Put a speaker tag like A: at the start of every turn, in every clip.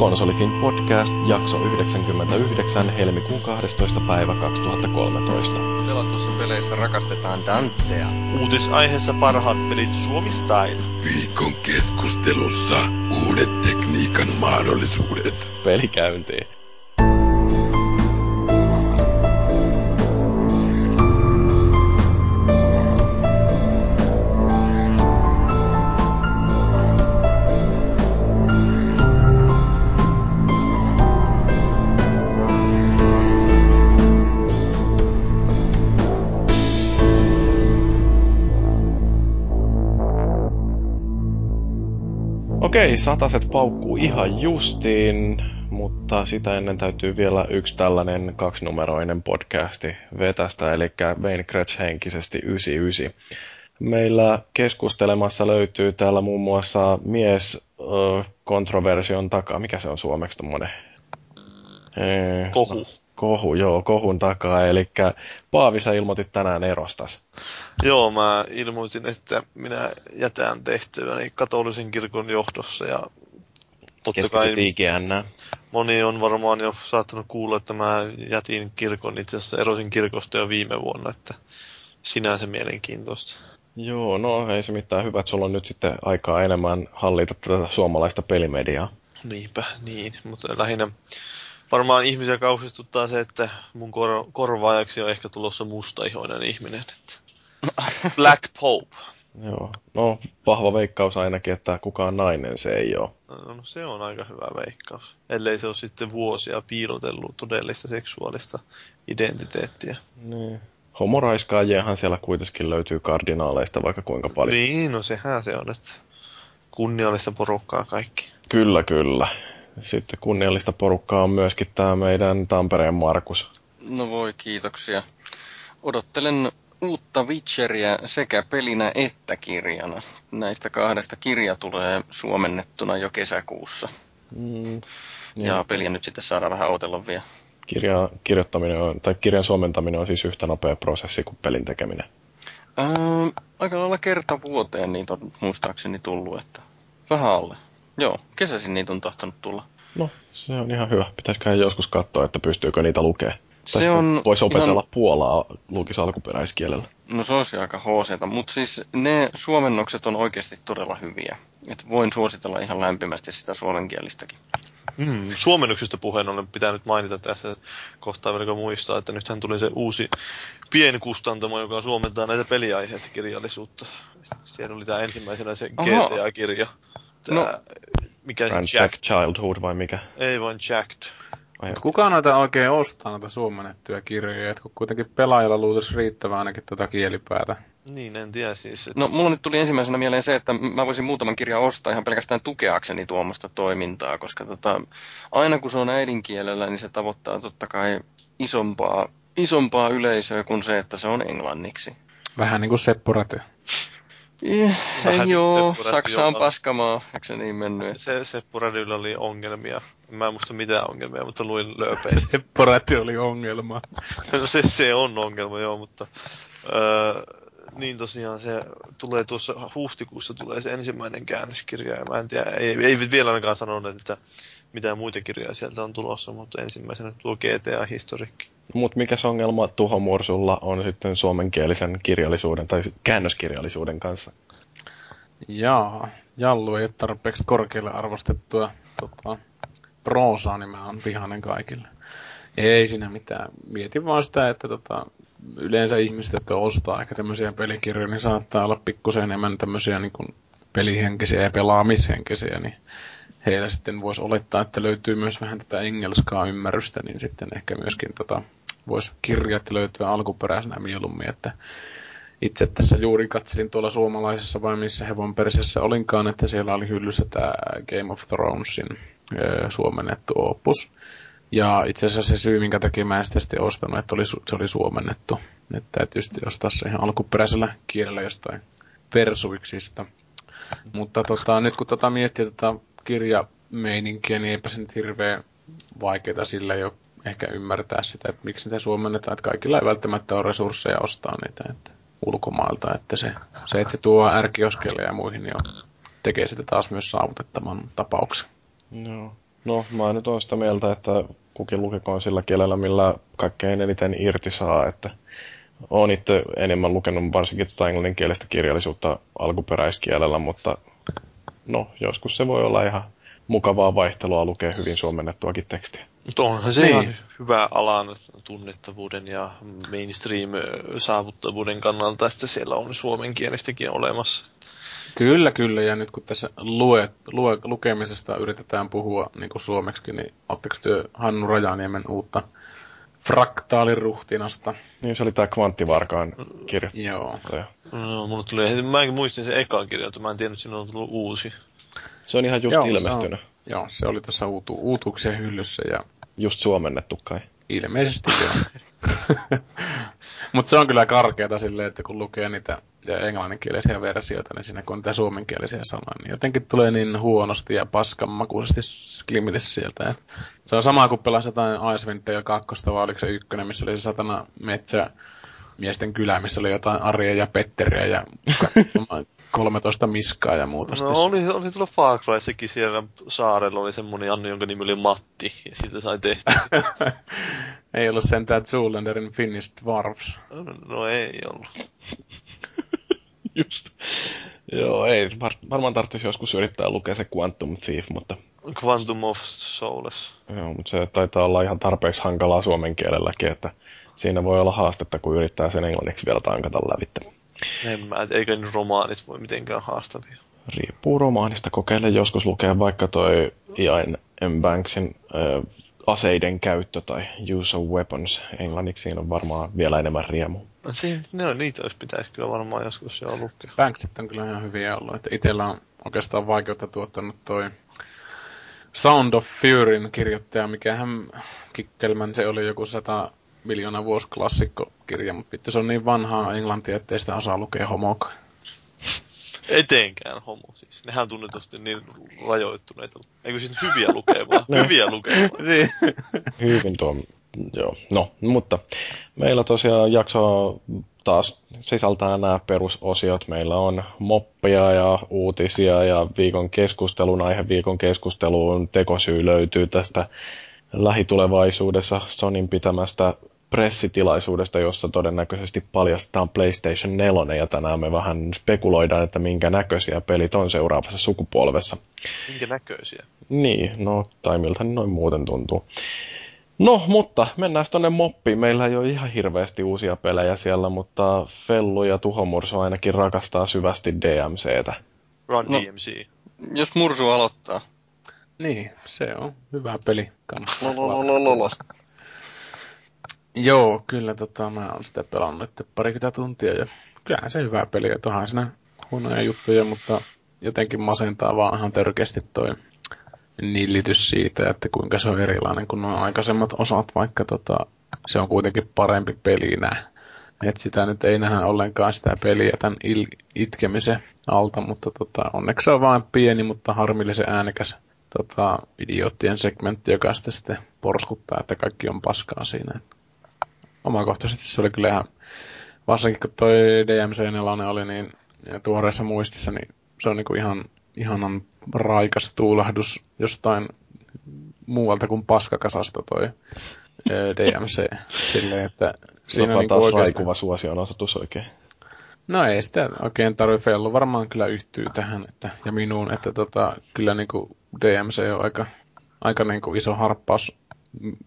A: Konsolifin podcast, jakso 99, helmikuun 12. päivä 2013.
B: Pelatussa peleissä rakastetaan Dantea.
C: Uutisaiheessa parhaat pelit Suomi Style.
D: Viikon keskustelussa uudet tekniikan mahdollisuudet.
A: Pelikäyntiin. Okei, sataset paukkuu ihan justiin, mutta sitä ennen täytyy vielä yksi tällainen kaksinumeroinen podcasti vetästä, eli Wayne Kretsch henkisesti 99. Meillä keskustelemassa löytyy täällä muun muassa mies kontroversion takaa. Mikä se on suomeksi tuommoinen?
C: Kohu.
A: Kohu, joo, kohun takaa. Eli Paavi, sä ilmoitit tänään erostas.
C: Joo, mä ilmoitin, että minä jätän tehtäväni katolisen kirkon johdossa ja
A: totta kai
C: moni on varmaan jo saattanut kuulla, että mä jätin kirkon itse asiassa erosin kirkosta jo viime vuonna, että sinänsä mielenkiintoista.
A: Joo, no ei se mitään hyvä, että sulla on nyt sitten aikaa enemmän hallita tätä suomalaista pelimediaa.
C: Niinpä, niin, mutta lähinnä varmaan ihmisiä kauhistuttaa se, että mun kor- korvaajaksi on ehkä tulossa mustaihoinen ihminen. Että Black Pope.
A: Joo, no vahva veikkaus ainakin, että kukaan nainen se ei ole.
C: No, no se on aika hyvä veikkaus. Ellei se ole sitten vuosia piilotellut todellista seksuaalista identiteettiä.
A: Niin. Homoraiskaajiahan siellä kuitenkin löytyy kardinaaleista vaikka kuinka paljon.
C: Niin, no sehän se on, että kunniallista porukkaa kaikki.
A: Kyllä, kyllä. Sitten kunniallista porukkaa on myöskin tämä meidän Tampereen Markus.
B: No voi, kiitoksia. Odottelen uutta Witcheria sekä pelinä että kirjana. Näistä kahdesta kirja tulee suomennettuna jo kesäkuussa. Mm, ja niin. peliä nyt sitten saadaan vähän otella vielä.
A: Kirja, kirjoittaminen on, tai kirjan suomentaminen on siis yhtä nopea prosessi kuin pelin tekeminen.
B: Ää, aika lailla kerta vuoteen niitä on muistaakseni tullut, että vähän alle. Joo, kesäisin niitä on tahtonut tulla.
A: No, se on ihan hyvä. Pitäisikö joskus katsoa, että pystyykö niitä lukemaan. Se on voisi opetella ihan... Puolaa lukis alkuperäiskielellä.
B: No se olisi aika hooseita, mutta siis ne suomennokset on oikeasti todella hyviä. Et voin suositella ihan lämpimästi sitä suomenkielistäkin.
C: Mm, suomennoksista puheen olen pitänyt mainita tässä kohtaa vielä muistaa, että nythän tuli se uusi pienkustantamo, joka suomentaa näitä peliaiheista kirjallisuutta. Siellä oli tämä ensimmäisenä se GTA-kirja. Tämä, no,
A: mikä Jack Childhood vai mikä?
C: Ei vaan Jacked.
E: kuka noita oikein ostaa noita suomennettuja kirjoja, että kun kuitenkin pelaajalla luulisi riittävää ainakin tuota kielipäätä.
C: Niin, en tiedä siis. Että...
B: No, mulla nyt tuli ensimmäisenä mieleen se, että mä voisin muutaman kirjan ostaa ihan pelkästään tukeakseni tuommoista toimintaa, koska tota, aina kun se on äidinkielellä, niin se tavoittaa totta kai isompaa, isompaa yleisöä kuin se, että se on englanniksi.
E: Vähän niin kuin Seppo Räty.
B: Eh, ei joo, Saksa on paskamaa, eikö se niin mennyt?
C: Se, Seppo Rädyllä oli ongelmia. Mä en muista mitään ongelmia, mutta luin lööpeistä.
E: Seppo Räty oli ongelma.
C: no se, se on ongelma, joo, mutta... Öö, niin tosiaan se tulee tuossa huhtikuussa tulee se ensimmäinen käännöskirja ja mä en tiedä, ei, ei vielä ainakaan sanonut, että mitään muita kirjoja sieltä on tulossa, mutta ensimmäisenä tuo GTA Historikki.
A: Mutta mikä ongelma Tuho Mursulla on sitten suomenkielisen kirjallisuuden tai käännöskirjallisuuden kanssa?
E: Jaa, Jallu ei ole tarpeeksi korkealle arvostettua tota, proosaa, niin mä oon vihainen kaikille. Ei siinä mitään. Mietin vaan sitä, että tota, yleensä ihmiset, jotka ostaa ehkä tämmöisiä pelikirjoja, niin saattaa olla pikkusen enemmän tämmöisiä niin kuin pelihenkisiä ja pelaamishenkisiä, niin heillä sitten voisi olettaa, että löytyy myös vähän tätä engelskaa ymmärrystä, niin sitten ehkä myöskin tota, voisi kirjat löytyä alkuperäisenä mieluummin, että itse tässä juuri katselin tuolla suomalaisessa vai missä hevon persessä olinkaan, että siellä oli hyllyssä tämä Game of Thronesin suomennettu opus. Ja itse asiassa se syy, minkä takia mä en sitä sitten ostanut, että oli, se oli suomennettu. Että täytyy sitten ostaa se ihan alkuperäisellä kielellä jostain persuiksista. Mutta tota, nyt kun tota miettii tota kirjameininkiä, niin eipä se nyt hirveän vaikeaa sillä jo ehkä ymmärtää sitä, että miksi niitä suomennetaan. Että kaikilla ei välttämättä ole resursseja ostaa niitä että ulkomailta. Että se, se, että se tuo ärkioskelle ja muihin, niin on, tekee sitä taas myös saavutettavan tapauksen.
A: No. No, mä nyt oon sitä mieltä, että kukin lukikoon sillä kielellä, millä kaikkein eniten irti saa, että olen itse enemmän lukenut varsinkin tuota englanninkielistä kirjallisuutta alkuperäiskielellä, mutta no, joskus se voi olla ihan mukavaa vaihtelua lukea hyvin suomennettuakin tekstiä.
C: Mutta onhan se niin. ihan hyvä alan tunnettavuuden ja mainstream-saavuttavuuden kannalta, että siellä on suomenkielistäkin olemassa.
E: Kyllä, kyllä. Ja nyt kun tässä lue, lue, lukemisesta yritetään puhua niin kuin suomeksi, niin oletteko työ Hannu Rajaniemen uutta fraktaaliruhtinasta?
A: Niin se oli tämä Kvanttivarkaan kirja.
E: Joo.
C: No, mulle tuli, mä muistin sen ekan kirjan, mä en tiennyt, että siinä on tullut uusi.
A: Se on ihan just joo, ilmestynyt.
E: Se on, joo, se oli tuossa uutu, uutuuksien hyllyssä ja...
A: Just suomennettu kai.
E: Ilmeisesti joo. Mutta se on kyllä karkeata silleen, että kun lukee niitä englanninkielisiä versioita, niin siinä kun on niitä suomenkielisiä sanoja, niin jotenkin tulee niin huonosti ja paskanmakuisesti sklimille sieltä. Et se on sama kuin pelasi jotain Icewind ja kakkosta, vai oliko se ykkönen, missä oli se satana metsä miesten kylä, missä oli jotain Arja ja Petteriä ja 13 miskaa ja muuta.
C: No oli, oli tuolla Far Cryssakin siellä saarella oli semmonen Anni, jonka nimi oli Matti, ja siitä sai tehtyä.
E: ei ollut sentään Zoolanderin Finnish Dwarfs.
C: No, no ei ollut.
A: Just. Joo, ei. Var, varmaan tarvitsisi joskus yrittää lukea se Quantum Thief, mutta...
C: Quantum of Souls.
A: Joo, mutta se taitaa olla ihan tarpeeksi hankalaa suomen kielelläkin, että siinä voi olla haastetta, kun yrittää sen englanniksi vielä tankata lävitte.
C: En mä, eikö nyt romaanit voi mitenkään haastavia.
A: Riippuu romaanista. Kokeile joskus lukea vaikka toi Ian M. Banksin äh, aseiden käyttö tai use of weapons. Englanniksi siinä on varmaan vielä enemmän riemu.
C: No, se, ne on niitä, jos pitäisi kyllä varmaan joskus jo lukea.
E: Banksit on kyllä ihan hyviä ollut. Että itsellä on oikeastaan vaikeutta tuottanut toi Sound of Furyn kirjoittaja, mikä hän Kikkelman, se oli joku sata miljoona vuosi klassikkokirja, mutta vittu se on niin vanhaa englantia, ettei sitä osaa lukea homoka.
C: Etenkään homo siis. Nehän on tunnetusti niin rajoittuneita. Eikö siis hyviä lukemaan? hyviä lukemaan.
E: niin.
A: Hyvin tuo, joo. No, mutta meillä tosiaan jakso taas sisältää nämä perusosiot. Meillä on moppia ja uutisia ja viikon keskustelun aihe viikon keskusteluun tekosyy löytyy tästä lähitulevaisuudessa Sonin pitämästä pressitilaisuudesta, jossa todennäköisesti paljastetaan PlayStation 4, ja tänään me vähän spekuloidaan, että minkä näköisiä pelit on seuraavassa sukupolvessa.
C: Minkä näköisiä?
A: Niin, no, tai miltä noin muuten tuntuu. No, mutta mennään tuonne moppiin. Meillä ei ole ihan hirveästi uusia pelejä siellä, mutta Fellu ja Tuhomursu ainakin rakastaa syvästi DMCtä.
C: Run no, DMC.
B: Jos Mursu aloittaa.
E: Niin, se on hyvä peli.
B: Lololololo.
E: Joo, kyllä tota, mä oon sitä pelannut parikymmentä tuntia ja kyllähän se hyvä peli, että onhan siinä huonoja juttuja, mutta jotenkin masentaa vaan ihan törkeästi toi nillitys siitä, että kuinka se on erilainen kuin nuo aikaisemmat osat, vaikka tota, se on kuitenkin parempi pelinä. että sitä nyt ei nähdä ollenkaan sitä peliä tämän il- itkemisen alta, mutta tota, onneksi se on vain pieni, mutta harmillisen äänekäs tota, idioottien segmentti, joka sitten, sitten porskuttaa, että kaikki on paskaa siinä. Omakohtaisesti se oli kyllä ihan, varsinkin kun toi DMC4 oli niin tuoreessa muistissa, niin se on niinku ihan ihanan raikas tuulahdus jostain muualta kuin paskakasasta toi DMC. Silleen, että
A: siinä on niinku taas oikeastaan... raikuva suosion osoitus oikein.
E: No ei sitä oikein tarvitse Fellu varmaan kyllä yhtyy tähän että, ja minuun, että tota, kyllä niinku DMC on aika, aika niinku iso harppaus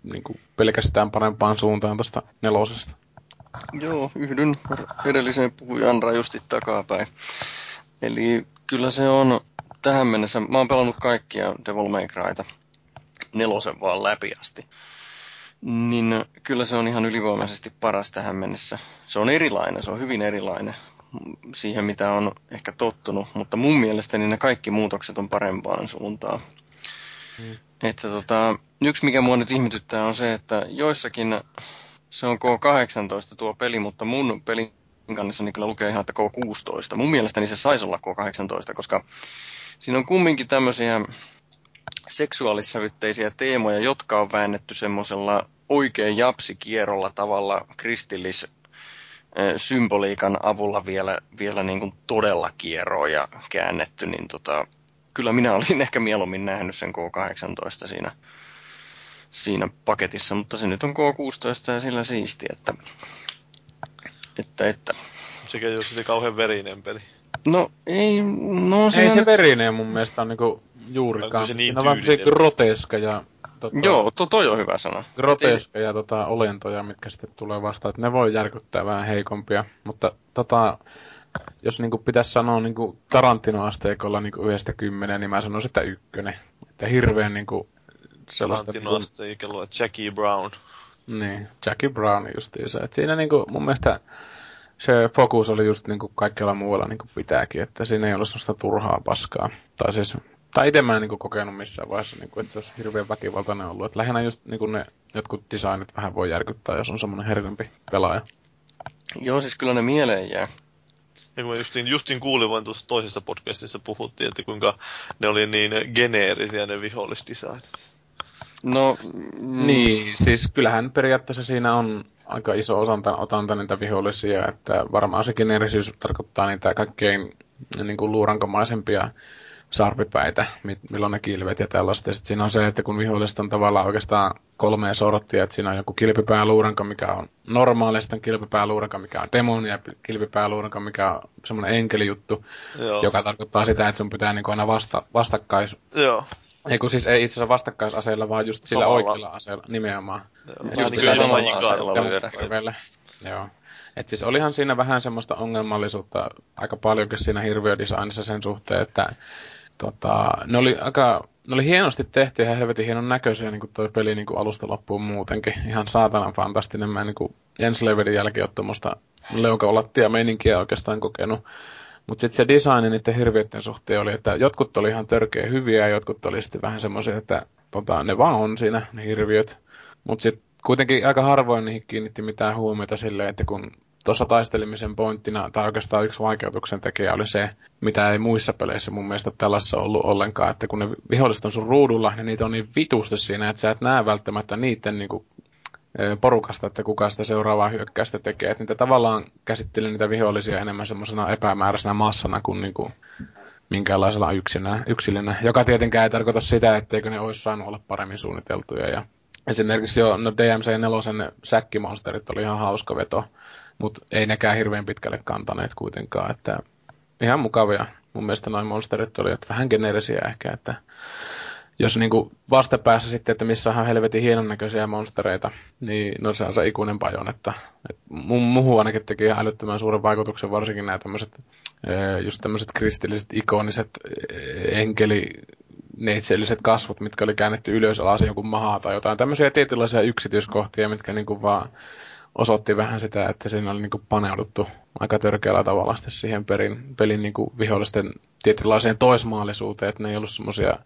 E: niinku pelkästään parempaan suuntaan tästä nelosesta.
B: Joo, yhdyn edelliseen puhujan rajusti takapäin. Eli kyllä se on tähän mennessä, mä oon pelannut kaikkia Devil May Cryta nelosen vaan läpi asti. Niin kyllä se on ihan ylivoimaisesti paras tähän mennessä. Se on erilainen, se on hyvin erilainen siihen, mitä on ehkä tottunut, mutta mun mielestäni ne kaikki muutokset on parempaan suuntaan. Hmm. Että tota, yksi mikä mua nyt ihmetyttää on se, että joissakin se on K18 tuo peli, mutta mun pelin kannessa niin kyllä lukee ihan, että K16. Mun mielestäni se saisi olla K18, koska siinä on kumminkin tämmöisiä seksuaalissävytteisiä teemoja, jotka on väännetty semmoisella oikein japsikierrolla tavalla kristillis symboliikan avulla vielä, vielä niin kuin todella kierroa ja käännetty, niin tota, kyllä minä olisin ehkä mieluummin nähnyt sen K18 siinä, siinä paketissa, mutta se nyt on K16 ja sillä siisti, että, että, että.
C: Sekä jos se kauhean verinen peli.
B: No ei, no
E: se Ei se verinen mun mielestä on niinku juurikaan.
C: Se niin
E: Siinä on vähän se groteska ja
B: Tota, Joo, to, toi on hyvä sana.
E: Groteskeja tota, olentoja, mitkä sitten tulee vastaan. Että ne voi järkyttää vähän heikompia. Mutta tota, jos niinku pitäisi sanoa niinku Tarantino-asteikolla niinku yhdestä kymmenen, niin mä sanoisin, että ykkönen. Että hirveän niinku
C: sellaista... Tarantino-asteikolla Jackie Brown.
E: Niin, Jackie Brown justiinsa. Et siinä niinku mun mielestä se fokus oli just niinku kaikkialla muualla niinku pitääkin, että siinä ei ole sellaista turhaa paskaa. Tai siis tai itse mä en niin kokenut missään vaiheessa, niin kuin, että se olisi hirveän väkivaltainen ollut. Että lähinnä just niin ne jotkut designit vähän voi järkyttää, jos on semmoinen herkempi pelaaja.
B: Joo, siis kyllä ne mieleen jää.
C: Ja kun justin, justin kuulin vain tuossa toisessa podcastissa puhuttiin, että kuinka ne oli niin geneerisiä ne vihollisdesignit.
B: No,
E: mm. Niin, siis kyllähän periaatteessa siinä on aika iso osanta, otanta niitä vihollisia, että varmaan se geneerisyys tarkoittaa niitä kaikkein niin kuin luurankomaisempia sarvipäitä, milloin ne kilvet ja tällaista. Sitten siinä on se, että kun vihollista on tavallaan oikeastaan kolme sorttia, että siinä on joku kilpipääluuranka, mikä on normaali, sitten kilpipääluuranka, mikä on demoni, ja kilpipääluuranka, mikä on semmoinen enkelijuttu, Joo. joka tarkoittaa sitä, että sun pitää niin aina vasta, vastakkais...
C: Joo.
E: Ei kun siis ei itse asiassa vastakkaisaseella, vaan just sillä Samalla. oikealla aseella nimenomaan.
C: Joo, just sillä samalla aseella
E: Joo. Et siis olihan siinä vähän semmoista ongelmallisuutta aika paljonkin siinä hirviödesignissa sen suhteen, että tota, ne oli aika, ne oli hienosti tehty ja helvetin hienon näköisiä niin toi peli niin kuin alusta loppuun muutenkin. Ihan saatanan fantastinen. Mä niin kuin ensi levelin jälkeen ole tuommoista leukaolattia meininkiä oikeastaan kokenut. Mutta sitten se design niiden hirviöiden suhteen oli, että jotkut oli ihan törkeä hyviä ja jotkut oli sitten vähän semmoisia, että tota, ne vaan on siinä, ne hirviöt. Mutta sitten kuitenkin aika harvoin niihin kiinnitti mitään huomiota silleen, että kun tuossa taistelimisen pointtina, tai oikeastaan yksi vaikeutuksen tekijä oli se, mitä ei muissa peleissä mun mielestä tällaisessa ollut ollenkaan, että kun ne viholliset on sun ruudulla, niin niitä on niin vitusti siinä, että sä et näe välttämättä niiden niin kuin, porukasta, että kuka sitä seuraavaa hyökkäystä tekee. Että niitä tavallaan käsitteli niitä vihollisia enemmän semmoisena epämääräisenä massana kuin, niin kuin minkäänlaisella yksinä, yksilönä, joka tietenkään ei tarkoita sitä, etteikö ne olisi saanut olla paremmin suunniteltuja. Ja esimerkiksi jo no DMC4 säkkimonsterit oli ihan hauska veto mutta ei nekään hirveän pitkälle kantaneet kuitenkaan, että ihan mukavia. Mun mielestä noin monsterit olivat vähän geneerisiä ehkä, että jos niinku vastapäässä sitten, että missä on helvetin hienon näköisiä monstereita, niin no se on se ikuinen pajon, että, että muuhun ainakin teki ihan älyttömän suuren vaikutuksen, varsinkin nämä tämmöiset just tämmöiset kristilliset, ikoniset enkeli neitselliset kasvot, mitkä oli käännetty ylös alas jonkun mahaa tai jotain. Tämmöisiä tietynlaisia yksityiskohtia, mitkä niinku vaan osoitti vähän sitä, että siinä oli niinku paneuduttu aika törkeällä tavalla siihen perin, pelin niinku vihollisten tietynlaiseen toismaallisuuteen, että ne ei ollut semmoisia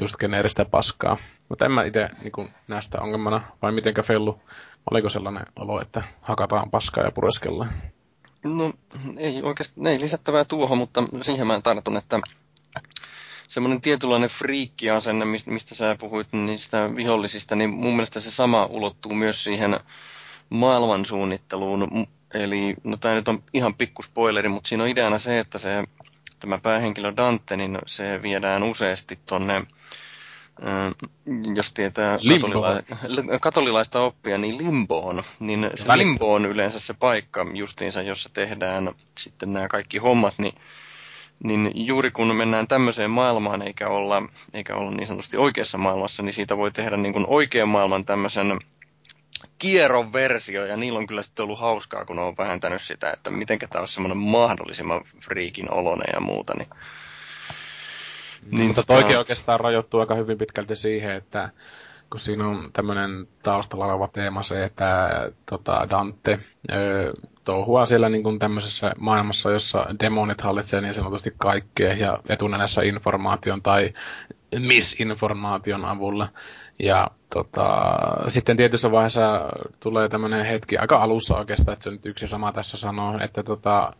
E: just geneeristä paskaa. Mutta en mä itse niinku näistä ongelmana, vai mitenkä Fellu, oliko sellainen olo, että hakataan paskaa ja pureskellaan?
B: No ei oikeastaan, ei lisättävää tuohon, mutta siihen mä tartun, että semmoinen tietynlainen friikkiasenne, mistä sä puhuit niistä vihollisista, niin mun mielestä se sama ulottuu myös siihen maailmansuunnitteluun. Eli, no tämä nyt on ihan pikku spoileri, mutta siinä on ideana se, että se, tämä päähenkilö Dante, niin se viedään useasti tonne jos tietää katolila- katolilaista oppia, niin limboon. Niin se limbo on yleensä se paikka justiinsa, jossa tehdään sitten nämä kaikki hommat, niin, niin juuri kun mennään tämmöiseen maailmaan eikä olla, eikä olla niin sanotusti oikeassa maailmassa, niin siitä voi tehdä niin kuin oikean maailman tämmöisen kierron versio, ja niillä on kyllä sitten ollut hauskaa, kun on vähentänyt sitä, että miten tämä olisi semmoinen mahdollisimman friikin olone ja muuta. Niin,
E: niin Mutta tota... toikin oikeastaan rajoittuu aika hyvin pitkälti siihen, että kun siinä on tämmöinen taustalla oleva teema se, että tota, Dante ö, touhua siellä niin kuin tämmöisessä maailmassa, jossa demonit hallitsee niin sanotusti kaikkea ja etunenässä informaation tai misinformaation avulla. Ja tota, sitten tietyssä vaiheessa tulee tämmöinen hetki aika alussa oikeastaan, että se nyt yksi sama tässä sanoo, että tota,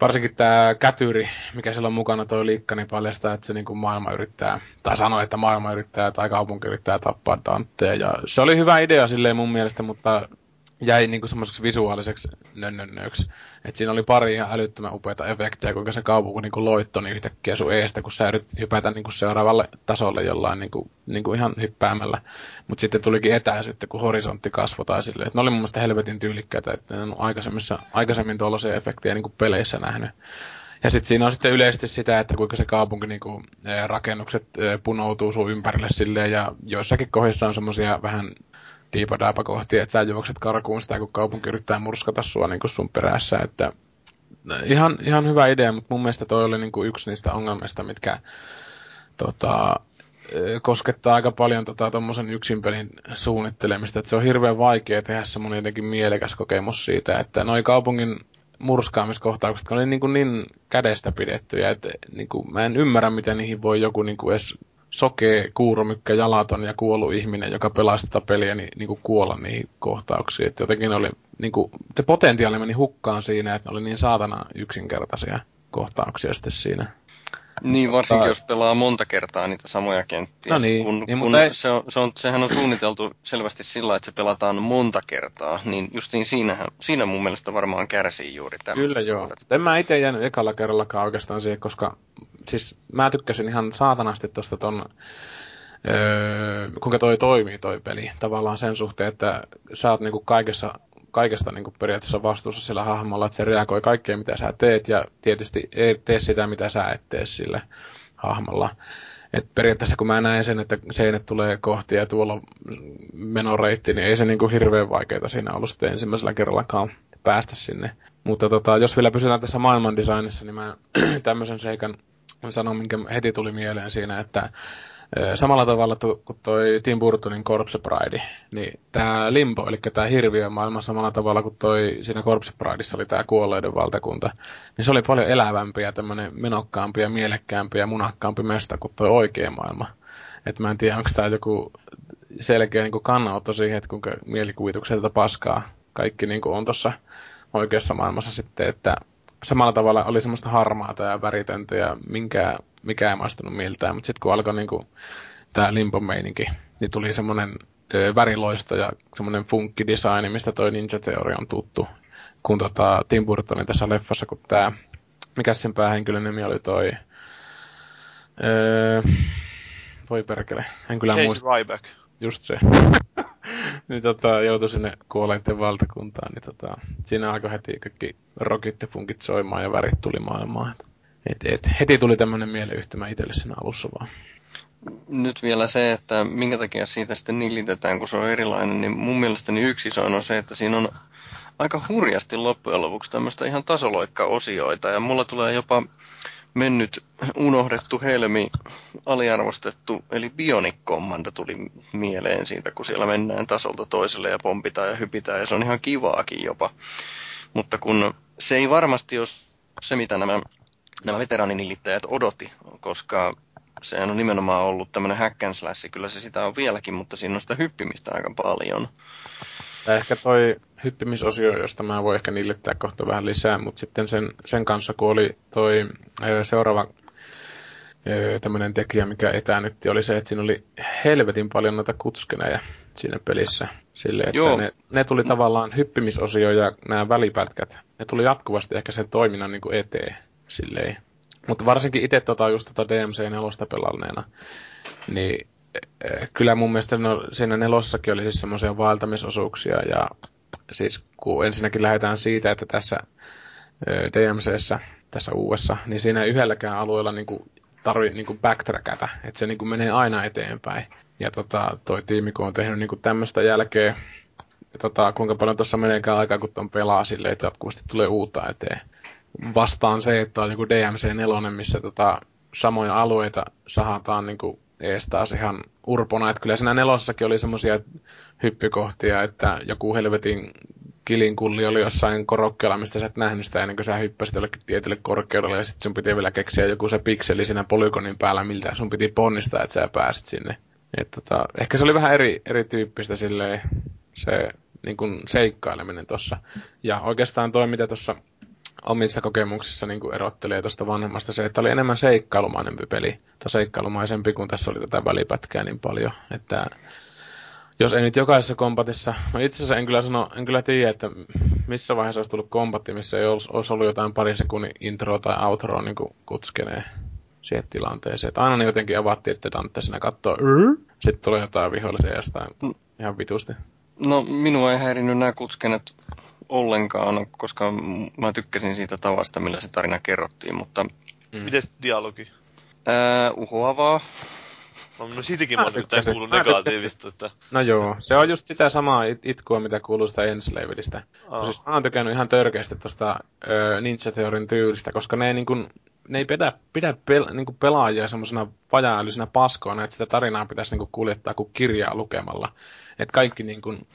E: varsinkin tämä kätyri, mikä siellä on mukana toi liikka, niin paljastaa, että se niin kuin maailma yrittää, tai sanoo, että maailma yrittää tai kaupunki yrittää tappaa Dantea. Ja se oli hyvä idea silleen mun mielestä, mutta jäi niinku semmoiseksi visuaaliseksi nönnönnöksi. Et siinä oli pari ihan älyttömän upeita efektejä, kuinka se kaupunki niinku loittoi niin yhtäkkiä sun eestä, kun sä yritit hypätä niinku seuraavalle tasolle jollain niinku, niinku ihan hyppäämällä. Mutta sitten tulikin etäisyyttä, kun horisontti kasvoi tai silleen. Et ne oli mun mielestä helvetin tyylikkäitä, että ne on aikaisemmissa, aikaisemmin tuollaisia efektejä niinku peleissä nähnyt. Ja sitten siinä on sitten yleisesti sitä, että kuinka se kaupunki niinku, rakennukset punoutuu sun ympärille silleen, ja joissakin kohdissa on semmoisia vähän diipadaapa kohti, että sä juokset karkuun sitä, kun kaupunki yrittää murskata sua niin kuin sun perässä, että ihan, ihan hyvä idea, mutta mun mielestä toi oli niin kuin yksi niistä ongelmista, mitkä tota, koskettaa aika paljon tota, tuommoisen yksin pelin suunnittelemista, että se on hirveän vaikea tehdä semmoinen jotenkin mielekäs kokemus siitä, että noi kaupungin murskaamiskohtaukset, kun ne niin, kuin niin kädestä pidettyjä, että niin kuin, mä en ymmärrä, miten niihin voi joku niin kuin edes sokee, kuuromykkä, jalaton ja kuollut ihminen, joka pelaa sitä peliä, niin, niin kuin kuolla niihin kohtauksiin. Että jotenkin oli, niin kuin, te potentiaali meni hukkaan siinä, että ne oli niin saatana yksinkertaisia kohtauksia sitten siinä.
B: Niin, varsinkin jos pelaa monta kertaa niitä samoja kenttiä.
E: No niin,
B: kun,
E: niin,
B: kun
E: ei...
B: se on, se on, sehän on suunniteltu selvästi sillä, että se pelataan monta kertaa, niin justiin siinähän, siinä mun mielestä varmaan kärsii juuri
E: Kyllä joo. En mä itse jäänyt ekalla kerrallakaan oikeastaan siihen, koska siis mä tykkäsin ihan saatanasti tuosta ton, öö, kuinka toi toimii toi peli. Tavallaan sen suhteen, että sä oot niinku kaikessa, kaikesta niinku periaatteessa vastuussa sillä hahmolla, että se reagoi kaikkeen mitä sä teet ja tietysti ei tee sitä mitä sä et tee sille hahmolla. Et periaatteessa kun mä näen sen, että seinät tulee kohti ja tuolla menoreitti, niin ei se niinku hirveän vaikeaa siinä ollut sitten ensimmäisellä kerrallakaan päästä sinne. Mutta tota, jos vielä pysytään tässä maailman designissa, niin mä tämmöisen seikan sanon, minkä heti tuli mieleen siinä, että samalla tavalla kuin toi Tim Burtonin Corpse Bride, niin tämä Limbo, eli tämä maailma samalla tavalla kuin toi siinä Corpse Brideissa oli tämä kuolleiden valtakunta, niin se oli paljon elävämpi ja tämmöinen menokkaampi ja mielekkäämpi ja munakkaampi mesta kuin toi oikea maailma. Et mä en tiedä, onko tämä joku selkeä niin kannanotto siihen, että kuinka mielikuvituksen tätä paskaa kaikki niin on tuossa oikeassa maailmassa sitten, että samalla tavalla oli semmoista harmaata ja väritöntä ja minkä, mikä ei maistunut miltään, mutta sitten kun alkoi niinku tämä limpo-meininki, niin tuli semmoinen väriloisto ja semmoinen funkkidesign, mistä toi Ninja Theory on tuttu. Kun tota, Tim Burtonin tässä leffassa, kun tämä, mikä sen päähenkilön nimi oli toi, öö, voi perkele, en kyllä muista.
C: Ryback.
E: Just se. niin tota, joutui sinne kuolleiden valtakuntaan, niin tota, siinä alkoi heti kaikki rockit ja funkit soimaan ja värit tuli maailmaan. Et, et, heti tuli tämmöinen mieleyhtymä itselle siinä alussa vaan.
B: Nyt vielä se, että minkä takia siitä sitten nillitetään, kun se on erilainen, niin mun mielestäni yksi iso on se, että siinä on aika hurjasti loppujen lopuksi tämmöistä ihan tasoloikka-osioita, ja mulla tulee jopa mennyt unohdettu helmi, aliarvostettu, eli Bionic tuli mieleen siitä, kun siellä mennään tasolta toiselle ja pompitaan ja hypitään, ja se on ihan kivaakin jopa. Mutta kun se ei varmasti ole se, mitä nämä, nämä veteraaninilittäjät odotti, koska sehän on nimenomaan ollut tämmöinen hack and slash, kyllä se sitä on vieläkin, mutta siinä on sitä hyppimistä aika paljon.
E: Ja ehkä toi hyppimisosio, josta mä voin ehkä nillittää kohta vähän lisää, mutta sitten sen, sen kanssa, kun oli toi seuraava tämmöinen tekijä, mikä etäännytti, oli se, että siinä oli helvetin paljon noita kutskeneja siinä pelissä. Sille, että Joo. ne, ne, tuli tavallaan hyppimisosio ja nämä välipätkät, ne tuli jatkuvasti ehkä sen toiminnan niin kuin eteen. Silleen. Mutta varsinkin itse tota, just tota DMC4 pelanneena, niin kyllä mun mielestä no, siinä nelossakin oli siis semmoisia vaeltamisosuuksia ja siis kun ensinnäkin lähdetään siitä, että tässä DMCssä, tässä uudessa, niin siinä yhdelläkään alueella niin kuin tarvitse niin backtrackata, että se niin kuin menee aina eteenpäin. Ja tota, toi tiimi, kun on tehnyt niin kuin tämmöistä jälkeen, tota, kuinka paljon tuossa meneekään aikaa, kun on pelaa silleen, että jatkuvasti tulee uutta eteen. Vastaan se, että on joku DMC4, missä tota, samoja alueita sahataan niin kuin ees taas ihan urpona. Että kyllä siinä nelossakin oli semmoisia hyppykohtia, että joku helvetin kilinkulli oli jossain korokkeella, mistä sä et nähnyt sitä ennen kuin sä hyppäsit jollekin tietylle korkeudelle ja sitten sun piti vielä keksiä joku se pikseli siinä polygonin päällä, miltä sun piti ponnistaa, että sä pääsit sinne. Et tota, ehkä se oli vähän eri, erityyppistä silleen, se niin kuin seikkaileminen tuossa. Ja oikeastaan toi, mitä tuossa omissa kokemuksissa niin kuin erottelee tuosta vanhemmasta se, että oli enemmän seikkailumaisempi peli, tai seikkailumaisempi, kun tässä oli tätä välipätkää niin paljon. Että jos ei nyt jokaisessa kompatissa, no itse asiassa en kyllä sano, en kyllä tiedä, että missä vaiheessa olisi tullut kompatti, missä ei olisi, olisi ollut jotain pari sekunnin intro tai outro niin kuin kutskenee siihen tilanteeseen. Että aina niin jotenkin avattiin, että Dante sinä katsoo, sitten tulee jotain vihollisia jostain mm. ihan vitusti.
B: No minua ei häirinyt nämä kutskenet ollenkaan, koska mä tykkäsin siitä tavasta, millä se tarina kerrottiin, mutta...
C: Mm. Miten dialogi?
B: Ää, uhoavaa.
C: No, no siitäkin mä, mä nyt kuullut negatiivista. Että...
E: No joo, se on just sitä samaa it- itkua, mitä kuuluu sitä Enslavedistä. Oh. Siis mä oon tykännyt ihan törkeästi tuosta Ninja Theorin tyylistä, koska ne ei, niin kun, ne ei pidä, pidä pel, niin kuin pelaajia semmoisena vajaa paskoina, että sitä tarinaa pitäisi niin kuljettaa kuin kirjaa lukemalla. Että kaikki niin kun,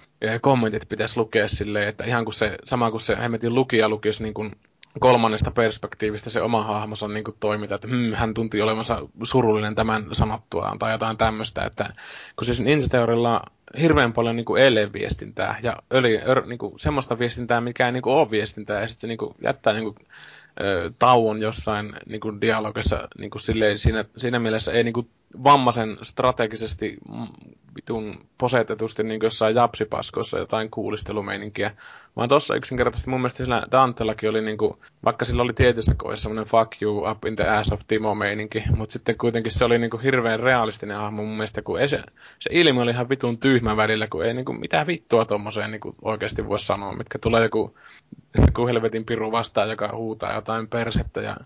E: kommentit pitäisi lukea silleen, että ihan kuin se, sama kuin se hemmetin lukija lukisi niin kun kolmannesta perspektiivistä se oma hahmonsa niin kuin toimita, että hmm, hän tunti olevansa surullinen tämän sanottuaan tai jotain tämmöistä, että kun siis Ninja Theorilla on hirveän paljon niin kuin viestintää ja öli, ör, niin kuin, semmoista viestintää, mikä ei niin kuin, ole viestintää ja sitten se niin kuin, jättää niin kuin, tauon jossain niin kuin, dialogissa niin kuin, silleen, siinä, siinä mielessä ei niin kuin, vammaisen strategisesti vitun posetetusti niin jossain japsipaskoissa jotain kuulistelumeininkiä, vaan tossa yksinkertaisesti mun mielestä sillä Dantellakin oli niinku, vaikka sillä oli tietyissä kohdissa semmoinen fuck you up in the ass of Timo meininki, mutta sitten kuitenkin se oli niinku hirveän realistinen hahmo mun mielestä, kun ei se, se ilmi oli ihan vitun tyhmä välillä, kun ei niinku mitään vittua tommoseen niinku oikeasti voi sanoa, mitkä tulee joku, joku helvetin piru vastaan, joka huutaa jotain persettä ja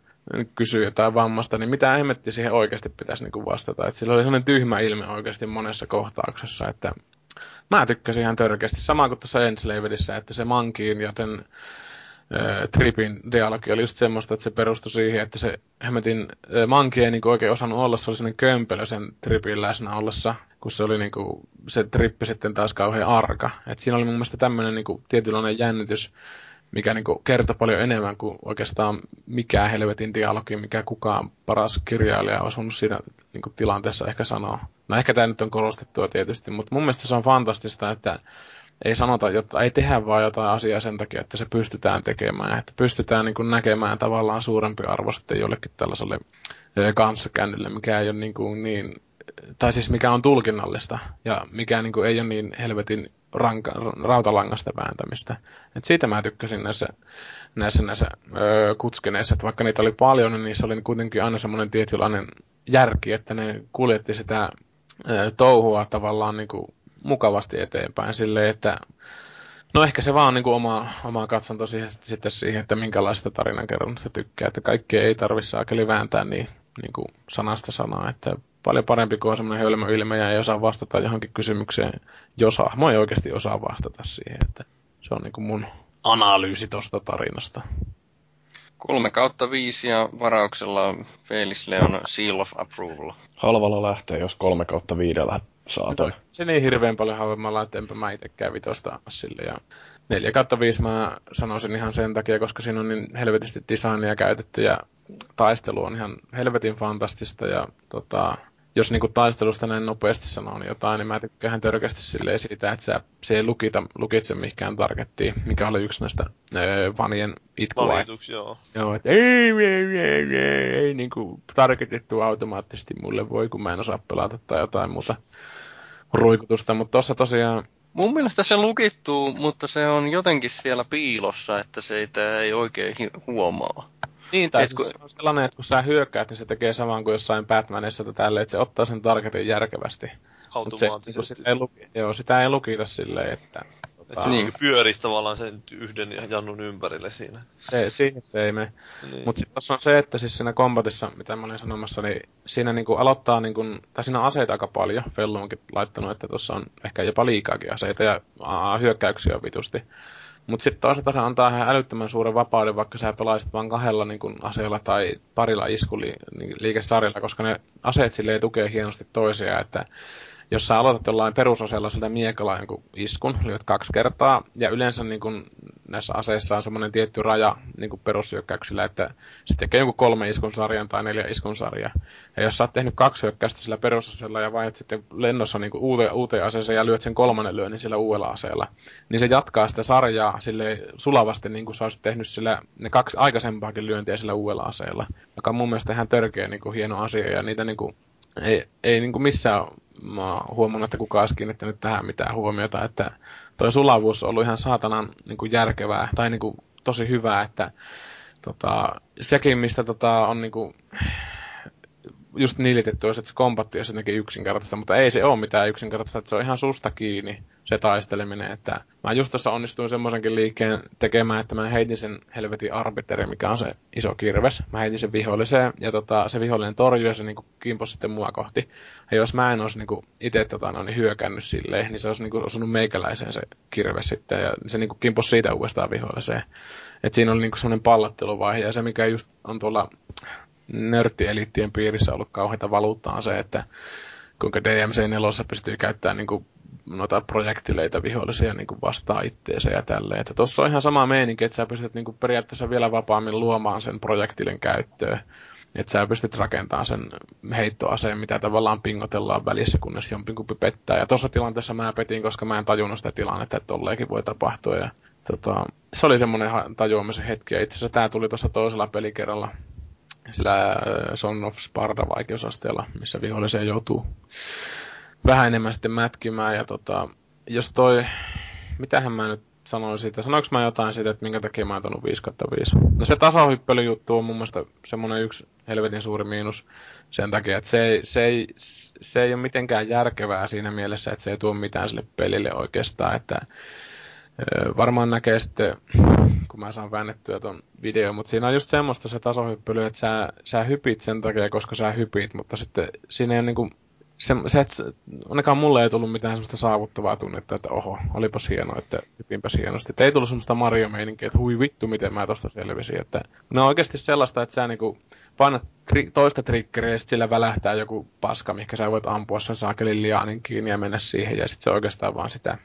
E: kysyy jotain vammasta, niin mitä hemmetti siihen oikeasti pitäisi niinku vastata. Et sillä oli sellainen tyhmä ilme oikeasti monessa kohtauksessa, että mä tykkäsin ihan törkeästi. Sama kuin tuossa Enslavedissä, että se mankiin ja ten äh, Tripin dialogi oli just semmoista, että se perustui siihen, että se hemmetin äh, manki ei niinku oikein osannut olla, se oli sellainen kömpelö sen Tripin läsnä ollessa, kun se oli niinku, se trippi sitten taas kauhean arka. Et siinä oli mun mielestä tämmöinen niinku, tietynlainen jännitys, mikä niin kertoo paljon enemmän kuin oikeastaan mikään helvetin dialogi, mikä kukaan paras kirjailija on osunut siinä niin tilanteessa ehkä sanoa. No ehkä tämä nyt on korostettua tietysti, mutta mun mielestä se on fantastista, että ei sanota, jotta ei tehdä vaan jotain asiaa sen takia, että se pystytään tekemään. Että pystytään niin näkemään tavallaan suurempi arvo sitten jollekin tällaiselle kanssakäynnille, mikä ei ole niin, kuin niin tai siis mikä on tulkinnallista ja mikä niin kuin ei ole niin helvetin ranka, rautalangasta vääntämistä. Et siitä mä tykkäsin näissä, näissä, näissä öö, kutskeneissa, että vaikka niitä oli paljon, niin niissä oli kuitenkin aina semmoinen tietynlainen järki, että ne kuljetti sitä öö, touhua tavallaan niin kuin mukavasti eteenpäin silleen, että No ehkä se vaan niin kuin oma, oma katsonto siihen, sitten siihen, että minkälaista tarinankerronnasta tykkää. Että kaikki ei tarvitse saakeli vääntää niin, niin kuin sanasta sanaa. Että paljon parempi kuin on semmoinen hölmö ilme ja ei osaa vastata johonkin kysymykseen, jos hahmo ei oikeasti osaa vastata siihen. Että se on niin kuin mun analyysi tuosta tarinasta.
B: Kolme kautta viisi ja varauksella Felix Leon Seal of Approval.
A: Halvalla lähtee, jos kolme kautta viidellä saa toi.
E: Se niin hirveän paljon halvemmalla, että enpä mä itsekään vitosta sille. Ja 4 kautta 5 mä sanoisin ihan sen takia, koska siinä on niin helvetisti designia käytetty ja taistelu on ihan helvetin fantastista ja tota, jos niinku taistelusta näin nopeasti sanoo niin jotain, niin mä tykkään törkeästi silleen siitä, että sä, se ei lukita, lukitse mihinkään targettiin, mikä oli yksi näistä öö, vanien itkua.
C: Valituksi, joo.
E: Joo, että ei, ei, ei, ei, ei niinku targetittu automaattisesti mulle voi, kun mä en osaa pelata tai jotain muuta ruikutusta, mutta tossa tosiaan
B: Mun mielestä se lukittuu, mutta se on jotenkin siellä piilossa, että se ei, ei oikein huomaa.
E: Niin, tai siis kun... se on sellainen, että kun sä hyökkäät, niin se tekee saman kuin jossain Batmanissa tai tälle, että se ottaa sen targetin järkevästi.
C: Automaattisesti.
E: Se, niin sitä, ei luki, joo, sitä ei lukita silleen, että...
C: Tota, se niin pyörisi tavallaan sen yhden jannun ympärille siinä.
E: Se, siihen se ei mene. Niin. Mutta sitten tuossa on se, että siis siinä kombatissa, mitä mä olin sanomassa, niin siinä niinku aloittaa, niinku, tai siinä on aseita aika paljon. Fellu onkin laittanut, että tuossa on ehkä jopa liikaakin aseita ja aa, hyökkäyksiä on vitusti. Mutta sitten toisaalta se antaa ihan älyttömän suuren vapauden, vaikka sä pelaisit vain kahdella niin kun, aseella tai parilla iskuliikesarjalla, koska ne aseet sille tukee hienosti toisiaan, että jos sä aloitat jollain perusosella sillä miekalla jonkun iskun, lyöt kaksi kertaa, ja yleensä niin kun näissä aseissa on semmoinen tietty raja niin perushyökkäyksillä, että se tekee joku kolme iskun sarjan tai neljä iskun sarjaa. Ja jos sä oot tehnyt kaksi hyökkäystä sillä perusasella ja vaihdat sitten lennossa niin uuteen, uuteen aseeseen ja lyöt sen kolmannen lyönnin sillä uudella aseella, niin se jatkaa sitä sarjaa sille sulavasti niin kuin sä olisit tehnyt sillä, ne kaksi aikaisempaakin lyöntiä sillä uudella aseella, joka on mun mielestä ihan törkeä niin hieno asia ja niitä niin ei, ei niin kuin missään mä oon huomannut, että kukaan olisi kiinnittänyt tähän mitään huomiota, että toi sulavuus on ollut ihan saatanan niin kuin järkevää tai niin kuin tosi hyvää, että tota, sekin, mistä tota, on niin kuin, just nilitetty olisi, että se kombatti olisi jotenkin yksinkertaista, mutta ei se ole mitään yksinkertaista, että se on ihan susta kiinni se taisteleminen, että mä just tuossa onnistuin semmoisenkin liikkeen tekemään, että mä heitin sen helvetin arbiteri, mikä on se iso kirves, mä heitin sen viholliseen, ja tota, se vihollinen torjui ja se niinku kimposi sitten mua kohti. Ja jos mä en olisi niinku itse tota, no, niin hyökännyt silleen, niin se olisi niinku osunut meikäläiseen se kirves sitten, ja se niinku kimposi siitä uudestaan viholliseen. Et siinä oli niinku semmoinen pallotteluvaihe, ja se mikä just on tuolla nörttieliittien piirissä ollut kauheita valuuttaa se, että kuinka DMC4 pystyy käyttämään niin kuin noita projektileita vihollisia niin kuin vastaan itteensä ja tälleen. Että tossa on ihan sama meininki, että sä pystyt niin kuin periaatteessa vielä vapaammin luomaan sen projektilin käyttöön. Että sä pystyt rakentamaan sen heittoaseen, mitä tavallaan pingotellaan välissä, kunnes jompikumpi pettää. Ja tuossa tilanteessa mä petin, koska mä en tajunnut sitä tilannetta, että tolleekin voi tapahtua. Ja, tota, se oli semmoinen tajuamisen hetki. Ja itse asiassa tää tuli tuossa toisella pelikerralla sillä Son of Sparda vaikeusasteella, missä viholliseen joutuu vähän enemmän sitten mätkimään. Ja tota, jos toi, mitähän mä nyt sanoin siitä, sanoinko mä jotain siitä, että minkä takia mä oon 5 5? No se tasahyppelyjuttu on mun mielestä semmonen yksi helvetin suuri miinus sen takia, että se ei, se, ei, se ei ole mitenkään järkevää siinä mielessä, että se ei tuo mitään sille pelille oikeastaan, että varmaan näkee sitten, kun mä saan väännettyä ton video, mutta siinä on just semmoista se tasohyppely, että sä, sä hypit sen takia, koska sä hypit, mutta sitten siinä ei niinku, se, se, että ainakaan mulle ei tullut mitään semmoista saavuttavaa tunnetta, että oho, olipas hienoa, että hypinpäs hienosti. Että ei tullut semmoista Mario-meininkiä, että hui vittu, miten mä tosta selvisin. Että ne on oikeasti sellaista, että sä niinku painat tri- toista triggeriä ja sit sillä välähtää joku paska, mikä sä voit ampua sen saakelin liaanin kiinni ja mennä siihen. Ja sitten se oikeastaan vaan sitä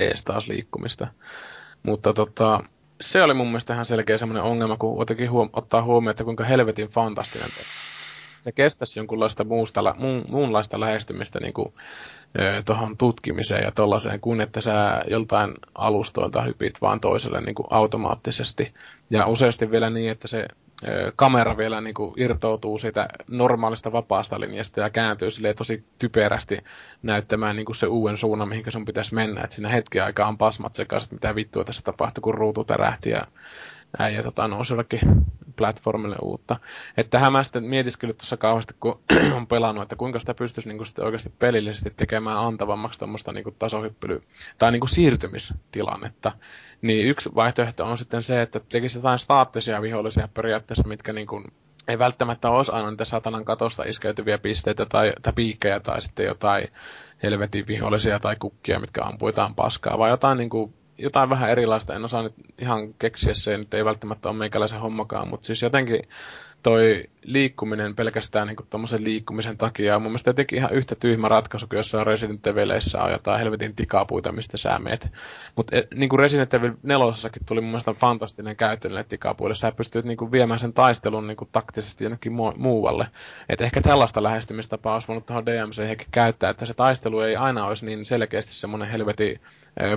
E: ees taas liikkumista. Mutta tota, se oli mun mielestä ihan selkeä semmoinen ongelma, kun huom- ottaa huomioon, että kuinka helvetin fantastinen se kestäisi jonkunlaista muusta, muun, muunlaista lähestymistä niin kuin, tuohon tutkimiseen ja tollaiseen, kuin että sä joltain alustoilta hypit vaan toiselle niin kuin automaattisesti. Ja useasti vielä niin, että se kamera vielä niin kuin irtoutuu siitä normaalista vapaasta linjasta ja kääntyy sille tosi typerästi näyttämään niin kuin se uuden suunnan, mihin sun pitäisi mennä. Et siinä hetken aikaa on pasmat sekaisin, mitä vittua tässä tapahtuu, kun ruutu tärähti ja äijä tota, nousi jollekin platformille uutta. Että tähän mä sitten mietiskellyt tuossa kauheasti, kun on pelannut, että kuinka sitä pystyisi niin kuin sitten oikeasti pelillisesti tekemään antavammaksi tuommoista niin tasohyppely- tai niin kuin siirtymistilannetta. Niin yksi vaihtoehto on sitten se, että tekisi jotain staattisia vihollisia periaatteessa, mitkä niin kuin ei välttämättä olisi aina niitä satanan katosta iskeytyviä pisteitä tai, tai piikkejä tai sitten jotain helvetin vihollisia tai kukkia, mitkä ampuitaan paskaa, vai jotain niin kuin jotain vähän erilaista. En osaa nyt ihan keksiä se, nyt ei välttämättä ole meikäläisen hommakaan, mutta siis jotenkin toi liikkuminen pelkästään niin tuommoisen liikkumisen takia on mun mielestä jotenkin ihan yhtä tyhmä ratkaisu kuin jossain Resident Evileissä on jotain helvetin tikapuita, mistä sä meet. Mutta niin kuin Resident Evil 4 tuli mun mielestä fantastinen käyttö niille tikapuille. Sä pystyt niin kuin viemään sen taistelun niin kuin taktisesti jonnekin mu- muualle. Et ehkä tällaista lähestymistapaa olisi voinut tuohon DMC ehkä käyttää, että se taistelu ei aina olisi niin selkeästi semmoinen helvetin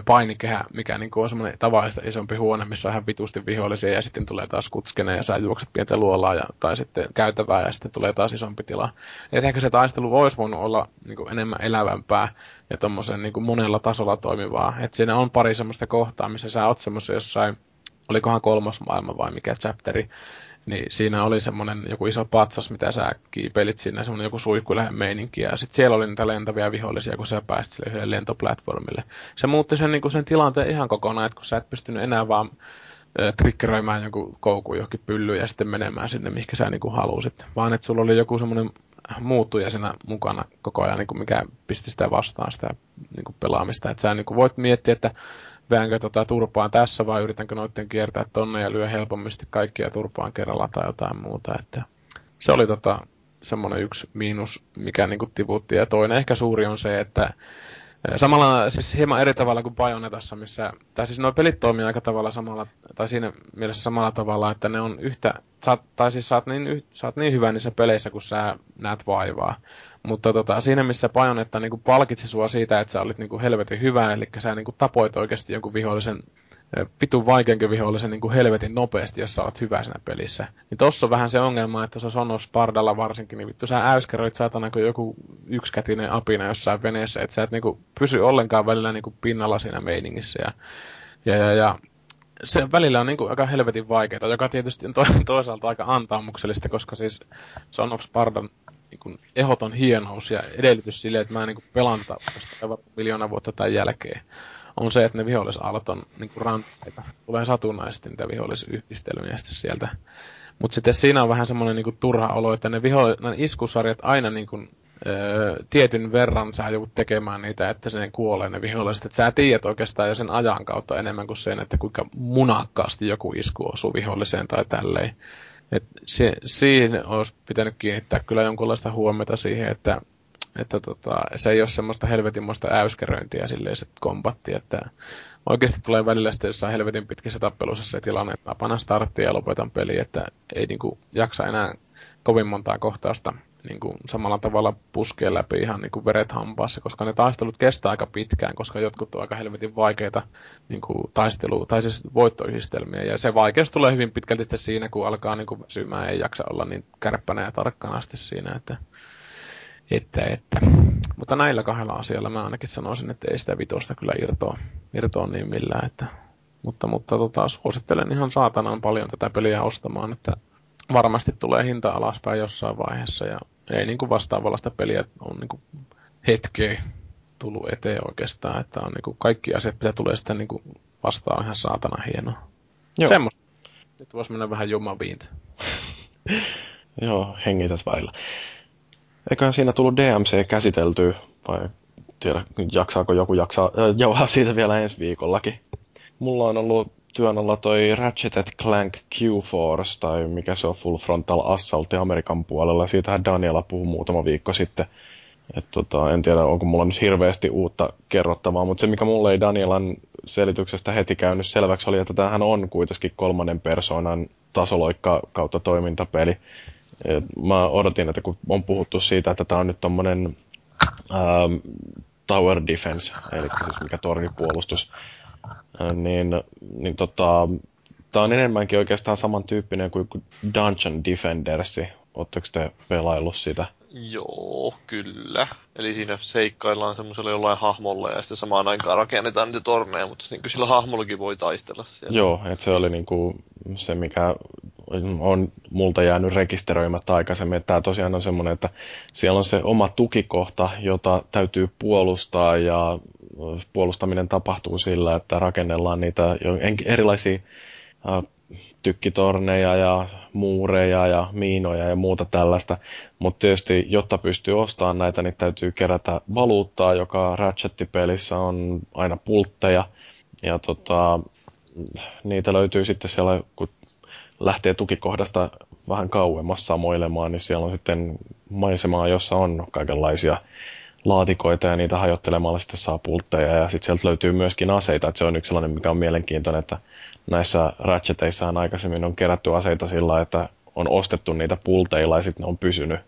E: painikehä, mikä niin kuin on semmoinen tavallista isompi huone, missä on ihan vitusti vihollisia ja sitten tulee taas kutskene ja sä juokset pientä luolaa ja, tai sitten käytävää ja sitten tulee taas isompi tila. Et ehkä se taistelu olisi voinut olla niin kuin enemmän elävämpää ja tommosen niin kuin monella tasolla toimivaa. Et siinä on pari semmoista kohtaa, missä sä oot semmoisen jossain, olikohan kolmas maailma vai mikä chapteri, niin siinä oli semmoinen joku iso patsas, mitä sä kiipelit sinne, semmoinen joku suihkulähen meininki, ja sitten siellä oli niitä lentäviä vihollisia, kun sä pääsit sille yhdelle lentoplatformille. Se muutti sen, niin sen tilanteen ihan kokonaan, että kun sä et pystynyt enää vaan triggeröimään jonkun koukun johonkin pyllyyn ja sitten menemään sinne, mihinkä sä niin kuin halusit. Vaan että sulla oli joku semmoinen muuttuja siinä mukana koko ajan, niin kuin mikä pisti sitä vastaan sitä niin kuin pelaamista. Että sä niin kuin voit miettiä, että väänkö tota turpaan tässä vai yritänkö noitten kiertää tonne ja lyö helpommin kaikkia turpaan kerralla tai jotain muuta. Että se oli tota, semmoinen yksi miinus, mikä niin kuin tiputti. Ja toinen ehkä suuri on se, että Samalla siis hieman eri tavalla kuin Bayonetassa, missä, tai siis nuo pelit toimii aika tavalla samalla, tai siinä mielessä samalla tavalla, että ne on yhtä, saat, tai siis saat niin, saat niin hyvä niissä peleissä, kun sä näet vaivaa. Mutta tota, siinä missä Bayonetta niin kuin palkitsi sua siitä, että sä olit niin kuin helvetin hyvä, eli sä niin kuin tapoit oikeasti jonkun vihollisen pitun vaikeampi vihollisen niin kuin helvetin nopeasti, jos sä olet hyvä siinä pelissä. Niin tossa on vähän se ongelma, että se on Sonos Spardalla varsinkin, niin vittu sä äyskeroit saatana kuin joku yksikätinen apina jossain veneessä, että sä et niin kuin pysy ollenkaan välillä niin kuin pinnalla siinä meiningissä. Ja, ja, ja, ja se välillä on niin kuin aika helvetin vaikeaa, joka tietysti on to- toisaalta aika antaamuksellista, koska siis Son of Spartan niin kuin ehoton hienous ja edellytys sille, että mä niin kuin pelaan tätä miljoona vuotta tämän jälkeen, on se, että ne vihollisaallot on niin kuin. Tulee satunnaisesti niitä vihollisyhdistelmiä sieltä. Mutta sitten siinä on vähän semmoinen niin turha olo, että ne, viho, ne iskusarjat aina niin kuin, öö, tietyn verran sä joudut tekemään niitä, että se kuolee ne viholliset. Että sä tiedät oikeastaan jo sen ajan kautta enemmän kuin sen, että kuinka munakkaasti joku isku osuu viholliseen tai tälleen. Et se, siihen olisi pitänyt kiinnittää kyllä jonkunlaista huomiota siihen, että, että tota, se ei ole semmoista helvetinmoista äyskeröintiä silleen se kombatti, että oikeasti tulee välillä sitten jossain helvetin pitkissä tappeluissa se tilanne, että mä starttia ja lopetan peli, että ei niinku jaksa enää kovin montaa kohtausta niin kuin samalla tavalla puskee läpi ihan niin kuin veret hampaassa, koska ne taistelut kestää aika pitkään, koska jotkut on aika helvetin vaikeita niin kuin taistelu, tai siis voittoyhdistelmiä. Ja se vaikeus tulee hyvin pitkälti sitten siinä, kun alkaa niin kuin väsymään, ei jaksa olla niin kärppänä ja tarkkana asti siinä, että, että, että. Mutta näillä kahdella asialla mä ainakin sanoisin, että ei sitä vitosta kyllä irtoa, irtoa niin millään, että mutta, mutta tota, suosittelen ihan saatanaan paljon tätä peliä ostamaan, että varmasti tulee hinta alaspäin jossain vaiheessa ja ei niin kuin vastaavallaista peliä on niin kuin hetkeä tullut eteen oikeastaan, että on niin kuin kaikki asiat, mitä tulee sitten niin kuin vastaan ihan saatana hienoa. Joo. Semmosta. Nyt voisi mennä vähän jumabiinta.
A: Joo, hengiset vailla. Eiköhän siinä tullut DMC käsitelty, vai tiedä, jaksaako joku jaksaa jauhaa siitä vielä ensi viikollakin. Mulla on ollut työn alla toi Ratchet Clank Q-Force, tai mikä se on Full Frontal Assault Amerikan puolella. Siitähän Daniela puhui muutama viikko sitten. Et tota, en tiedä, onko mulla nyt hirveästi uutta kerrottavaa, mutta se mikä mulle ei Danielan selityksestä heti käynyt selväksi oli, että tämähän on kuitenkin kolmannen persoonan tasoloikka kautta toimintapeli. Mä odotin, että kun on puhuttu siitä, että tämä on nyt tommonen ähm, tower defense, eli siis mikä tornipuolustus, niin, niin tota, tämä on enemmänkin oikeastaan samantyyppinen kuin Dungeon Defendersi. Oletteko te pelaillut sitä?
C: Joo, kyllä. Eli siinä seikkaillaan semmoisella jollain hahmolla ja sitten samaan aikaan rakennetaan niitä torneja, mutta niin sillä hahmollakin voi taistella siellä.
A: Joo, että se oli niinku se, mikä on multa jäänyt rekisteröimättä aikaisemmin. Että tämä tosiaan on semmoinen, että siellä on se oma tukikohta, jota täytyy puolustaa ja puolustaminen tapahtuu sillä, että rakennellaan niitä erilaisia tykkitorneja ja muureja ja miinoja ja muuta tällaista. Mutta tietysti, jotta pystyy ostamaan näitä, niin täytyy kerätä valuuttaa, joka Ratchet-pelissä on aina pultteja. Ja tota, niitä löytyy sitten siellä, kun lähtee tukikohdasta vähän kauemmas samoilemaan, niin siellä on sitten maisemaa, jossa on kaikenlaisia laatikoita ja niitä hajottelemalla sitten saa pultteja ja sitten sieltä löytyy myöskin aseita, että se on yksi sellainen, mikä on mielenkiintoinen, että näissä Ratcheteissaan aikaisemmin on kerätty aseita sillä, että on ostettu niitä pulteilla ja sitten ne on pysynyt.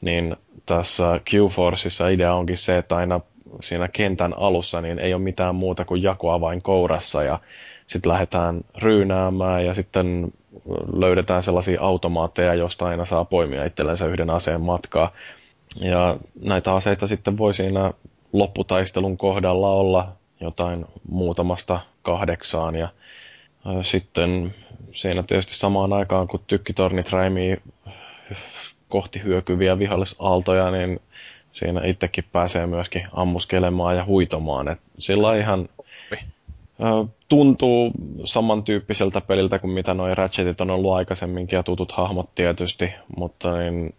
A: Niin tässä Q-Forceissa idea onkin se, että aina siinä kentän alussa niin ei ole mitään muuta kuin jakoavain kourassa ja sitten lähdetään ryynäämään ja sitten löydetään sellaisia automaatteja, joista aina saa poimia itsellensä yhden aseen matkaa. Ja näitä aseita sitten voi siinä lopputaistelun kohdalla olla jotain muutamasta kahdeksaan ja sitten siinä tietysti samaan aikaan, kun tykkitornit räimii kohti hyökyviä vihollisaaltoja, niin siinä itsekin pääsee myöskin ammuskelemaan ja huitomaan. Et sillä ihan tuntuu samantyyppiseltä peliltä kuin mitä noin Ratchetit on ollut aikaisemminkin ja tutut hahmot tietysti, mutta niin,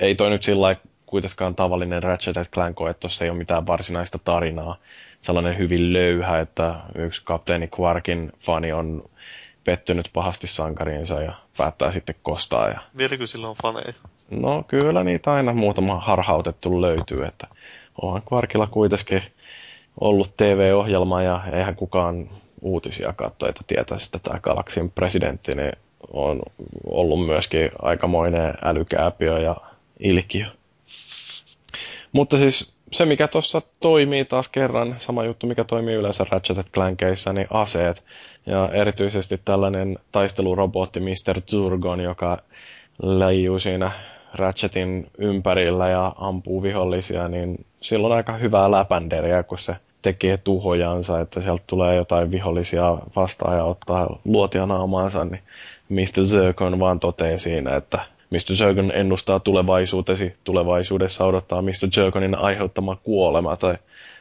A: ei toi nyt sillä kuitenkaan tavallinen Ratchet Clank että tuossa ei ole mitään varsinaista tarinaa. Sellainen hyvin löyhä, että yksi kapteeni Quarkin fani on pettynyt pahasti sankariinsa ja päättää sitten kostaa. Ja...
C: Vieläkö sillä on faneja?
A: No kyllä niitä aina muutama harhautettu löytyy, että onhan Quarkilla kuitenkin ollut TV-ohjelma ja eihän kukaan uutisia katso, että tietäisi, että tämä galaksin presidentti niin on ollut myöskin aikamoinen älykääpiö ja ilkiö. Mutta siis se, mikä tuossa toimii taas kerran, sama juttu, mikä toimii yleensä Ratchet Clankissa, niin aseet. Ja erityisesti tällainen taistelurobotti Mr. Zurgon, joka leijuu siinä Ratchetin ympärillä ja ampuu vihollisia, niin silloin on aika hyvää läpänderiä, kun se tekee tuhojansa, että sieltä tulee jotain vihollisia vastaan ja ottaa luotia naamaansa, niin Mr. Zircon vaan toteaa siinä, että Mr. Zircon ennustaa tulevaisuutesi, tulevaisuudessa odottaa Mr. Zirconin aiheuttama kuolema, tai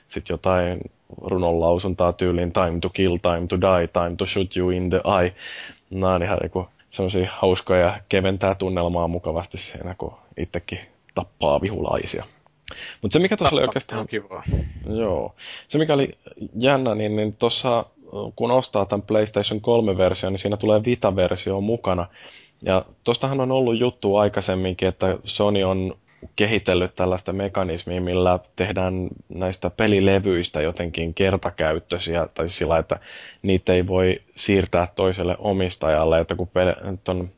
A: sitten jotain runonlausuntaa tyyliin time to kill, time to die, time to shoot you in the eye. Nämä on ihan joku sellaisia hauskoja keventää tunnelmaa mukavasti siinä, kun itsekin tappaa vihulaisia. Mutta se mikä tuossa oli oikeastaan...
E: Kivaa.
A: Joo. Se mikä oli jännä, niin, niin tuossa kun ostaa tämän PlayStation 3-version, niin siinä tulee Vita-versio mukana. Ja tuostahan on ollut juttu aikaisemminkin, että Sony on kehitellyt tällaista mekanismia, millä tehdään näistä pelilevyistä jotenkin kertakäyttöisiä, tai sillä, että niitä ei voi siirtää toiselle omistajalle, että kun ton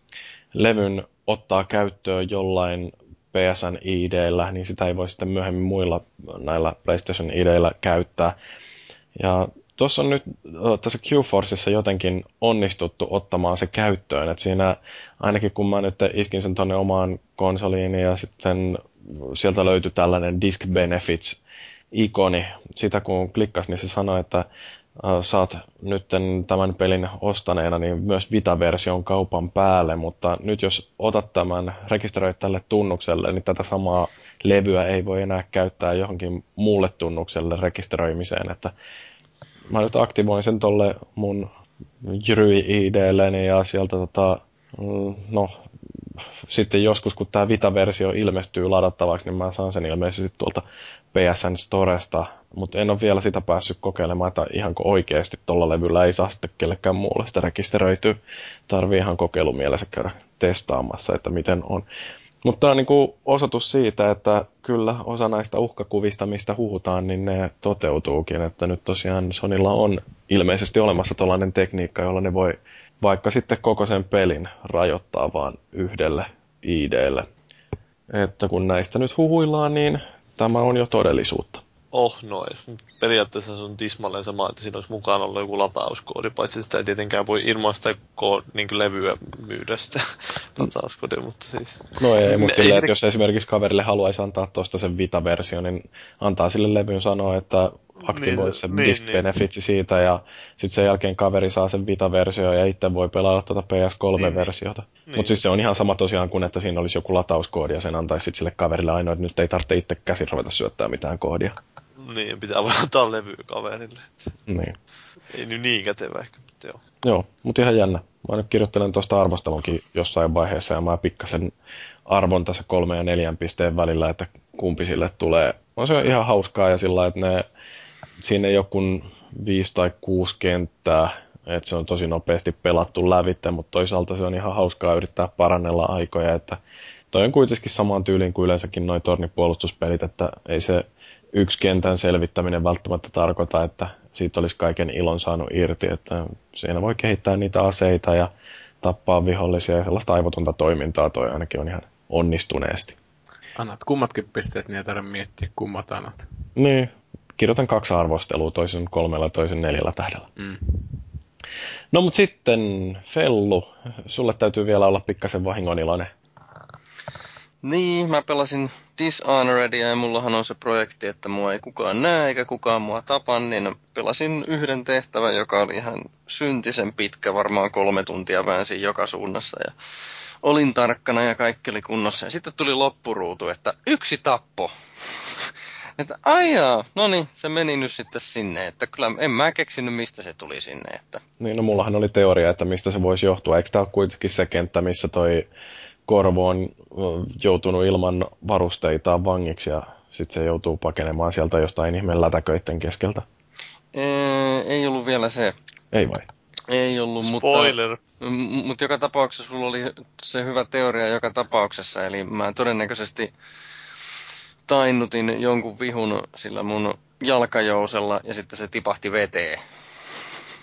A: levyn ottaa käyttöön jollain PSN IDllä, niin sitä ei voi sitten myöhemmin muilla näillä PlayStation IDillä käyttää. Ja tuossa on nyt tässä Q-Forceissa jotenkin onnistuttu ottamaan se käyttöön, että siinä ainakin kun mä nyt iskin sen tonne omaan konsoliin ja sitten sieltä löytyi tällainen Disk Benefits ikoni. Sitä kun klikkas, niin se sanoi, että saat nyt tämän pelin ostaneena niin myös Vita-version kaupan päälle, mutta nyt jos otat tämän, rekisteröit tälle tunnukselle, niin tätä samaa levyä ei voi enää käyttää johonkin muulle tunnukselle rekisteröimiseen, että mä nyt aktivoin sen tolle mun Jry IDlleni ja sieltä tota, mm, no, sitten joskus kun tämä Vita-versio ilmestyy ladattavaksi, niin mä saan sen ilmeisesti tuolta PSN Storesta, mutta en ole vielä sitä päässyt kokeilemaan, että ihanko oikeasti tuolla levyllä ei saa sitten kellekään muulle sitä rekisteröityä. Tarvii ihan kokeilumielessä käydä testaamassa, että miten on. Mutta tämä on niinku osoitus siitä, että kyllä osa näistä uhkakuvista, mistä huhutaan, niin ne toteutuukin. Että nyt tosiaan Sonilla on ilmeisesti olemassa tällainen tekniikka, jolla ne voi vaikka sitten koko sen pelin rajoittaa vaan yhdelle IDlle. Että kun näistä nyt huhuillaan, niin tämä on jo todellisuutta.
C: Oh noin. Periaatteessa se on tismalleen sama, että siinä olisi mukaan ollut joku latauskoodi, paitsi sitä ei tietenkään voi ilman sitä ko- niin levyä myydä sitä latauskoodia, mutta siis...
A: No ei, mutta sille, että jos esimerkiksi kaverille haluaisi antaa tuosta sen Vita-versio, niin antaa sille levyn sanoa, että aktivoi niin, se niin, disk niin. siitä ja sitten sen jälkeen kaveri saa sen Vita-versio ja itse voi pelata tuota PS3-versiota. Niin, niin. Mutta siis se on ihan sama tosiaan kuin, että siinä olisi joku latauskoodi ja sen antaisi sitten sille kaverille ainoa, että nyt ei tarvitse itse käsin ruveta syöttää mitään koodia.
C: Niin, pitää vaan antaa levy kaverille.
A: Niin.
C: Ei nyt niin kätevä ehkä, mutta joo.
A: Joo, mutta ihan jännä. Mä nyt kirjoittelen tuosta arvostelunkin jossain vaiheessa ja mä pikkasen arvon tässä kolme ja neljän pisteen välillä, että kumpi sille tulee. On se ihan hauskaa ja sillä että ne, siinä ei ole kuin viisi tai kuusi kenttää, että se on tosi nopeasti pelattu lävitte, mutta toisaalta se on ihan hauskaa yrittää parannella aikoja, että toi on kuitenkin samaan tyyliin kuin yleensäkin noin tornipuolustuspelit, että ei se yksi kentän selvittäminen välttämättä tarkoita, että siitä olisi kaiken ilon saanut irti, että siinä voi kehittää niitä aseita ja tappaa vihollisia ja sellaista aivotonta toimintaa toi ainakin on ihan onnistuneesti.
E: Annat kummatkin pisteet, niin ei tarvitse miettiä kummat annat.
A: Niin, kirjoitan kaksi arvostelua, toisen kolmella ja toisen neljällä tähdellä.
E: Mm.
A: No mut sitten, Fellu, sulle täytyy vielä olla pikkasen vahingoniloinen.
B: Niin, mä pelasin Dishonoredia ja mullahan on se projekti, että mua ei kukaan näe eikä kukaan mua tapa, niin pelasin yhden tehtävän, joka oli ihan syntisen pitkä, varmaan kolme tuntia väänsin joka suunnassa ja olin tarkkana ja kaikki oli kunnossa. Ja sitten tuli loppuruutu, että yksi tappo. Että aijaa, no niin, se meni nyt sitten sinne, että kyllä en mä keksinyt, mistä se tuli sinne. Että...
A: Niin, no mullahan oli teoria, että mistä se voisi johtua. Eikö tämä ole kuitenkin se kenttä, missä toi Korvo on joutunut ilman varusteita vangiksi ja sitten se joutuu pakenemaan sieltä jostain ihmeen lätäköiden keskeltä.
B: Ee, ei ollut vielä se.
A: Ei vai?
B: Ei ollut,
C: Spoiler.
B: mutta, mutta joka tapauksessa sulla oli se hyvä teoria joka tapauksessa, eli mä todennäköisesti tainnutin jonkun vihun sillä mun jalkajousella ja sitten se tipahti veteen.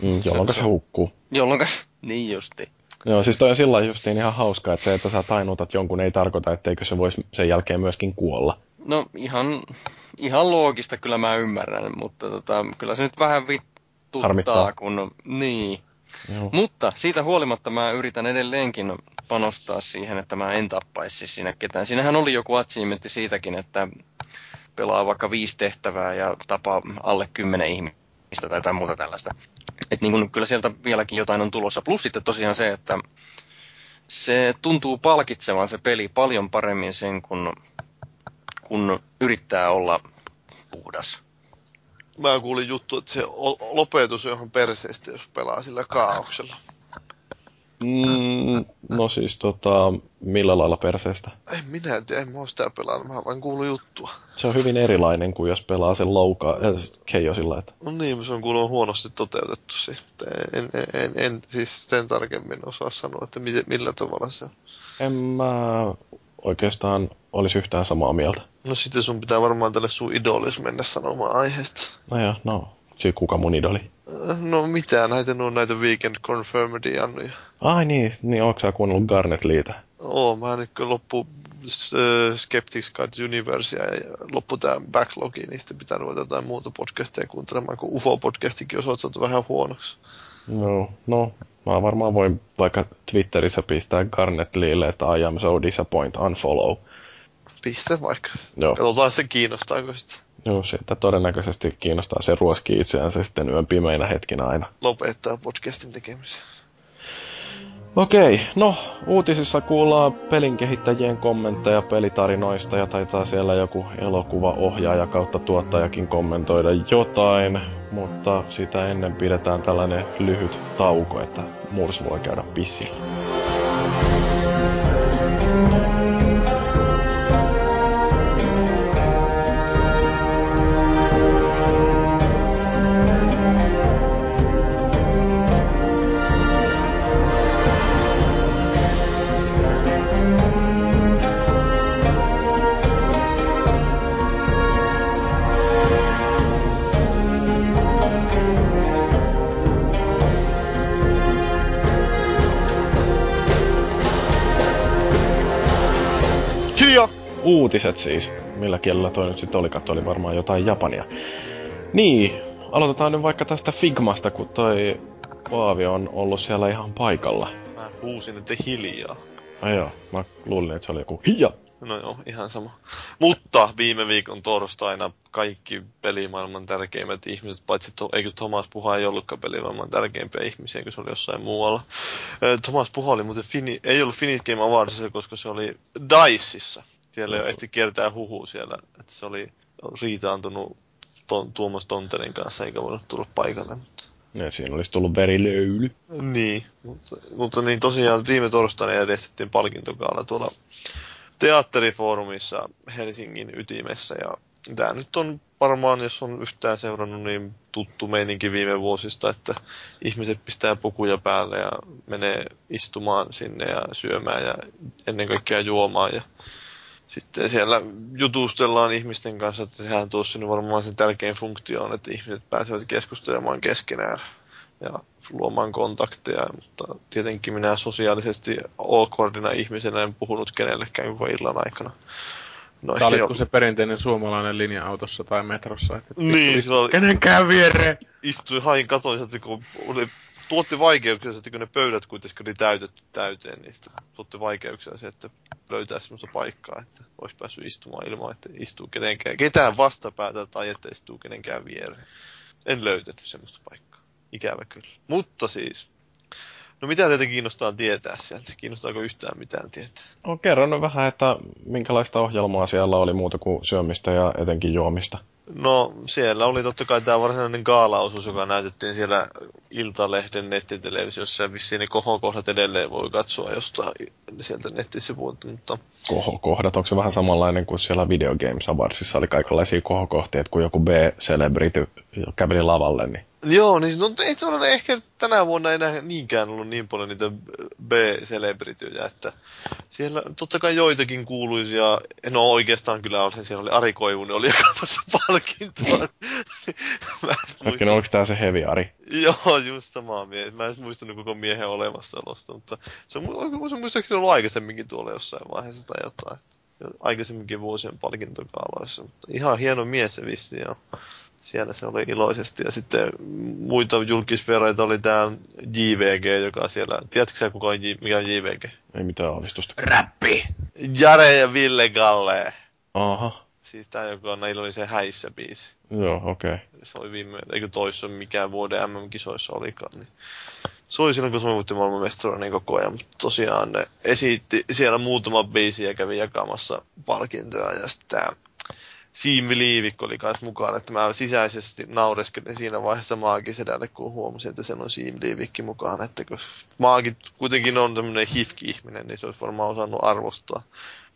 A: Mm, jolloin se, se hukkuu.
B: Jolloin niin justi.
A: Joo, siis toi on sillä justiin ihan hauskaa, että se, että sä tainutat jonkun, ei tarkoita, etteikö se voisi sen jälkeen myöskin kuolla.
B: No ihan, ihan loogista kyllä mä ymmärrän, mutta tota, kyllä se nyt vähän vittuuttaa,
A: Harmittaa.
B: kun... Niin.
A: Joo.
B: Mutta siitä huolimatta mä yritän edelleenkin panostaa siihen, että mä en tappaisi siis siinä ketään. Siinähän oli joku achievementti siitäkin, että pelaa vaikka viisi tehtävää ja tapaa alle kymmenen ihmistä tai jotain muuta tällaista. Et niin kun, kyllä sieltä vieläkin jotain on tulossa. Plus sitten tosiaan se, että se tuntuu palkitsevan se peli paljon paremmin sen, kun, kun yrittää olla puhdas.
C: Mä kuulin juttu, että se lopetus on ihan perseestä, jos pelaa sillä kaauksella.
A: Mm, no siis tota, millä lailla perseestä?
C: En minä tiedä, en mä oo sitä pelannut, mä vain kuullut juttua.
A: Se on hyvin erilainen kuin jos pelaa sen loukaa, äh, keijosilla, että
C: No niin, se on kuulemma huonosti toteutettu siis, mutta en, en, en, en siis sen tarkemmin osaa sanoa, että miten, millä tavalla se on.
A: en mä oikeastaan olisi yhtään samaa mieltä.
C: No sitten sun pitää varmaan tälle sun idolis mennä sanomaan aiheesta.
A: No joo, no, se kuka mun idoli.
C: Äh, No mitään, näitä on näitä Weekend Confirmed Jannuja.
A: Ai niin, niin onko sä kuunnellut Garnet Leeta?
C: Oo, mä nyt kun loppu äh, Skeptics Guide Universea ja loppu tää backlogi, niin sitten pitää ruveta jotain muuta podcasteja kuuntelemaan, kun UFO-podcastikin osoittautui vähän huonoksi.
A: No, no, mä varmaan voin vaikka Twitterissä pistää Garnet Leelle, että I am so disappoint, unfollow.
C: Piste vaikka.
A: Joo,
C: Katsotaan se kiinnostaako sitä.
A: joo sitä todennäköisesti kiinnostaa se ruoski itseänsä sitten yön pimeinä hetkinä aina.
C: Lopettaa podcastin tekemisen.
A: Okei, no uutisissa kuullaan pelin kehittäjien kommentteja pelitarinoista ja taitaa siellä joku elokuvaohjaaja kautta tuottajakin kommentoida jotain, mutta sitä ennen pidetään tällainen lyhyt tauko, että Murs voi käydä pissillä. Uutiset siis. Millä kielellä toi nyt sitten oli? Katso, oli varmaan jotain japania. Niin, aloitetaan nyt vaikka tästä Figmasta, kun toi Paavi on ollut siellä ihan paikalla.
C: Mä huusin, että hiljaa.
A: Ai joo, mä luulin, että se oli joku hija.
C: No joo, ihan sama. Mutta viime viikon torstaina kaikki pelimaailman tärkeimmät ihmiset, paitsi to, eikö Thomas Puha ei ollutkaan pelimaailman tärkeimpiä ihmisiä, kun se oli jossain muualla. Thomas Puha oli muuten Fini, ei ollut Finnish Game Awardsissa, koska se oli Diceissa. Siellä jo ehti kiertää huhu siellä, että se oli riitaantunut ton, Tuomas Tonterin kanssa, eikä voinut tulla paikalle. Mutta...
A: Ja siinä olisi tullut verilöyly.
C: Niin, mutta, mutta niin tosiaan viime torstaina järjestettiin palkintokaala tuolla teatterifoorumissa Helsingin ytimessä ja tämä nyt on varmaan, jos on yhtään seurannut, niin tuttu meininki viime vuosista, että ihmiset pistää pukuja päälle ja menee istumaan sinne ja syömään ja ennen kaikkea juomaan ja sitten siellä jutustellaan ihmisten kanssa, että sehän tuossa nyt varmaan sen tärkein funktio on, että ihmiset pääsevät keskustelemaan keskenään ja luomaan kontakteja, mutta tietenkin minä sosiaalisesti awkwardina ihmisenä en puhunut kenellekään koko illan aikana. No,
E: Sä olitko
C: jo-
E: se perinteinen suomalainen linja-autossa tai metrossa? Että et
C: Niin, oli-
E: Kenenkään viereen!
C: istuin hain katoin sieltä, kun oli, tuotti vaikeuksia, että kun ne pöydät kuitenkin oli täytetty täyteen, niin sitten tuotti vaikeuksia se, että löytää semmoista paikkaa, että olisi päässyt istumaan ilman, että istuu kenenkään, ketään vastapäätä tai että istuu kenenkään viereen. En löytänyt semmoista paikkaa. Ikävä kyllä. Mutta siis, no mitä teitä kiinnostaa tietää sieltä? Kiinnostaako yhtään mitään tietää?
A: No kerro nyt vähän, että minkälaista ohjelmaa siellä oli muuta kuin syömistä ja etenkin juomista.
C: No siellä oli totta kai tämä varsinainen gaalaosuus, joka näytettiin siellä Iltalehden nettitelevisiossa. Ja vissiin ne kohokohdat edelleen voi katsoa jostain sieltä nettisivuilta, mutta
A: Kohokohdat, onko se vähän samanlainen kuin siellä Video Games Awardsissa? Oli kaikenlaisia kohokohtia, että kun joku B-celebrity käveli lavalle, niin
C: Joo, niin no, ei se ole ehkä tänä vuonna enää niinkään ollut niin paljon niitä B-celebrityjä, että siellä totta kai joitakin kuuluisia, no oikeastaan kyllä on, siellä oli Ari Koivunen oli jakamassa palkintoa. Mä en muista-
A: hetkinen, oliko tämä se Heavy Ari?
C: Joo, just samaa mieltä. Mä en muistanut koko miehen olemassaolosta, mutta se on, se on muistaakseni ollut aikaisemminkin tuolla jossain vaiheessa tai jotain. aikaisemminkin vuosien palkintokaaloissa. Mutta ihan hieno mies se vissi ja siellä se oli iloisesti. Ja sitten muita julkisvereitä oli tämä JVG, joka siellä... Tiedätkö sä kuka on, J, mikä on JVG?
A: Ei mitään aavistusta.
E: Räppi!
C: Jare ja Ville Galle.
A: Aha.
C: Siis tää, joka on, niillä oli se häissä biisi.
A: Joo, okei. Okay.
C: Se oli viime, eikö toissa mikään vuoden MM-kisoissa olikaan. Niin. Se oli silloin, kun Suomi voitti maailmanmestaruuden niin koko ajan, mutta tosiaan ne esitti siellä muutama biisi ja kävi jakamassa palkintoja. Ja sitten tämä Siimi Liivikko oli kanssa mukaan, että mä sisäisesti naureskelin siinä vaiheessa maagisedälle, kun huomasin, että siellä on Siimi Liivikki mukaan. Että kun maagit kuitenkin on tämmöinen hifki-ihminen, niin se olisi varmaan osannut arvostaa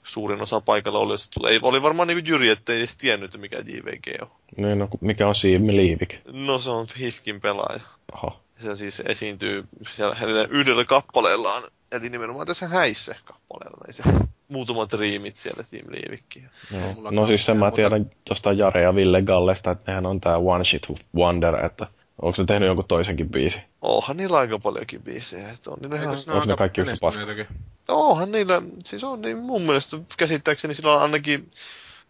C: suurin osa paikalla oli, ei, oli varmaan niin Jyri, ettei edes tiennyt, että mikä JVG on.
A: Niin, no mikä on Siimi Liivik?
C: No se on Hifkin pelaaja.
A: Aha.
C: Se siis esiintyy siellä yhdellä kappaleellaan, eli nimenomaan tässä häissä kappaleella, niin se muutamat riimit siellä Siim Liivikkiin.
A: No, no siis sen mä tiedän tuosta Jare ja Ville Gallesta, että nehän on tää One Shit Wonder, että Onko se tehnyt jonkun toisenkin biisi?
C: Onhan niillä aika paljonkin biisejä. Että on
A: niillä ihan... Onko ne kaikki yhtä paska?
C: Onhan niillä, siis on niin mun mielestä käsittääkseni sillä on ainakin,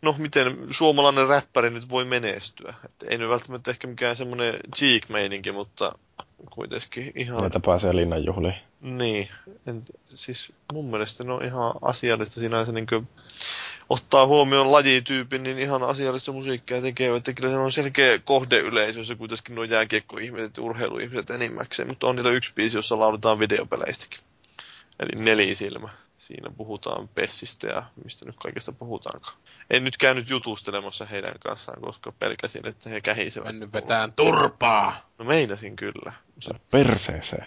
C: no miten suomalainen räppäri nyt voi menestyä. Että ei nyt välttämättä ehkä mikään semmoinen cheek-meininki, mutta kuitenkin ihan...
A: Näitä pääsee linnanjuhliin.
C: Niin, en, siis mun mielestä ne on ihan asiallista sinänsä niin kuin, ottaa huomioon lajityypin, niin ihan asiallista musiikkia tekee, että kyllä se on selkeä kohdeyleisö, se kuitenkin nuo jääkiekkoihmiset ja urheiluihmiset enimmäkseen, mutta on niillä yksi biisi, jossa lauletaan videopeleistäkin. Eli nelisilmä. Siinä puhutaan Pessistä ja mistä nyt kaikesta puhutaankaan. En nyt käynyt jutustelemassa heidän kanssaan, koska pelkäsin, että he kähisevät.
E: Mennyt vetään turpaa!
C: No meinasin kyllä.
A: Perseeseen.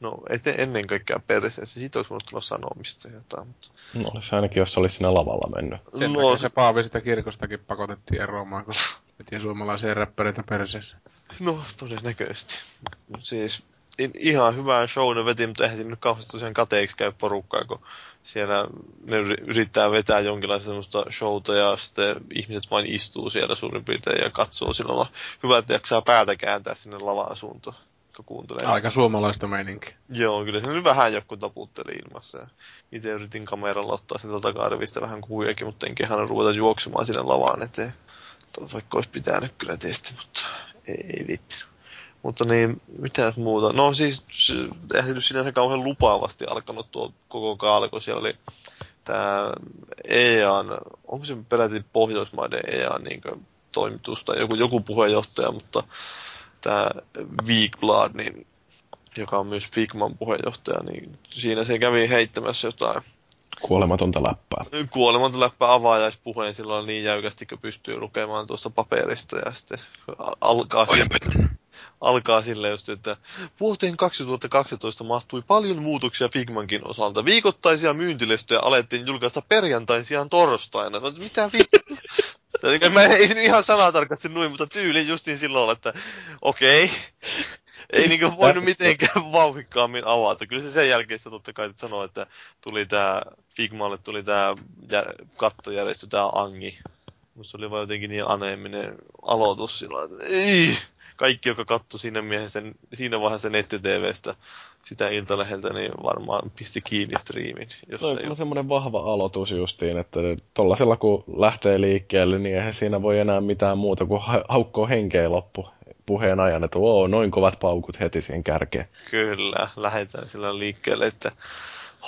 C: No, et ennen kaikkea perseessä. Siitä olisi voinut tulla sanomista jotain. Mutta...
A: No, olisi ainakin, jos olisi siinä lavalla mennyt.
E: Sen no, se Paavi sitä kirkostakin pakotettiin eroamaan, kun veti suomalaisia räppäreitä perseessä.
C: No, todennäköisesti. Siis ihan hyvää show ne veti, mutta eihän nyt kauheasti tosiaan kateeksi käy porukkaa, kun siellä ne yrittää vetää jonkinlaista semmoista showta ja sitten ihmiset vain istuu siellä suurin piirtein ja katsoo silloin. Hyvä, että jaksaa päätä kääntää sinne lavaan suuntaan kun kuuntelee.
E: Aika suomalaista meininkiä.
C: Joo, kyllä se nyt vähän joku taputteli ilmassa. Ja itse yritin kameralla ottaa sitä takarivistä vähän kuviakin, mutta en kehannut ruveta juoksemaan sinne lavaan eteen. Vaikka olisi pitänyt kyllä tietysti, mutta ei, ei vitti. Mutta niin, mitä muuta? No siis, nyt sinänsä kauhean lupaavasti alkanut tuo koko kaali, kun siellä oli tämä EAN, onko se peräti Pohjoismaiden EAN niin toimitusta, joku, joku puheenjohtaja, mutta tämä Weekblad, niin, joka on myös Figman puheenjohtaja, niin siinä se kävi heittämässä jotain
A: Kuolematonta läppää.
C: Kuolematonta läppää avajaispuheen silloin niin jäykästi, kun pystyy lukemaan tuosta paperista ja sitten alkaa, sille, alkaa sille just, että vuoteen 2012 mahtui paljon muutoksia Figmankin osalta. Viikoittaisia myyntilestoja alettiin julkaista perjantain sijaan torstaina. Mitä vi- Mä ei se ihan sanatarkasti noin, mutta tyyli justiin silloin, että okei, okay. ei niinku voinut mitenkään vauhikkaammin avata. Kyllä se sen jälkeen sitä totta kai sanoo, että tuli tää, Figmalle tuli tää kattojärjestö, tää Angi. Musta oli vaan jotenkin niin aneeminen aloitus silloin, että ei, kaikki, joka katsoi siinä, miehessä, siinä vaiheessa netti-tvstä sitä iltaleheltä, niin varmaan pisti kiinni striimin.
A: Jos no, ei... semmoinen vahva aloitus justiin, että tollasella kun lähtee liikkeelle, niin eihän siinä voi enää mitään muuta kuin haukkoo henkeä loppu puheen ajan, että oo, noin kovat paukut heti siihen kärkeen.
C: Kyllä, lähdetään sillä liikkeelle, että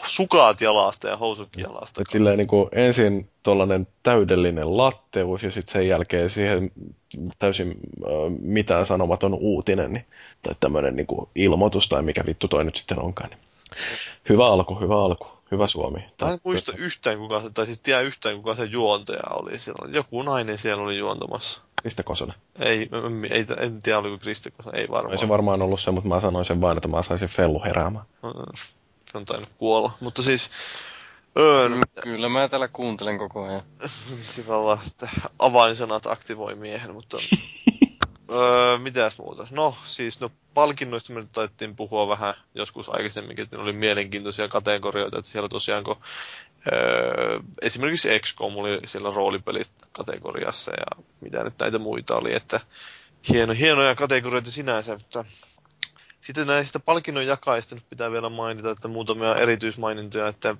C: sukaat jalasta ja housut jalasta.
A: Et silleen niin kuin ensin tuollainen täydellinen latteus ja sitten sen jälkeen siihen täysin äh, mitään sanomaton uutinen niin, tai tämmöinen niin kuin ilmoitus tai mikä vittu toi nyt sitten onkaan. Niin. Hyvä alku, hyvä alku. Hyvä Suomi.
C: Mä en muista yhtään kuka se, tai siis tiedä yhtään kuka se juontaja oli siellä. Joku nainen siellä oli juontamassa.
A: Krista Kosonen.
C: Ei, ei, en tiedä oliko Krista Kosonen, ei varmaan.
A: Ei se varmaan ollut se, mutta mä sanoin sen vain, että mä saisin Fellu heräämään.
C: Se on tainnut kuolla. Mutta siis...
B: Öö, no, Kyllä mä täällä kuuntelen koko ajan.
C: Sillä että avainsanat aktivoi miehen, mutta... öö, mitäs muuta? No, siis no palkinnoista me nyt puhua vähän joskus aikaisemminkin, että ne oli mielenkiintoisia kategorioita, että siellä tosiaan kun öö, esimerkiksi XCOM oli siellä roolipelistä kategoriassa ja mitä nyt näitä muita oli, että hieno, hienoja kategorioita sinänsä, mutta sitten näistä palkinnon jakajista nyt pitää vielä mainita, että muutamia erityismainintoja, että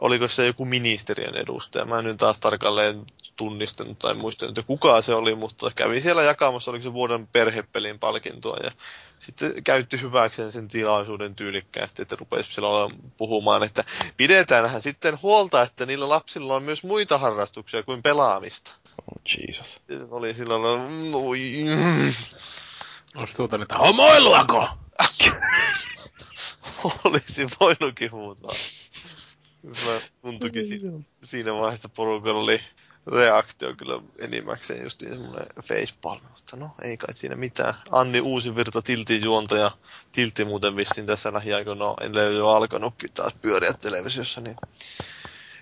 C: oliko se joku ministeriön edustaja. Mä en nyt taas tarkalleen tunnistanut tai muistanut, että kuka se oli, mutta kävi siellä jakamassa, oliko se vuoden perhepelin palkintoa ja sitten käytti hyväkseen sen tilaisuuden tyylikkäästi, että rupesi siellä puhumaan, että pidetäänhän sitten huolta, että niillä lapsilla on myös muita harrastuksia kuin pelaamista.
A: Oh, Jesus.
C: Oli silloin, oi.
E: Olisi tuota, että homoiluako?
C: Olisi voinutkin huutaa. Mä tuntuikin si- siinä vaiheessa porukalla oli reaktio kyllä enimmäkseen just semmoinen facepalm, mutta no ei kai siinä mitään. Anni uusi virta tilti juonto ja tilti muuten vissiin tässä lähiaikoina no, en jo alkanutkin taas pyöriä televisiossa, niin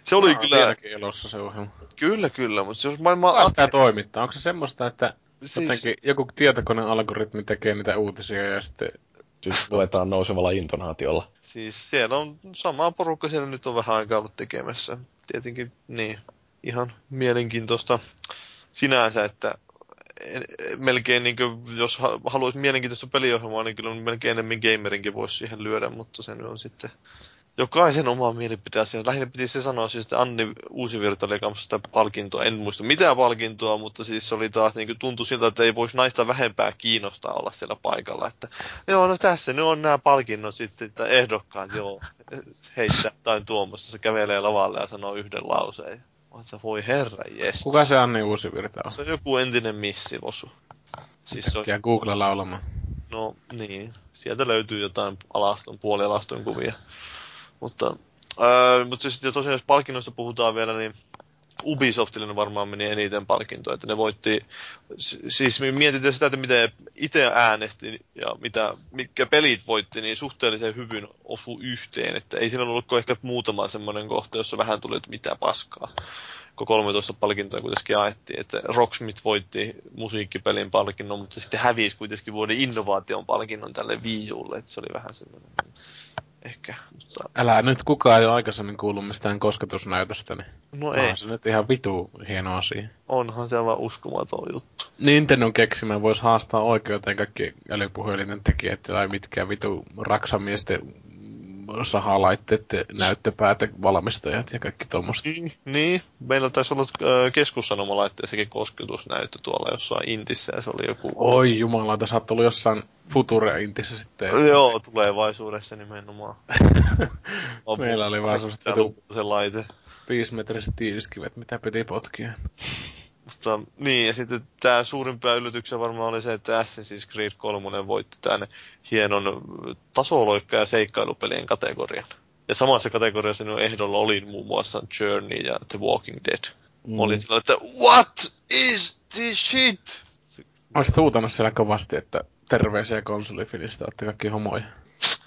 C: se oli
E: no,
C: kyllä...
E: elossa se ohjelma.
C: Kyllä, kyllä, mutta jos maailma...
E: Kuka sitä toimittaa? Onko se semmoista, että siis... jotenkin joku tietokonealgoritmi tekee niitä uutisia ja sitten
A: Siis luetaan nousevalla intonaatiolla.
C: Siis siellä on sama porukka siellä nyt on vähän aikaa ollut tekemässä. Tietenkin niin, ihan mielenkiintoista sinänsä, että melkein niin kuin, jos haluaisi mielenkiintoista peliohjelmaa, niin kyllä melkein enemmän gamerinkin voisi siihen lyödä, mutta se on sitten jokaisen oma mielipide asia. Lähinnä piti se sanoa siis, että Anni Uusivirta oli sitä palkintoa. En muista mitään palkintoa, mutta siis se oli taas niin kuin, tuntui siltä, että ei voisi naista vähempää kiinnostaa olla siellä paikalla. Että, joo, no tässä ne on nämä palkinnot sitten, että ehdokkaat, joo, heittää jotain tuommoista. Se kävelee lavalle ja sanoo yhden lauseen. Että voi herra jes.
E: Kuka se Anni Uusivirta on?
C: Se on joku entinen missivosu.
E: Siis se on... Google laulamaan.
C: No niin, sieltä löytyy jotain alaston, puolialaston kuvia. Mutta, ää, mutta sitten tosiaan jos palkinnoista puhutaan vielä, niin Ubisoftille varmaan meni eniten palkintoja, että ne voitti, siis mietitään sitä, että miten itse äänesti ja mitä, mitkä pelit voitti, niin suhteellisen hyvin osu yhteen, että ei siinä ollut ehkä muutama semmoinen kohta, jossa vähän tuli, että mitä paskaa. Kun 13 palkintoja kuitenkin jaettiin, että Rocksmith voitti musiikkipelin palkinnon, mutta sitten hävisi kuitenkin vuoden innovaation palkinnon tälle Wii Ulle, että se oli vähän semmoinen ehkä. Mutta...
E: Älä nyt kukaan ei ole aikaisemmin kuullut mistään kosketusnäytöstä, niin
C: no ei.
E: se nyt ihan vitu hieno asia.
C: Onhan se aivan uskomaton juttu.
E: Nintendo keksimään voisi haastaa oikeuteen kaikki älypuhelinen tekijät tai mitkä vitu raksamiesten sahalaitteiden näyttöpäätä valmistajat ja kaikki tuommoista.
C: Niin, niin, meillä taisi olla äh, keskussanomalaitteessakin kosketusnäyttö tuolla jossain Intissä ja se oli joku...
E: Oi jumala, tässä on jossain Future Intissä sitten.
C: Joo, tulevaisuudessa nimenomaan.
E: meillä oli vaan
C: se laite.
E: Viisimetriset tiiliskivet, mitä piti potkia.
C: Mutta niin, ja sitten tämä suurimpia yllätyksiä varmaan oli se, että Assassin's Creed 3 voitti tämän hienon tasoloikka- ja seikkailupelien kategorian. Ja samassa kategoriassa minun ehdolla oli muun muassa Journey ja The Walking Dead. Mm. Olin sillä, että what is this shit?
E: Olisit huutanut siellä kovasti, että terveisiä konsolifilistä, olette kaikki homoja.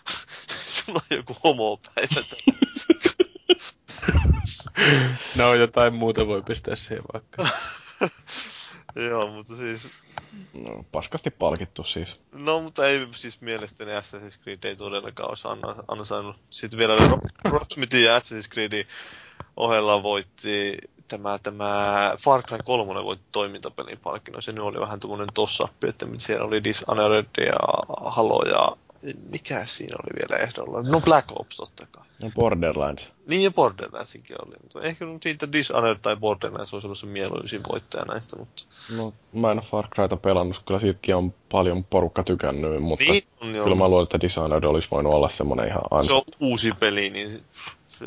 C: Sulla on joku homopäivä.
E: no jotain muuta voi pistää siihen vaikka.
C: Joo, mutta siis...
A: No, paskasti palkittu siis.
C: No, mutta ei siis mielestäni Assassin's Creed ei todellakaan olisi ansainnut. Sitten vielä Rocksmithin ja Assassin's Creedin ohella voitti tämä, tämä Far Cry 3 voitti toimintapelin palkinnon. Se nyt oli vähän tuommoinen tossappi, että siellä oli Dishonored ja Halo ja mikä siinä oli vielä ehdolla? No Black Ops totta kai.
A: No Borderlands.
C: Niin ja Borderlandsinkin oli. Mutta ehkä siitä Dishonored tai Borderlands olisi ollut se mieluisin voittaja näistä. Mutta...
A: No mä en ole Far Cryta pelannut, kyllä siitäkin on paljon porukka tykännyt, mutta
C: niin on,
A: kyllä mä luulen, että Dishonored olisi voinut olla semmoinen ihan.
C: Se on uusi peli, niin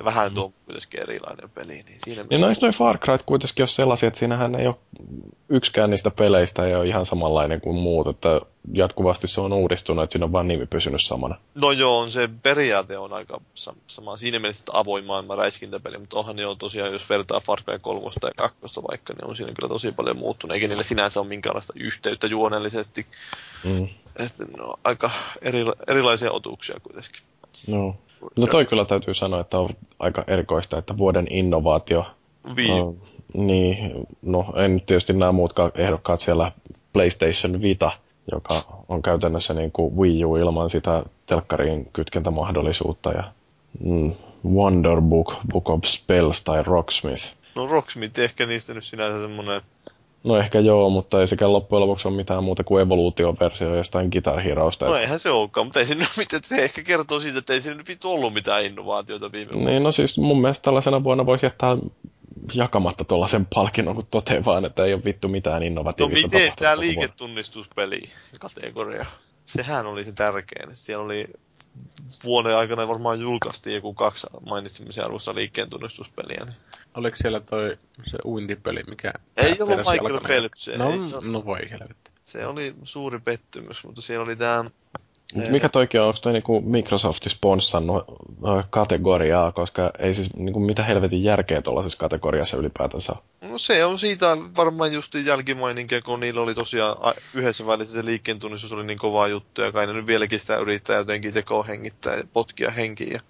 C: vähän tuo kuitenkin erilainen peli. Niin, siinä
A: niin noin noin Far Cryt kuitenkin on sellaisia, että siinähän ei ole yksikään niistä peleistä ei ole ihan samanlainen kuin muut, että jatkuvasti se on uudistunut, että siinä on vain nimi pysynyt samana.
C: No joo, on se periaate on aika sama. Siinä mielessä, että avoin maailma räiskintäpeli, mutta onhan jo tosiaan, jos vertaa Far Cry 3 ja 2 vaikka, niin on siinä kyllä tosi paljon muuttunut, eikä niillä sinänsä ole minkäänlaista yhteyttä juonellisesti. Mm. Että, no, aika eri, erilaisia otuksia kuitenkin.
A: No. No toi kyllä täytyy sanoa, että on aika erikoista, että vuoden innovaatio.
C: Wii. Uh,
A: niin, no en tietysti nämä muutkaan ehdokkaat siellä PlayStation Vita, joka on käytännössä niin kuin Wii U ilman sitä telkkariin kytkentämahdollisuutta ja mm, Wonder Book, Book of Spells tai Rocksmith.
C: No Rocksmith ehkä niistä nyt sinänsä semmoinen
A: No ehkä joo, mutta ei sekään loppujen lopuksi ole mitään muuta kuin evoluutioversio jostain Guitar Heroista.
C: No eihän se olekaan, mutta ei se, mitään, se ehkä kertoo siitä, että ei siinä nyt ollut mitään innovaatioita viime vuonna.
A: Niin, no siis mun mielestä tällaisena vuonna voisi jättää jakamatta tuollaisen palkinnon, kun toteaa vaan, että ei ole vittu mitään
C: No
A: innovatiivista
C: miten
A: tapahtunut
C: tämä liiketunnistuspeli kategoria? Sehän oli se tärkein. Siellä oli vuoden aikana varmaan julkaistiin joku kaksi mainitsemisen arvosta liikkeen tunnistuspeliä. Niin.
E: Oliko siellä toi se uintipeli, mikä...
C: Ei ollut Michael? Phelps,
E: No,
C: ei
E: no voi helvetti.
C: Se oli suuri pettymys, mutta siellä oli tämä...
A: Mut Mikä toikin on, onko toi niinku Microsoft sponssannut kategoriaa, koska ei siis niinku mitä helvetin järkeä tuollaisessa kategoriassa ylipäätänsä ole.
C: No se on siitä varmaan just jälkimaininkia, kun niillä oli tosiaan yhdessä välissä se liikkeen tunnistus oli niin kovaa juttu, ja kai ne nyt vieläkin sitä yrittää jotenkin tekoa hengittää ja potkia henkiin.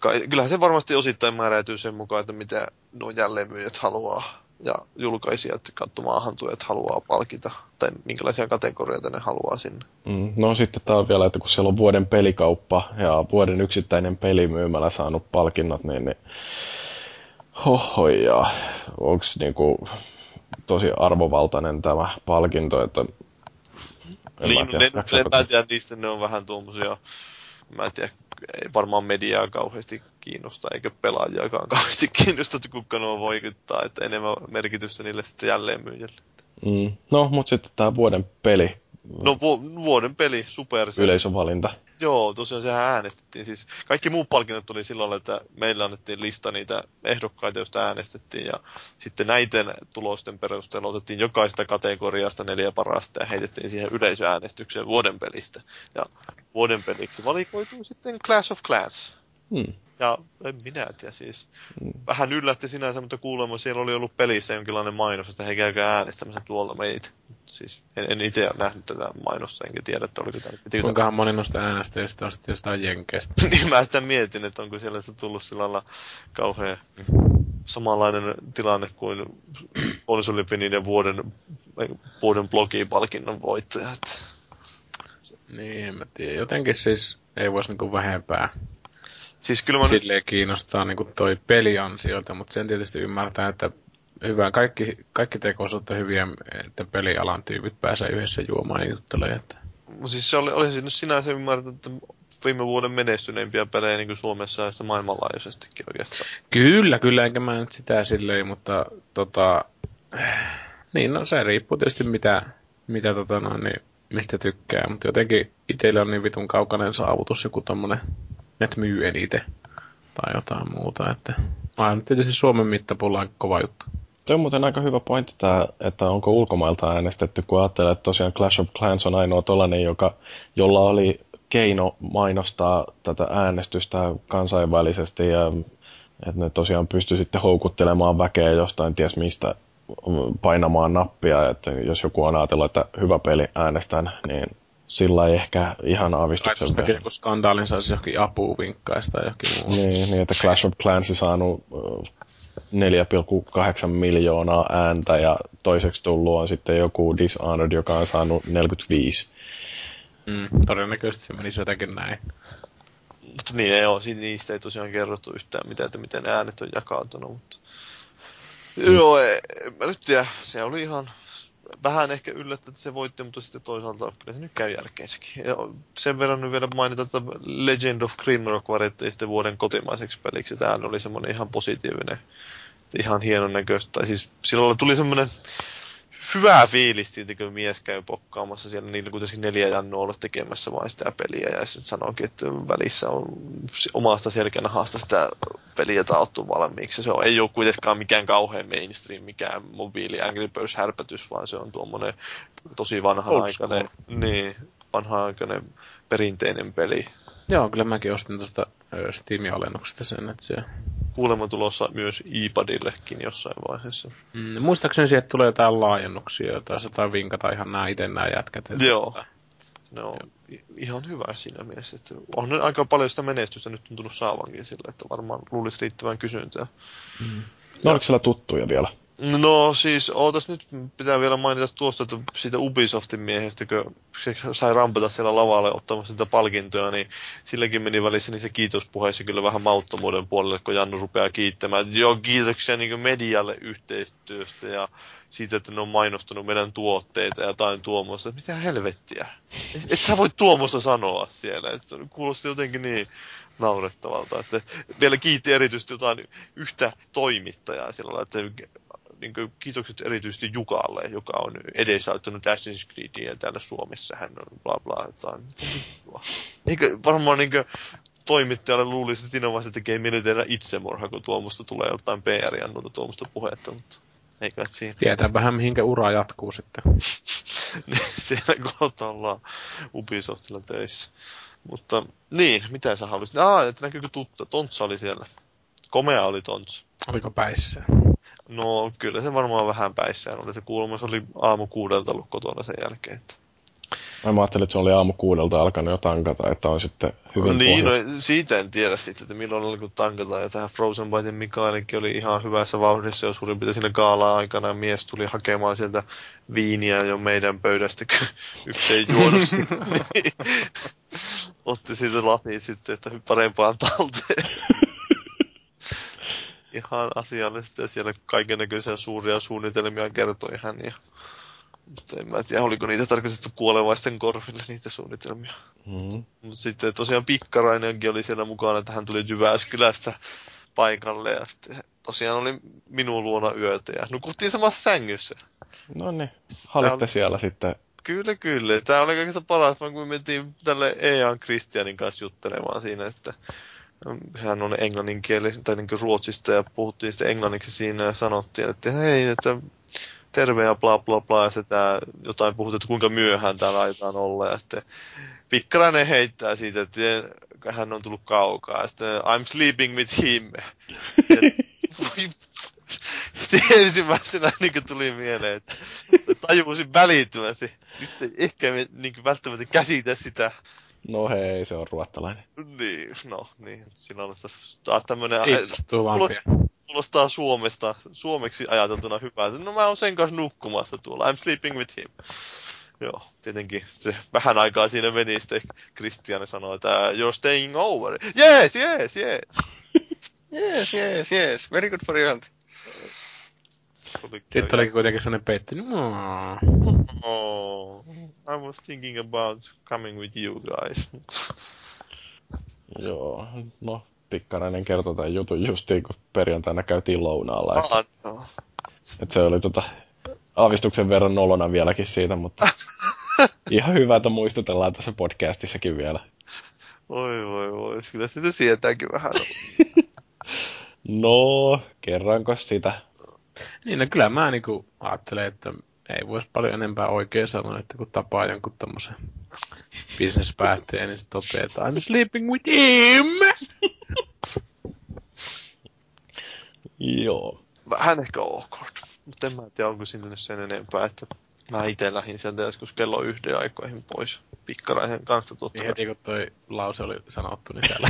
C: Kyllähän se varmasti osittain määräytyy sen mukaan, että mitä nuo jälleenmyyjät haluaa ja julkaisijat kautta maahantujat haluaa palkita, tai minkälaisia kategorioita ne haluaa sinne.
A: Mm, no sitten tää on vielä, että kun siellä on vuoden pelikauppa ja vuoden yksittäinen pelimyymälä saanut palkinnot, niin, niin hoho ja onks niinku tosi arvovaltainen tämä palkinto, että en
C: niin,
A: mä tiedä,
C: ne, ne,
A: jaksaako
C: mä tiedän, niistä ne on vähän tuommoisia, mä en tiedä, ei varmaan mediaa kauheasti kiinnosta, eikä pelaajiakaan kauheasti kiinnosta, että kuka nuo voikuttaa, että enemmän merkitystä niille sitten jälleen myyjille.
A: Mm, no, mutta sitten tämä vuoden peli,
C: No vu- vuoden peli, super.
A: Yleisövalinta.
C: Joo, tosiaan sehän äänestettiin. Siis kaikki muut palkinnot oli sillä lailla, että meillä annettiin lista niitä ehdokkaita, joista äänestettiin. Ja sitten näiden tulosten perusteella otettiin jokaista kategoriasta neljä parasta ja heitettiin siihen yleisöäänestykseen vuoden pelistä. Ja vuoden peliksi valikoitui sitten Clash of Clans.
A: Hmm.
C: Ja en minä tiedä siis. Vähän yllätti sinänsä, mutta kuulemma siellä oli ollut pelissä jonkinlainen mainos, että he käykää äänestämässä tuolta meitä. Siis en, en itse nähnyt tätä mainosta, enkä tiedä, että oliko tämä... pitikö
E: Kuinkahan moni noista äänestäjistä on sitten jostain jenkeistä?
C: niin mä sitä mietin, että onko siellä tullut sillä lailla kauhean samanlainen tilanne kuin konsolipininen vuoden, vuoden blogipalkinnon voittaja. että
E: Niin, en mä tiedä. Jotenkin siis ei voisi niinku vähempää
C: Siis kyllä mä
E: silleen kiinnostaa niinku toi peliansioita, mutta sen tietysti ymmärtää, että hyvä, kaikki, kaikki tekoisuutta hyviä, että pelialan tyypit pääsee yhdessä juomaan ja juttelemaan. Että...
C: siis se oli, olisin nyt sinänsä ymmärtänyt, että viime vuoden menestyneimpiä pelejä niin kuin Suomessa ja maailmanlaajuisestikin oikeastaan.
E: Kyllä, kyllä, enkä mä nyt sitä silleen, mutta tota, niin no se riippuu tietysti mitä, mitä tota noin, niin, mistä tykkää, mutta jotenkin itsellä on niin vitun kaukainen saavutus joku tommonen, että myy eniten tai jotain muuta, että nyt tietysti Suomen mittapulla aika kova juttu.
A: Tuo on muuten aika hyvä pointti tämä, että onko ulkomailta äänestetty, kun ajattelee, että tosiaan Clash of Clans on ainoa tollainen, joka, jolla oli keino mainostaa tätä äänestystä kansainvälisesti ja että ne tosiaan pysty sitten houkuttelemaan väkeä jostain ties mistä painamaan nappia, että jos joku on ajatellut, että hyvä peli äänestän, niin silla ei ehkä ihan aavistuksen verran.
E: joku skandaalin saisi johonkin apuun vinkkaista tai johonkin muu.
A: Niin, niin, että Clash of Clans saanut ö, 4,8 miljoonaa ääntä ja toiseksi tullut on sitten joku Dishonored, joka on saanut 45.
E: Mm, todennäköisesti se menisi jotenkin näin.
C: Mutta niin ei ole, niistä ei tosiaan kerrottu yhtään mitään, että miten ne äänet on jakautunut. Mutta... Mm. Joo, ei, mä nyt tiedä, se oli ihan vähän ehkä yllättä, että se voitti, mutta sitten toisaalta kyllä se nyt käy järkeensäkin. Ja sen verran nyt vielä mainita, että Legend of Grimrock varittiin sitten vuoden kotimaiseksi peliksi. Tämä oli semmoinen ihan positiivinen, ihan hienon näköistä. Tai siis silloin tuli semmoinen hyvä fiilis siitä, kun mies käy pokkaamassa siellä niillä kuitenkin neljä jannoa olla tekemässä vain sitä peliä ja sitten sanoikin, että välissä on omasta selkänahasta sitä peliä taottu valmiiksi. Se on, ei ole kuitenkaan mikään kauhean mainstream, mikään mobiili Angry Birds härpätys, vaan se on tuommoinen tosi vanhanaikainen, niin, vanhanaikainen perinteinen peli.
E: Joo, kyllä mäkin ostin tuosta Steam-alennuksesta sen, että se...
C: Kuulemma tulossa myös iPadillekin jossain vaiheessa.
E: Mm, muistaakseni sieltä tulee jotain laajennuksia, jotain se tai vinkata ihan nämä itse nämä jätkät. että-
C: Joo. Ne on i- ihan hyvä siinä mielessä. Että on aika paljon sitä menestystä nyt tuntunut saavankin sillä, että varmaan luulisi riittävän kysyntää.
A: No oliko siellä tuttuja vielä?
C: No siis, ootas nyt, pitää vielä mainita tuosta, että siitä Ubisoftin miehestä, kun se sai rampata siellä lavalle ottamassa niitä palkintoja, niin silläkin meni välissä niissä kiitospuheissa kyllä vähän mauttomuuden puolelle, kun Jannu rupeaa kiittämään. Joo, kiitoksia niin medialle yhteistyöstä ja siitä, että ne on mainostanut meidän tuotteita ja jotain tuommoista. Mitä helvettiä? Et, et sä voi tuommoista sanoa siellä. Et se kuulosti jotenkin niin naurettavalta. Että vielä kiitti erityisesti jotain yhtä toimittajaa sillä lailla, että niin kuin, kiitokset erityisesti Jukalle, joka on edesauttanut Assassin's Creedia täällä Suomessa. Hän on bla bla. Jotain. Eikö varmaan niin kuin, toimittajalle luulisi, että siinä vaiheessa tekee mieli tehdä itsemurha, kun tuomusta tulee jotain PR-ja noita tuomusta puhetta, mutta eikä siinä.
E: Tietää vähän mihinkä ura jatkuu sitten.
C: Siellä kohta ollaan Ubisoftilla töissä. Mutta niin, mitä sä haluaisit? Ah, että näkyykö tutta? Tontsa oli siellä. Komea oli Tontsa.
E: Oliko päissä?
C: No kyllä se varmaan vähän päissään oli. Se kuulemma se oli aamu kuudelta ollut kotona sen jälkeen. Että...
A: Mä ajattelin, että se oli aamu kuudelta alkanut jo tankata, että on sitten hyvin
C: Niin, no, siitä en tiedä sitten, että milloin alkoi tankata. Ja tähän Frozen Bitein Mikaelikin oli ihan hyvässä vauhdissa, jos suurin piirtein siinä kaalaa aikana mies tuli hakemaan sieltä viiniä jo meidän pöydästä, kun yksi ei niin Otti siitä lasiin sitten, että parempaan talteen ihan asiallisesti ja siellä kaiken näköisiä suuria suunnitelmia kertoi hän. Ja, mutta en mä tiedä, oliko niitä tarkoitettu kuolevaisten korville niitä suunnitelmia. Mm-hmm. Mutta sitten tosiaan Pikkarainenkin oli siellä mukana, että hän tuli Jyväskylästä paikalle ja sitten tosiaan oli minun luona yötä ja nukuttiin samassa sängyssä.
A: No niin, halitte oli... siellä sitten
C: Kyllä, kyllä. Tämä oli kaikista paras, kun me mentiin tälle Ean Christianin kanssa juttelemaan siinä, että hän on englanninkielinen tai niin ruotsista ja puhuttiin sitten englanniksi siinä ja sanottiin, että hei, että terve ja bla bla bla ja sitten jotain puhuttiin, että kuinka myöhään täällä aiotaan olla ja sitten Pikkarainen heittää siitä, että hän on tullut kaukaa ja sitten I'm sleeping with him. ensimmäisenä niin tuli mieleen, että tajusin välittömästi. Nyt ei ehkä niin välttämättä käsitä sitä
A: No hei, se on ruottalainen.
C: Niin, no niin. Siinä on taas tämmönen...
E: Kuulostaa
C: Suomesta, suomeksi ajateltuna hyvää. No mä oon sen kanssa nukkumassa tuolla. I'm sleeping with him. Joo, tietenkin se vähän aikaa siinä meni, sitten Christian sanoi, että you're staying over. Yes, yes, yes.
B: yes, yes, yes. Very good for you.
E: Sitten olikin kuitenkin sellainen peitti. No.
C: Oh, I was thinking about coming with you guys.
A: Joo, no Pikkarainen kertoi tämän jutun justiin, kun perjantaina käytiin lounaalla.
C: Ah, no.
A: että se oli tota, aavistuksen verran nolona vieläkin siitä, mutta ihan hyvä, että muistutellaan tässä podcastissakin vielä.
C: Oi voi voi, kyllä sitä sietääkin vähän.
A: no, kerranko sitä?
E: Niin, no kyllä mä niinku ajattelen, että ei voisi paljon enempää oikein sanoa, että kun tapaa jonkun tommosen bisnespäättäjän, niin se toteaa, että I'm sleeping with him!
A: Joo.
C: Vähän ehkä awkward, mutta en mä tiedä, onko sinne sen enempää, että mä itse lähdin sieltä joskus kello yhden aikoihin pois pikkaraisen kanssa totta.
E: Heti kun toi lause oli sanottu, niin täällä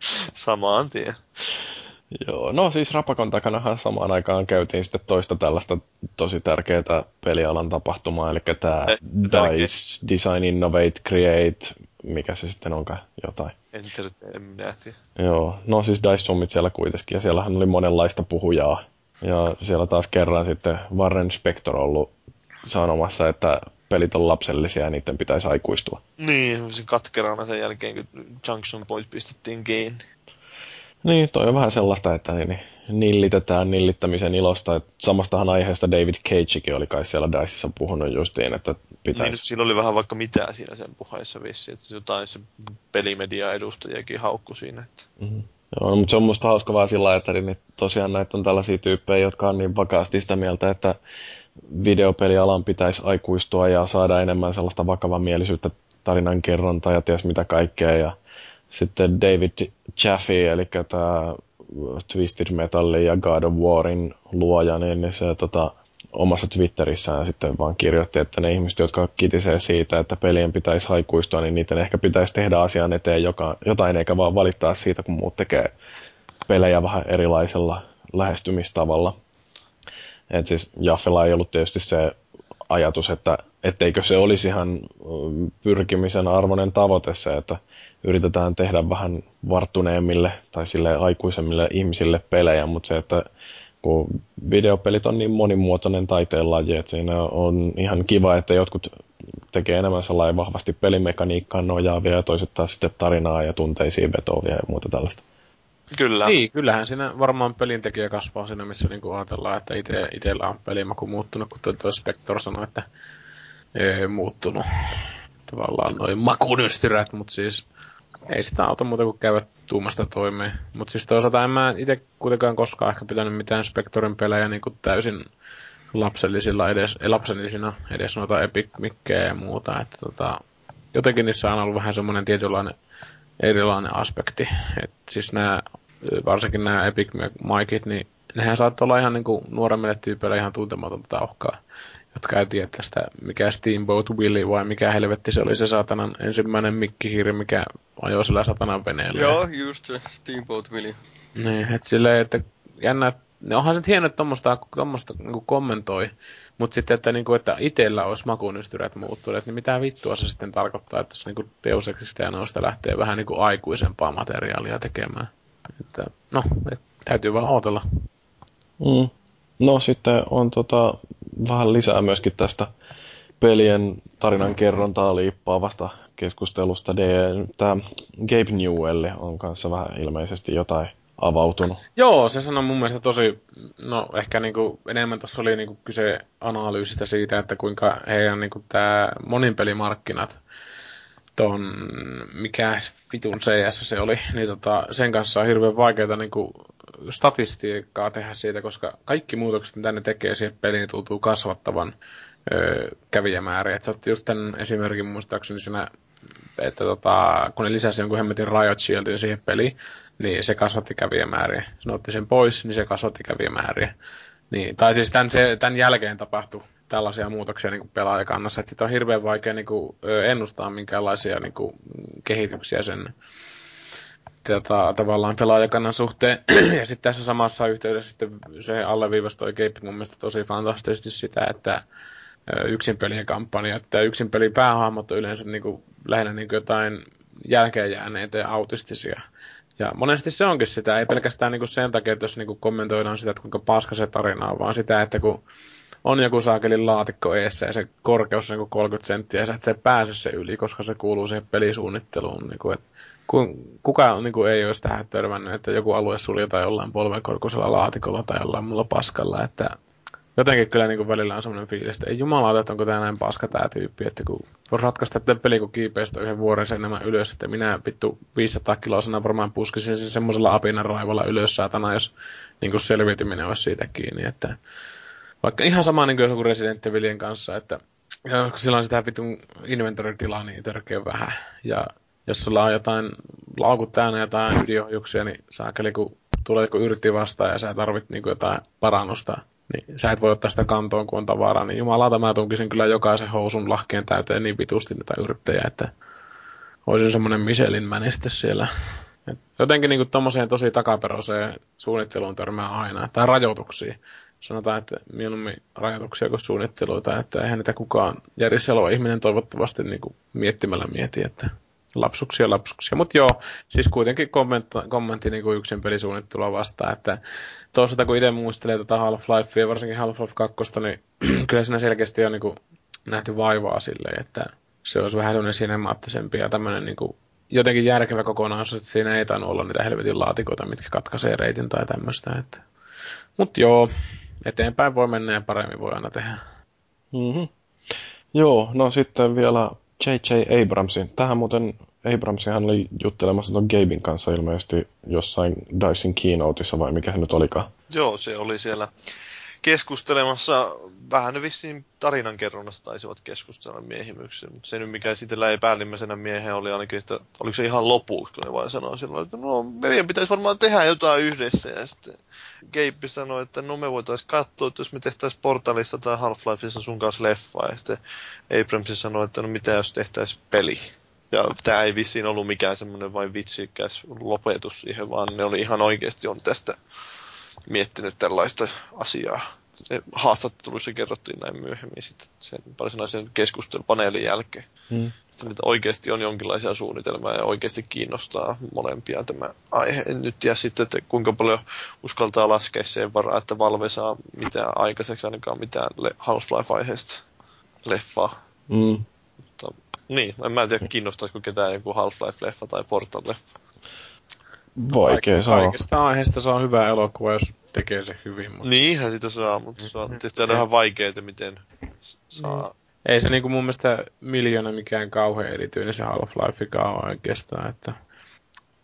C: Samaan tien.
A: Joo, no siis Rapakon takanahan samaan aikaan käytiin sitten toista tällaista tosi tärkeää pelialan tapahtumaa, eli tämä DICE, Design, Innovate, Create, mikä se sitten onkaan, jotain.
C: En tiedä, en minä tiedä.
A: Joo, no siis DICE Summit siellä kuitenkin, ja siellähän oli monenlaista puhujaa. Ja siellä taas kerran sitten Warren Spector ollut sanomassa, että pelit on lapsellisia ja niiden pitäisi aikuistua.
C: Niin, katkerana sen jälkeen, kun Junction Boys pistettiin kiinni.
A: Niin, toi on vähän sellaista, että niin, niin, nillitetään nillittämisen ilosta. Et samastahan aiheesta David Cagekin oli kai siellä Diceissa puhunut justiin, että pitäisi... Niin,
C: siinä oli vähän vaikka mitään siinä sen puheessa vissi, että jotain se pelimedia edustajakin haukku siinä. Että...
A: Mm-hmm. Joo, no, mutta se on musta hauska vaan sillä että niin tosiaan näitä on tällaisia tyyppejä, jotka on niin vakaasti sitä mieltä, että videopelialan pitäisi aikuistua ja saada enemmän sellaista vakavamielisyyttä tarinankerrontaa ja ties mitä kaikkea. Ja sitten David Jaffe, eli tämä Twisted Metalin ja God of Warin luoja, niin se tota, omassa Twitterissään sitten vaan kirjoitti, että ne ihmiset, jotka kitisee siitä, että pelien pitäisi haikuistua, niin niiden ehkä pitäisi tehdä asian eteen joka, jotain, eikä vaan valittaa siitä, kun muut tekee pelejä vähän erilaisella lähestymistavalla. Et siis Jaffella ei ollut tietysti se ajatus, että etteikö se olisi ihan pyrkimisen arvoinen tavoite se, että yritetään tehdä vähän varttuneemmille tai sille aikuisemmille ihmisille pelejä, mutta se, että kun videopelit on niin monimuotoinen taiteenlaji, että siinä on ihan kiva, että jotkut tekee enemmän sellainen vahvasti pelimekaniikkaan nojaavia ja toiset taas sitten tarinaa ja tunteisiin vetovia ja muuta tällaista.
C: Kyllä.
E: Niin, kyllähän siinä varmaan pelintekijä kasvaa siinä, missä niinku ajatellaan, että ite, itellä on pelimaku muuttunut, kuten tuo Spector sanoi, että ei muuttunut tavallaan noin makunystyrät, mutta siis ei sitä auta muuta kuin käydä tuumasta toimeen. Mutta siis toisaalta en mä itse kuitenkaan koskaan ehkä pitänyt mitään Spectorin pelejä niin kuin täysin lapsellisilla edes, lapsellisina edes noita epic ja muuta. Että tota, jotenkin niissä on ollut vähän semmoinen tietynlainen erilainen aspekti. Et siis nämä, varsinkin nämä Epic Mikeit, niin nehän saattaa olla ihan niin kuin nuoremmille tyypeille ihan tuntematonta tauhkaa jotka ei tiedä tästä, mikä Steamboat Willy vai mikä helvetti se oli se saatanan ensimmäinen mikkihiri, mikä ajoi sillä satanan veneellä.
B: Joo, just se, Steamboat Willy.
E: Niin, että silleen, että jännä, ne onhan se hienoa, että tommoista, tommoista niin kommentoi, mutta sitten, että, niin kuin, että itsellä olisi makunystyrät muuttuneet, niin mitä vittua se sitten tarkoittaa, että jos niin Deus ja noista lähtee vähän niin kuin aikuisempaa materiaalia tekemään. Että, no, et, täytyy vaan odotella.
A: Mm. No sitten on tota, vähän lisää myöskin tästä pelien tarinan kerrontaa liippaavasta keskustelusta. Tämä Gabe Newell on kanssa vähän ilmeisesti jotain avautunut.
E: Joo, se sanoi mun mielestä tosi, no ehkä niinku, enemmän tuossa oli niinku kyse analyysistä siitä, että kuinka heidän niinku tämä moninpelimarkkinat ton, mikä vitun CS se oli, niin tota, sen kanssa on hirveän vaikeaa niinku statistiikkaa tehdä siitä, koska kaikki muutokset, mitä ne tekee siihen peliin, tuntuu kasvattavan öö, kävijämääriä. Et sä just tämän esimerkin muistaakseni siinä, että tota, kun ne lisäsi jonkun hemmetin Riot Shieldin siihen peliin, niin se kasvatti kävijämääriä. Se otti sen pois, niin se kasvatti kävijämääriä. Niin, tai siis tämän, se, tämän jälkeen tapahtui tällaisia muutoksia niin pelaajakannassa, että sitä on hirveän vaikea niin kuin, ennustaa minkälaisia niin kuin, kehityksiä sen tota, tavallaan pelaajakannan suhteen. ja sitten tässä samassa yhteydessä sitten se alleviivasi toi Gabe mun mielestä tosi fantastisesti sitä, että yksin pelien kampanja, että yksin pelin päähahmot on yleensä niin kuin, lähinnä niin kuin jotain jälkeen jääneitä ja autistisia. Ja monesti se onkin sitä, ei pelkästään niin kuin sen takia, että jos niin kuin kommentoidaan sitä, että kuinka paska se tarina on, vaan sitä, että kun on joku saakelin laatikko eessä ja se korkeus on niin 30 senttiä ja sä et se pääse se yli, koska se kuuluu siihen pelisuunnitteluun. Niin kuin, että kukaan niin kuin ei olisi tähän törmännyt, että joku alue suljetaan jollain polvenkorkuisella laatikolla tai jollain mulla paskalla, että jotenkin kyllä niin kuin välillä on semmoinen fiilis, että ei jumala, että onko tämä näin paska tämä tyyppi, että kun voisi ratkaista että peli kun kiipeistä yhden vuoren sen enemmän ylös, että minä vittu 500 kilosena varmaan puskisin sen semmoisella apinan raivolla ylös saatana, jos niin kuin selviytyminen olisi siitä kiinni, että vaikka ihan sama niin kuin joku Resident Evilin kanssa, että kun sillä on sitä vitun inventory-tilaa niin törkeä vähän, ja jos sulla on jotain laukut täynnä jotain ydinohjuksia, niin saakeli kun tulee joku yrtti vastaan ja sä tarvit niin jotain parannusta, niin sä et voi ottaa sitä kantoon, kun on tavaraa, niin jumalauta mä tunkisin kyllä jokaisen housun lahkeen täyteen niin vitusti niitä yrttejä, että olisin semmoinen Michelin mäniste siellä. Et jotenkin niin tommoseen tosi takaperoiseen suunnitteluun törmää aina, tai rajoituksiin. Sanotaan, että mieluummin rajoituksia kuin suunnitteluita, että eihän niitä kukaan järjestelmä ihminen toivottavasti niin miettimällä mieti, että lapsuksia lapsuksia. Mutta joo, siis kuitenkin kommentti, kommentti niin kuin yksin pelisuunnittelua vastaan, että toisaalta kun itse muistelee tätä Half-Lifea ja varsinkin Half-Life 2, niin kyllä siinä selkeästi on niin kuin nähty vaivaa silleen, että se olisi vähän sellainen sinemaattisempi ja tämmöinen niin kuin jotenkin järkevä kokonaisuus, että siinä ei tainnut olla niitä helvetin laatikoita, mitkä katkaisee reitin tai tämmöistä. Että... Mutta joo, eteenpäin voi mennä ja paremmin voi aina tehdä.
A: Mm-hmm. Joo, no sitten vielä J.J. Abramsin. Tähän muuten Abramsihan oli juttelemassa tuon Gabein kanssa ilmeisesti jossain Dyson Keynoteissa vai mikä hän nyt olikaan.
C: Joo, se oli siellä keskustelemassa, vähän vissiin tarinankerronnasta taisivat keskustella miehimyksiä, mutta se nyt mikä ei päällimmäisenä miehen oli ainakin, että oliko se ihan lopuksi, kun ne vain sanoi silloin, että no meidän pitäisi varmaan tehdä jotain yhdessä. Ja sitten Gabe sanoi, että no me voitaisiin katsoa, että jos me tehtäisiin Portalista tai Half-Lifeissa sun kanssa leffa ja sitten Abrams sanoi, että no mitä jos tehtäisiin peli. Ja tämä ei vissiin ollut mikään semmoinen vain vitsikäs lopetus siihen, vaan ne oli ihan oikeasti on tästä miettinyt tällaista asiaa. se haastatteluissa kerrottiin näin myöhemmin sitten sen varsinaisen keskustelupaneelin jälkeen.
A: Mm.
C: Että nyt oikeasti on jonkinlaisia suunnitelmia ja oikeasti kiinnostaa molempia tämä aihe. En nyt tiedä sitten, että kuinka paljon uskaltaa laskea sen varaa, että Valve saa mitään aikaiseksi ainakaan mitään Half-Life-aiheesta leffaa.
A: Mm.
C: Mutta, niin, en mä tiedä kiinnostaisiko ketään joku Half-Life-leffa tai Portal-leffa.
A: Vaikea sanoa.
E: Kaikista aiheesta saa hyvä elokuva, jos tekee se hyvin. Mutta...
C: Niinhän sitä saa, mutta se on tietysti aina ihan vaikeaa, miten saa.
E: Ei se niinku mun mielestä miljoona mikään kauhean erityinen se Half-Lifekaan on oikeastaan, että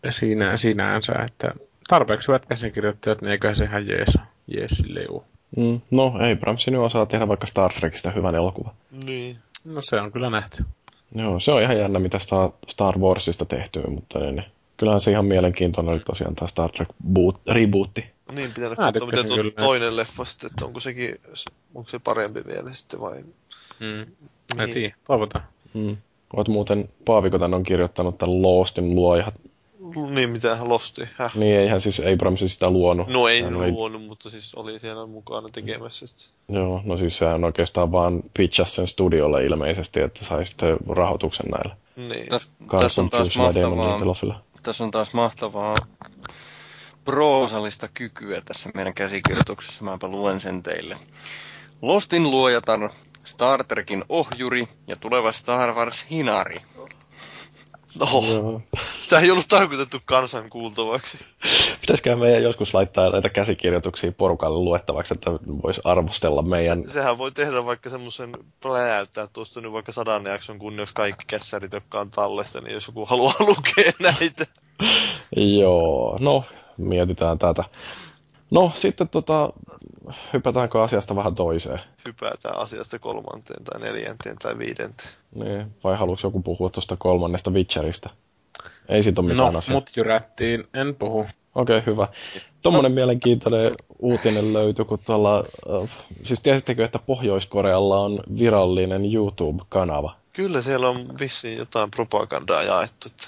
E: siinä, sinänsä, että tarpeeksi hyvät käsikirjoittajat, niin eiköhän se ihan jees, jees sille
A: Mm. No, Abrams nyt osaa tehdä vaikka Star Trekista hyvän elokuvan.
C: Niin.
E: No se on kyllä nähty.
A: Joo, se on ihan jännä, mitä saa Star Warsista tehtyä, mutta niin, kyllähän se ihan mielenkiintoinen oli tosiaan tämä Star Trek boot, rebootti.
C: Niin, pitää
E: Mä
C: katsoa, miten tuo
E: kyllä.
C: toinen leffa sitten, että onko sekin, onko se parempi vielä sitten vai...
E: Mm. En
C: Niin.
E: tiedä, toivotaan.
A: Mm. Oot muuten, Paaviko tän on kirjoittanut tämän Lostin luojat.
C: Niin, mitä hän losti. Häh?
A: Niin eihän siis Abrams sitä luonut.
C: No ei
A: Hän oli-
C: luonut, mutta siis oli siellä mukana tekemässä sitä.
A: Joo, no siis sehän oikeastaan vaan pitchasi sen studiolle ilmeisesti, että sai sitten rahoituksen näille.
C: Niin.
B: Täs, tässä on taas mahtavaa. Tässä on taas mahtavaa proosallista kykyä tässä meidän käsikirjoituksessa. Mäpä luen sen teille. Lostin luojatar, Star Trekin ohjuri ja tuleva Star Wars hinari.
C: Oho,
A: Joo.
C: sitä ei ollut tarkoitettu kansan kuultavaksi.
A: Pitäisikö meidän joskus laittaa näitä käsikirjoituksia porukalle luettavaksi, että voisi arvostella meidän...
C: Se, sehän voi tehdä vaikka semmoisen pläjäyttää tuosta nyt vaikka sadan jakson kunniaksi kaikki kässärit, jotka on tallessa, niin jos joku haluaa lukea näitä.
A: Joo, no, mietitään tätä. No, sitten tota, hypätäänkö asiasta vähän toiseen?
C: Hypätään asiasta kolmanteen tai neljänteen tai viidenteen.
A: Niin, vai haluatko joku puhua tuosta kolmannesta Witcheristä? Ei siitä ole mitään
E: No,
A: asiaa.
E: mut jyrättiin, en puhu.
A: Okei, okay, hyvä. Tuommoinen mielenkiintoinen uutinen löytyi, kun tuolla, äh, siis tiesittekö, että Pohjois-Korealla on virallinen YouTube-kanava?
C: Kyllä siellä on vissiin jotain propagandaa jaettu, että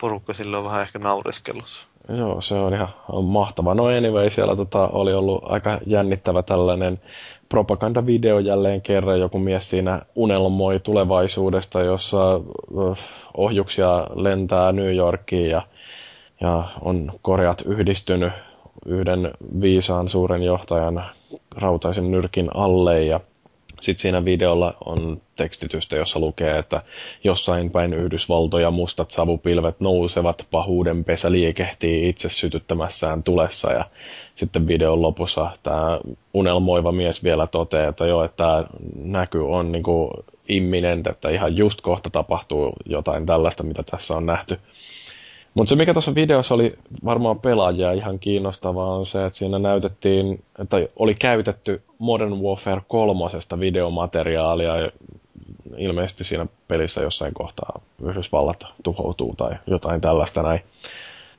C: porukka sille on vähän ehkä naureskellut.
A: Joo, se on ihan mahtava. No anyway, siellä tota, oli ollut aika jännittävä tällainen propagandavideo jälleen kerran. Joku mies siinä unelmoi tulevaisuudesta, jossa äh, ohjuksia lentää New Yorkiin ja, ja on Koreat yhdistynyt yhden viisaan suuren johtajan rautaisen nyrkin alle ja sitten siinä videolla on tekstitystä, jossa lukee, että jossain päin Yhdysvaltoja mustat savupilvet nousevat, pahuuden pesä liikehtii itse sytyttämässään tulessa ja sitten videon lopussa tämä unelmoiva mies vielä toteaa, että joo, että tämä näky on niinku imminent, että ihan just kohta tapahtuu jotain tällaista, mitä tässä on nähty. Mutta se, mikä tuossa videossa oli varmaan pelaajia ihan kiinnostavaa, on se, että siinä näytettiin, tai oli käytetty Modern Warfare 3 videomateriaalia. Ilmeisesti siinä pelissä jossain kohtaa Yhdysvallat tuhoutuu tai jotain tällaista näin.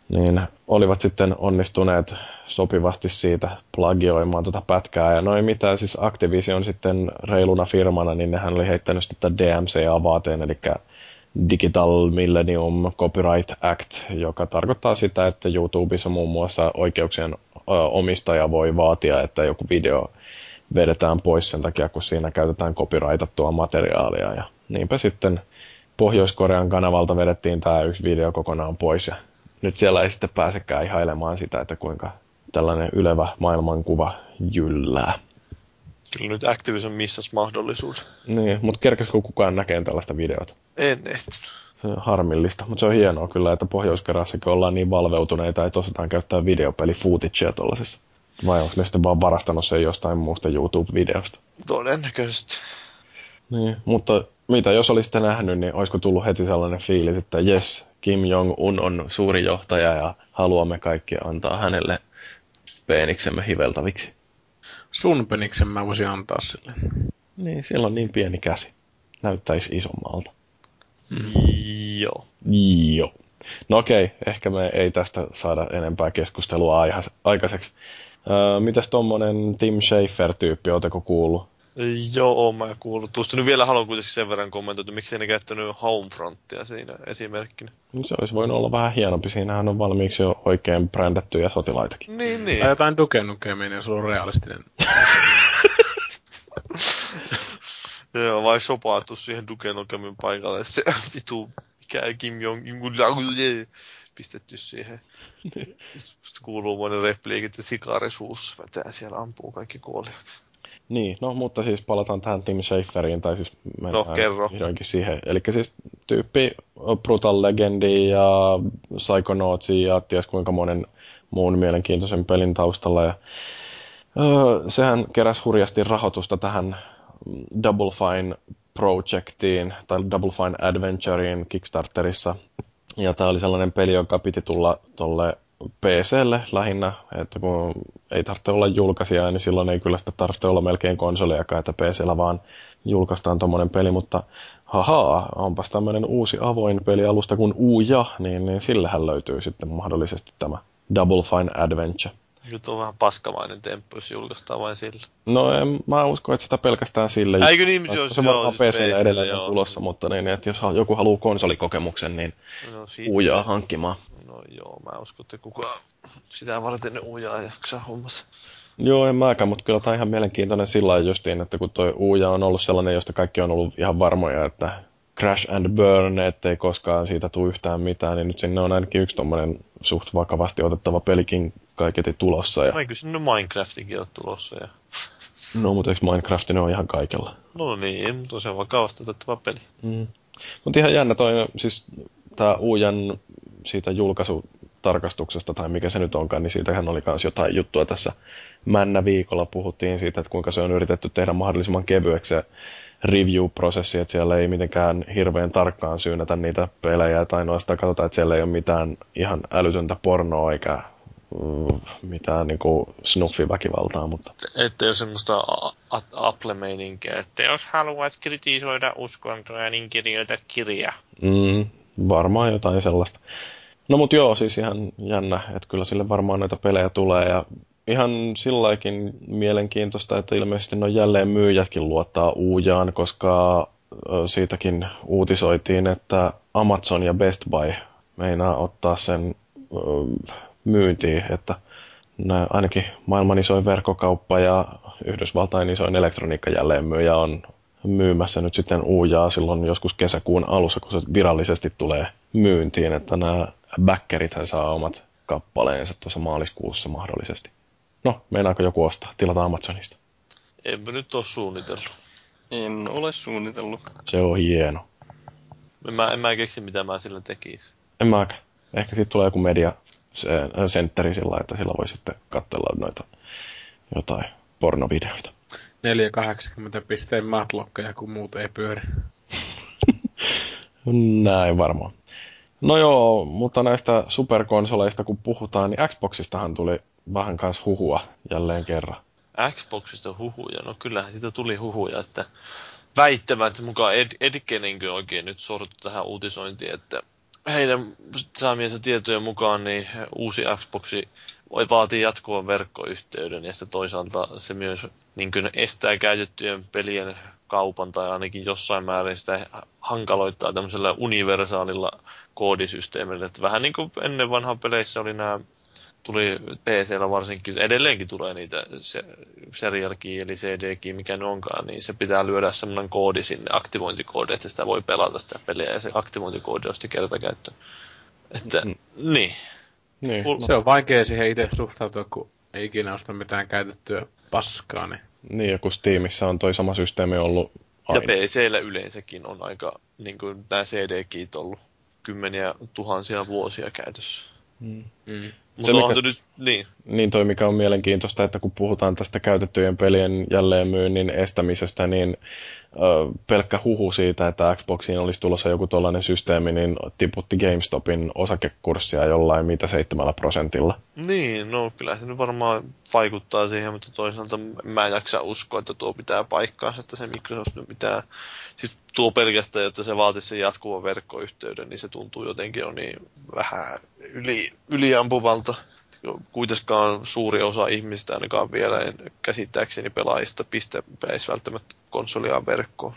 A: Niin olivat sitten onnistuneet sopivasti siitä plagioimaan tuota pätkää. Ja noin mitä siis Activision sitten reiluna firmana, niin nehän oli heittänyt sitten DMCA-vaateen, eli Digital Millennium Copyright Act, joka tarkoittaa sitä, että YouTubessa muun muassa oikeuksien omistaja voi vaatia, että joku video vedetään pois sen takia, kun siinä käytetään copyrightattua materiaalia. Ja niinpä sitten Pohjois-Korean kanavalta vedettiin tämä yksi video kokonaan pois ja nyt siellä ei sitten pääsekään ihailemaan sitä, että kuinka tällainen ylevä maailmankuva jyllää.
C: Kyllä nyt Activision missas mahdollisuus.
A: Niin, mutta kerkesikö kukaan näkee tällaista videota?
C: En ehtinyt.
A: Se on harmillista, mutta se on hienoa kyllä, että pohjois ollaan niin valveutuneita, että osataan käyttää videopeli footagea tuollaisessa. Vai onko ne sitten vaan varastanut sen jostain muusta YouTube-videosta?
C: Todennäköisesti.
A: Niin, mutta mitä jos olisitte nähnyt, niin olisiko tullut heti sellainen fiilis, että yes, Kim Jong-un on suuri johtaja ja haluamme kaikki antaa hänelle peeniksemme hiveltaviksi.
E: Sun peniksen mä voisin antaa sille.
A: Niin, siellä on niin pieni käsi. Näyttäisi isommalta.
C: Joo.
A: Joo. No okei, ehkä me ei tästä saada enempää keskustelua aikaiseksi. Öö, mitäs tommonen Tim Schafer-tyyppi, ooteko kuullut?
C: Joo, mä kuullut. Tuosta nyt vielä haluan kuitenkin sen verran kommentoida, että miksi ne käyttänyt Homefrontia siinä esimerkkinä.
A: No se olisi voinut olla vähän hienompi. Siinähän on valmiiksi jo oikein brändättyjä sotilaitakin.
C: Niin, niin.
E: Tai jotain Duke Nukemia, niin sulla on realistinen.
C: Joo, vai sopaattu siihen Duke Nukemin paikalle. Se vitu, mikä Kim Jong pistetty siihen. Sitten kuuluu monen repliikki, että sikarisuus vetää siellä ampuu kaikki kuoliaksi.
A: Niin, no mutta siis palataan tähän Tim Schaferiin, tai siis
C: No, kerro.
A: vihdoinkin siihen. Eli siis tyyppi Brutal Legendi ja Psychonautsi ja ties kuinka monen muun mielenkiintoisen pelin taustalla. Ja, öö, sehän keräsi hurjasti rahoitusta tähän Double Fine Projectiin, tai Double Fine Adventureen Kickstarterissa. Ja tämä oli sellainen peli, joka piti tulla tolle PClle lähinnä, että kun ei tarvitse olla julkaisija, niin silloin ei kyllä sitä tarvitse olla melkein konsoliakaan, että PCllä vaan julkaistaan tuommoinen peli, mutta haha, onpas tämmöinen uusi avoin pelialusta kuin Uuja, niin, niin sillähän löytyy sitten mahdollisesti tämä Double Fine Adventure.
C: Nyt on vähän paskamainen temppu, jos julkaistaan vain sillä.
A: No en, mä usko, että sitä pelkästään sille.
C: Eikö niin,
A: se
C: jos
A: on
C: joo,
A: varmaan
C: siis
A: PClle
C: PC:llä,
A: edelleen
C: joo.
A: tulossa, mutta niin, että jos joku haluaa konsolikokemuksen, niin
C: No, siitä,
A: Uujaa hankkimaan.
C: No joo, mä uskon, että kukaan sitä varten uujaa jaksaa hommassa.
A: Joo, en mäkään, mutta kyllä tämä on ihan mielenkiintoinen sillä lailla justiin, että kun toi Uuja on ollut sellainen, josta kaikki on ollut ihan varmoja, että crash and burn, ettei koskaan siitä tule yhtään mitään, niin nyt sinne on ainakin yksi tommonen suht vakavasti otettava pelikin kaiketi tulossa. Ja,
C: kyllä sinne Minecraftikin on tulossa. Ja...
A: no, mutta eikö Minecraft ne on ihan kaikella?
C: No niin, mutta se on vakavasti otettava peli.
A: Mm. Mutta ihan jännä toi, siis tämä Uujan siitä julkaisutarkastuksesta, tai mikä se nyt onkaan, niin siitähän oli myös jotain juttua tässä Männä viikolla puhuttiin siitä, että kuinka se on yritetty tehdä mahdollisimman kevyeksi review-prosessi, että siellä ei mitenkään hirveän tarkkaan syynätä niitä pelejä, tai ainoastaan katsotaan, että siellä ei ole mitään ihan älytöntä pornoa eikä mm, mitään niinku snuffiväkivaltaa, mutta
C: Että jos semmoista Apple-meininkiä, että jos haluat kritisoida uskontoa, niin kirjoita kirja.
A: Mm, varmaan jotain sellaista. No mut joo, siis ihan jännä, että kyllä sille varmaan noita pelejä tulee ja ihan silläkin mielenkiintoista, että ilmeisesti no jälleen myyjätkin luottaa Uujaan, koska siitäkin uutisoitiin, että Amazon ja Best Buy meinaa ottaa sen myyntiin, että ainakin maailman isoin verkkokauppa ja Yhdysvaltain isoin elektroniikka jälleenmyyjä on myymässä nyt sitten uujaa silloin joskus kesäkuun alussa, kun se virallisesti tulee myyntiin, että nämä backerithän saa omat kappaleensa tuossa maaliskuussa mahdollisesti. No, meinaako joku ostaa? Tilata Amazonista.
C: Enpä nyt ole suunnitellut.
B: En ole suunnitellut.
A: Se on hieno.
C: En mä, en mä keksi, mitä mä sillä tekisin.
A: En mäkään. Ehkä siitä tulee joku media se- sentteri sillä että sillä voi sitten katsella noita jotain pornovideoita.
E: 480 pisteen matlokkeja, kun muut ei pyöri.
A: Näin varmaan. No joo, mutta näistä superkonsoleista kun puhutaan, niin Xboxistahan tuli vähän kanssa huhua jälleen kerran.
C: Xboxista huhuja, no kyllähän siitä tuli huhuja, että väittävät mukaan Ed, Edgenenkö oikein nyt sortu tähän uutisointiin, että heidän saamiensa tietojen mukaan niin uusi Xboxi voi vaatii jatkuvan verkkoyhteyden ja sitten toisaalta se myös niin kuin estää käytettyjen pelien kaupan tai ainakin jossain määrin sitä hankaloittaa tämmöisellä universaalilla koodisysteemillä. Että vähän niin kuin ennen vanhan peleissä oli nämä tuli PCllä varsinkin, edelleenkin tulee niitä se, serial key, eli CD key, mikä ne onkaan, niin se pitää lyödä semmoinen koodi sinne, aktivointikoodi, että sitä voi pelata sitä peliä, ja se aktivointikoodi on sitten kertakäyttö. Että,
A: Mm.
C: niin.
A: Niin,
C: Mul-
E: Se on vaikea siihen itse suhtautua, kun ei ikinä osta mitään käytettyä paskaa, niin
A: niin, ja kun Steamissa on toi sama systeemi ollut
C: Ja
A: aina.
C: PCllä yleensäkin on aika, niin kuin nämä CD keyt ollut kymmeniä tuhansia vuosia käytössä.
A: Mm.
E: mm.
C: Mutta
A: mikä-
C: se nyt, niin,
A: Niin toi, mikä on mielenkiintoista, että kun puhutaan tästä käytettyjen pelien jälleenmyynnin estämisestä, niin pelkkä huhu siitä, että Xboxiin olisi tulossa joku tollainen systeemi, niin tiputti GameStopin osakekurssia jollain mitä seitsemällä prosentilla.
C: Niin, no kyllä se nyt varmaan vaikuttaa siihen, mutta toisaalta mä en jaksa uskoa, että tuo pitää paikkaansa, että se Microsoft nyt pitää, siis tuo pelkästään, jotta se vaatisi sen jatkuvan verkkoyhteyden, niin se tuntuu jotenkin jo niin vähän yli, yliampuvalta. Kuitenkaan suuri osa ihmistä ainakaan vielä en käsittääkseni pelaajista pistäisi välttämättä konsoliaan verkkoon.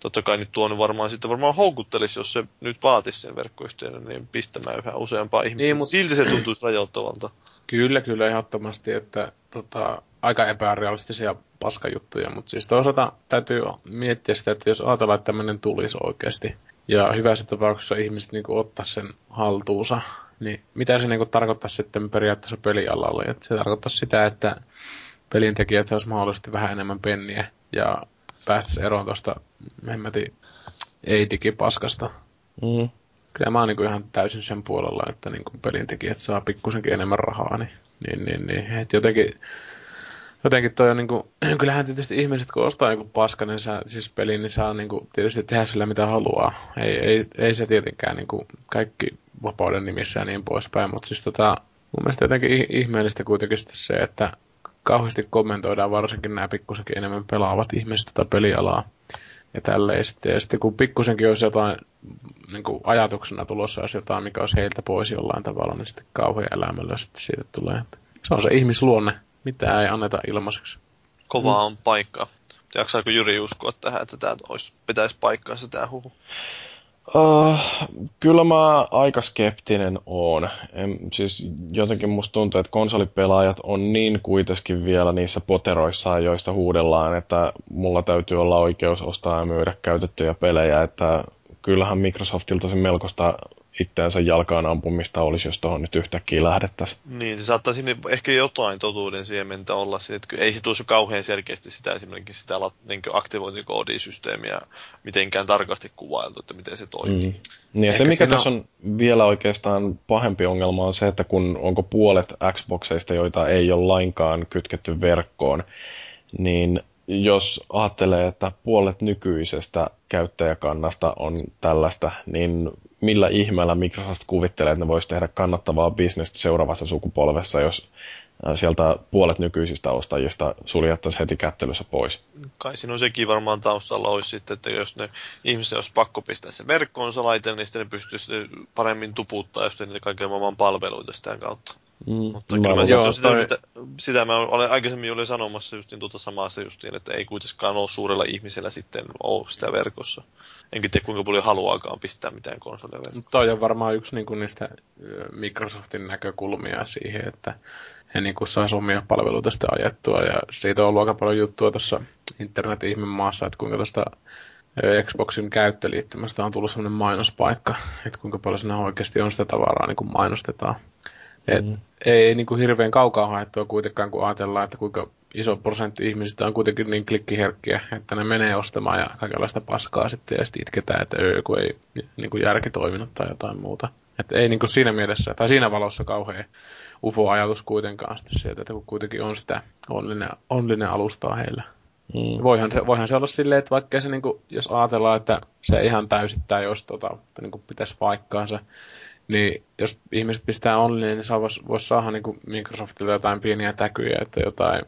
C: Totta kai nyt tuon varmaan sitten varmaan houkuttelisi, jos se nyt vaatisi sen verkkoyhteyden, niin pistämään yhä useampaa ihmistä. Niin, mutta... Silti se tuntuisi rajoittavalta.
E: Kyllä, kyllä, ehdottomasti, että tota, aika epärealistisia paskajuttuja, mutta siis toisaalta täytyy miettiä sitä, että jos ajatellaan, että tämmöinen tulisi oikeasti, ja hyvässä tapauksessa ihmiset niin ottaa sen haltuunsa, niin mitä se niin tarkoittaa sitten periaatteessa pelialalla? Että se tarkoittaa sitä, että pelintekijät saisi mahdollisesti vähän enemmän penniä ja päästäisiin eroon tuosta hemmetin ei-digipaskasta. Mm. Kyllä mä oon niin ihan täysin sen puolella, että niin pelintekijät saa pikkusenkin enemmän rahaa, niin, niin, niin, niin että jotenkin jotenkin toi on niinku, kyllähän tietysti ihmiset kun ostaa joku paska, niin saa, siis peli, niin saa niinku tietysti tehdä sillä mitä haluaa. Ei, ei, ei se tietenkään niinku kaikki vapauden nimissä ja niin poispäin, mutta siis tota, mun mielestä jotenkin ihmeellistä kuitenkin se, että kauheasti kommentoidaan varsinkin nämä pikkusenkin enemmän pelaavat ihmiset tätä pelialaa ja tälleen. Ja sitten kun pikkusenkin olisi jotain niin kuin ajatuksena tulossa olisi jotain, mikä olisi heiltä pois jollain tavalla, niin sitten kauhean elämällä sitten siitä tulee. Että se on se ihmisluonne mitä ei anneta ilmaiseksi.
C: Kova mm. on paikka. Jaksaako Jyri uskoa tähän, että tämä olisi, pitäisi paikkaansa tämä huhu?
A: Uh, kyllä mä aika skeptinen oon. En, siis jotenkin musta tuntuu, että konsolipelaajat on niin kuitenkin vielä niissä poteroissaan, joista huudellaan, että mulla täytyy olla oikeus ostaa ja myydä käytettyjä pelejä, että kyllähän Microsoftilta se melkoista itseänsä jalkaan ampumista olisi, jos tuohon nyt yhtäkkiä lähdettäisiin.
C: Niin, se saattaa sinne ehkä jotain totuuden siementä olla. Että ei se tuossa kauhean selkeästi sitä esimerkiksi sitä niin aktivointikoodisysteemiä mitenkään tarkasti kuvailtu, että miten se toimii. Mm.
A: Niin, ja se mikä tässä on vielä oikeastaan pahempi ongelma on se, että kun onko puolet Xboxeista, joita ei ole lainkaan kytketty verkkoon, niin jos ajattelee, että puolet nykyisestä käyttäjäkannasta on tällaista, niin millä ihmeellä Microsoft kuvittelee, että ne voisi tehdä kannattavaa bisnestä seuraavassa sukupolvessa, jos sieltä puolet nykyisistä ostajista suljettaisiin heti kättelyssä pois.
C: Kai sinun sekin varmaan taustalla olisi sitten, että jos ne ihmiset olisi pakko pistää se verkkoonsa laite, niin sitten ne pystyisi paremmin tuputtaa just niitä kaiken maailman palveluita sitä kautta. Mm, Mutta kyllä mä, joo, sitä, sitä, sitä, mä olen aikaisemmin olin sanomassa justiin tuota samaa se justiin, että ei kuitenkaan ole suurella ihmisellä sitten ole sitä verkossa. Enkä tiedä kuinka paljon haluaakaan pistää mitään konsolia verkkoon.
E: Toi on varmaan yksi niin niistä Microsoftin näkökulmia siihen, että he niin kuin saisi omia palveluita sitä ajettua. Ja siitä on ollut aika paljon juttua tuossa internetin maassa, että kuinka tuosta Xboxin käyttöliittymästä on tullut sellainen mainospaikka, että kuinka paljon siinä oikeasti on sitä tavaraa niin kuin mainostetaan. Et mm. Ei, niin kuin hirveän kaukaa haettua kuitenkaan, kun ajatellaan, että kuinka iso prosentti ihmisistä on kuitenkin niin klikkiherkkiä, että ne menee ostamaan ja kaikenlaista paskaa sitten ja sitten itketään, että öö, kun ei niin kuin järki toiminut tai jotain muuta. Että ei niin kuin siinä mielessä, tai siinä valossa kauhean UFO-ajatus kuitenkaan sitten sieltä, että kun kuitenkin on sitä onnellinen, onnellinen alustaa heillä. Mm. Voihan, se, voihan se olla silleen, että vaikka se, niin kuin, jos ajatellaan, että se ihan täysittää, jos tota, niin kuin pitäisi paikkaansa, niin jos ihmiset pistää online, niin voisi vois saada niin kuin Microsoftilta jotain pieniä täkyjä, että jotain,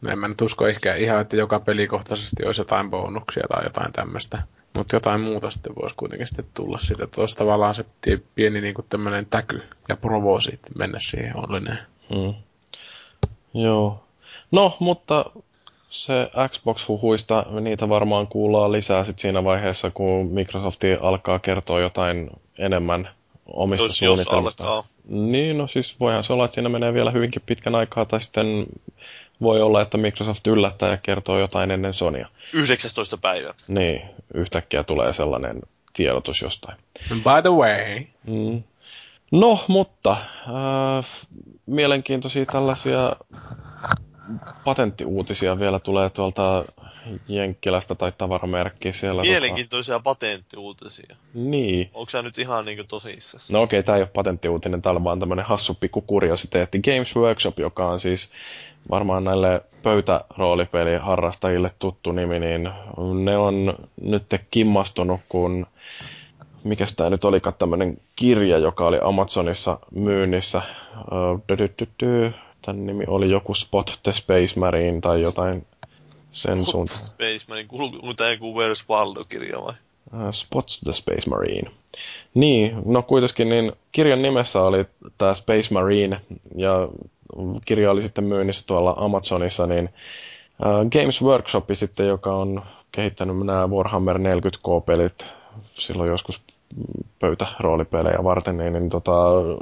E: no en mä nyt usko ehkä ihan, että joka pelikohtaisesti olisi jotain bonuksia tai jotain tämmöistä. Mutta jotain muuta sitten voisi kuitenkin sitten tulla siitä, olisi tavallaan se pieni niin tämmöinen täky ja provo sitten mennä siihen online. Hmm.
A: Joo. No, mutta se Xbox-huhuista, niitä varmaan kuullaan lisää sit siinä vaiheessa, kun Microsoft alkaa kertoa jotain enemmän omista jos, suunnitelmista. Jos alkaa. Niin, no siis voihan se olla, että siinä menee vielä hyvinkin pitkän aikaa, tai sitten voi olla, että Microsoft yllättää ja kertoo jotain ennen Sonia.
C: 19. päivä.
A: Niin, yhtäkkiä tulee sellainen tiedotus jostain.
E: By the way. Mm.
A: No, mutta äh, mielenkiintoisia tällaisia patenttiuutisia vielä tulee tuolta Jenkkilästä tai tavaramerkkiä siellä.
C: Tota- Mielenkiintoisia tota... patenttiuutisia.
A: Niin.
C: Onko sä nyt ihan niinku tosissaan?
A: No okei, okay, tää ei ole patenttiuutinen, täällä vaan tämmönen hassu pikku kuriositeetti. Games Workshop, joka on siis varmaan näille pöytäroolipeliharrastajille tuttu nimi, niin ne on nyt kimmastunut, kun mikä tämä nyt olikaan tämmöinen kirja, joka oli Amazonissa myynnissä. Tämän nimi oli joku Spot the Space Marine tai jotain sen suuntaan.
C: Space Marine, kuuluu tämä joku Where's Waldo-kirja vai?
A: Uh, Spots the Space Marine. Niin, no kuitenkin niin kirjan nimessä oli tämä Space Marine ja kirja oli sitten myynnissä tuolla Amazonissa, niin Games Workshop sitten, joka on kehittänyt nämä Warhammer 40K-pelit silloin joskus pöytäroolipelejä varten, niin, niin tota,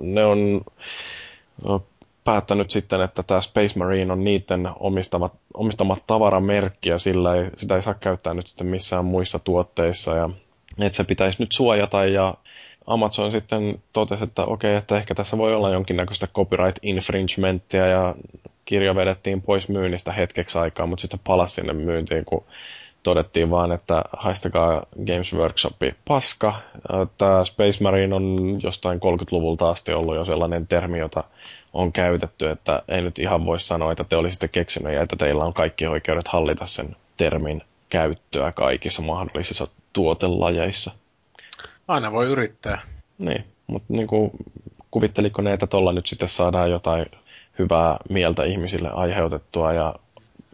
A: ne on päättänyt sitten, että tämä Space Marine on niiden omistamat, omistamat tavaramerkki ja sillä ei, sitä ei saa käyttää nyt sitten missään muissa tuotteissa ja että se pitäisi nyt suojata ja Amazon sitten totesi, että okei, että ehkä tässä voi olla jonkinnäköistä copyright infringementtia ja kirja vedettiin pois myynnistä hetkeksi aikaa, mutta sitten palasi sinne myyntiin, kun todettiin vaan, että haistakaa Games Workshopi paska. Tämä Space Marine on jostain 30-luvulta asti ollut jo sellainen termi, jota on käytetty, että ei nyt ihan voi sanoa, että te olisitte keksineet ja että teillä on kaikki oikeudet hallita sen termin käyttöä kaikissa mahdollisissa tuotelajeissa.
E: Aina voi yrittää.
A: Niin, mutta niin kuin, kuvitteliko ne, että tuolla nyt sitten saadaan jotain hyvää mieltä ihmisille aiheutettua ja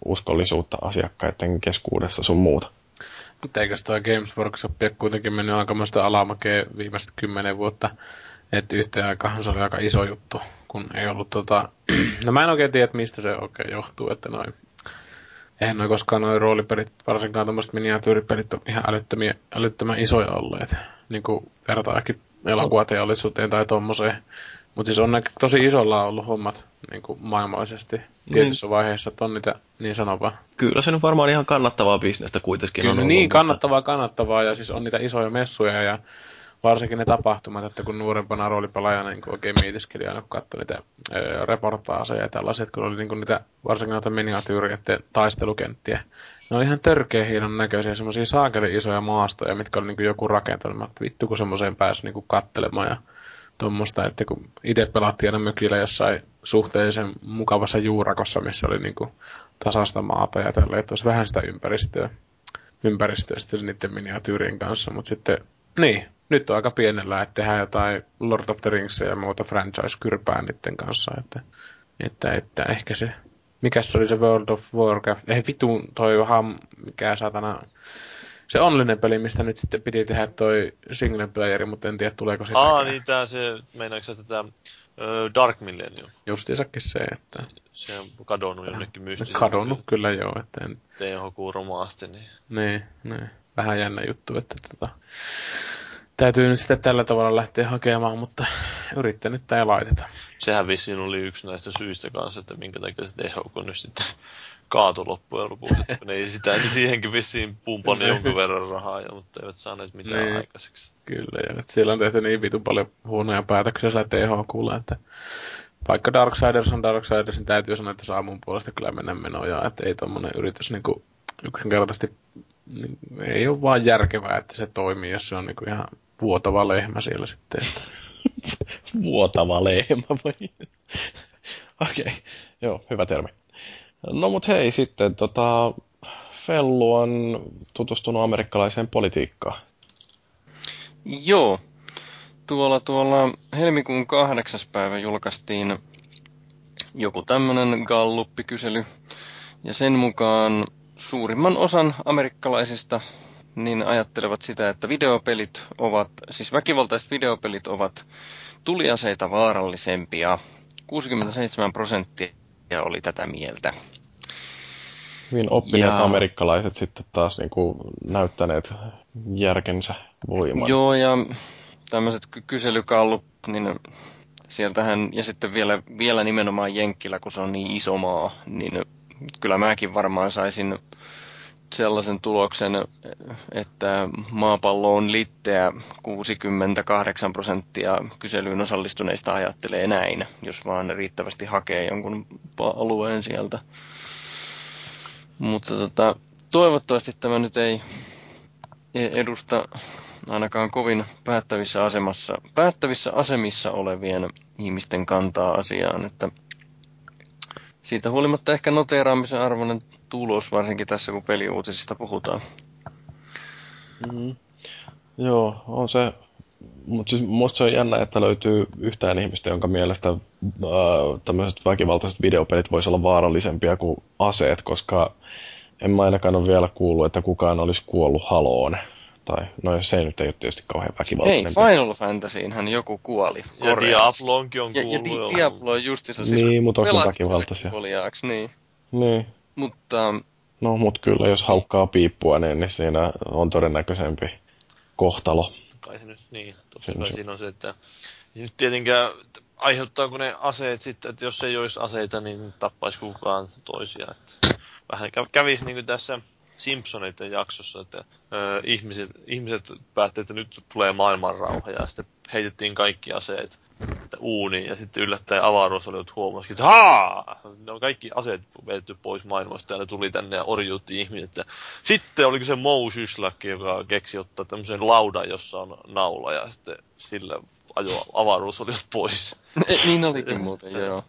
A: uskollisuutta asiakkaiden keskuudessa sun muuta?
E: Mutta eikö toi Games Workshop kuitenkin mennyt aikamoista alamakea viimeiset kymmenen vuotta, että yhteen aikaan se oli aika iso juttu, kun ei ollut tota... no mä en oikein tiedä, mistä se oikein johtuu, että noin eihän noin koskaan noin roolipelit, varsinkaan tämmöiset miniatyyripelit on ihan älyttömiä, älyttömän isoja olleet. Niin kuin vertaakin elokuvateollisuuteen tai tommoseen. Mutta siis on ne tosi isolla ollut hommat niin kuin maailmallisesti tietyssä niin. vaiheessa, että on niitä niin sanova.
B: Kyllä se on varmaan ihan kannattavaa bisnestä kuitenkin.
E: Kyllä on niin, kannattavaa, kannattavaa ja siis on niitä isoja messuja ja varsinkin ne tapahtumat, että kun nuorempana roolipelaajana niin oikein mietiskeli aina, kun katsoi niitä ö, reportaaseja ja tällaiset, kun oli niin kuin niitä, varsinkin noita miniatyyriöiden taistelukenttiä. Ne oli ihan törkeä hienon näköisiä, semmoisia saakeli isoja maastoja, mitkä oli niin kuin joku rakentanut. Mä vittu, kun semmoiseen pääsi niin kuin kattelemaan ja tuommoista, että kun itse pelattiin aina mökillä jossain suhteellisen mukavassa juurakossa, missä oli niin kuin tasasta maata ja tällä, että olisi vähän sitä ympäristöä, ympäristöä sitten niiden miniatyyrien kanssa, mutta sitten niin, nyt on aika pienellä, että tehdään jotain Lord of the Rings ja muuta franchise-kyrpää niiden kanssa, että, että, että ehkä se, mikä se oli se World of Warcraft, ei vitu toi ham, mikä satana, se onlinen peli, mistä nyt sitten piti tehdä toi single playeri, mutta en tiedä tuleeko
C: sitä. Aa, niin tää se, meinaatko että tätä Dark Millennium?
E: Justiinsakin se, että...
C: Se on kadonnut jonnekin mystisesti.
E: Kadonnut kyllä, kyllä joo, että en...
C: THQ romahti, niin...
E: Niin, niin. Vähän jännä juttu, että tota täytyy nyt sitten tällä tavalla lähteä hakemaan, mutta yrittänyt tämä laiteta.
C: Sehän vissiin oli yksi näistä syistä kanssa, että minkä takia se kun nyt sitten kaatu loppujen lopuksi, että kun ei sitä, niin siihenkin vissiin pumpannut jonkun verran rahaa, ja, mutta eivät saaneet mitään niin. aikaiseksi.
E: Kyllä, ja että siellä on tehty niin vitu paljon huonoja päätöksiä sillä THQlla, että vaikka Darksiders on Darksiders, niin täytyy sanoa, että saa mun puolesta kyllä mennä menoja, että ei tuommoinen yritys niin kuin yksinkertaisesti niin, ei ole vaan järkevää, että se toimii, jos se on niin kuin ihan vuotava lehmä siellä sitten. Että...
A: vuotava lehmä vai? Okei, okay. joo, hyvä termi. No mut hei sitten, tota, Fellu on tutustunut amerikkalaiseen politiikkaan.
B: Joo. Tuolla, tuolla helmikuun kahdeksas päivä julkaistiin joku tämmöinen Gallup-kysely. Ja sen mukaan suurimman osan amerikkalaisista niin ajattelevat sitä, että videopelit ovat, siis väkivaltaiset videopelit ovat tuliaseita vaarallisempia. 67 prosenttia oli tätä mieltä.
A: Hyvin oppineet ja... amerikkalaiset sitten taas niin kuin näyttäneet järkensä voiman.
B: Joo, ja tämmöiset kyselykallut, niin sieltähän, ja sitten vielä, vielä nimenomaan Jenkkilä, kun se on niin iso maa, niin kyllä mäkin varmaan saisin sellaisen tuloksen, että maapallo on litteä 68 prosenttia kyselyyn osallistuneista ajattelee näin, jos vaan riittävästi hakee jonkun alueen sieltä. Mutta tota, toivottavasti tämä nyt ei edusta ainakaan kovin päättävissä, asemassa, päättävissä asemissa olevien ihmisten kantaa asiaan, että siitä huolimatta ehkä noteeraamisen arvoinen tulos, varsinkin tässä kun peliuutisista puhutaan.
A: Mm. Joo, on se. Mutta siis musta se on jännä, että löytyy yhtään ihmistä, jonka mielestä äh, tämmöiset väkivaltaiset videopelit voisi olla vaarallisempia kuin aseet, koska en mä ainakaan ole vielä kuullut, että kukaan olisi kuollut haloon Tai, no se ei nyt ei ole tietysti kauhean
B: Hei,
A: väkivaltainen.
B: Final Fantasyin juk kuoli.
C: Ja
B: Koreassa.
C: Diabloonkin on
B: Ja, ja
C: kuullut.
B: Di- Diablo on justiinsa siis
A: Niin, mutta onko väkivaltaisia?
B: kuoliaaksi, niin.
A: Niin.
B: Mutta
A: No, mut kyllä, jos haukkaa piippua, niin, niin siinä on todennäköisempi kohtalo.
C: Kai se nyt niin. Totta kai
A: se-
C: siinä on se, että ei nyt tietenkään aiheuttaako ne aseet sitten, että jos ei olisi aseita, niin tappaisi kukaan toisia. Että vähän kä- kävisi niin kuin tässä Simpsoneiden jaksossa, että ö, ihmiset, ihmiset päättivät, että nyt tulee maailmanrauha ja sitten heitettiin kaikki aseet että uuniin ja sitten yllättäen avaruusolijat huomasikin, että haa! Ne on kaikki aseet vedetty pois maailmasta ja ne tuli tänne ja orjuutti ihmiset. Ja sitten oliko se Mou Shyslak, joka keksi ottaa tämmöisen laudan, jossa on naula ja sitten sillä ajoi avaruusolijat pois.
B: niin olikin muuten, joo.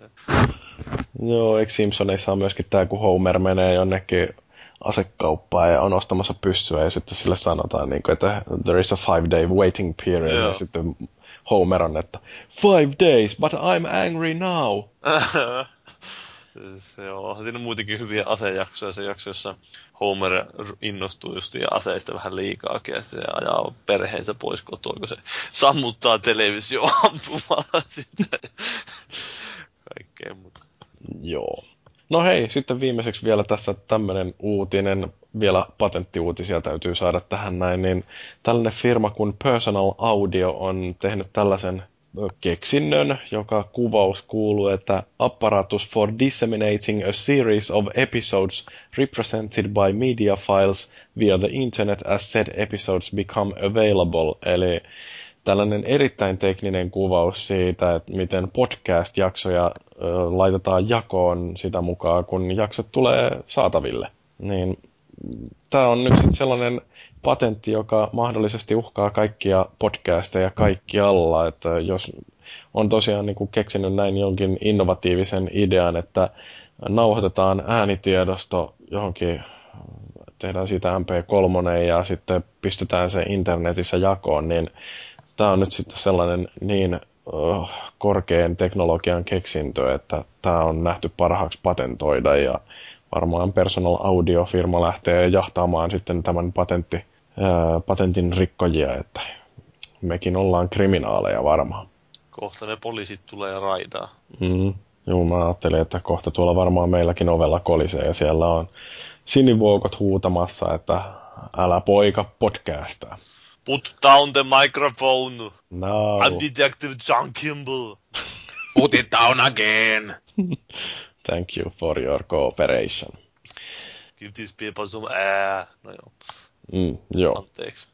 A: Joo, eikö Simpsoneissa on myöskin tämä, kun Homer menee jonnekin asekauppaan ja on ostamassa pyssyä ja sitten sille sanotaan, niin kuin, että there is a five day waiting period
C: Joo.
A: ja sitten Homer on, että five days, but I'm angry now.
C: se on, siinä on muutenkin hyviä asejaksoja. Se jakso, jossa Homer innostuu just aseista vähän liikaakin ja se ajaa perheensä pois kotoa, kun se sammuttaa televisio ampumalla sitä. Kaikkea muuta.
A: Joo. No hei, sitten viimeiseksi vielä tässä tämmöinen uutinen, vielä patenttiuutisia täytyy saada tähän näin, niin tällainen firma kuin Personal Audio on tehnyt tällaisen keksinnön, joka kuvaus kuuluu, että apparatus for disseminating a series of episodes represented by media files via the internet as said episodes become available, eli tällainen erittäin tekninen kuvaus siitä, että miten podcast-jaksoja ö, laitetaan jakoon sitä mukaan, kun jaksot tulee saataville. Niin tämä on nyt sellainen patentti, joka mahdollisesti uhkaa kaikkia podcasteja kaikkialla, että jos on tosiaan niin kuin keksinyt näin jonkin innovatiivisen idean, että nauhoitetaan äänitiedosto johonkin, tehdään siitä MP3 ja sitten pistetään se internetissä jakoon, niin tämä on nyt sitten sellainen niin uh, korkean teknologian keksintö, että tämä on nähty parhaaksi patentoida ja varmaan Personal Audio-firma lähtee jahtaamaan sitten tämän patentti, ää, patentin rikkojia, että mekin ollaan kriminaaleja varmaan.
C: Kohta ne poliisit tulee raidaa.
A: Mm. Joo, mä ajattelin, että kohta tuolla varmaan meilläkin ovella kolisee ja siellä on sinivuokot huutamassa, että älä poika podcastaa.
C: Put down the microphone!
A: No.
C: I'm Detective John Kimball!
E: Put it down again.
A: Thank you for your cooperation.
C: Give these people some air. No joo,
A: Mm, joo.
C: anteeksi.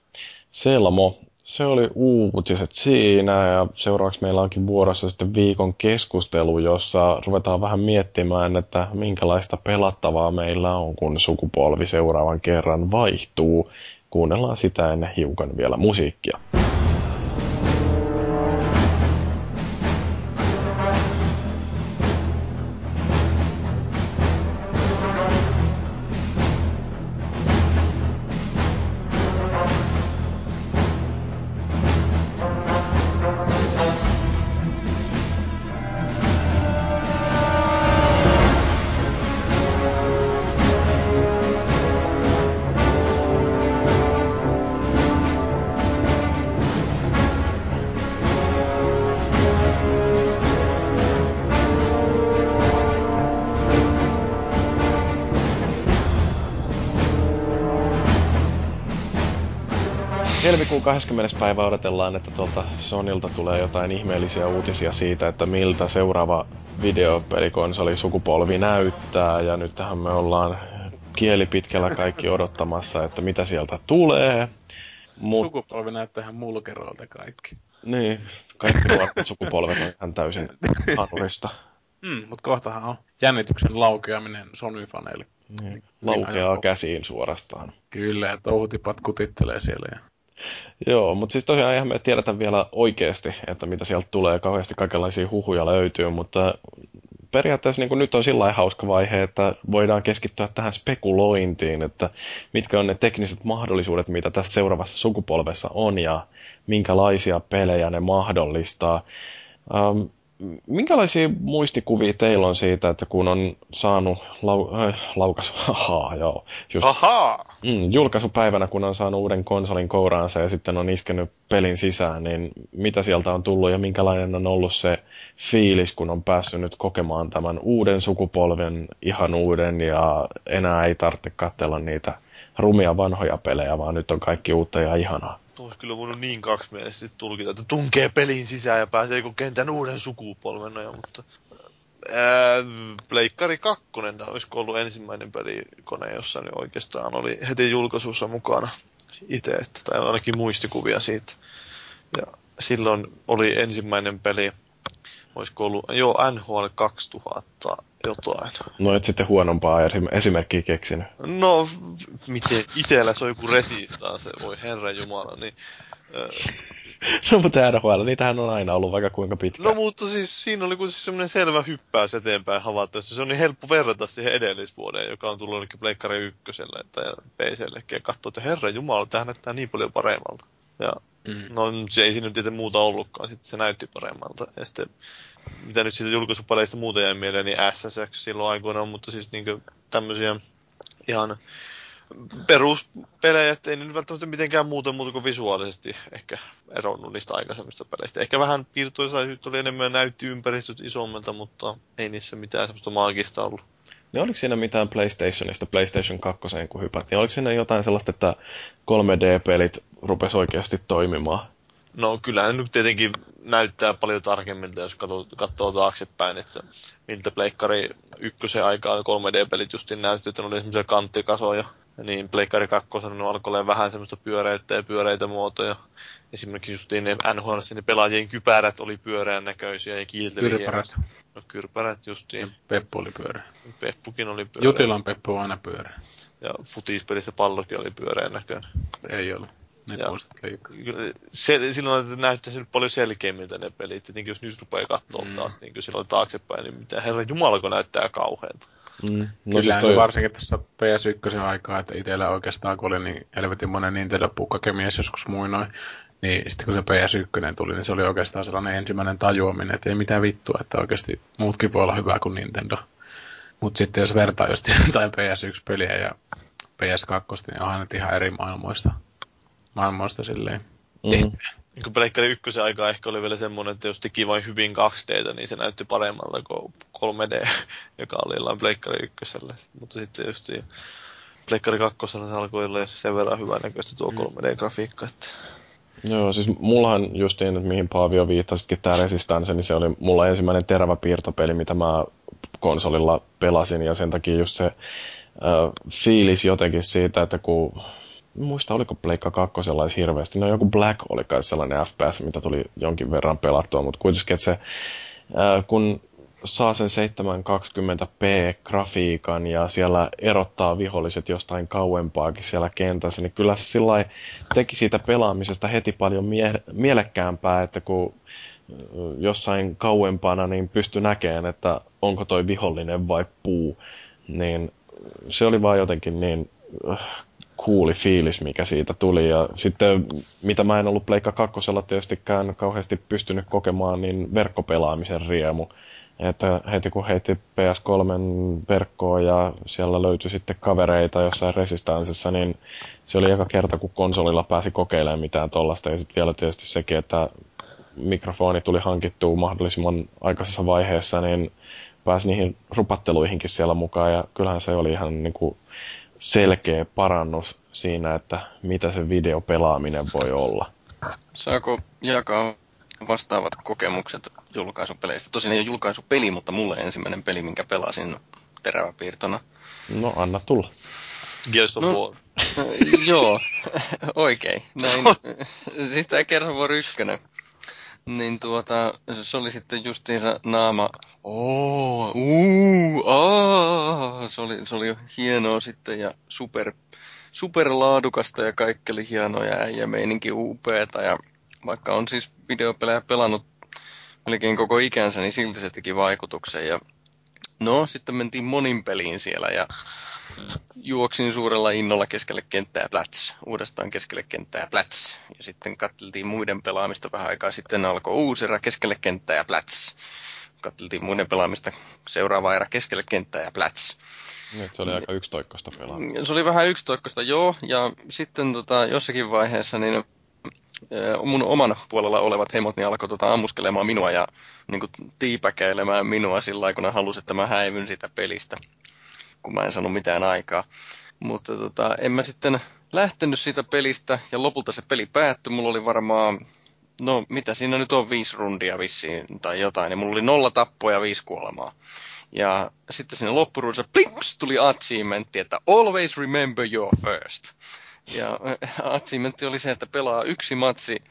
A: Selmo, se oli uutiset siinä ja seuraavaksi meillä onkin vuorossa sitten viikon keskustelu, jossa ruvetaan vähän miettimään, että minkälaista pelattavaa meillä on, kun sukupolvi seuraavan kerran vaihtuu. Kuunnellaan sitä ennen hiukan vielä musiikkia. Helmikuun 20. päivä odotellaan, että tuolta Sonilta tulee jotain ihmeellisiä uutisia siitä, että miltä seuraava videopelikonsoli sukupolvi näyttää. Ja nyt tähän me ollaan kieli pitkällä kaikki odottamassa, että mitä sieltä tulee. Mut,
E: Sukupolvi näyttää ihan mulkeroilta kaikki.
A: niin, kaikki nuoret sukupolvet on ihan täysin hanurista.
E: Mm, mutta kohtahan on jännityksen laukeaminen Sony-faneille.
A: Niin, laukeaa käsiin suorastaan.
E: Kyllä, että touhutipat kutittelee siellä. Ja...
A: Joo, mutta siis tosiaan eihän me tiedetä vielä oikeasti, että mitä sieltä tulee. Kauheasti kaikenlaisia huhuja löytyy, mutta periaatteessa niin kuin nyt on sillä hauska vaihe, että voidaan keskittyä tähän spekulointiin, että mitkä on ne tekniset mahdollisuudet, mitä tässä seuraavassa sukupolvessa on ja minkälaisia pelejä ne mahdollistaa. Um, minkälaisia muistikuvia teillä on siitä, että kun on saanut lau, äh, laukas, ahaa, joo, just,
C: Ahaa!
A: mm, julkaisupäivänä, kun on saanut uuden konsolin kouraansa ja sitten on iskenyt pelin sisään, niin mitä sieltä on tullut ja minkälainen on ollut se fiilis, kun on päässyt nyt kokemaan tämän uuden sukupolven ihan uuden ja enää ei tarvitse katsella niitä rumia vanhoja pelejä, vaan nyt on kaikki uutta ja ihanaa.
C: Olisi kyllä voinut niin kaksimielisesti tulkita, että tunkee pelin sisään ja pääsee kentän uuden sukupolven ajan, mutta... Pleikkari 2, olisiko ollut ensimmäinen pelikone, jossa niin oikeastaan oli heti julkaisussa mukana itse, että, tai ainakin muistikuvia siitä. Ja silloin oli ensimmäinen peli, olisiko ollut, joo, NHL 2000 jotain.
A: No et sitten huonompaa esim- esimerkkiä keksinyt.
C: No, miten itellä se on joku resistaa se, voi herra jumala, niin... Äh,
A: No mutta NHL, niitähän on aina ollut vaikka kuinka pitkä.
C: No mutta siis siinä oli kuitenkin semmoinen selvä hyppäys eteenpäin havaittavasti. Se on niin helppo verrata siihen edellisvuoden, joka on tullut jonnekin Pleikkari ykköselle tai PCllekin ja katsoa, että herra jumala, tämähän näyttää niin paljon paremmalta. Ja mm. no se ei siinä nyt muuta ollutkaan, sitten se näytti paremmalta. Ja sitten, mitä nyt siitä julkaisupaleista muuta jäi mieleen, niin SSX silloin aikoinaan, mutta siis niin tämmöisiä ihan peruspelejä, ettei nyt välttämättä mitenkään muuta muuta kuin visuaalisesti ehkä eronnut niistä aikaisemmista peleistä. Ehkä vähän piirtuisaisuutta oli enemmän näytti ympäristöt isommalta, mutta ei niissä mitään semmoista maagista ollut.
A: Niin oliko siinä mitään PlayStationista, PlayStation 2, kun hypättiin? Oliko siinä jotain sellaista, että 3D-pelit rupesi oikeasti toimimaan?
C: No kyllähän nyt tietenkin näyttää paljon tarkemmin, jos katsoo, katsoo taaksepäin, että miltä Pleikkari ykkösen aikaan 3D-pelit justiin näytti, että ne oli semmoisia kanttikasoja niin Pleikkari 2 no, alkoi olla vähän semmoista pyöreitä ja pyöreitä muotoja. Esimerkiksi just ne NHL, ne pelaajien kypärät oli pyöreän näköisiä ja kiilteli
E: Kyrpärät.
C: No kyrpärät justiin.
E: Peppu oli pyöreä.
C: Peppukin oli pyöreä.
E: Jutilan Peppu on aina pyöreä.
C: Ja futispelissä pallokin oli pyöreän näköinen.
E: Ei ollut. Ne ja
C: se, silloin että näyttäisi paljon selkeimmiltä ne pelit. Niin jos nyt rupeaa katsoa mm. taas niin silloin taaksepäin, niin mitä herra jumalako näyttää kauhealta.
E: Mm. No Kyllähän siis toi... se varsinkin tässä PS1 aikaa, että itsellä oikeastaan kun oli niin helvetin monen Nintendo-pukkakemies joskus muinoin, niin sitten kun se PS1 tuli, niin se oli oikeastaan sellainen ensimmäinen tajuaminen, että ei mitään vittua, että oikeasti muutkin voi olla hyvää kuin Nintendo. Mutta sitten jos vertaa just jotain PS1-peliä ja PS2, niin onhan nyt ihan eri maailmoista, maailmoista silleen mm-hmm
C: niin kuin Pleikkari ykkösen aikaa ehkä oli vielä semmoinen, että jos teki vain hyvin 2D, niin se näytti paremmalta kuin 3D, joka oli jollain Pleikkari ykkösellä. Mutta sitten just Pleikkari kakkosella se alkoi olla sen verran hyvän näköistä tuo 3D-grafiikka. Että...
A: Joo, siis mullahan justiin, että mihin Paavio viittasitkin, tämä Resistance, niin se oli mulla ensimmäinen terävä piirtopeli, mitä mä konsolilla pelasin, ja sen takia just se äh, fiilis jotenkin siitä, että kun muista oliko Pleikka 2 sellaisi hirveästi. No joku Black oli kai sellainen FPS, mitä tuli jonkin verran pelattua, mutta kuitenkin, että se, ää, kun saa sen 720p-grafiikan ja siellä erottaa viholliset jostain kauempaakin siellä kentässä, niin kyllä se sillä teki siitä pelaamisesta heti paljon mie- mielekkäämpää, että kun jossain kauempana niin pystyi näkemään, että onko toi vihollinen vai puu, niin se oli vaan jotenkin niin kuuli fiilis, mikä siitä tuli. Ja sitten, mitä mä en ollut Pleikka kakkosella tietystikään kauheasti pystynyt kokemaan, niin verkkopelaamisen riemu. Että heti kun heitti PS3 verkkoon ja siellä löytyi sitten kavereita jossain resistanssissa, niin se oli eka kerta, kun konsolilla pääsi kokeilemaan mitään tollasta. Ja sitten vielä tietysti sekin, että mikrofoni tuli hankittua mahdollisimman aikaisessa vaiheessa, niin pääsi niihin rupatteluihinkin siellä mukaan. Ja kyllähän se oli ihan niin kuin selkeä parannus siinä, että mitä se videopelaaminen voi olla.
B: Saako jakaa vastaavat kokemukset julkaisupeleistä? Tosin ei ole julkaisupeli, mutta mulle ensimmäinen peli, minkä pelasin teräväpiirtona.
A: No, anna tulla.
C: Gears of no, War.
B: joo, oikein. Näin. siis tämä Gears of War 1 niin tuota, se oli sitten justiinsa naama, oo, uu, aa, se oli, se oli hienoa sitten ja super, super laadukasta ja kaikki oli hienoa ja äijä meininki upeeta. Ja vaikka on siis videopelejä pelannut melkein koko ikänsä, niin silti se teki vaikutuksen. Ja no, sitten mentiin monin peliin siellä ja juoksin suurella innolla keskelle kenttää plats, uudestaan keskelle kenttää plats. Ja sitten katseltiin muiden pelaamista vähän aikaa sitten alkoi uusi erä keskelle kenttää ja plats. Katseltiin muiden pelaamista seuraava erä keskelle kenttää ja plats.
A: Niin, se oli aika yksitoikkoista pelaamista.
B: Se oli vähän yksitoikkoista, joo. Ja sitten tota, jossakin vaiheessa niin mun oman puolella olevat hemot niin alkoi tota, ammuskelemaan minua ja niin kuin, tiipäkäilemään minua sillä lailla, kun ne halusi, että mä häivyn sitä pelistä, kun mä en saanut mitään aikaa. Mutta tota, en mä sitten lähtenyt siitä pelistä ja lopulta se peli päättyi. Mulla oli varmaan, no mitä siinä nyt on, viisi rundia vissiin tai jotain. Ja mulla oli nolla tappoa ja viisi kuolemaa. Ja sitten sinne loppuruudessa plips tuli achievementti, että always remember your first. Ja achievementti oli se, että pelaa yksi matsi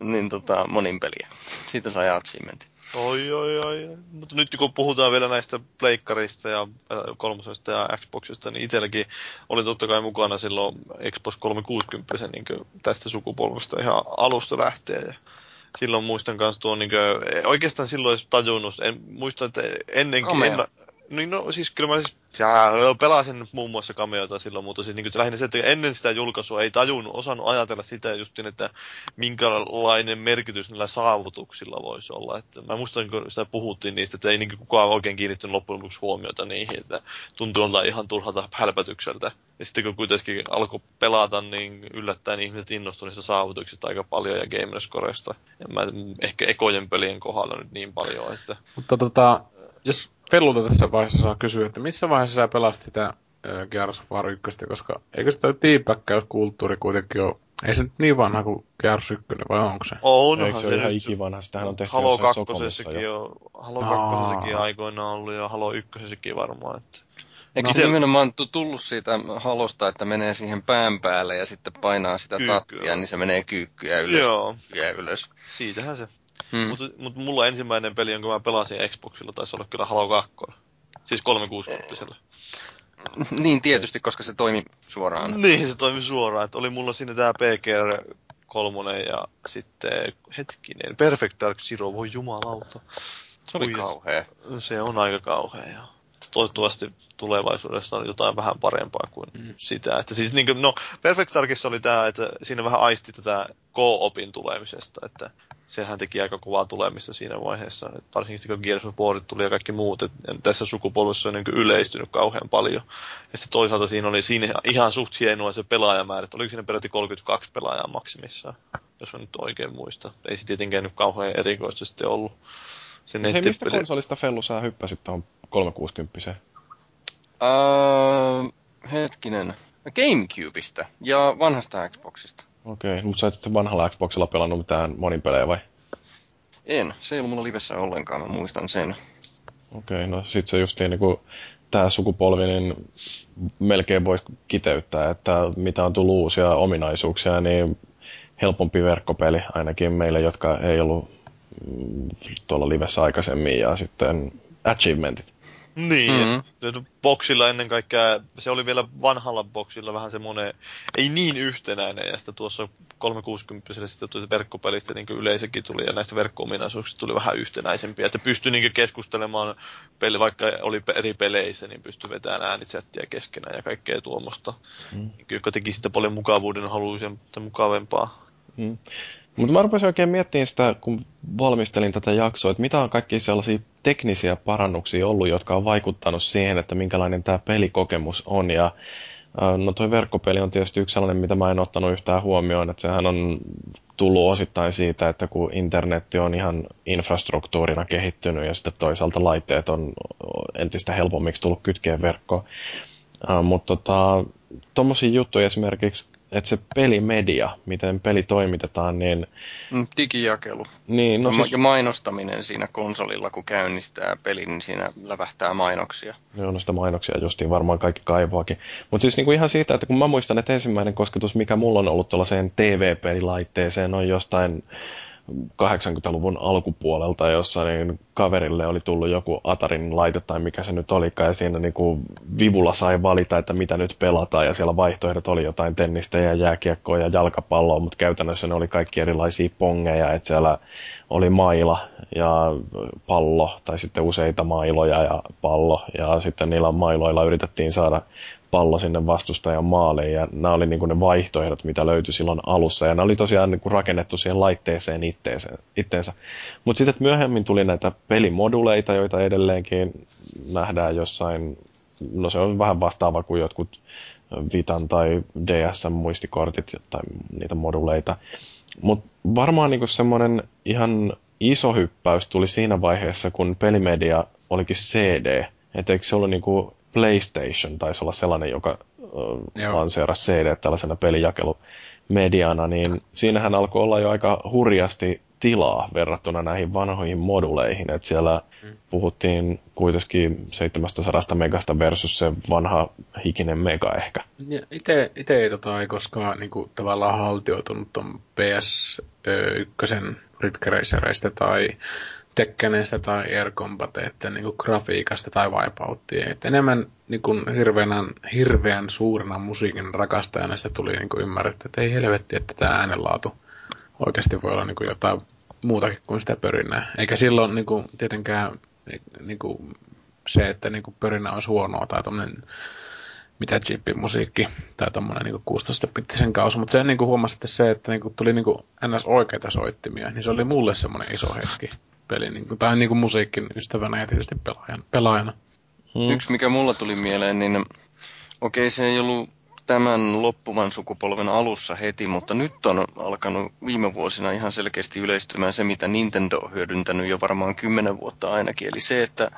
B: niin tota, monin peliä. Siitä sai achievementin.
C: Oi, oi, oi. Mutta nyt kun puhutaan vielä näistä pleikkarista ja äh, kolmosesta ja Xboxista, niin itselläkin oli totta kai mukana silloin Xbox 360 niin tästä sukupolvesta ihan alusta lähtien. Ja silloin muistan kanssa tuon, niin kuin, oikeastaan silloin edes tajunnut, en muista, että ennenkin, en, niin no siis kyllä mä siis ja, pelasin muun muassa kameota silloin, mutta siis niin lähinnä se, että ennen sitä julkaisua ei tajunnut, osannut ajatella sitä justin, että minkälainen merkitys niillä saavutuksilla voisi olla. Että mä muistan, kun sitä puhuttiin niistä, että ei niin kukaan oikein kiinnittynyt loppujen lopuksi huomiota niihin, että tuntui olla ihan turhalta hälpätykseltä. Ja sitten kun kuitenkin alkoi pelata, niin yllättäen ihmiset innostuivat niistä saavutuksista aika paljon ja Gamerscoresta. Ja mä ehkä ekojen pelien kohdalla nyt niin paljon, että...
E: Mutta tota, jos Fellulta tässä vaiheessa saa kysyä, että missä vaiheessa sä pelasit sitä Gears of War 1, koska eikö se toi kulttuuri kuitenkin ole ei se nyt niin vanha kuin Gears 1, vai onko se?
C: Onhan
A: Eikö se, se ihan ikivanha, sitähän on tehty
C: Halo 2 jo. Halo 2 aikoinaan ollut ja Halo 1 varmaan. Että...
B: Eikö no, se nimenomaan tullut siitä halosta, että menee siihen pään päälle ja sitten painaa sitä Kyykkyä. tattia, niin se menee kyykkyä ylös. Joo. ylös.
C: Siitähän se. Hmm. Mutta mut mulla ensimmäinen peli, jonka mä pelasin Xboxilla, taisi olla kyllä Halo 2. Siis 360
B: Niin tietysti, koska se toimi suoraan.
C: Niin, se toimi suoraan. Että oli mulla siinä tää PGR kolmonen ja sitten hetkinen, Perfect Dark Zero, voi jumalauta.
B: Se oli Ui, kauhea.
C: Se on aika kauhea, joo. Toivottavasti tulevaisuudessa on jotain vähän parempaa kuin mm. sitä. Että siis niin kuin, no, Perfect Darkissa oli tämä, että siinä vähän aisti tätä co-opin tulemisesta, että sehän teki aika kovaa tulemista siinä vaiheessa, että varsinkin kun Gears of War tuli ja kaikki muut, että tässä sukupolvessa on niin yleistynyt kauhean paljon. Ja sitten toisaalta siinä oli siinä ihan suht hienoa se pelaajamäärä, että oliko siinä peräti 32 pelaajaa maksimissaan, jos mä nyt oikein muista. Ei se tietenkään nyt kauhean erikoista sitten ollut.
A: Se, se mistä konsolista Fellu sä hyppäsit tuohon 360
B: uh, Hetkinen. Gamecubeista ja vanhasta Xboxista.
A: Okei, okay, mutta sä et sitten vanhalla Xboxilla pelannut mitään monin pelejä vai?
B: En, se ei ollut mulla livessä ollenkaan, mä muistan sen.
A: Okei, okay, no sit se just niin kuin tämä sukupolvi, niin melkein voisi kiteyttää, että mitä on tullut uusia ominaisuuksia, niin helpompi verkkopeli ainakin meille, jotka ei ollut tuolla livessä aikaisemmin, ja sitten achievementit.
C: Niin, mm-hmm. boksilla ennen kaikkea, se oli vielä vanhalla boksilla vähän semmoinen, ei niin yhtenäinen, ja sitten tuossa 360 sitten tuli verkkopelistä niin yleisökin tuli, ja näistä verkko-ominaisuuksista tuli vähän yhtenäisempiä, että pystyi niin keskustelemaan, peli, vaikka oli eri peleissä, niin pystyi vetämään äänichattia keskenään ja kaikkea tuommoista, mm. joka teki sitä paljon mukavuuden haluisen mukavempaa.
A: Mm. Mutta mä rupesin oikein miettimään sitä, kun valmistelin tätä jaksoa, että mitä on kaikki sellaisia teknisiä parannuksia ollut, jotka on vaikuttanut siihen, että minkälainen tämä pelikokemus on. Ja no toi verkkopeli on tietysti yksi sellainen, mitä mä en ottanut yhtään huomioon, että sehän on tullut osittain siitä, että kun internetti on ihan infrastruktuurina kehittynyt ja sitten toisaalta laitteet on entistä helpommiksi tullut kytkeen verkkoon. Mutta tota, tuommoisia juttuja esimerkiksi että se pelimedia, miten peli toimitetaan, niin...
B: Mm, digijakelu.
A: Niin, no
B: siis... Ja mainostaminen siinä konsolilla, kun käynnistää pelin, niin siinä lävähtää mainoksia.
A: Joo, no sitä mainoksia justiin varmaan kaikki kaivoakin. Mutta siis niinku ihan siitä, että kun mä muistan, että ensimmäinen kosketus, mikä mulla on ollut tuollaiseen TV-pelilaitteeseen, on jostain 80-luvun alkupuolelta, jossa niin kaverille oli tullut joku Atarin laite tai mikä se nyt olikaan, ja siinä niin kuin vivulla sai valita, että mitä nyt pelataan, ja siellä vaihtoehdot oli jotain tennistä ja jääkiekkoa ja jalkapalloa, mutta käytännössä ne oli kaikki erilaisia pongeja, että siellä oli maila ja pallo, tai sitten useita mailoja ja pallo, ja sitten niillä mailoilla yritettiin saada pallo sinne vastustajan maaliin, ja nämä oli niin kuin ne vaihtoehdot, mitä löytyi silloin alussa, ja nämä oli tosiaan niin kuin rakennettu siihen laitteeseen itteensä. Mutta sitten myöhemmin tuli näitä pelimoduleita, joita edelleenkin nähdään jossain, no se on vähän vastaava kuin jotkut Vitan tai DSM-muistikortit tai niitä moduleita. Mutta varmaan niinku semmoinen ihan iso hyppäys tuli siinä vaiheessa, kun pelimedia olikin CD. Että eikö se ollut niinku PlayStation taisi olla sellainen, joka äh, lanseerasi CD tällaisena pelijakelumediana, niin siinähän alkoi olla jo aika hurjasti tilaa verrattuna näihin vanhoihin moduleihin. että siellä mm. puhuttiin kuitenkin 700 megasta versus se vanha hikinen mega ehkä.
E: Itse ei, tota, ei koskaan niin kuin, tavallaan haltioitunut tuon PS1 Ridge Racereista tai Tekkeneistä tai Air Combateiden niin grafiikasta tai Wipeouttia. Et enemmän niin kuin hirveän, hirveän suurena musiikin rakastajana sitä tuli niin kuin ymmärretty, että ei helvetti, että tämä äänenlaatu oikeasti voi olla niin kuin jotain muutakin kuin sitä pörinää. Eikä silloin niin kuin, tietenkään niin kuin, se, että niin kuin pörinä olisi huonoa tai tuommoinen mitä chippimusiikki tai tuommoinen niin 16-bittisen kausi, mutta se niin huomasi se, että niin kuin tuli niin kuin ns. oikeita soittimia, niin se oli mulle semmoinen iso hetki peli, niin kuin, tai niin kuin musiikin ystävänä ja tietysti pelaajan, pelaajana.
B: Hmm. Yksi, mikä mulla tuli mieleen, niin okei, okay, se ei ollut tämän loppuvan sukupolven alussa heti, mutta nyt on alkanut viime vuosina ihan selkeästi yleistymään se, mitä Nintendo on hyödyntänyt jo varmaan kymmenen vuotta ainakin. Eli se, että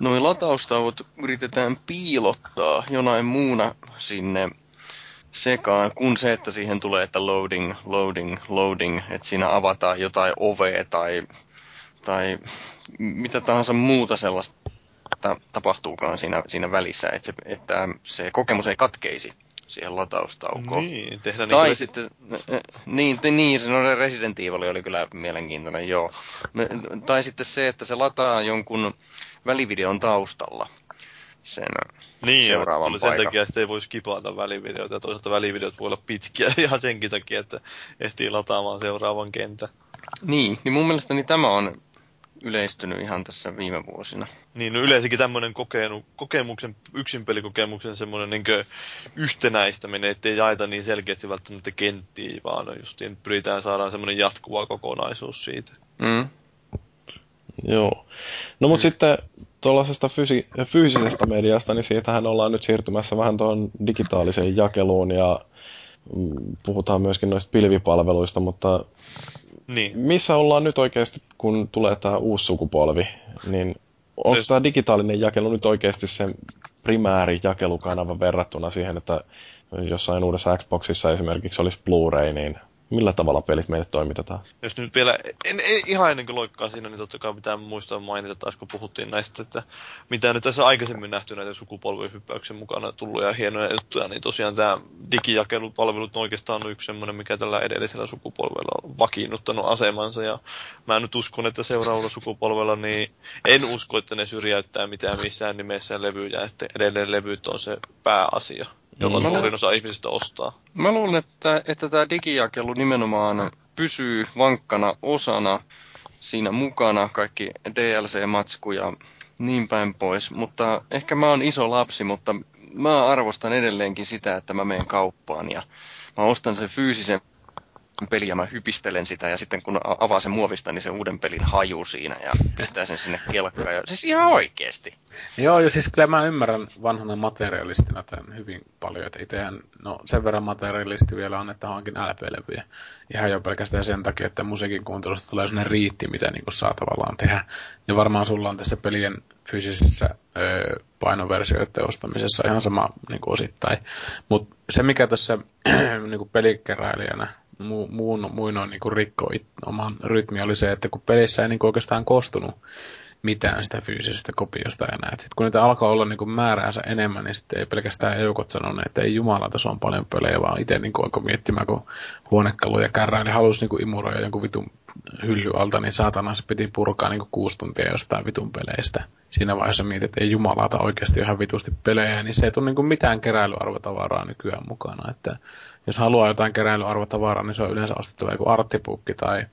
B: noin lataustauot yritetään piilottaa jonain muuna sinne sekaan, kun se, että siihen tulee, että loading, loading, loading, että siinä avataan jotain ovea tai tai mitä tahansa muuta sellaista tapahtuukaan siinä, siinä välissä, että se, että se kokemus ei katkeisi siihen lataustaukoon.
C: Niin, tehdään
B: tai niin sitten, niin, niin, se no, Resident Evil oli kyllä mielenkiintoinen, joo. Tai sitten se, että se lataa jonkun välivideon taustalla sen
C: niin, seuraavan joo, sen takia että ei voisi kipata välivideoita, ja toisaalta välivideot voi olla pitkiä ihan senkin takia, että ehtii lataamaan seuraavan kentän.
B: Niin, niin mun mielestäni tämä on yleistynyt ihan tässä viime vuosina.
C: Niin, no yleensäkin tämmöinen kokemuksen, yksin pelikokemuksen semmoinen niin yhtenäistäminen, ettei jaeta niin selkeästi välttämättä kenttiä, vaan justiin pyritään saadaan semmoinen jatkuva kokonaisuus siitä.
B: Mm.
A: Joo. No mutta mm. sitten tuollaisesta fysi- fyysisestä mediasta, niin siitähän ollaan nyt siirtymässä vähän tuohon digitaaliseen jakeluun ja mm, puhutaan myöskin noista pilvipalveluista, mutta
C: niin.
A: Missä ollaan nyt oikeasti, kun tulee tämä uusi sukupolvi, niin onko tämä digitaalinen jakelu nyt oikeasti sen primääri jakelukanava verrattuna siihen, että jossain uudessa Xboxissa esimerkiksi olisi Blu-ray, niin millä tavalla pelit meille toimitetaan.
C: Jos nyt vielä, en, en ihan ennen kuin loikkaa siinä, niin totta kai pitää muistaa mainita taas, kun puhuttiin näistä, että mitä nyt tässä aikaisemmin nähty näitä sukupolvihyppäyksen mukana tullut ja hienoja juttuja, niin tosiaan tämä digijakelupalvelut on oikeastaan yksi semmoinen, mikä tällä edellisellä sukupolvella on vakiinnuttanut asemansa, ja mä nyt uskon, että seuraavalla sukupolvella, niin en usko, että ne syrjäyttää mitään missään nimessä levyjä, että edelleen levyt on se pääasia jolla mm. suurin osa ihmisistä ostaa.
B: Mä luulen, että, että tämä digijakelu nimenomaan pysyy vankkana osana siinä mukana, kaikki DLC-matsku ja niin päin pois. Mutta ehkä mä oon iso lapsi, mutta mä arvostan edelleenkin sitä, että mä menen kauppaan ja mä ostan sen fyysisen peliä, mä hypistelen sitä ja sitten kun avaa sen muovista, niin se uuden pelin haju siinä ja pistää sen sinne kelkkaan. Ja, siis ihan oikeesti.
E: Joo, ja siis kyllä mä ymmärrän vanhana materialistina tämän hyvin paljon, että itsehän, no sen verran materialisti vielä on, että hankin LP-levyjä. Ihan jo pelkästään sen takia, että musiikin kuuntelusta tulee sellainen riitti, mitä niin saa tavallaan tehdä. Ja varmaan sulla on tässä pelien fyysisessä öö, painoversioiden ostamisessa ihan sama niin kuin osittain. Mutta se, mikä tässä niin kuin pelikeräilijänä mu, muun, muinoin niin rikko it, oman rytmi oli se, että kun pelissä ei niin kuin oikeastaan koostunut mitään sitä fyysisestä kopiosta enää. Sitten kun niitä alkaa olla niin kuin määräänsä enemmän, niin sitten ei pelkästään eukot sanoneet, että ei jumalata, se on paljon pelejä, vaan itse niin alkoi miettimään, kun huonekaluja kärrää, niin halusi niin kuin imuroida jonkun vitun hyllyalta, niin saatana se piti purkaa niin kuusi tuntia jostain vitun peleistä. Siinä vaiheessa mietit, että ei jumalata oikeasti ihan vitusti pelejä, niin se ei tule niin mitään keräilyarvotavaraa nykyään mukana. Että jos haluaa jotain keräilyarvotavaraa, niin se on yleensä ostettu joku arttipukki tai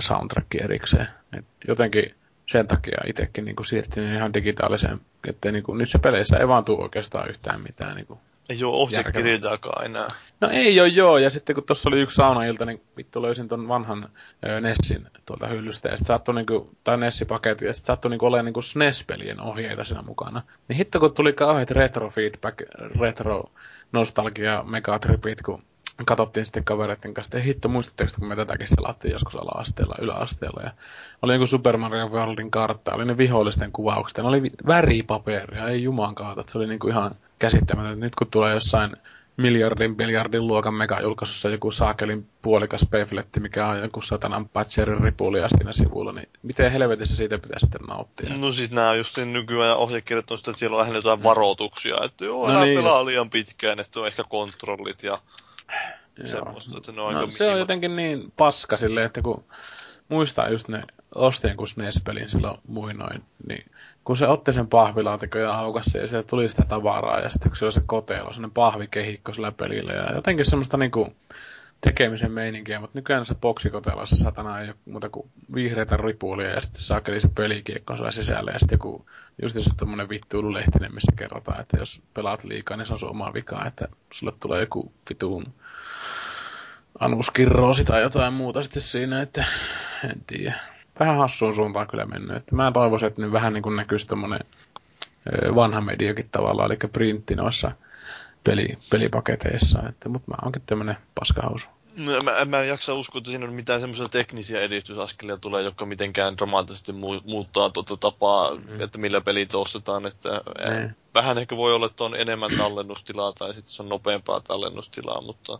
E: soundtrack erikseen. Et jotenkin sen takia itsekin niin siirtyin ihan digitaaliseen, että niin kuin, niissä peleissä ei vaan tule oikeastaan yhtään mitään niin kuin,
C: ei ole ohjekirjaakaan enää.
E: No ei ole joo, ja sitten kun tuossa oli yksi saunailta, niin vittu löysin ton vanhan ö, Nessin tuolta hyllystä, ja sitten saattoi niinku, tai Nessi-paketti, ja sitten saattoi niinku olemaan niinku SNES-pelien ohjeita siinä mukana. Niin hitto kun tuli kauheat retro feedback, retro nostalgia, megatripit, kun katsottiin sitten kavereiden kanssa, että hitto, muistatteko, kun me tätäkin selattiin joskus ala-asteella, yläasteella. Ja oli joku Super Mario Worldin kartta, oli ne vihollisten kuvaukset, ne oli väripaperia, ei juman kautta, se oli niinku ihan käsittämätöntä. Nyt kun tulee jossain miljardin, miljardin luokan megajulkaisussa joku saakelin puolikas pefletti, mikä on joku satanan patcherin ripulia siinä sivulla, niin miten helvetissä siitä pitäisi sitten nauttia?
C: No siis nämä just nykyään ohjekirjat on sitä, että siellä on lähinnä jotain varoituksia, että joo, no niin. pelaa liian pitkään, ja sitten on ehkä kontrollit ja semmoista, että ne on no,
E: aika se on jotenkin niin paska silleen, että kun muistaa just ne ostin kun SNES-pelin silloin muinoin, niin kun se otti sen pahvilaatikon ja aukasi ja sieltä tuli sitä tavaraa ja sitten kun se oli se kotelo, sellainen pahvikehikko sillä pelillä ja jotenkin semmoista niinku tekemisen meininkiä, mutta nykyään se boksikotelossa satana ei ole muuta kuin vihreitä ripulia ja sitten saakeli se pelikiekko siellä sisällä ja sitten joku just se tommonen vittuilu lehtinen, missä kerrotaan, että jos pelaat liikaa, niin se on sun oma vika, että sulle tulee joku vituun anuskirroosi tai jotain muuta sitten siinä, että en tiedä. Vähän hassuun suuntaan kyllä mennyt. Että mä toivoisin, että nyt vähän niin kuin näkyisi tommonen vanha mediakin tavallaan, eli printti noissa peli, pelipaketeissa. Että, mutta mä oonkin tämmönen paskahausu.
C: No, mä, mä en jaksa uskoa, että siinä on mitään semmoisia teknisiä edistysaskelia tulee, jotka mitenkään dramaattisesti mu- muuttaa tuota tapaa, mm. että millä pelit ostetaan. Että mm. Vähän ehkä voi olla, että on enemmän tallennustilaa tai sitten se on nopeampaa tallennustilaa, mutta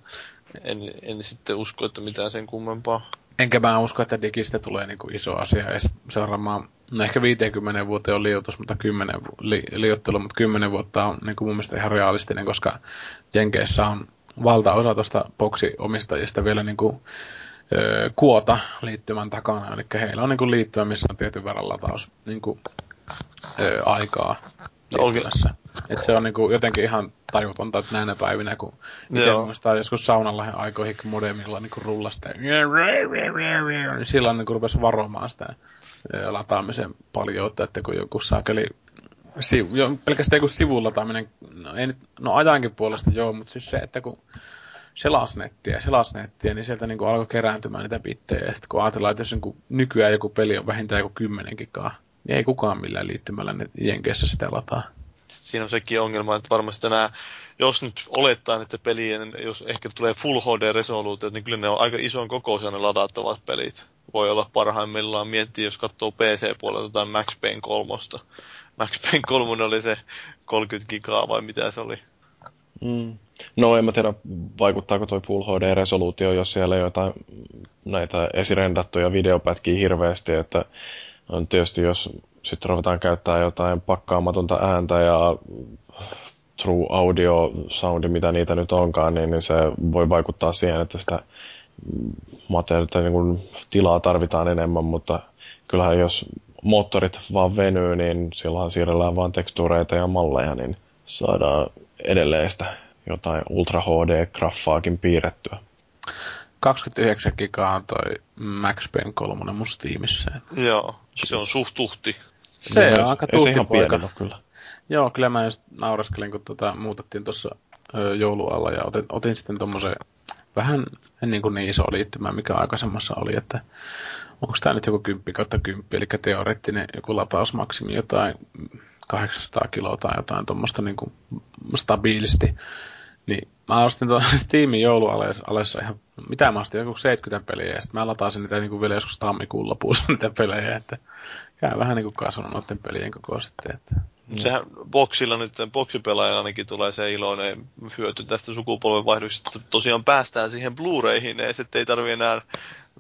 C: en, en sitten usko, että mitään sen kummempaa.
E: Enkä mä usko, että digistä tulee niinku iso asia edes seuraamaan. No ehkä 50 vuoteen on liioitus, mutta 10, li, mutta 10 vuotta on niinku mun mielestä ihan realistinen, koska Jenkeissä on valtaosa tuosta boksi-omistajista vielä niinku, ö, kuota liittymän takana. Eli heillä on niinku liittymä, missä on tietyn verran lataus niinku, ö, aikaa liittymässä. Et se on niinku jotenkin ihan tajutonta, että näinä päivinä, kun muistaa joskus saunalla aikoihin modemilla niinku rullasta, niin silloin niinku rupesi varomaan sitä lataamisen paljon, että kun joku saakeli sivu, jo, pelkästään joku sivulataaminen, no, ei nyt, no ajankin puolesta joo, mutta siis se, että kun selasnettiä, selasnettiä, niin sieltä niin alkoi kerääntymään niitä bittejä, ja sitten kun ajatellaan, että jos niin nykyään joku peli on vähintään joku kymmenenkin niin ei kukaan millään liittymällä ne Jenkeissä sitä lataa.
C: Siinä on sekin ongelma, että varmasti nämä, jos nyt olettaa, että pelien, jos ehkä tulee Full HD-resoluutiot, niin kyllä ne on aika ison kokoisia ne ladattavat pelit. Voi olla parhaimmillaan miettiä, jos katsoo PC-puolelta jotain Max Payne 3. Max Payne 3 oli se 30 gigaa vai mitä se oli?
A: Mm. No en mä tiedä, vaikuttaako toi Full HD-resoluutio, jos siellä ei jotain näitä esirendattuja videopätkiä hirveästi, että on tietysti jos sitten ruvetaan käyttää jotain pakkaamatonta ääntä ja true audio soundi, mitä niitä nyt onkaan, niin, niin se voi vaikuttaa siihen, että sitä materiaalia, niin kuin tilaa tarvitaan enemmän, mutta kyllähän jos moottorit vaan venyy, niin silloin siirrellään vaan tekstuureita ja malleja, niin saadaan edelleen sitä jotain Ultra HD-graffaakin piirrettyä.
E: 29 gigaa on toi Max Payne 3 mun.
C: Joo, se on suht tuhti.
E: Se niin, on aika tuhti
A: poika. kyllä.
E: Joo, kyllä mä just nauraskelin, kun tota, muutettiin tuossa joulualla ja otin, otin sitten tommosen vähän niin, kuin niin iso liittymä, mikä aikaisemmassa oli, että onko tämä nyt joku 10 kautta 10, eli teoreettinen joku latausmaksimi jotain 800 kiloa tai jotain tuommoista niin kuin stabiilisti. Niin mä ostin tuon Steamin joulualessa ihan, mitä mä ostin, joku 70 peliä, ja sitten mä latasin niitä niin kuin vielä joskus tammikuun lopussa niitä pelejä, että käy vähän niin kuin kasvanut noiden pelien koko sitten. Että,
C: Mm. Sehän boksilla nyt, boksipelaajalla ainakin tulee se iloinen hyöty tästä sukupolvenvaihdoksesta. Tosiaan päästään siihen Blu-rayhin, ja sitten ei tarvi enää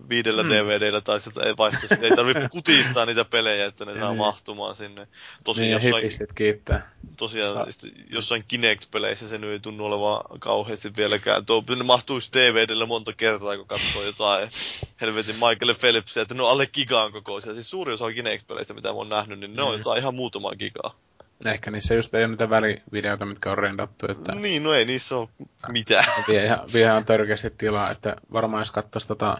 C: viidellä mm. DVDllä tai sitä ei vaihtaa, ei tarvitse kutistaa niitä pelejä, että ne saa mahtumaan sinne.
E: Tosiaan niin, jossain, kiittää.
C: Tosiaan jossain Kinect-peleissä se nyt ei tunnu olevan kauheasti vieläkään. Tuo mahtuisi DVDllä monta monta kertaa, kun katsoo jotain helvetin Michael Phelpsia, että ne on alle gigaan kokoisia. Siis suuri osa Kinect-peleistä, mitä mä oon nähnyt, niin ne on mm. jotain ihan muutama gigaa.
E: Ehkä niissä just ei ole niitä välivideoita, mitkä on rendattu. Että
C: niin, no ei niissä ole mitään.
E: Vie ihan, vie ihan törkeästi tilaa, että varmaan jos katsoisi tota,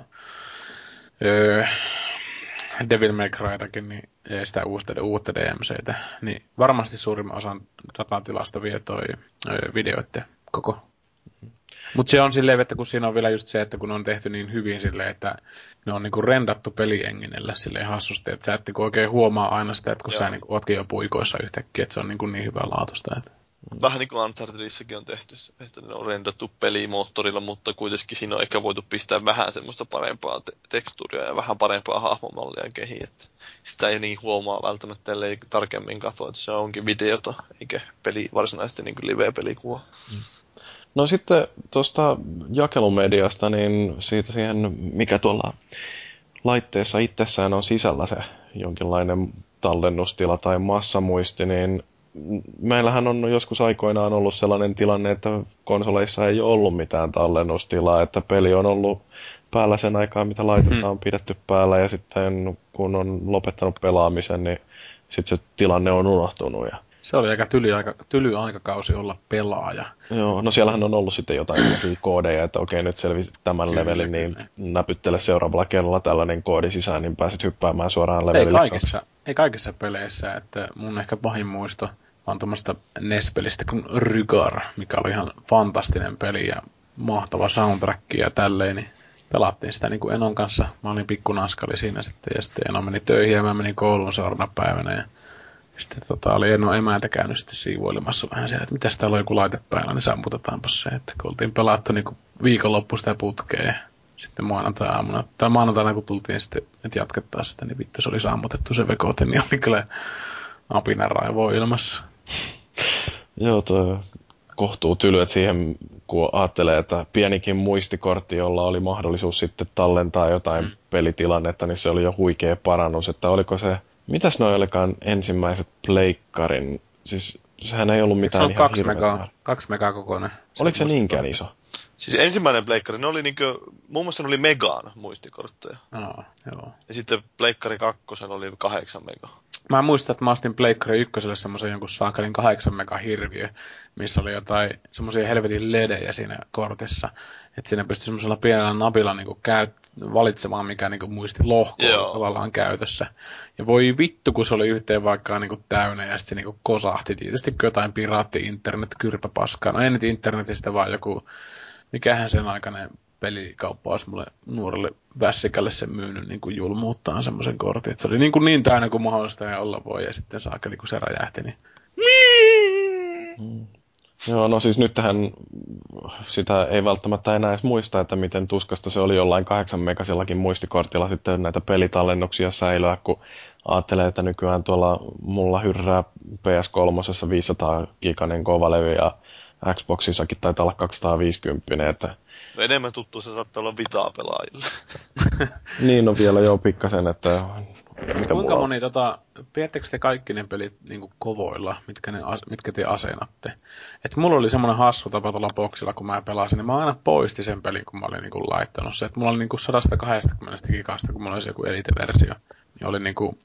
E: öö, Devil May Crytakin, niin sitä uutta, uutta DMCtä, niin varmasti suurimman osan datatilasta vie toi öö, videoiden koko. Mutta se on silleen, että kun siinä on vielä just se, että kun on tehty niin hyvin silleen, että ne on niinku rendattu pelienginellä silleen hassusti, että sä et niinku oikein huomaa aina sitä, että kun Joo. sä niinku ootkin jo puikoissa yhtäkkiä, että se on niinku niin hyvä laatusta. Että...
C: Vähän niin kuin Unchartedissakin on tehty, että ne on rendattu pelimoottorilla, mutta kuitenkin siinä on ehkä voitu pistää vähän semmoista parempaa te- tekstuuria ja vähän parempaa hahmomallia kehiin, että sitä ei niin huomaa välttämättä, ellei tarkemmin katso, että se onkin videota, eikä peli varsinaisesti niin kuin live-pelikuva. Mm.
A: No sitten tuosta jakelumediasta, niin siitä siihen, mikä tuolla laitteessa itsessään on sisällä se jonkinlainen tallennustila tai massamuisti, niin meillähän on joskus aikoinaan ollut sellainen tilanne, että konsoleissa ei ole ollut mitään tallennustilaa, että peli on ollut päällä sen aikaa, mitä laitetta on hmm. pidetty päällä, ja sitten kun on lopettanut pelaamisen, niin sitten se tilanne on unohtunut. Ja
E: se oli aika tyly, aika, tyly aikakausi olla pelaaja.
A: Joo, no siellähän on ollut sitten jotain koodeja, että okei nyt selvisit tämän kyllä, levelin, niin kyllä. näpyttele seuraavalla kerralla tällainen koodi sisään, niin pääset hyppäämään suoraan levelille.
E: Ei kaikissa, ei kaikissa peleissä, että mun ehkä pahin muisto on tuommoista NES-pelistä kuin Rygar, mikä oli ihan fantastinen peli ja mahtava soundtrack ja tälleen, niin pelattiin sitä niin kuin Enon kanssa. Mä olin pikkunaskali siinä sitten ja sitten Eno meni töihin ja mä menin kouluun seuraavana päivänä ja sitten tota, oli Eno emäntä käynyt sitten siivoilemassa vähän siellä, että mitäs täällä on joku laite päällä, niin sammutetaanpa se. Että kun oltiin pelattu niin viikonloppu sitä putkea sitten maanantai-aamuna, tai maanantaina kun tultiin sitten, että jatketaan sitä, niin vittu se oli sammutettu se vekote, niin oli kyllä apina raivoa ilmassa.
A: Joo, tuo kohtuu tyly, että siihen kun ajattelee, että pienikin muistikortti, jolla oli mahdollisuus sitten tallentaa jotain mm. pelitilannetta, niin se oli jo huikea parannus, että oliko se Mitäs noi olikaan ensimmäiset pleikkarin? Siis sehän ei ollut mitään se on
E: ihan kaksi megaa, kaksi megaa kokoinen.
A: Oliko se niinkään iso?
C: Siis ensimmäinen pleikkari, ne oli niinkö, muun muassa ne oli megaan muistikortteja.
E: Aa, joo.
C: Ja sitten pleikkari kakkosen oli kahdeksan megaa.
E: Mä muistan, että mä ostin Pleikkari ykköselle semmoisen jonkun saakelin kahdeksan mega hirviö, missä oli jotain semmoisia helvetin ledejä siinä kortissa. Että siinä pystyi semmoisella pienellä napilla niinku käyt, valitsemaan, mikä niinku muisti lohko tavallaan käytössä. Ja voi vittu, kun se oli yhteen vaikka niinku täynnä ja sitten se niinku kosahti. Tietysti jotain piraatti-internet kyrpäpaskaa. No ei nyt internetistä, vaan joku, mikähän sen aikainen pelikauppa olisi mulle nuorelle vässikälle sen myynyt niin kuin julmuuttaan semmoisen kortin. Että se oli niin, kuin niin täynnä kuin mahdollista ja olla voi, ja sitten saakka niin kuin se räjähti, niin...
A: Mm. Joo, no siis nyt tähän sitä ei välttämättä enää edes muista, että miten tuskasta se oli jollain kahdeksan megasillakin muistikortilla sitten näitä pelitallennuksia säilyä, kun ajattelee, että nykyään tuolla mulla hyrrää PS3 500 giganen kovalevy ja Xboxissakin taitaa olla 250, että
C: No enemmän tuttu se saattaa olla vitaa pelaajille.
E: niin,
A: no vielä joo pikkasen, että...
E: Mikä Kuinka moni, on? tota, pidättekö te kaikki ne pelit niin kovoilla, mitkä, ne, mitkä te asennatte? Et mulla oli semmoinen hassu tapa tuolla boksilla, kun mä pelasin, niin mä aina poistin sen pelin, kun mä olin niin kuin, laittanut se. Että mulla oli niin kuin 120 gigasta, kun mulla oli se joku elite-versio, niin oli niin kuin,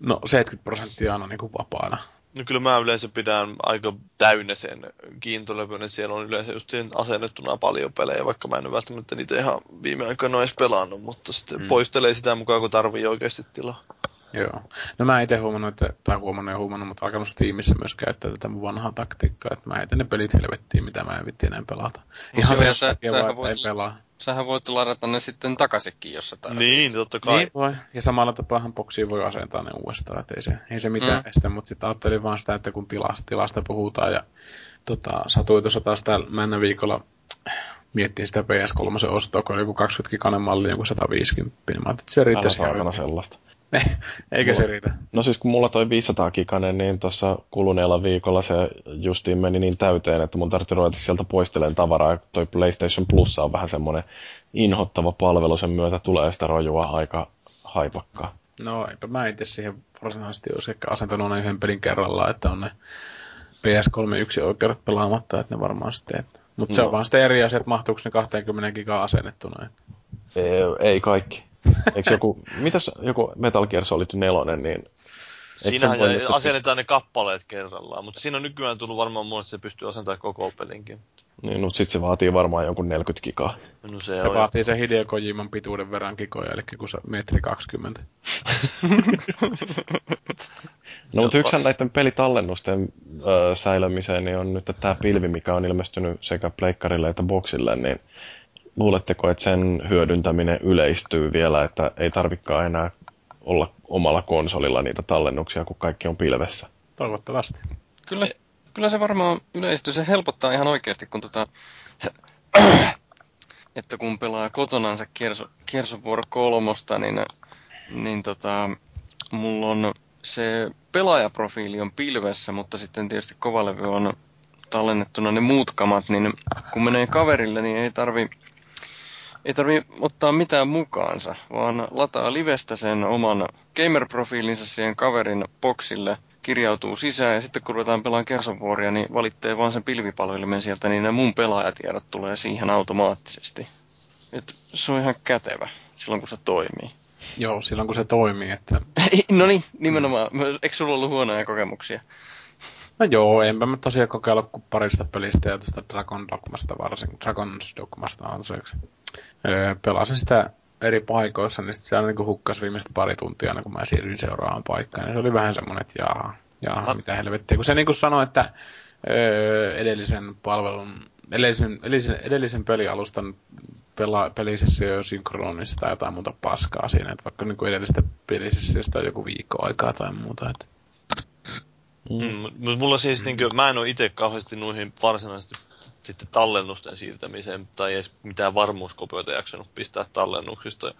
E: no 70 prosenttia aina niin kuin vapaana.
C: No kyllä mä yleensä pidän aika täynnä sen kiintolevyn, että siellä on yleensä just asennettuna paljon pelejä, vaikka mä en välttämättä niitä ihan viime aikoina edes pelannut, mutta sitten mm. poistelee sitä mukaan, kun tarvii oikeasti tilaa.
E: Joo. No mä itse huomannut, että, tai huomannut ja huomannut, mutta alkanut Steamissa myös käyttää tätä mun vanhaa taktiikkaa, että mä heitän ne pelit helvettiin, mitä mä en vitti enää pelata. Ihan se,
B: sä, vaan, voit, ei pelaa. Sähän voit ladata ne sitten takaisinkin, jos sä
C: tarvitset. Niin, totta kai. Niin
E: voi. Ja samalla tapaahan boksiin voi asentaa ne uudestaan, että ei se, ei se mitään mm. estä, mutta sitten ajattelin vaan sitä, että kun tilasta, tilasta puhutaan ja tota, satui tuossa taas täällä männä viikolla miettiin sitä PS3 ostoa, kun oli joku 20 giganen malli, joku 150, niin mä ajattelin, että se riittäisi.
A: Älä sellaista.
E: Eikä se riitä.
A: No siis kun mulla toi 500 kikanen, niin tuossa kuluneella viikolla se justiin meni niin täyteen, että mun tarvitsi ruveta sieltä poistelemaan tavaraa. Toi PlayStation Plus on vähän semmoinen inhottava palvelu, sen myötä tulee sitä rojua aika haipakkaa.
E: No eipä mä itse siihen varsinaisesti olisi ehkä asentanut yhden pelin kerrallaan, että on ne PS3 yksi oikeudet pelaamatta, että ne varmaan sitten, että Mutta se on vaan sitten eri asia, että mahtuuko ne 20 gigaa asennettuna.
A: Ei, ei kaikki. Eikö joku, mitäs joku Metal Gear Solid 4, niin
C: Siinähän asennetaan ne kappaleet kerrallaan, mutta siinä on nykyään tullut varmaan mun, että se pystyy asentamaan koko pelinkin.
A: Niin, mutta sitten se vaatii varmaan jonkun 40 gigaa.
E: No se, se vaatii sen Hideo Kojiman pituuden verran kikoja, eli kun se metri 20.
A: no mutta yksihän näiden pelitallennusten äh, säilymiseen niin on nyt tämä pilvi, mikä on ilmestynyt sekä pleikkarille että boksille, niin luuletteko, että sen hyödyntäminen yleistyy vielä, että ei tarvikaan enää olla omalla konsolilla niitä tallennuksia, kun kaikki on pilvessä?
E: Toivottavasti.
B: Kyllä, kyllä se varmaan yleistyy. Se helpottaa ihan oikeasti, kun tota, että kun pelaa kotonansa Kierso, Kiersovuoro kolmosta, niin, niin tota, mulla on se pelaajaprofiili on pilvessä, mutta sitten tietysti kovalevy on tallennettuna ne muut kamat, niin kun menee kaverille, niin ei tarvi ei tarvi ottaa mitään mukaansa, vaan lataa livestä sen oman gamer-profiilinsa siihen kaverin boksille, kirjautuu sisään ja sitten kun ruvetaan pelaamaan kersovuoria, niin valittee vaan sen pilvipalvelimen sieltä, niin ne mun pelaajatiedot tulee siihen automaattisesti. Et se on ihan kätevä silloin, kun se toimii.
E: Joo, silloin kun se toimii. Että...
B: no niin, nimenomaan. Eikö sulla ollut huonoja kokemuksia?
E: No joo, enpä mä tosiaan kokeilla kuin parista pelistä ja tuosta Dragon Dogmasta varsin, Dragon's Dogmasta anteeksi. Öö, pelasin sitä eri paikoissa, niin sitten se aina niin hukkas viimeistä pari tuntia, kun mä siirryin seuraavaan paikkaan. Ja se oli vähän semmoinen, että jaa, jaa no. mitä helvettiä. Kun se niin kuin sanoi, että öö, edellisen palvelun, edellisen, edellisen, edellisen pelialustan pela, pelisessio jo synkronista tai jotain muuta paskaa siinä, että vaikka niin kuin edellistä pelisessiosta on joku viikko aikaa tai muuta. Että
C: Mm. Mm, mulla siis, mm. niin kuin, mä en ole itse kauheasti noihin varsinaisesti sitten tallennusten siirtämiseen tai edes mitään varmuuskopioita jaksanut pistää tallennuksista.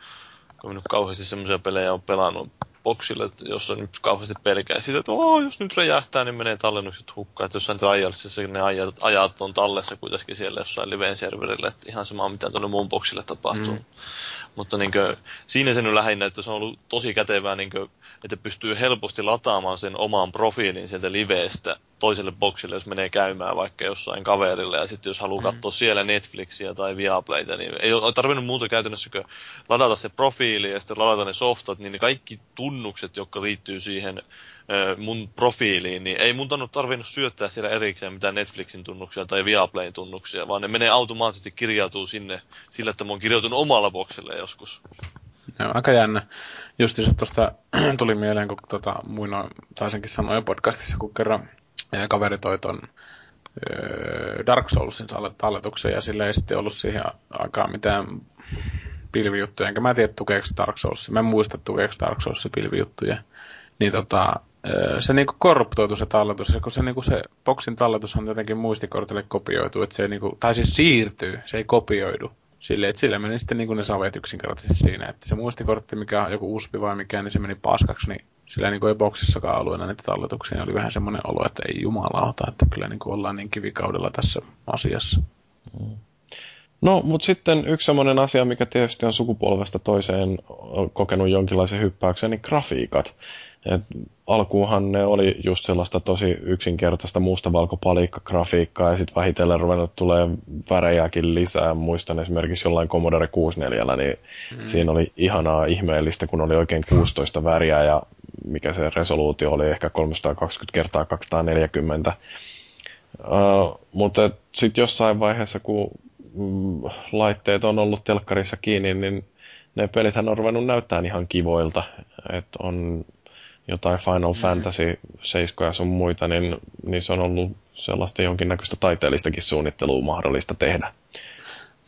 C: Kun minun kauheasti semmoisia pelejä on pelannut boksille, jossa nyt kauheasti pelkää sitä, että oh, jos nyt räjähtää, niin menee tallennukset hukkaan. Että jossain trialsissa ne ajat, ajat on tallessa kuitenkin siellä jossain liveen serverille, että ihan sama mitä tuonne mun boksille tapahtuu. Mm. Mutta niin kuin, siinä se nyt lähinnä, että se on ollut tosi kätevää, niin kuin, että pystyy helposti lataamaan sen oman profiilin sieltä liveestä toiselle boksille, jos menee käymään vaikka jossain kaverille, ja sitten jos haluaa mm. katsoa siellä Netflixiä tai Viaplayta, niin ei ole tarvinnut muuta käytännössä kuin ladata se profiili ja sitten ladata ne softat, niin ne kaikki tunnukset, jotka liittyy siihen mun profiiliin, niin ei mun tarvinnut syöttää siellä erikseen mitään Netflixin tunnuksia tai Viaplayn tunnuksia, vaan ne menee automaattisesti kirjautuu sinne sillä, että mä oon kirjautunut omalla bokselle joskus.
E: Joo, aika jännä. Justiinsa tuosta tuli mieleen, kun tota, muinoin taisinkin sanoa jo podcastissa, kun kerran kaveri toi ton Dark Soulsin talletuksen ja sillä ei sitten ollut siihen aikaan mitään pilvijuttuja, enkä mä tiedä tukeeko Dark Souls. Mä en muista tukeeko Dark Souls pilvijuttuja. Niin tota, se niinku korruptoitu se talletus, kun se, niinku se boksin talletus on jotenkin muistikortille kopioitu, että se niinku, tai siis siirtyy, se ei kopioidu. Silleen, että sille meni sitten niinku ne savet yksinkertaisesti siinä, että se muistikortti, mikä on joku USB vai mikä, niin se meni paskaksi, niin sillä niin kuin ei boksissakaan ollut enää niitä talletuksia, oli vähän semmoinen olo, että ei jumalauta, että kyllä niin kuin ollaan niin kivikaudella tässä asiassa. Mm.
A: No, mutta sitten yksi semmoinen asia, mikä tietysti on sukupolvesta toiseen kokenut jonkinlaisen hyppäyksen, niin grafiikat. Et alkuunhan ne oli just sellaista tosi yksinkertaista mustavalkopalikka-grafiikkaa ja sitten vähitellen ruvennut tulee värejäkin lisää. Muistan esimerkiksi jollain Commodore 64, niin mm. siinä oli ihanaa ihmeellistä, kun oli oikein 16 väriä ja mikä se resoluutio oli, ehkä 320 kertaa 240. Uh, mutta sitten jossain vaiheessa, kun laitteet on ollut telkkarissa kiinni, niin ne pelithän on ruvennut näyttämään ihan kivoilta. Et on jotain Final mm. Fantasy 7 ja sun muita, niin, niin se on ollut sellaista jonkinnäköistä taiteellistakin suunnittelua mahdollista tehdä.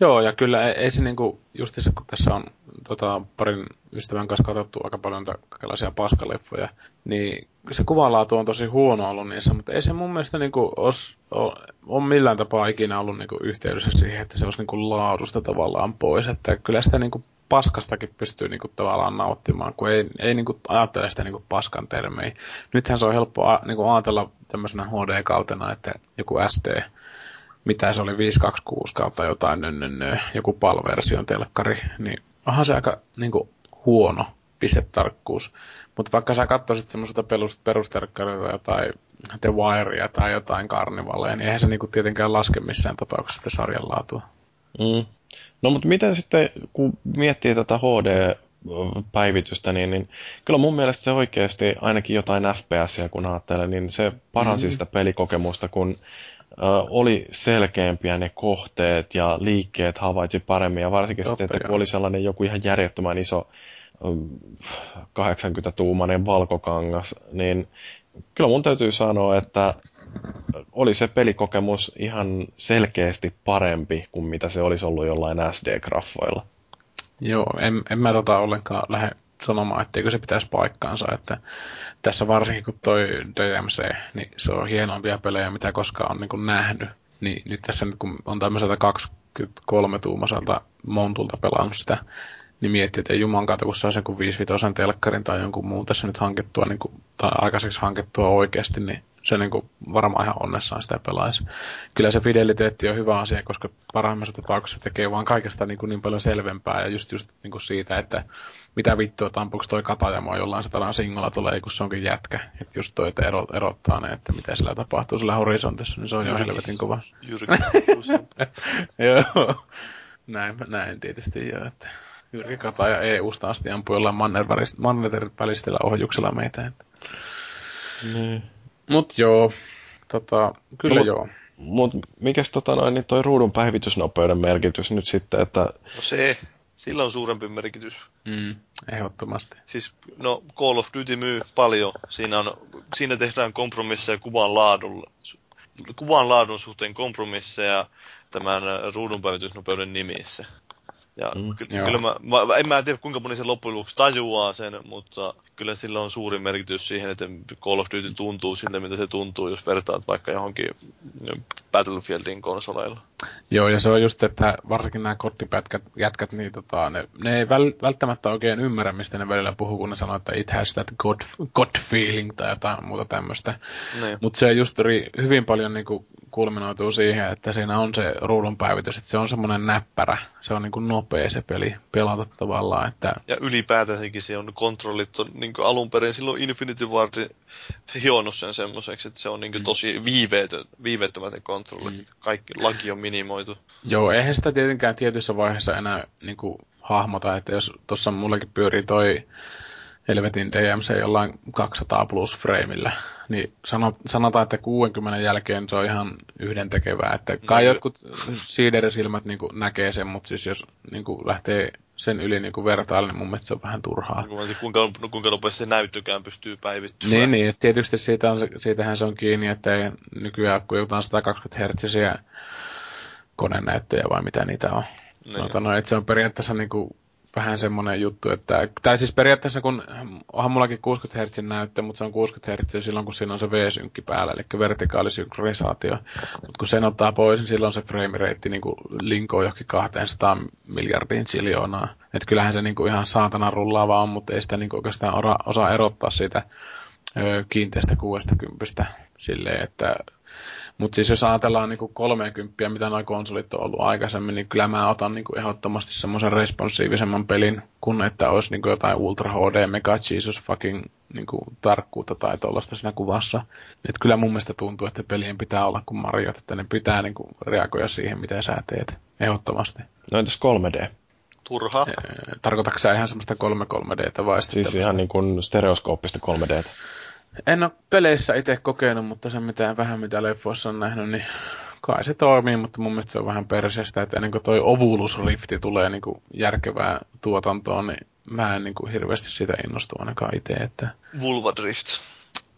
E: Joo, ja kyllä ei, ei se niinku, se, kun tässä on tota, parin ystävän kanssa katsottu aika paljon kaikenlaisia paskaleffoja, niin se kuvanlaatu on tosi huono ollut niissä, mutta ei se mun mielestä niinku os, ole, ole millään tapaa ikinä ollut niinku yhteydessä siihen, että se olisi niinku laadusta tavallaan pois. Että kyllä sitä niinku paskastakin pystyy niinku tavallaan nauttimaan, kun ei, ei niinku ajattele sitä niinku paskan termejä. Nythän se on helppo a, niinku ajatella tämmöisenä HD-kautena, että joku SD, mitä se oli 526 kautta jotain nö, nö, nö, joku PAL-version telkkari, niin onhan se aika niinku huono pistetarkkuus. Mutta vaikka sä katsoisit semmoiselta perusterkkarilta jotain The Wirea tai jotain Carnivaleja, niin eihän se niinku tietenkään laske missään tapauksessa sarjan laatua.
A: Mm. No mutta miten sitten, kun miettii tätä HD päivitystä, niin, niin kyllä mun mielestä se oikeasti ainakin jotain FPSiä kun ajattelee, niin se paransi mm-hmm. sitä pelikokemusta, kun oli selkeämpiä ne kohteet ja liikkeet havaitsi paremmin ja varsinkin Totta, sitten, että kun oli sellainen joku ihan järjettömän iso 80-tuumainen valkokangas, niin kyllä mun täytyy sanoa, että oli se pelikokemus ihan selkeästi parempi kuin mitä se olisi ollut jollain SD-graffoilla.
E: Joo, en, en mä tota ollenkaan lähde sanomaan, etteikö se pitäisi paikkaansa, että tässä varsinkin kun toi DMC, niin se on hienompia pelejä, mitä koskaan on niin kuin nähnyt. Niin nyt tässä nyt kun on tämmöiseltä 23-tuumaiselta Montulta pelannut sitä, niin miettii, että juman kautta, kun saa sen kuin 5 telkkarin tai jonkun muun tässä nyt hankettua, niin kuin, tai aikaiseksi hankettua oikeasti, niin se niin kuin varmaan ihan onnessaan sitä pelaisi. Kyllä se fideliteetti on hyvä asia, koska parhaimmassa tapauksessa tekee vaan kaikesta niin, kuin niin paljon selvempää ja just, just niin kuin siitä, että mitä vittua tampuuko toi katajamo jollain satanan singolla tulee, kun se onkin jätkä. Että just toi, että ero, erottaa ne, että mitä sillä tapahtuu sillä horisontissa, niin se on jo helvetin kova. Joo, näin, näin tietysti jo, että Jyrki Kataja EU-sta asti ampui jollain manner välisellä ohjuksella meitä. Että.
A: Niin.
E: Mut joo, tota, kyllä no, joo.
A: Mut mikäs tota noin, niin toi ruudun päivitysnopeuden merkitys nyt sitten, että...
C: No se, sillä on suurempi merkitys.
E: Mm, ehdottomasti.
C: Siis, no Call of Duty myy paljon. Siinä, on, siinä tehdään kompromisseja kuvan laadun, kuvan laadun suhteen kompromisseja tämän ruudun päivitysnopeuden nimissä. Ja mm, ky- kyllä mä, mä, en mä tiedä kuinka moni se loppujen lopuksi tajuaa sen, mutta kyllä sillä on suuri merkitys siihen, että Call of Duty tuntuu siltä, mitä se tuntuu, jos vertaat vaikka johonkin Battlefieldin konsoleilla.
E: Joo, ja se on just, että varsinkin nämä kottipätkät, jätkät, niin tota, ne, ne ei väl, välttämättä oikein ymmärrä, mistä ne välillä puhuu, kun ne sanoo, että it has that god, god feeling tai jotain muuta tämmöistä. Niin. Mutta se just ri, hyvin paljon niin kuin, kulminoituu siihen, että siinä on se ruudun päivitys, että se on semmoinen näppärä, se on niin kuin nopea se peli pelata tavallaan. Että...
C: Ja ylipäätänsäkin se on kontrollit on niin kuin alun perin silloin Infinity Ward hionnut sen semmoiseksi, että se on niin kuin mm. tosi viiveetön, viiveettömät ne kontrollit, mm. kaikki laki on minimoitu.
E: Joo, eihän sitä tietenkään tietyssä vaiheessa enää niin kuin, hahmota, että jos tuossa mullekin pyörii toi helvetin DMC jollain 200 plus frameillä, niin sanotaan, että 60 jälkeen se on ihan yhden tekevää. Että kai no, jotkut siiderisilmät niin näkee sen, mutta siis jos niin lähtee sen yli niin vertailla, niin mun mielestä se on vähän turhaa.
C: Kuinka, no, kuinka nopeasti se näyttökään pystyy päivittymään.
E: Niin, niin. Tietysti siitä on, siitähän se on kiinni, että ei nykyään kun jotain 120 Hz konenäyttöjä vai mitä niitä on. Niin. No, no, että se on periaatteessa niin kuin vähän semmoinen juttu, että, tai siis periaatteessa kun, onhan mullakin 60 Hz näyttö, mutta se on 60 Hz silloin, kun siinä on se V-synkki päällä, eli vertikaalisynkronisaatio. Mutta kun sen ottaa pois, niin silloin se frame rate niin linkoo johonkin 200 miljardiin siljoonaa. Että kyllähän se niin kuin ihan saatana rullaava on, mutta ei sitä niin kuin oikeastaan osaa erottaa siitä kiinteästä 60 silleen, että mutta siis jos ajatellaan niinku 30, mitä nuo konsolit on ollut aikaisemmin, niin kyllä mä otan niinku ehdottomasti semmoisen responsiivisemman pelin, kun että olisi niinku jotain Ultra HD, Mega Jesus fucking niinku tarkkuutta tai tuollaista siinä kuvassa. Et kyllä mun mielestä tuntuu, että pelien pitää olla kuin Mario, että ne pitää niinku reagoida siihen, mitä sä teet. Ehdottomasti.
A: No entäs 3D?
C: Turha.
E: Tarkoitatko sä ihan semmoista 3 3Dtä vai
A: Siis ihan niin kuin stereoskooppista 3Dtä.
E: En ole peleissä itse kokenut, mutta se mitä vähän mitä leffoissa on nähnyt, niin kai se toimii, mutta mun mielestä se on vähän perseestä, että ennen kuin toi Ovulus Rifti tulee niin kuin järkevää tuotantoon, niin mä en niin kuin hirveästi siitä innostu ainakaan itse. Että...
C: Vulva Drift.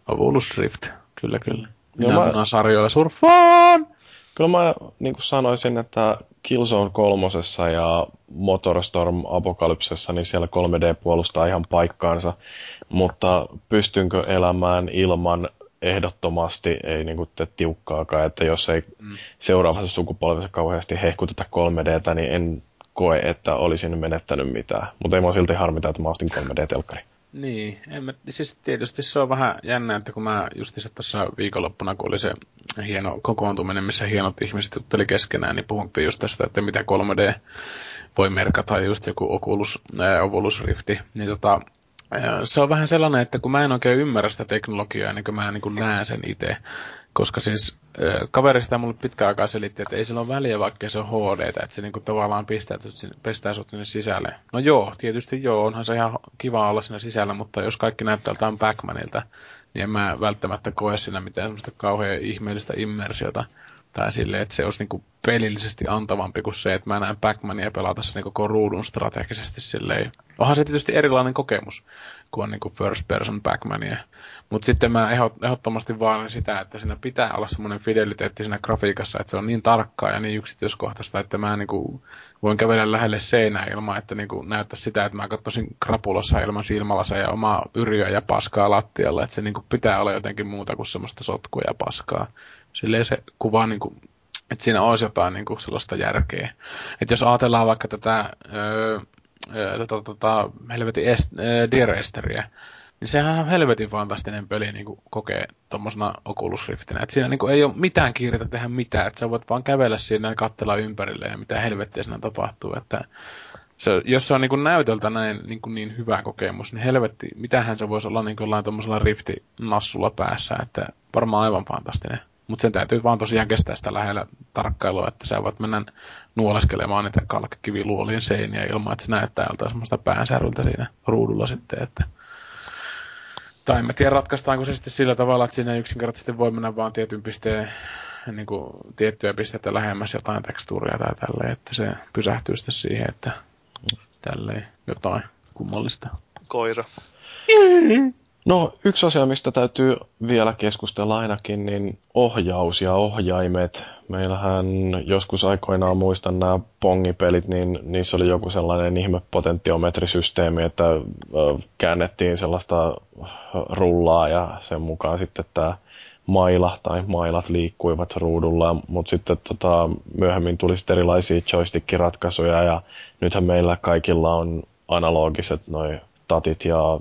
E: Ovulus Rift, kyllä kyllä. Minä mä... sarjoilla surfaan!
A: Kyllä mä niin kuin sanoisin, että Killzone kolmosessa ja Motorstorm Apokalypsessa, niin siellä 3D puolustaa ihan paikkaansa, mutta pystynkö elämään ilman ehdottomasti ei niin kuin te tiukkaakaan, että jos ei mm. seuraavassa sukupolvessa kauheasti hehkuteta 3Dtä, niin en koe, että olisin menettänyt mitään. Mutta ei mua silti harmita, että mä ostin 3D-telkkari.
E: Niin, en mä, siis tietysti se on vähän jännä, että kun mä justiinsa tuossa viikonloppuna, kun oli se hieno kokoontuminen, missä hienot ihmiset jutteli keskenään, niin puhuttiin just tästä, että mitä 3D voi merkata, just joku Oculus, ää, Oculus Rifti, niin tota, se on vähän sellainen, että kun mä en oikein ymmärrä sitä teknologiaa, niin kuin mä niin kuin näen sen itse. Koska siis kaverista mulle pitkä aikaa selitti, että ei sillä ole väliä, vaikka se on HD, että se niinku tavallaan pistää, pistää sut sinne sisälle. No joo, tietysti joo, onhan se ihan kiva olla siinä sisällä, mutta jos kaikki näyttää jotain Backmanilta, niin en mä välttämättä koe siinä mitään semmoista kauhean ihmeellistä immersiota. Tai silleen, että se olisi niinku pelillisesti antavampi kuin se, että mä näen Pac-Mania pelata sen koko ruudun strategisesti silleen. Onhan se tietysti erilainen kokemus, kuin on niinku first person Pac-Mania. Mutta sitten mä ehdottomasti vaan sitä, että siinä pitää olla semmoinen fideliteetti siinä grafiikassa, että se on niin tarkkaa ja niin yksityiskohtaista, että mä niinku voin kävellä lähelle seinää ilman, että niinku näyttää sitä, että mä katsoisin krapulassa ilman silmälasa ja omaa yrjöä ja paskaa lattialla. Että se niinku pitää olla jotenkin muuta kuin semmoista sotkua ja paskaa. Silleen se kuvaa niinku että siinä olisi jotain niin kuin sellaista järkeä. Että jos ajatellaan vaikka tätä, öö, tätä, tätä helvetin est, öö, Dear Esteriä, niin sehän on helvetin fantastinen peli niin kuin kokee tuommoisena Oculus Riftinä. Että siinä niin kuin, ei ole mitään kiirettä tehdä mitään, että sä voit vaan kävellä siinä ja katsella ympärille ja mitä helvettiä siinä tapahtuu. Että se, jos se on niin kuin näytöltä näin niin, kuin niin hyvä kokemus, niin helvetti, mitähän se voisi olla niin kuin jollain tuommoisella Rifti-nassulla päässä, että varmaan aivan fantastinen. Mutta sen täytyy vaan tosiaan kestää sitä lähellä tarkkailua, että sä voit mennä nuoleskelemaan niitä kalkkiviluolien seiniä ilman, että se näyttää joltain semmoista päänsäryltä siinä ruudulla sitten, että tai en tiedä, ratkaistaanko se sitten sillä tavalla, että siinä yksinkertaisesti voi mennä vaan tietyn pisteen, niin kuin tiettyjä pisteitä lähemmäs jotain tekstuuria tai tälleen, että se pysähtyy sitten siihen, että tälleen jotain kummallista.
C: Koira.
A: No, yksi asia, mistä täytyy vielä keskustella ainakin, niin ohjaus ja ohjaimet. Meillähän joskus aikoinaan muistan nämä pongipelit, niin niissä oli joku sellainen ihme potentiometrisysteemi, että käännettiin sellaista rullaa ja sen mukaan sitten tämä maila tai mailat liikkuivat ruudulla, mutta sitten tota, myöhemmin tuli sitten erilaisia joystick-ratkaisuja ja nythän meillä kaikilla on analogiset noin tatit ja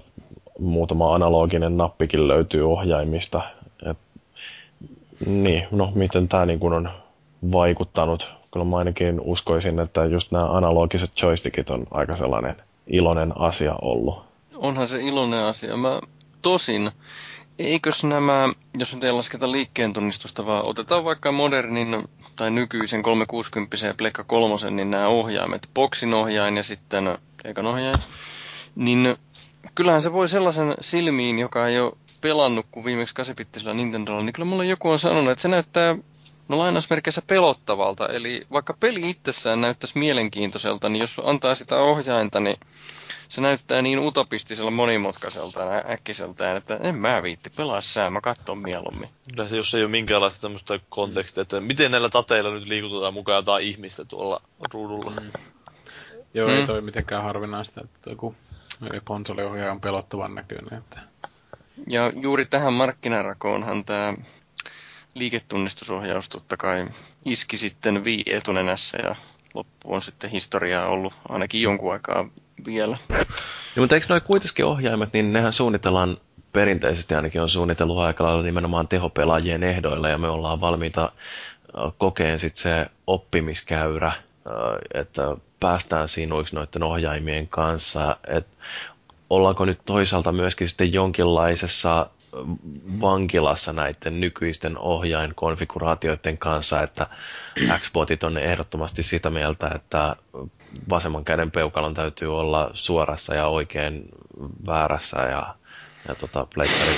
A: muutama analoginen nappikin löytyy ohjaimista. Et, niin, no miten tämä niin on vaikuttanut? Kyllä mä ainakin uskoisin, että just nämä analogiset joystickit on aika sellainen iloinen asia ollut.
B: Onhan se iloinen asia. Mä tosin, eikös nämä, jos nyt ei lasketa liikkeen tunnistusta, vaan otetaan vaikka modernin tai nykyisen 360 ja Pleikka 3, niin nämä ohjaimet, boksin ohjain ja sitten keikan ohjain, niin kyllähän se voi sellaisen silmiin, joka ei ole pelannut kuin viimeksi kasipittisellä Nintendolla, niin kyllä mulle joku on sanonut, että se näyttää no lainausmerkeissä pelottavalta. Eli vaikka peli itsessään näyttäisi mielenkiintoiselta, niin jos antaa sitä ohjainta, niin se näyttää niin utopistisella monimutkaiselta ja äkkiseltään, että en mä viitti pelaa sää, mä katson mieluummin.
C: Kyllä se, jos ei ole minkäänlaista tämmöistä kontekstia, että miten näillä tateilla nyt liikutetaan mukaan jotain ihmistä tuolla ruudulla. Mm.
E: Joo, mm. ei toi mitenkään harvinaista, että joku konsoliohjaaja on pelottavan näköinen. Että...
B: Ja juuri tähän markkinarakoonhan tämä liiketunnistusohjaus totta kai iski sitten vii etunenässä ja loppu on sitten historiaa ollut ainakin jonkun aikaa vielä.
A: Ja, mutta eikö noin kuitenkin ohjaimet, niin nehän suunnitellaan perinteisesti ainakin on suunnitellut aika lailla nimenomaan tehopelaajien ehdoilla ja me ollaan valmiita kokeen sitten se oppimiskäyrä, että päästään sinuiksi noiden ohjaimien kanssa. Et ollaanko nyt toisaalta myöskin sitten jonkinlaisessa vankilassa näiden nykyisten ohjainkonfiguraatioiden kanssa, että Xbotit on ehdottomasti sitä mieltä, että vasemman käden peukalon täytyy olla suorassa ja oikein väärässä ja, ja tota, pleikkari,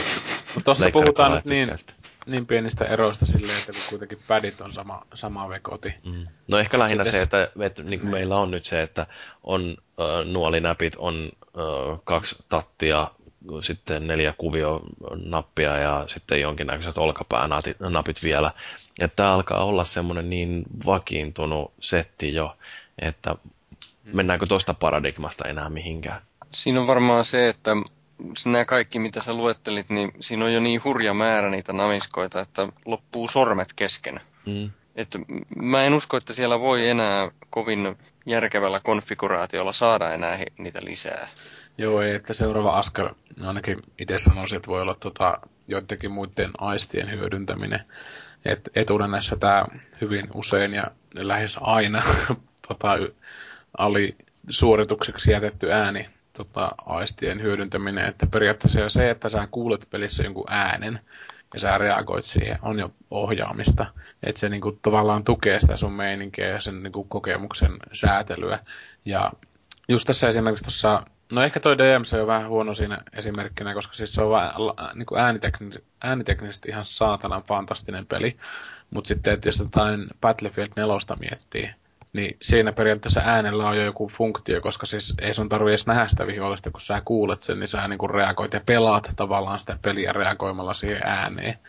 E: Tuossa puhutaan nyt niin, niin pienistä eroista silleen, että kun kuitenkin padit on sama, sama vekoti. Mm.
A: No ehkä lähinnä se, että, että niin kuin meillä on nyt se, että on äh, nuolinäpit, on äh, kaksi tattia, sitten neljä kuvio nappia ja sitten jonkinnäköiset olkapäänapit vielä. Että tämä alkaa olla semmoinen niin vakiintunut setti jo, että mennäänkö tuosta paradigmasta enää mihinkään.
B: Siinä on varmaan se, että nämä kaikki, mitä sä luettelit, niin siinä on jo niin hurja määrä niitä namiskoita, että loppuu sormet kesken. Mm. Että mä en usko, että siellä voi enää kovin järkevällä konfiguraatiolla saada enää niitä lisää.
E: Joo, ei, että seuraava askel, ainakin itse sanoisin, että voi olla tota, joidenkin muiden aistien hyödyntäminen. Et etunenässä tämä hyvin usein ja lähes aina tota, ali suoritukseksi jätetty ääni tota, aistien hyödyntäminen, että periaatteessa se, että sä kuulet pelissä jonkun äänen, ja sä reagoit siihen, on jo ohjaamista. Että se niinku tavallaan tukee sitä sun meininkiä ja sen niinku kokemuksen säätelyä. Ja just tässä esimerkiksi tuossa, no ehkä toi DMC on vähän huono siinä esimerkkinä, koska siis se on vaan niinku äänitekni, ääniteknisesti ihan saatanan fantastinen peli. Mutta sitten, että jos jotain Battlefield 4 miettii, niin siinä periaatteessa äänellä on jo joku funktio, koska siis ei sun tarvi edes nähdä sitä vihollista, kun sä kuulet sen, niin sä niinku reagoit ja pelaat tavallaan sitä peliä reagoimalla siihen ääneen.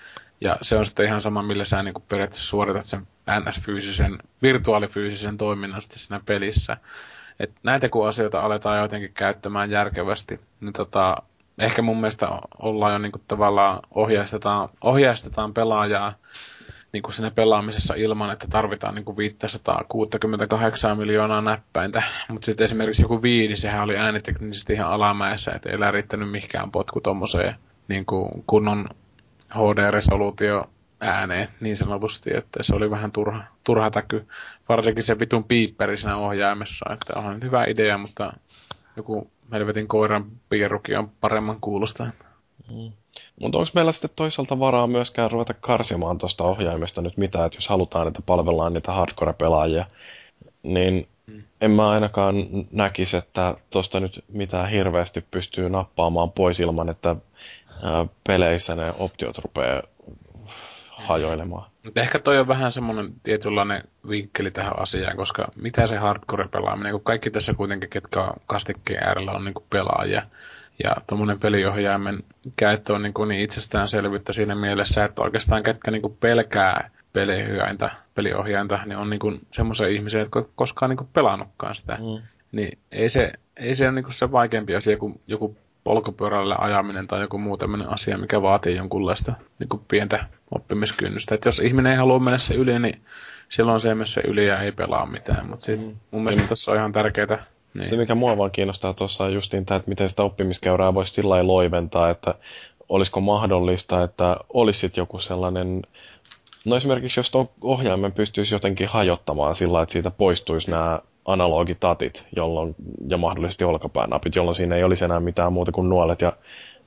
E: Ja se on sitten ihan sama, millä sä niinku periaatteessa suoritat sen NS-fyysisen, virtuaalifyysisen toiminnan sitten siinä pelissä. Et näitä kun asioita aletaan jotenkin käyttämään järkevästi, niin tota, ehkä mun mielestä ollaan jo niinku tavallaan ohjeistetaan, ohjeistetaan pelaajaa niin kuin siinä pelaamisessa ilman, että tarvitaan niin kuin 568 miljoonaa näppäintä. Mutta sitten esimerkiksi joku viidi, sehän oli ääniteknisesti ihan alamäessä, että ei riittänyt mihinkään potku tommoseen niin kunnon HD-resoluutio ääneen niin sanotusti, että se oli vähän turha, turha täky. Varsinkin se vitun piipperi siinä ohjaimessa, että onhan hyvä idea, mutta joku helvetin koiran piirrukin on paremman kuulosta.
A: Mm. Mutta onko meillä sitten toisaalta varaa myöskään ruveta karsimaan tuosta ohjaimesta nyt mitään, että jos halutaan, että palvellaan niitä hardcore-pelaajia, niin hmm. en mä ainakaan näkisi, että tuosta nyt mitään hirveästi pystyy nappaamaan pois ilman, että peleissä ne optiot rupeaa hajoilemaan.
E: Mutta ehkä toi on vähän semmoinen tietynlainen vinkkeli tähän asiaan, koska mitä se hardcore-pelaaminen, kun kaikki tässä kuitenkin, ketkä kastikkeen äärellä on niin pelaajia, ja tuommoinen peliohjaimen käyttö on niin, kuin niin itsestäänselvyyttä siinä mielessä, että oikeastaan ketkä niin kuin pelkää peliohjainta, peliohjainta, niin on niin semmoisia ihmisiä, jotka koskaan niin kuin pelannutkaan sitä. Mm. Niin ei se, ei se ole niin kuin se vaikeampi asia kuin joku polkupyörällä ajaminen tai joku muu tämmöinen asia, mikä vaatii jonkunlaista niin kuin pientä oppimiskynnystä. Että jos ihminen ei halua mennä se yli, niin silloin se myös se yli ja ei pelaa mitään. Mutta mm. mun mielestä tässä on ihan tärkeää
A: niin. Se, mikä mua vaan kiinnostaa tuossa on justiin tämä, että miten sitä oppimiskäyrää voisi sillä loiventaa, että olisiko mahdollista, että olisi joku sellainen, no esimerkiksi jos tuon ohjaimen pystyisi jotenkin hajottamaan sillä, että siitä poistuisi nämä analogitatit jolloin, ja mahdollisesti olkapäänapit, jolloin siinä ei olisi enää mitään muuta kuin nuolet ja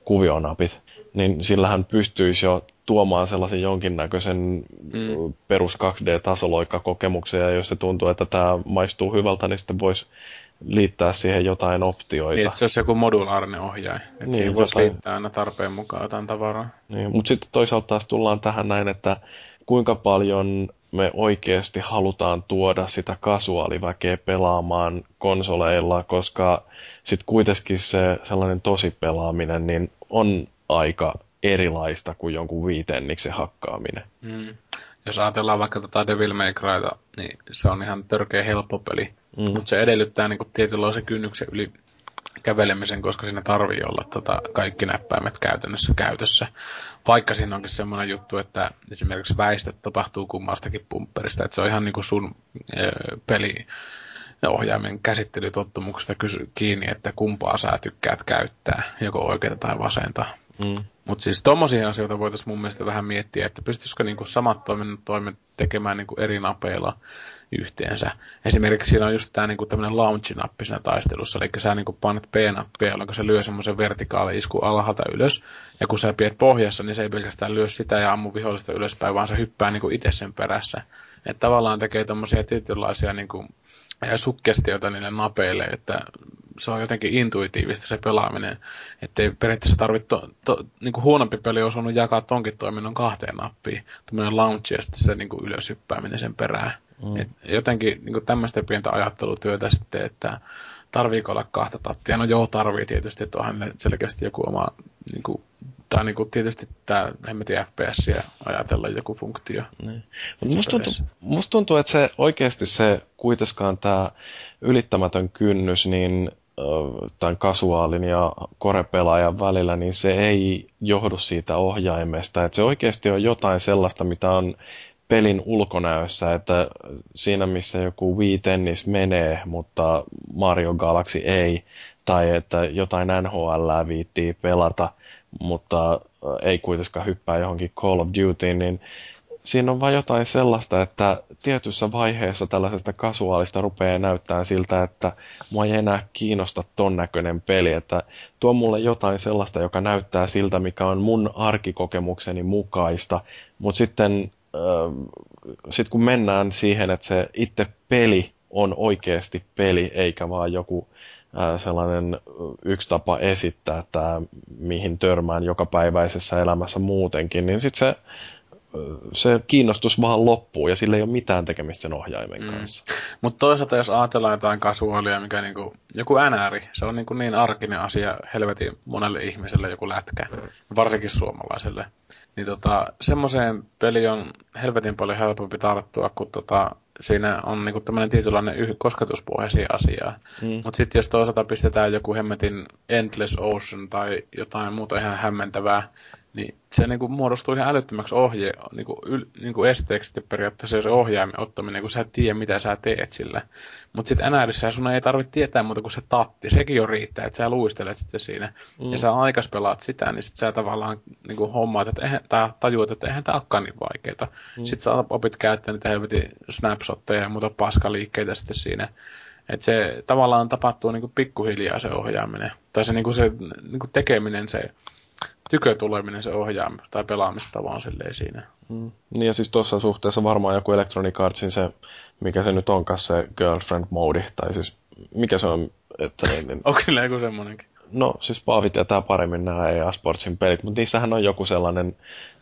A: kuvionapit, niin sillähän pystyisi jo tuomaan sellaisen jonkinnäköisen mm. perus 2D-tasoloikkakokemuksen, ja jos se tuntuu, että tämä maistuu hyvältä, niin sitten voisi liittää siihen jotain optioita.
E: Niin, että se olisi joku modulaarinen ohjaaja. Että niin, siihen voisi jotain... liittää aina tarpeen mukaan jotain tavaraa.
A: Niin, mutta sitten toisaalta taas tullaan tähän näin, että kuinka paljon me oikeasti halutaan tuoda sitä kasuaaliväkeä pelaamaan konsoleilla, koska sitten kuitenkin se sellainen tosi pelaaminen niin on aika erilaista kuin jonkun viitenniksen hakkaaminen. Mm.
E: Jos ajatellaan vaikka tota Devil May Cryta, niin se on ihan törkeä helppo peli. Mm. Mutta se edellyttää niin tietynlaisen kynnyksen yli kävelemisen, koska siinä tarvii olla tota, kaikki näppäimet käytännössä käytössä. Vaikka siinä onkin semmoinen juttu, että esimerkiksi väistöt tapahtuu kummastakin pumpperista, että se on ihan niin kuin sun e, peli ohjaimen käsittelytottumuksesta kysy, kiinni, että kumpaa sä tykkäät käyttää, joko oikeita tai vasenta. Mm. Mutta siis tommosia asioita voitaisiin mun mielestä vähän miettiä, että pystyisikö niinku samat toiminnot toimet tekemään niinku eri napeilla yhteensä. Esimerkiksi siinä on just tämä niinku tämmöinen launch-nappi siinä taistelussa, eli sä niinku painat P-nappia, jolloin se lyö semmoisen vertikaali isku alhaalta ylös, ja kun sä pidät pohjassa, niin se ei pelkästään lyö sitä ja ammu vihollista ylöspäin, vaan se hyppää niinku itse sen perässä. Että tavallaan tekee tommosia tietynlaisia niinku sukkestioita niille napeille, että se on jotenkin intuitiivista se pelaaminen, ettei periaatteessa tarvitse, to, to, niin kuin huonompi peli olisi voinut jakaa tonkin toiminnon kahteen nappiin, tuommoinen launch ja sitten se niin kuin ylöshyppääminen sen perään. Mm. Et jotenkin niin kuin tämmöistä pientä ajattelutyötä sitten, että tarviiko olla kahta tattia? No joo, tarvii tietysti, että onhan selkeästi joku oma, niin kuin, tai niin kuin tietysti tämä hemmetin FPS ja ajatella joku funktio. Niin.
A: musta, tuntuu, musta tuntuu, että se oikeasti se kuitenkaan tämä ylittämätön kynnys, niin tämän kasuaalin ja korepelaajan välillä, niin se ei johdu siitä ohjaimesta. Että se oikeasti on jotain sellaista, mitä on pelin ulkonäössä, että siinä missä joku Wii Tennis menee, mutta Mario Galaxy ei, tai että jotain NHL viittii pelata, mutta ei kuitenkaan hyppää johonkin Call of Duty, niin siinä on vain jotain sellaista, että tietyssä vaiheessa tällaisesta kasuaalista rupeaa näyttää siltä, että mua ei enää kiinnosta ton näköinen peli, että tuo mulle jotain sellaista, joka näyttää siltä, mikä on mun arkikokemukseni mukaista, mutta sitten äh, sit kun mennään siihen, että se itse peli on oikeasti peli, eikä vaan joku sellainen yksi tapa esittää tämä, mihin törmään jokapäiväisessä elämässä muutenkin, niin sitten se se kiinnostus vaan loppuu ja sillä ei ole mitään tekemistä sen ohjaimen mm. kanssa.
E: Mutta toisaalta jos ajatellaan jotain kasuaalia, mikä niinku, joku NR, se on niinku niin arkinen asia helvetin monelle ihmiselle joku lätkä, varsinkin suomalaiselle. Niin tota, semmoiseen peli on helvetin paljon helpompi tarttua, kun tota, siinä on niinku tämmöinen tietynlainen yh- kosketuspohjaisia asiaa. Mm. Mutta sitten jos toisaalta pistetään joku hemmetin Endless Ocean tai jotain muuta ihan hämmentävää, niin se niin kuin muodostuu ihan älyttömäksi ohje, niin kuin, yl, niin kuin esteeksi periaatteessa se ohjaimen ottaminen, kun sä et tiedä, mitä sä teet sillä. Mutta sitten NRissä sun ei tarvitse tietää muuta kuin se tatti. Sekin jo riittää, että sä luistelet sitten siinä. Mm. Ja sä aikas pelaat sitä, niin sitten sä tavallaan niin kuin hommaat, että eihän, tää, tajuat, että eihän tämä olekaan niin vaikeaa. Mm. Sitten sä opit käyttää niitä helvetin snapshotteja ja muuta paskaliikkeitä sitten siinä. Että se tavallaan tapahtuu niin kuin pikkuhiljaa se ohjaaminen. Tai se, niin kuin se niin kuin tekeminen, se tykötuleminen se ohjaamista tai pelaamista vaan silleen siinä.
A: Mm. Niin ja siis tuossa suhteessa varmaan joku Electronic Artsin se, mikä se nyt onkaan se girlfriend mode, tai siis mikä se on, että niin, niin...
E: Onko sillä joku semmoinenkin?
A: No siis Paavi tietää paremmin nämä EA Sportsin pelit, mutta niissähän on joku sellainen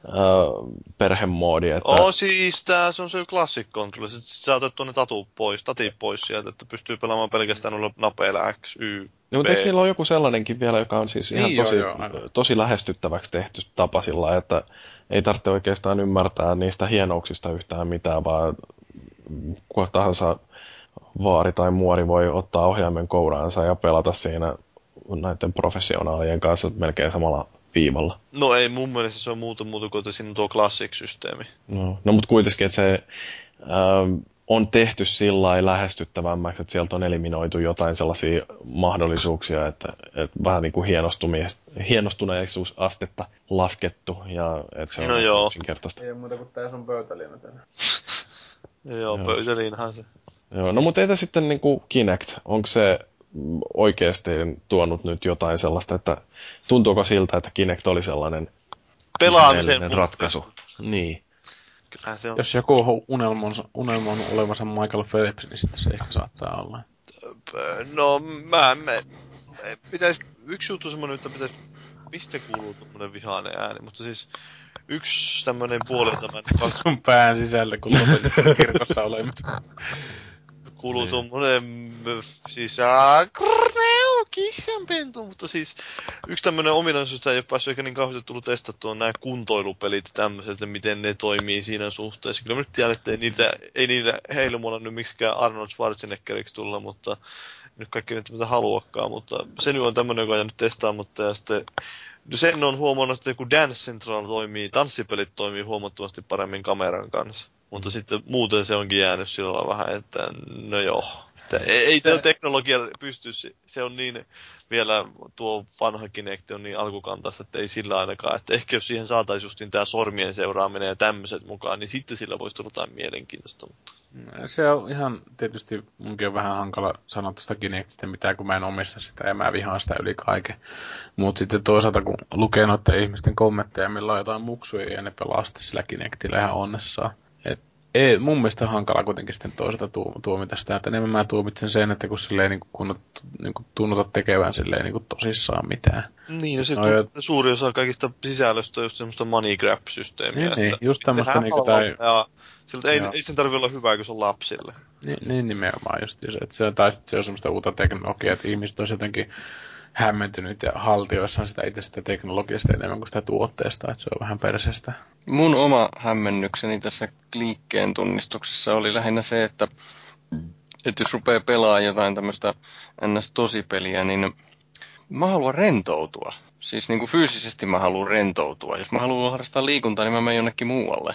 A: äh, perhemoodi. Että...
C: Oh, siis tää se on se Classic Control. Sitten sä otat tuonne tatu pois, tatit pois sieltä, että pystyy pelaamaan pelkästään noilla napeilla X, Y,
A: No, mutta niillä on joku sellainenkin vielä, joka on siis ihan niin, tosi, joo, joo, tosi lähestyttäväksi tehty tapa sillä, että ei tarvitse oikeastaan ymmärtää niistä hienouksista yhtään mitään, vaan kuka tahansa vaari tai muori voi ottaa ohjaimen kouraansa ja pelata siinä näiden professionaalien kanssa melkein samalla viivalla.
C: No ei, mun mielestä se on muuta muuta kuin, että siinä tuo classic-systeemi.
A: No, no mutta kuitenkin, että se... Ähm, on tehty sillä lähestyttävämmäksi, että sieltä on eliminoitu jotain sellaisia mahdollisuuksia, että, että vähän niin kuin hienostuneisuusastetta laskettu ja että se
C: no
A: on
C: joo.
A: yksinkertaista.
E: Ei muuta kuin tämä sun pöytäliina tänne.
C: joo, pöytäliinahan se.
A: Joo, no mutta entä sitten niin kuin Kinect? Onko se oikeasti tuonut nyt jotain sellaista, että tuntuuko siltä, että Kinect oli sellainen
C: pelaamisen
A: ratkaisu? Niin.
E: Kyllähän se on. Jos joku on unelmonsa, unelmon olevansa Michael Phelps, niin sitten se ehkä saattaa olla.
C: No, mä, mä pitäisi, yksi juttu semmoinen, että pitäisi, mistä kuuluu tuommoinen vihainen ääni, mutta siis yksi tämmöinen puoli tämän...
E: Sun pään sisällä, kun lopetit kirkossa olemista
C: kuuluu niin. tuommoinen, siis aa, krneu, kissanpentu, mutta siis yksi tämmöinen ominaisuus, ei ole päässyt ehkä niin kauheasti tullut testattua on nämä kuntoilupelit ja tämmöiset, että miten ne toimii siinä suhteessa. Kyllä mä nyt tiedän, että ei niitä, ei niitä heilumalla nyt miksikään Arnold Schwarzeneggeriksi tulla, mutta nyt kaikki nyt mitä haluakaan, mutta se nyt on tämmöinen, joka on jäänyt testaamatta ja sitten No sen on huomannut, että kun Dance Central toimii, tanssipelit toimii huomattavasti paremmin kameran kanssa. Mutta sitten muuten se onkin jäänyt sillä lailla vähän, että no joo. Että ei, ei se... teknologia pysty, se on niin vielä tuo vanha Kinect on niin alkukantaista, että ei sillä ainakaan. Että ehkä jos siihen saataisiin justiin tämä sormien seuraaminen ja tämmöiset mukaan, niin sitten sillä voisi tulla jotain mielenkiintoista. Mutta...
E: Se on ihan tietysti, munkin on vähän hankala sanoa tuosta Kinectistä mitään, kun mä en omista sitä ja mä vihaan sitä yli kaiken. Mutta sitten toisaalta, kun lukee noiden ihmisten kommentteja, millä on jotain muksuja ja ne pelaa sillä Kinectillä ihan onnessaan ei, mun mielestä hankala kuitenkin sitten toisaalta tu, tuomita sitä, että enemmän mä tuomitsen sen, että kun silleen niin kun, niin kun tunnuta tekevän silleen niin tosissaan mitään.
C: Niin, no siis no, ja... suuri osa kaikista sisällöstä on just semmoista money grab-systeemiä.
E: Niin, niin just tämmöistä niin tai...
C: Ja siltä ei, ei sen tarvitse olla hyvää, kun se on lapsille.
E: Niin, niin nimenomaan just se, että se, tai sitten se on semmoista uutta teknologiaa, että ihmiset on jotenkin hämmentynyt ja haltioissaan sitä itse sitä teknologiasta enemmän kuin sitä tuotteesta, että se on vähän perseestä.
B: Mun oma hämmennykseni tässä liikkeen tunnistuksessa oli lähinnä se, että, että jos rupeaa pelaamaan jotain tämmöistä ns-tosipeliä, niin mä haluan rentoutua. Siis niin kuin fyysisesti mä haluan rentoutua. Jos mä haluan harrastaa liikuntaa, niin mä menen jonnekin muualle.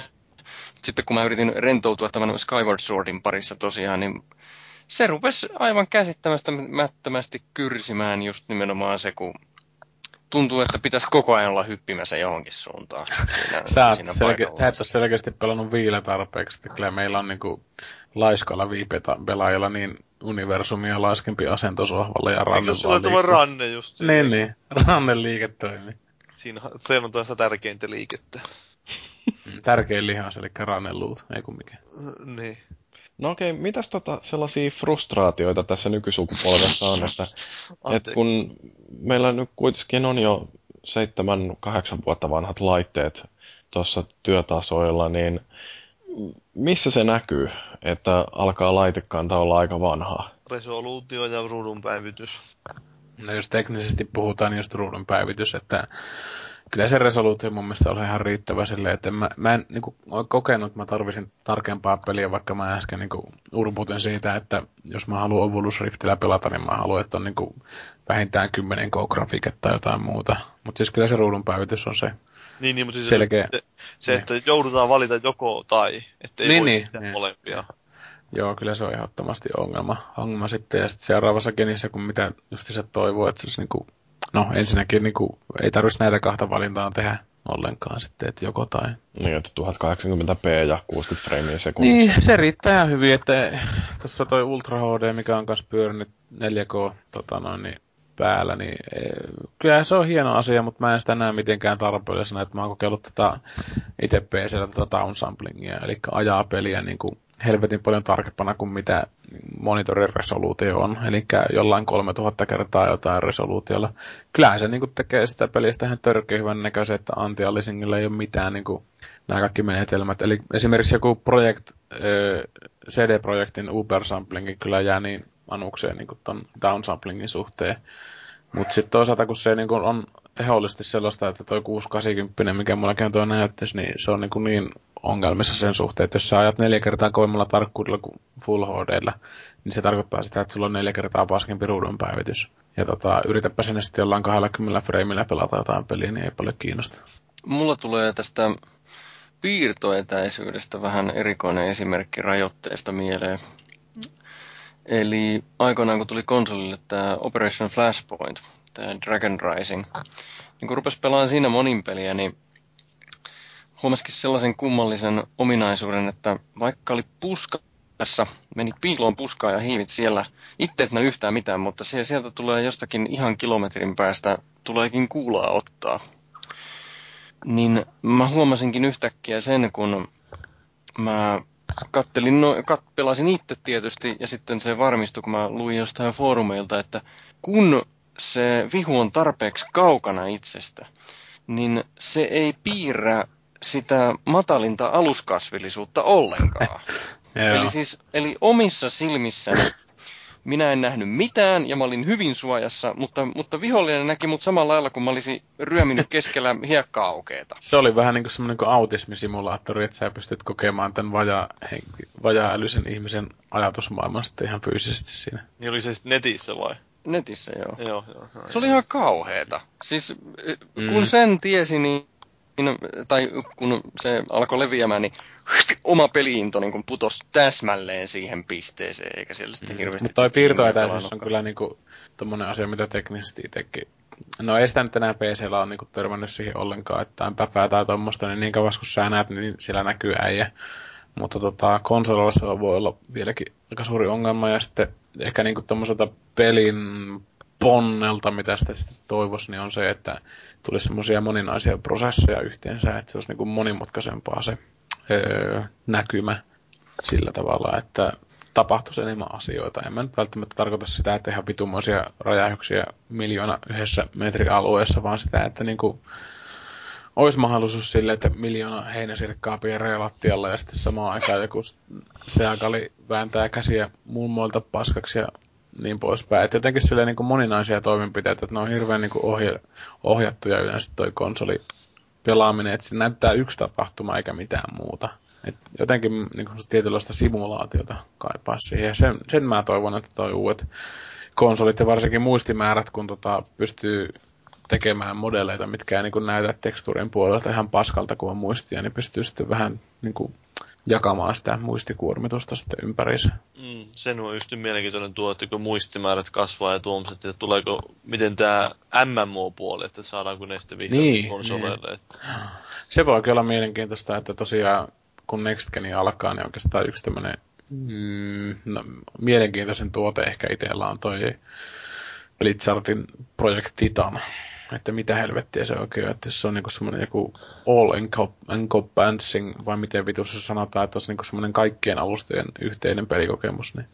B: Sitten kun mä yritin rentoutua tämän Skyward Swordin parissa tosiaan, niin se rupesi aivan käsittämättömästi kyrsimään just nimenomaan se, kun tuntuu, että pitäisi koko ajan olla hyppimässä johonkin suuntaan. Siinä,
E: Sä, oot
B: siinä
E: selke- sä et ole selkeästi pelannut viile tarpeeksi, että kyllä meillä on niinku laiskalla viipelaajilla niin universumia laiskempi asento sohvalle ja ranne
C: Eikö sulla
E: vaan
C: tuo ranne just?
E: Niin, niin. Ranne liike toimii.
C: Siinä se on tuosta tärkeintä liikettä.
E: Mm, Tärkein lihas, eli ranneluut, ei kun mikä.
C: Niin.
A: No okei, mitäs tota sellaisia frustraatioita tässä nykysukupolvessa on, että et kun meillä nyt kuitenkin on jo seitsemän, kahdeksan vuotta vanhat laitteet tuossa työtasoilla, niin missä se näkyy, että alkaa laitekanta olla aika vanhaa?
C: Resoluutio ja ruudun päivitys.
E: No jos teknisesti puhutaan, niin just ruudun päivitys, että kyllä se resoluutio mun mielestä oli ihan riittävä silleen, että mä, mä en niin kuin, ole kokenut, että mä tarvisin tarkempaa peliä, vaikka mä äsken niin kuin, urputin siitä, että jos mä haluan Oculus Riftillä pelata, niin mä haluan, että on niin kuin, vähintään 10 K-grafiikat tai jotain muuta. Mutta siis kyllä se ruudun päivitys on se
C: Niin, niin mutta siis
E: selkeä.
C: se, se, että joudutaan valita joko tai, että ei
E: Niin,
C: voi
E: niin, niin.
C: molempia.
E: Joo, kyllä se on ehdottomasti ongelma, ongelma sitten. Ja sitten seuraavassa genissä, kun mitä just se toivoo, että se olisi niinku, no ensinnäkin niinku, ei tarvitsisi näitä kahta valintaa tehdä ollenkaan sitten, että joko tai.
A: Niin, että 1080p ja 60 freimiä sekunnissa.
E: Niin, se riittää ihan hyvin, että tuossa toi Ultra HD, mikä on kanssa pyörinyt 4K tota noin, niin päällä, niin eh, kyllä se on hieno asia, mutta mä en sitä näe mitenkään tarpeellisena, että mä oon kokeillut tätä itse PCllä tätä downsamplingia, eli ajaa peliä niin kuin helvetin paljon tarkempana kuin mitä monitorin resoluutio on, eli jollain 3000 kertaa jotain resoluutiolla. Kyllähän se niin kuin tekee sitä pelistä ihan törkeä hyvän näköisen, että anti-aliasingilla ei ole mitään niin kuin, nämä kaikki menetelmät. Eli esimerkiksi joku projekt, CD-projektin Uber-samplingin kyllä jää niin anukseen niin ton downsamplingin suhteen. Mutta sitten toisaalta, kun se niin on ehollisesti sellaista, että toi 680, mikä mullakin on tuo näyttös, niin se on niin, niin ongelmissa sen suhteen, että jos sä ajat neljä kertaa kovemmalla tarkkuudella kuin Full HDllä, niin se tarkoittaa sitä, että sulla on neljä kertaa paskempi ruudun päivitys. Ja tota, yritäpä sinne sitten jollain 20 freimillä pelata jotain peliä, niin ei paljon kiinnosta.
B: Mulla tulee tästä piirtoetäisyydestä vähän erikoinen esimerkki rajoitteesta mieleen. Eli aikoinaan kun tuli konsolille tämä Operation Flashpoint, tämä Dragon Rising, niin kun rupesi pelaamaan siinä monin peliä, niin huomasikin sellaisen kummallisen ominaisuuden, että vaikka oli puskassa, menit piiloon puskaa ja hiivit siellä, itse et näe yhtään mitään, mutta sie- sieltä tulee jostakin ihan kilometrin päästä, tuleekin kuulaa ottaa. Niin mä huomasinkin yhtäkkiä sen, kun mä kattelin, no, kat, pelasin itse tietysti ja sitten se varmistui, kun mä luin jostain foorumeilta, että kun se vihu on tarpeeksi kaukana itsestä, niin se ei piirrä sitä matalinta aluskasvillisuutta ollenkaan. Eli siis, eli omissa silmissäni minä en nähnyt mitään ja mä olin hyvin suojassa, mutta, mutta vihollinen näki mut samalla lailla, kun mä olisin ryöminyt keskellä hiekka-aukeeta.
E: Se oli vähän niin kuin semmoinen kuin autismisimulaattori, että sä pystyt kokemaan tämän vajaa, vajaa-älyisen ihmisen ajatusmaailman sitten ihan fyysisesti siinä.
C: Niin oli se sitten netissä vai?
B: Netissä, joo.
C: Joo, joo. joo.
B: Se oli ihan kauheeta. Siis kun
E: Mm.
B: sen tiesi, niin, tai kun se alkoi leviämään, niin oma peliinto niin putosi täsmälleen siihen pisteeseen, eikä siellä sitten hirveästi...
E: Mutta toi piirtoetäisyys on kyllä niinku tommonen asia, mitä teknisesti itsekin... No ei sitä nyt enää PCllä on niinku törmännyt siihen ollenkaan, että on päpää tai tommosta, niin niin kauas kun sä näet, niin siellä näkyy äijä. Mutta tota, konsolilla se voi olla vieläkin aika suuri ongelma, ja sitten ehkä niinku tommoselta pelin ponnelta, mitä sitä sitten toivoisi, niin on se, että tulisi semmoisia moninaisia prosesseja yhteensä, että se olisi niinku monimutkaisempaa se öö, näkymä sillä tavalla, että tapahtuisi enemmän asioita. En mä nyt välttämättä tarkoita sitä, että ihan vitumoisia räjähyksiä miljoona yhdessä metrialueessa, vaan sitä, että niinku olisi mahdollisuus sille, että miljoona heinäsirkkaa pieree lattialla ja sitten samaan aikaan joku seakali vääntää käsiä mummoilta paskaksi ja niin poispäin. Et jotenkin silleen niin kuin moninaisia toimenpiteitä, että ne on hirveän niin kuin ohje, ohjattuja yleensä toi konsoli pelaaminen, että se näyttää yksi tapahtuma eikä mitään muuta. Et jotenkin niin kuin tietynlaista simulaatiota kaipaa siihen. Ja sen, sen mä toivon, että toi uudet konsolit ja varsinkin muistimäärät, kun tota, pystyy tekemään modeleita, mitkä ei niin kuin näytä tekstuurin puolelta ihan paskalta, kun on muistia, niin pystyy sitten vähän niin kuin jakamaan sitä muistikuormitusta sitten ympäriinsä.
C: Mm, sen on just mielenkiintoinen tuo, että kun muistimäärät kasvaa ja tuomiset, että tuleeko, miten tämä MMO-puoli, että saadaanko ne sitten vihdoin niin, konsoleille. Niin. Että...
E: Se voi olla mielenkiintoista, että tosiaan kun Next Gen alkaa, niin oikeastaan yksi tämmöinen mm, no, mielenkiintoisen tuote ehkä itsellä on toi Blizzardin Project Titan. Että mitä helvettiä se oikein on, että jos se on niinku semmoinen joku all encompassing, vai miten vitussa sanotaan, että olisi niinku semmoinen kaikkien alustojen yhteinen pelikokemus, niin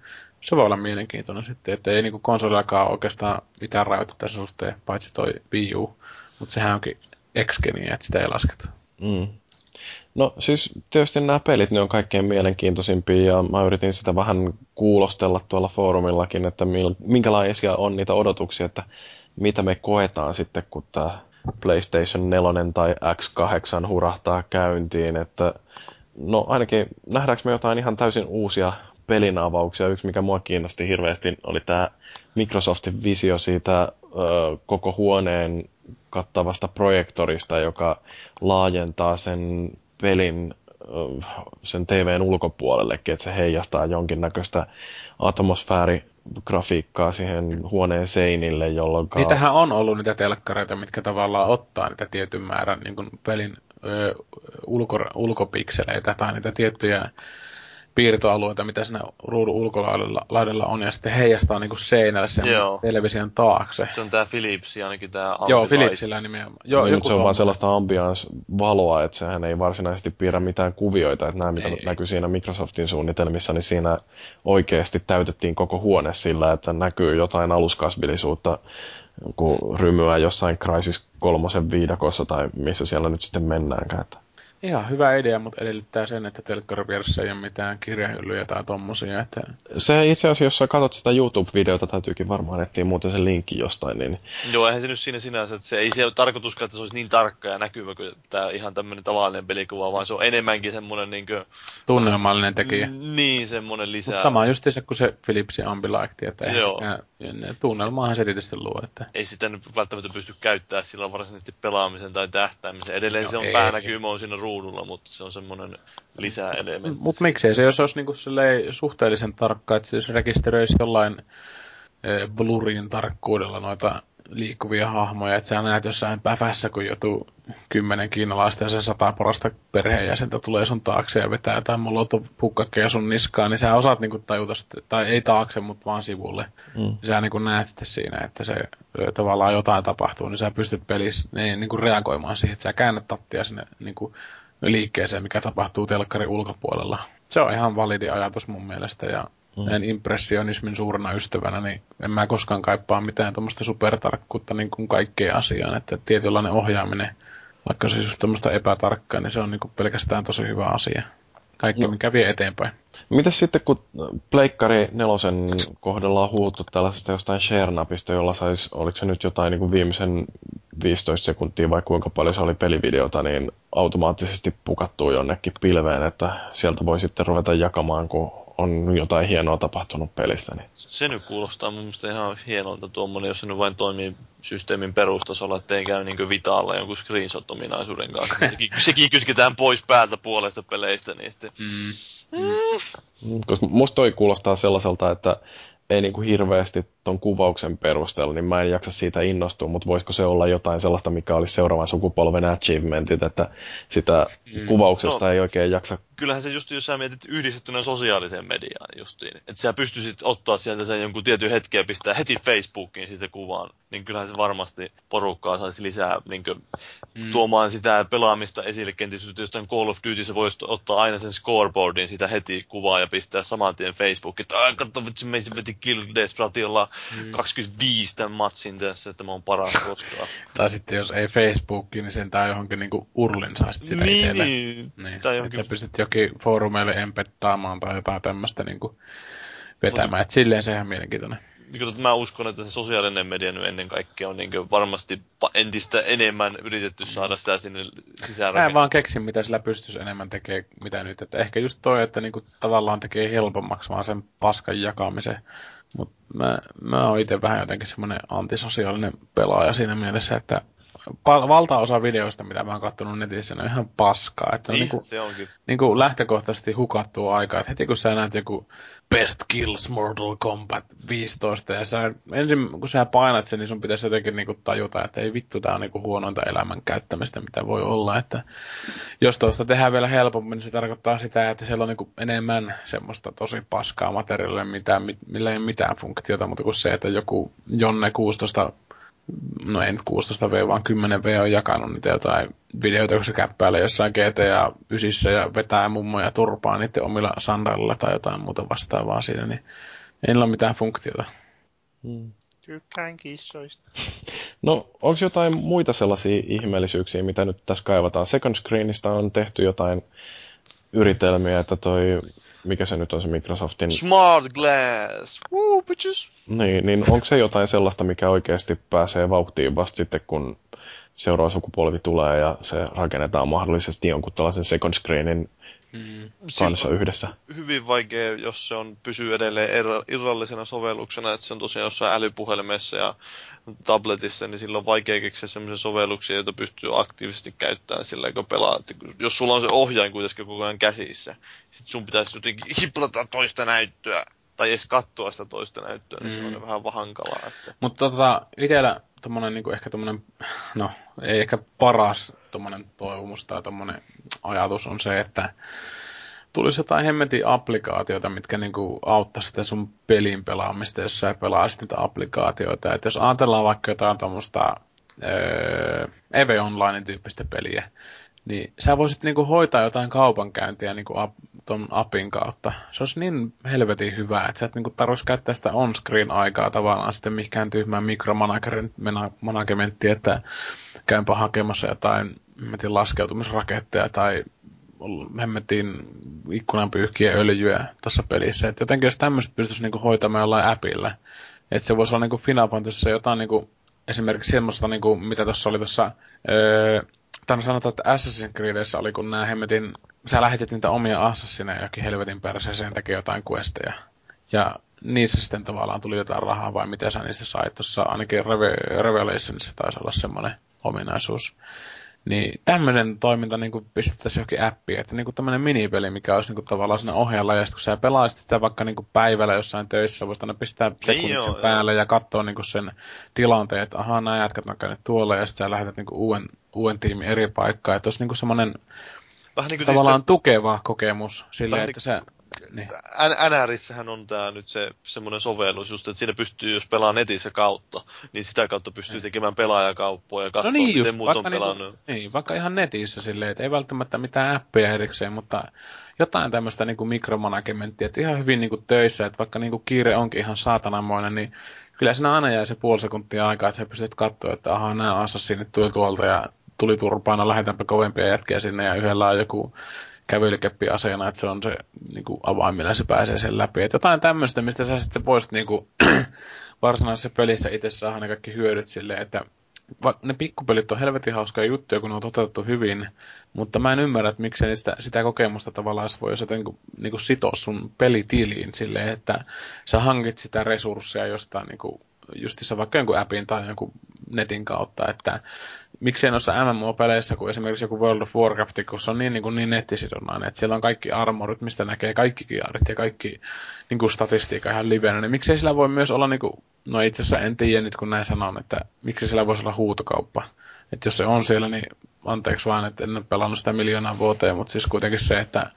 E: se voi olla mielenkiintoinen sitten, että ei niinku konsolillakaan oikeastaan mitään rajoita tässä suhteen, paitsi toi Wii U, mutta sehän onkin x että sitä ei lasketa.
A: Mm. No siis tietysti nämä pelit, ne on kaikkein mielenkiintoisimpia ja mä yritin sitä vähän kuulostella tuolla foorumillakin, että minkälaisia on niitä odotuksia, että mitä me koetaan sitten, kun tämä PlayStation 4 tai X8 hurahtaa käyntiin, että no ainakin nähdäänkö me jotain ihan täysin uusia pelinavauksia. Yksi, mikä mua kiinnosti hirveästi, oli tämä Microsoftin visio siitä ö, koko huoneen kattavasta projektorista, joka laajentaa sen pelin sen TVn ulkopuolellekin, että se heijastaa jonkinnäköistä atmosfäärigrafiikkaa siihen huoneen seinille, jolloin...
E: Niitähän on ollut niitä telkkareita, mitkä tavallaan ottaa niitä tietyn määrän niin pelin ö, ulko, ulkopikseleitä tai niitä tiettyjä piirtoalueita, mitä siinä ruudun ulkolaidalla on, ja sitten heijastaa niin kuin seinälle sen Joo. television taakse.
C: Se on tämä Philips, ainakin tämä
E: Joo, Philipsillä nimenomaan.
A: Joo, niin, joku se on vaan sellaista ambiance-valoa, että sehän ei varsinaisesti piirrä mitään kuvioita, että nämä, mitä ei. näkyy siinä Microsoftin suunnitelmissa, niin siinä oikeasti täytettiin koko huone sillä, että näkyy jotain aluskasvillisuutta, kun rymyä jossain Crisis kolmosen viidakossa tai missä siellä nyt sitten mennäänkään. Että
E: Ihan hyvä idea, mutta edellyttää sen, että telkkarivieressä ei ole mitään kirjahyllyjä tai tommosia. Että...
A: Se itse asiassa, jos sä katsot sitä YouTube-videota, täytyykin varmaan etsiä muuten sen linkki jostain. Niin...
C: Joo, eihän se nyt siinä sinänsä, että se ei se ole tarkoituskaan, että se olisi niin tarkka ja näkyvä kuin tämä ihan tämmöinen tavallinen pelikuva, vaan se on enemmänkin semmoinen niin kuin...
E: Tunnelmallinen tekijä.
C: Niin, semmoinen lisää.
E: Mut sama just se kuin se Philipsin Ambilight, että Joo. tunnelmaahan se tietysti luo. Että...
C: Ei sitä nyt välttämättä pysty käyttämään sillä varsinaisesti pelaamisen tai tähtäämisen. Edelleen no, se on päänäkymä on siinä ruudulla, mutta se on semmoinen lisäelementti.
E: Mutta miksei se, jos olisi niinku suhteellisen tarkka, että se jos rekisteröisi jollain e, blurin tarkkuudella noita liikkuvia hahmoja, että sä näet jossain päfässä, kun joutuu kymmenen kiinalaista ja se sata porasta perheenjäsentä tulee sun taakse ja vetää jotain molotov-pukkakkeja sun niskaan, niin sä osaat niinku tajuta, tai ei taakse, mutta vaan sivulle. Mm. Sä niinku näet sitten siinä, että se tavallaan jotain tapahtuu, niin sä pystyt pelissä niin, niinku reagoimaan siihen, että sä käännät tattia sinne niinku liikkeeseen, mikä tapahtuu telkkarin ulkopuolella. Se on ihan validi ajatus mun mielestä ja mm. en impressionismin suurena ystävänä, niin en mä koskaan kaipaa mitään tuommoista supertarkkuutta niin kuin kaikkeen asiaan, että tietynlainen ohjaaminen, vaikka se just tämmöistä epätarkkaa, niin se on niin kuin pelkästään tosi hyvä asia. Kaikki, no. mikä vie eteenpäin.
A: Mitäs sitten, kun Pleikkari nelosen kohdalla on huuttu tällaisesta jostain Shernapista, jolla saisi, oliko se nyt jotain niin kuin viimeisen 15 sekuntia vai kuinka paljon se oli pelivideota, niin automaattisesti pukattuu jonnekin pilveen, että sieltä voi sitten ruveta jakamaan, kun on jotain hienoa tapahtunut pelissä. Niin.
C: Se nyt kuulostaa mun mielestä ihan hienolta tuommoinen, jos se nyt vain toimii systeemin perustasolla, ettei käy niin Vitaalla jonkun screenshot-ominaisuuden kanssa. Niin sekin, sekin kytketään pois päältä puolesta peleistä, niin sitten... Mm.
A: Mm. Koska musta toi kuulostaa sellaiselta, että ei niin kuin hirveästi ton kuvauksen perusteella, niin mä en jaksa siitä innostua, mutta voisiko se olla jotain sellaista, mikä olisi seuraavan sukupolven achievementit, että sitä mm. kuvauksesta no, ei oikein jaksa.
C: Kyllähän se just, jos sä mietit yhdistettynä sosiaaliseen mediaan justiin, että sä pystyisit ottaa sieltä sen jonkun tietyn hetken ja pistää heti Facebookiin sitä kuvaan, niin kyllähän se varmasti porukkaa saisi lisää niin kuin, mm. tuomaan sitä pelaamista esille. Kenties jostain Call of Duty se voisi ottaa aina sen scoreboardin sitä heti kuvaa ja pistää saman tien Facebookiin, että katso vitsi, me veti Kill Death mm. 25 tämän matsin tässä, että mä oon paras koskaan.
E: tai sitten jos ei Facebookiin, niin sen tai johonkin niinku urlin saisit sitä
C: niin,
E: itselle.
C: Niin,
E: tai johonkin... Että sä pystyt jokin foorumeille empettaamaan tai jotain tämmöistä niinku vetämään. Mutta... Et silleen se ihan mielenkiintoinen
C: niin mä uskon, että se sosiaalinen media nyt ennen kaikkea on niin varmasti entistä enemmän yritetty saada sitä sinne sisään.
E: Mä en vaan keksin, mitä sillä pystyisi enemmän tekemään, mitä nyt. Että ehkä just toi, että niin tavallaan tekee helpommaksi vaan sen paskan jakamisen. Mutta mä, mä oon itse vähän jotenkin semmoinen antisosiaalinen pelaaja siinä mielessä, että pal- valtaosa videoista, mitä mä oon katsonut netissä, ne on ihan paskaa. Että
C: Niin,
E: on niinku,
C: se onkin.
E: niinku lähtökohtaisesti hukattua aikaa. Et heti kun sä näet joku Best Kills Mortal Kombat 15, ja sä, ensin kun sä painat sen, niin sun pitäisi jotenkin niinku tajuta, että ei vittu, tää on niinku huonointa elämän käyttämistä, mitä voi olla. Että jos tuosta tehdään vielä helpommin, niin se tarkoittaa sitä, että siellä on niinku enemmän semmoista tosi paskaa materiaalia, mitä, millä ei ole mitään funktiota, mutta kuin se, että joku Jonne 16 no ei nyt 16V, vaan 10V on jakanut niitä jotain videoita, kun se käppäilee jossain GTA 9 ja vetää mummoja turpaa niiden omilla sandaalilla tai jotain muuta vastaavaa siinä, niin ei niillä ole mitään funktiota.
A: Mm.
C: Tykkään kissoista.
A: No, onko jotain muita sellaisia ihmeellisyyksiä, mitä nyt tässä kaivataan? Second Screenista on tehty jotain yritelmiä, että toi, mikä se nyt on se Microsoftin...
C: Smart Glass! Woo, bitches!
A: Niin, niin onko se jotain sellaista, mikä oikeasti pääsee vauhtiin vasta sitten, kun seuraava sukupolvi tulee ja se rakennetaan mahdollisesti jonkun tällaisen second screenin
E: Mm.
A: kanssa
C: Silloin
A: yhdessä?
C: Hyvin vaikea, jos se on pysyy edelleen erä- irrallisena sovelluksena, että se on tosiaan jossain älypuhelimessa ja tabletissa, niin silloin on vaikea keksiä sellaisia sovelluksia, joita pystyy aktiivisesti käyttämään sillä kun pelaa. Että Jos sulla on se ohjain kuitenkin koko ajan käsissä, sit sun pitäisi jotenkin hiplata toista näyttöä tai edes katsoa sitä toista näyttöä, niin mm. se
E: Mm.
C: on vähän hankalaa. Että...
E: Mutta tota, itsellä tommonen niinku ehkä tommonen, no ei ehkä paras tommonen toivomus tai tommonen ajatus on se, että tulisi jotain hemmetin applikaatioita, mitkä niinku auttaa sitä sun pelin pelaamista, jos sä pelaisit niitä applikaatioita. Et jos ajatellaan vaikka jotain tommoista öö, Eve Online-tyyppistä peliä, niin sä voisit niinku hoitaa jotain kaupankäyntiä niinku ap, ton appin kautta. Se olisi niin helvetin hyvä, että sä et niinku tarvitsisi käyttää sitä on-screen aikaa tavallaan sitten mihinkään tyhmään mikromanagementtiin, että käympä hakemassa jotain hemmetin laskeutumisraketteja tai hemmetin ikkunanpyyhkiä öljyä tuossa pelissä. Et jotenkin jos tämmöistä pystyisi niinku hoitamaan jollain appilla, että se voisi olla niinku Final jotain niinku, esimerkiksi semmoista, niinku, mitä tuossa oli tuossa, öö, tai sanotaan, että Assassin's Creedissä oli, kun nämä hemmetin, sä lähetit niitä omia assassineja jokin helvetin perseeseen tekee jotain questeja. Ja niissä sitten tavallaan tuli jotain rahaa, vai mitä sä niistä sait. Tuossa ainakin Reve- Revelationissa taisi olla semmoinen ominaisuus. Niin tämmöisen toiminta niin pistettäisiin johonkin appiin, että niin tämmöinen minipeli, mikä olisi niin tavallaan siinä ohjalla, ja sitten kun sä pelaisit sitä vaikka niin päivällä jossain töissä, voisit aina pistää sekunnit
C: joo,
E: sen
C: joo.
E: päälle ja katsoa niin sen tilanteen, että ahaa, nämä jätkät on käynyt tuolla, ja sitten sä lähetät niin uuden, uuden tiimin eri paikkaan, että olisi niin semmoinen
C: Vähän niin kuin
E: tavallaan tukeva kokemus silleen,
C: Vähän
E: että se... Niin.
C: NRissähän on tää nyt se semmoinen sovellus just, että siinä pystyy, jos pelaa netissä kautta, niin sitä kautta pystyy tekemään pelaajakauppoja ja katsoa,
E: No niin
C: miten
E: just,
C: muut on
E: vaikka,
C: pelannut.
E: niinku, niin, vaikka ihan netissä silleen, että ei välttämättä mitään appeja erikseen, mutta jotain tämmöistä niinku mikromanagementtia, että ihan hyvin niinku töissä, että vaikka niinku kiire onkin ihan saatananmoinen, niin kyllä siinä aina jäi se puoli sekuntia aikaa, että sä pystyt katsoa, että ahaa, nämä assassinit tuli tuolta ja tuli turpaana, lähetäänpä kovempia jätkiä sinne ja yhdellä on joku kävelykeppi aseena, että se on se niin kuin avain, millä se pääsee sen läpi. Et jotain tämmöistä, mistä sä sitten voisit niin kuin, varsinaisessa pelissä itse saada ne kaikki hyödyt silleen, että va- ne pikkupelit on helvetin hauskoja juttuja, kun ne on toteutettu hyvin, mutta mä en ymmärrä, että miksei sitä, sitä kokemusta tavallaan voi jotenkin niin kuin sitoa sun pelitiliin silleen, että sä hankit sitä resursseja jostain niin kuin, justissa vaikka jonkun appin tai jonkun netin kautta, että miksei noissa MMO-peleissä, kun esimerkiksi joku World of Warcraft, kun se on niin, niin, kuin niin nettisidonnainen, että siellä on kaikki armorit, mistä näkee kaikki kiarit ja kaikki niin kuin statistiikka ihan livenä, niin miksei sillä voi myös olla, niin kuin, no itse asiassa en tiedä nyt kun näin sanon, että miksi sillä voisi olla huutokauppa. Että jos se on siellä, niin anteeksi vaan, että en ole pelannut sitä miljoonaa vuoteen, mutta siis kuitenkin se, että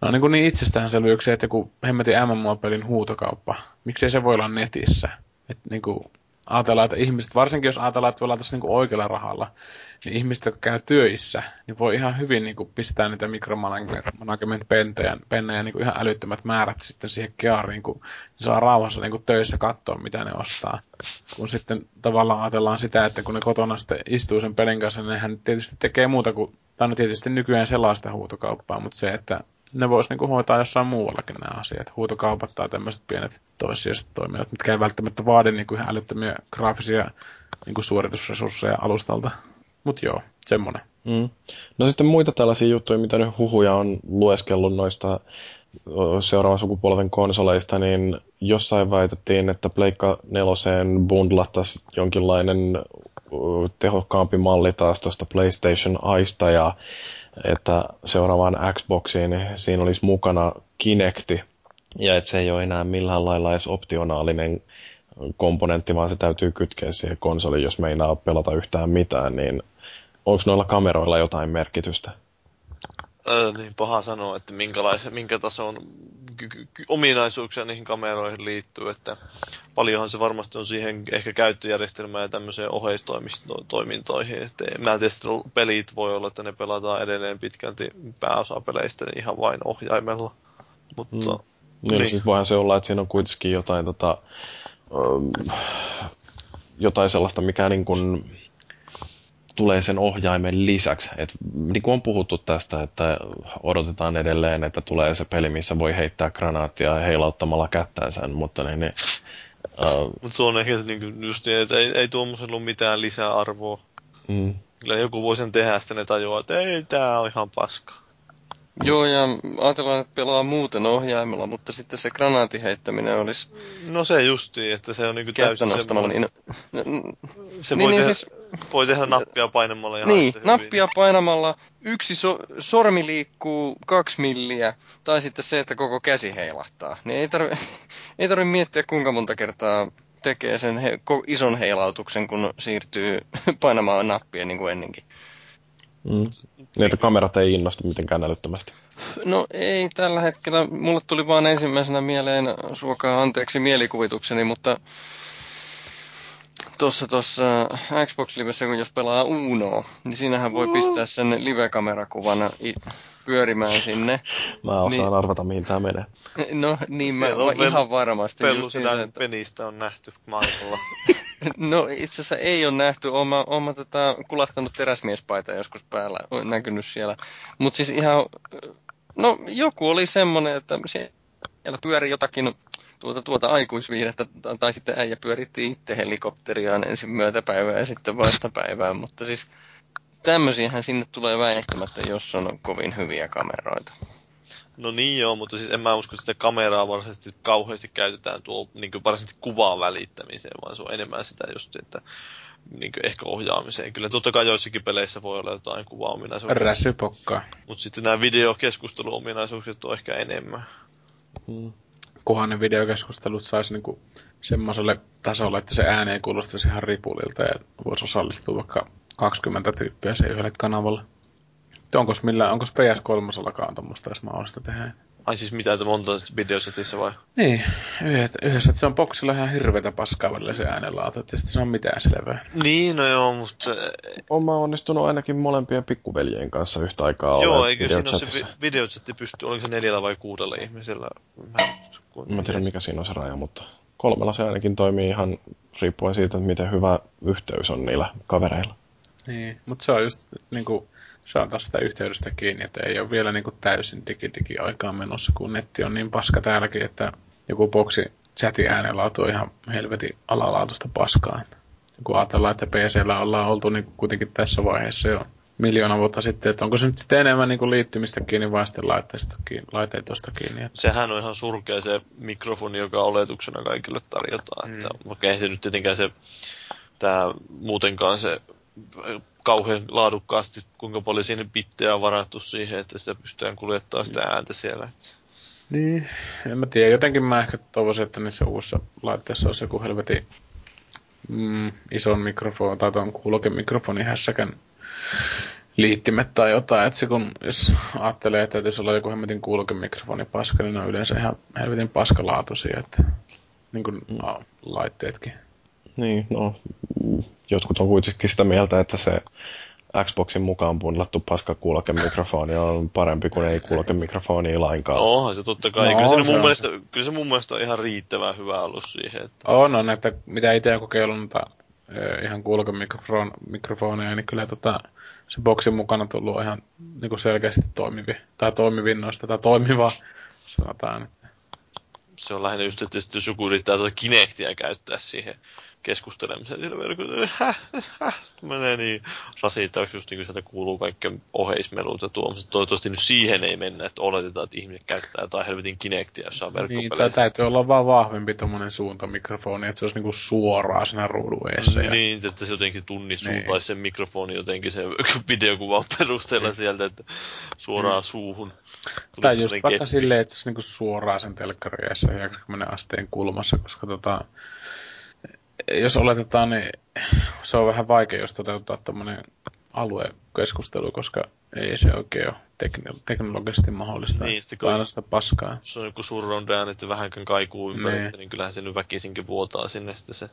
E: No niin, kuin niin itsestäänselvyyksiä, että joku hemmetin MMO-pelin huutokauppa, miksei se voi olla netissä? Että niin kuin, ajatellaan, että ihmiset, varsinkin jos ajatellaan, että pelataan niin oikealla rahalla, niin ihmiset, jotka käy työissä, niin voi ihan hyvin niin kuin, pistää niitä mikromanagement-pennejä pennejä, niin ihan älyttömät määrät sitten siihen keariin, kun ne saa rauhassa niin kuin, töissä katsoa, mitä ne ostaa. Kun sitten tavallaan ajatellaan sitä, että kun ne kotona sitten istuu sen pelin kanssa, niin nehän tietysti tekee muuta kuin, tai no tietysti nykyään sellaista huutokauppaa, mutta se, että ne vois niinku hoitaa jossain muuallakin nämä asiat. Huutokaupat tai tämmöiset pienet toissijaiset toiminnot, mitkä ei välttämättä vaadi niinku ihan älyttömiä graafisia niinku suoritusresursseja alustalta. Mut joo, semmonen.
A: Mm. No sitten muita tällaisia juttuja, mitä nyt huhuja on lueskellut noista seuraavan sukupolven konsoleista, niin jossain väitettiin, että Pleikka neloseen bundlattaisi jonkinlainen tehokkaampi malli taas tuosta PlayStation Aista ja että seuraavaan Xboxiin siinä olisi mukana Kinecti ja että se ei ole enää millään lailla edes optionaalinen komponentti, vaan se täytyy kytkeä siihen konsoliin, jos meinaa pelata yhtään mitään, niin onko noilla kameroilla jotain merkitystä?
C: Öö, niin paha sanoa, että minkä tason ky- ky- ominaisuuksia niihin kameroihin liittyy, että paljonhan se varmasti on siihen ehkä käyttöjärjestelmään ja tämmöiseen oheistoimintoihin, että mä en tiedä, pelit voi olla, että ne pelataan edelleen pitkälti pääosa peleistä niin ihan vain ohjaimella, mutta... Mm.
A: Niin, niin. siis voihan se olla, että siinä on kuitenkin jotain, tota, jotain sellaista, mikä niin kuin tulee sen ohjaimen lisäksi. Et, niin kuin on puhuttu tästä, että odotetaan edelleen, että tulee se peli, missä voi heittää granaattia heilauttamalla kättänsä, mutta niin, niin
C: Uh, Mutta se on ehkä niin just niin, että ei, ei tuommoisella ole mitään lisäarvoa. Mm. Kyllä joku voi sen tehdä, sitten ne tajuaa, että ei, tää on ihan paska.
B: Joo, ja ajatellaan, että pelaa muuten ohjaimella, mutta sitten se granaatin heittäminen olisi...
C: No se justi, että se on niinku täysin semmoinen... Niin... Se
B: niin,
C: voi,
B: niin,
C: tehdä,
B: siis...
C: voi tehdä nappia painamalla ja
B: Niin, nappia painamalla yksi so- sormi liikkuu kaksi milliä, tai sitten se, että koko käsi heilahtaa. Niin ei tarvi, ei tarvi miettiä, kuinka monta kertaa tekee sen he- ison heilautuksen, kun siirtyy painamaan nappia niin kuin ennenkin.
A: Mm. Että kamerat ei innosta mitenkään älyttömästi.
B: No ei tällä hetkellä. Mulle tuli vaan ensimmäisenä mieleen, suokaa anteeksi mielikuvitukseni, mutta tuossa tuossa Xbox Livessä, kun jos pelaa Uno, niin siinähän voi pistää sen live-kamerakuvan pyörimään sinne.
A: Mä osaan niin, arvata, mihin tämä menee.
B: No niin, mä, mä ihan varmasti.
C: Pellu sitä että... penistä on nähty maailmalla.
B: no itse asiassa ei ole nähty. Oma, oma tota, kulahtanut teräsmiespaita joskus päällä, on näkynyt siellä. Mutta siis ihan, no joku oli semmonen, että siellä pyöri jotakin tuota, tuota aikuisviihdettä, tai sitten äijä pyöritti itse helikopteriaan ensin myötäpäivää ja sitten vastapäivää, mutta siis tämmöisiähän sinne tulee väistämättä, jos on kovin hyviä kameroita.
C: No niin joo, mutta siis en mä usko, että sitä kameraa varsinaisesti kauheasti käytetään tuo niin varsinaisesti kuvaan välittämiseen, vaan se on enemmän sitä just, että niin ehkä ohjaamiseen. Kyllä totta kai joissakin peleissä voi olla jotain kuvaominaisuuksia.
E: Räsypokkaa.
C: Mutta sitten nämä videokeskusteluominaisuukset on ehkä enemmän.
E: Hmm. Kunhan ne videokeskustelut saisi niinku semmoiselle tasolle, että se ääni ei kuulostaisi ihan ripulilta ja voisi osallistua vaikka 20 tyyppiä se yhdelle kanavalle. Onko millä, onko PS3 tuommoista edes mahdollista tehdä?
C: Ai siis mitä, että monta videosetissä vai?
E: Niin, yhdessä, että se on boksilla ihan hirveätä paskaa välillä se äänenlaatu, että se on mitään selvää.
C: Niin, no joo, mutta...
A: Olen onnistunut ainakin molempien pikkuveljen kanssa yhtä aikaa
C: Joo, eikö siinä ole se videosetti pysty, oliko se neljällä vai kuudella ihmisellä?
A: Mä, en tiedä mikä siinä on se raja, mutta kolmella se ainakin toimii ihan riippuen siitä, että miten hyvä yhteys on niillä kavereilla.
E: Niin, mutta se on just niin kuin, taas sitä yhteydestä kiinni, että ei ole vielä niin kuin täysin digi aikaan menossa, kun netti on niin paska täälläkin, että joku boksi chatin äänenlaatu on ihan helvetin alalaatuista paskaa. Kun ajatellaan, että PCllä ollaan oltu niin kuitenkin tässä vaiheessa jo miljoona vuotta sitten, että onko se nyt sitten enemmän niin kuin liittymistä kiinni vai sitten laitteista kiinni, laitteitosta kiinni. Että...
C: Sehän on ihan surkea se mikrofoni, joka oletuksena kaikille tarjotaan. Mm. Että, vaikka ei se nyt tietenkään se, tämä muutenkaan se kauhean laadukkaasti, kuinka paljon siinä bittejä on varattu siihen, että sitä pystytään kuljettamaan sitä ääntä siellä. Että...
E: Niin, en mä tiedä. Jotenkin mä ehkä toivoisin, että niissä uusissa laitteissa olisi joku helvetin mm, ison mikrofoni tai tuon kuulokemikrofonin hässäkän liittimet tai jotain, että se kun, jos ajattelee, että jos ollaan joku hemmetin kuulokemikrofoni paska, niin ne on yleensä ihan helvetin paskalaatuisia, että niin kuin mm. laitteetkin.
A: Niin, no jotkut on kuitenkin sitä mieltä, että se Xboxin mukaan pundattu paska kuulokemikrofoni on parempi kuin ei kuulokemikrofoni lainkaan.
C: No, onhan se totta kai. No, kyllä, se, se mun mielestä, kyllä se mun mielestä on ihan riittävän hyvä ollut siihen. Että...
E: On, on, että mitä itse on kokeillut noita ihan kuulokemikrofoneja, niin kyllä tota, se boksin mukana tullut ihan niin kuin selkeästi toimivi, tai toimivin noista, tai toimiva, sanotaan. Että.
C: Se on lähinnä just, että jos joku yrittää tuota Kinectia käyttää siihen keskustelemiseen. Sillä verkolla, häh, häh, menee niin rasittavaksi, just niin kuin sieltä kuuluu kaikkien oheismelut ja tuommoiset. Toivottavasti nyt siihen ei mennä, että oletetaan, että ihmiset käyttää jotain helvetin kinektiä jossain
E: Niin,
C: verkkopeleissä.
E: tää täytyy olla vaan vahvempi tommonen suuntamikrofoni, että se olisi niinku suoraan siinä ruudun eessä. Ja...
C: Niin, että se jotenkin tunnissuuntaisi
E: Niin.
C: sen mikrofoni jotenkin sen videokuvan perusteella sieltä, että suoraan suuhun. Tulisi
E: Tai just vaikka
C: keppi.
E: silleen, että se olisi niinku suoraan sen telkkarin eessä 90 asteen kulmassa, koska tota, jos oletetaan, niin se on vähän vaikea, jos toteuttaa tämmöinen aluekeskustelu, koska ei se oikein ole tekn- teknologisesti mahdollista.
C: Niin, sitten
E: sitten
C: kun-
E: aina sitä paskaa.
C: Jos on joku surround äänet ja vähänkään kaikuu ympäristö,
E: Niin.
C: niin kyllähän se nyt väkisinkin vuotaa sinne sitten se.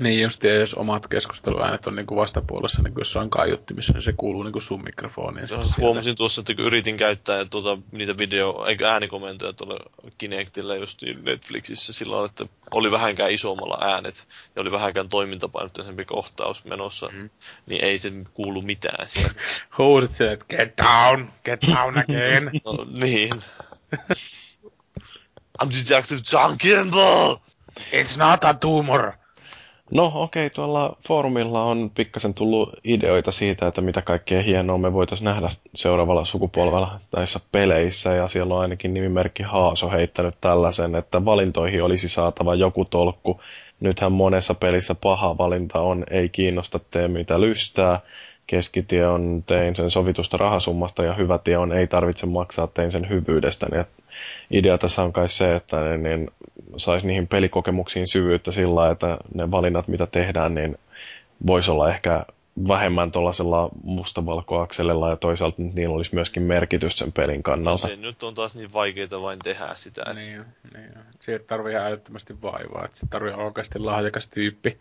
E: Niin just, ja jos omat keskusteluäänet on niinku vastapuolessa, niin jos se on kaiuttimissa, niin se kuuluu niinku sun mikrofoniin. ja
C: Huomasin tuossa, että kun yritin käyttää tuota, niitä video, eikä äänikomentoja tuolla Kinectillä just Netflixissä silloin, että oli vähänkään isommalla äänet ja oli vähänkään toimintapainotteisempi kohtaus menossa, mm. niin ei se kuulu mitään sieltä.
E: Huusit silleen, että get down, get down again.
C: No niin. I'm Detective John Kimball!
E: It's not a tumor.
A: No okei, okay, tuolla foorumilla on pikkasen tullut ideoita siitä, että mitä kaikkea hienoa me voitaisiin nähdä seuraavalla sukupolvella näissä peleissä, ja siellä on ainakin nimimerkki Haaso heittänyt tällaisen, että valintoihin olisi saatava joku tolkku. Nythän monessa pelissä paha valinta on ei kiinnosta tee mitä lystää, keskitie on tein sen sovitusta rahasummasta ja hyvä tie on ei tarvitse maksaa tein sen hyvyydestä. Niin idea tässä on kai se, että niin, niin saisi niihin pelikokemuksiin syvyyttä sillä lailla, että ne valinnat mitä tehdään, niin voisi olla ehkä vähemmän tuollaisella mustavalkoakselilla ja toisaalta niillä olisi myöskin merkitys sen pelin
C: No
A: kannalta.
C: se nyt on taas niin vaikeita vain tehdä sitä. että
E: Niin, niin. Siihen tarvii ihan älyttömästi vaivaa, että se tarvii oikeasti lahjakas tyyppi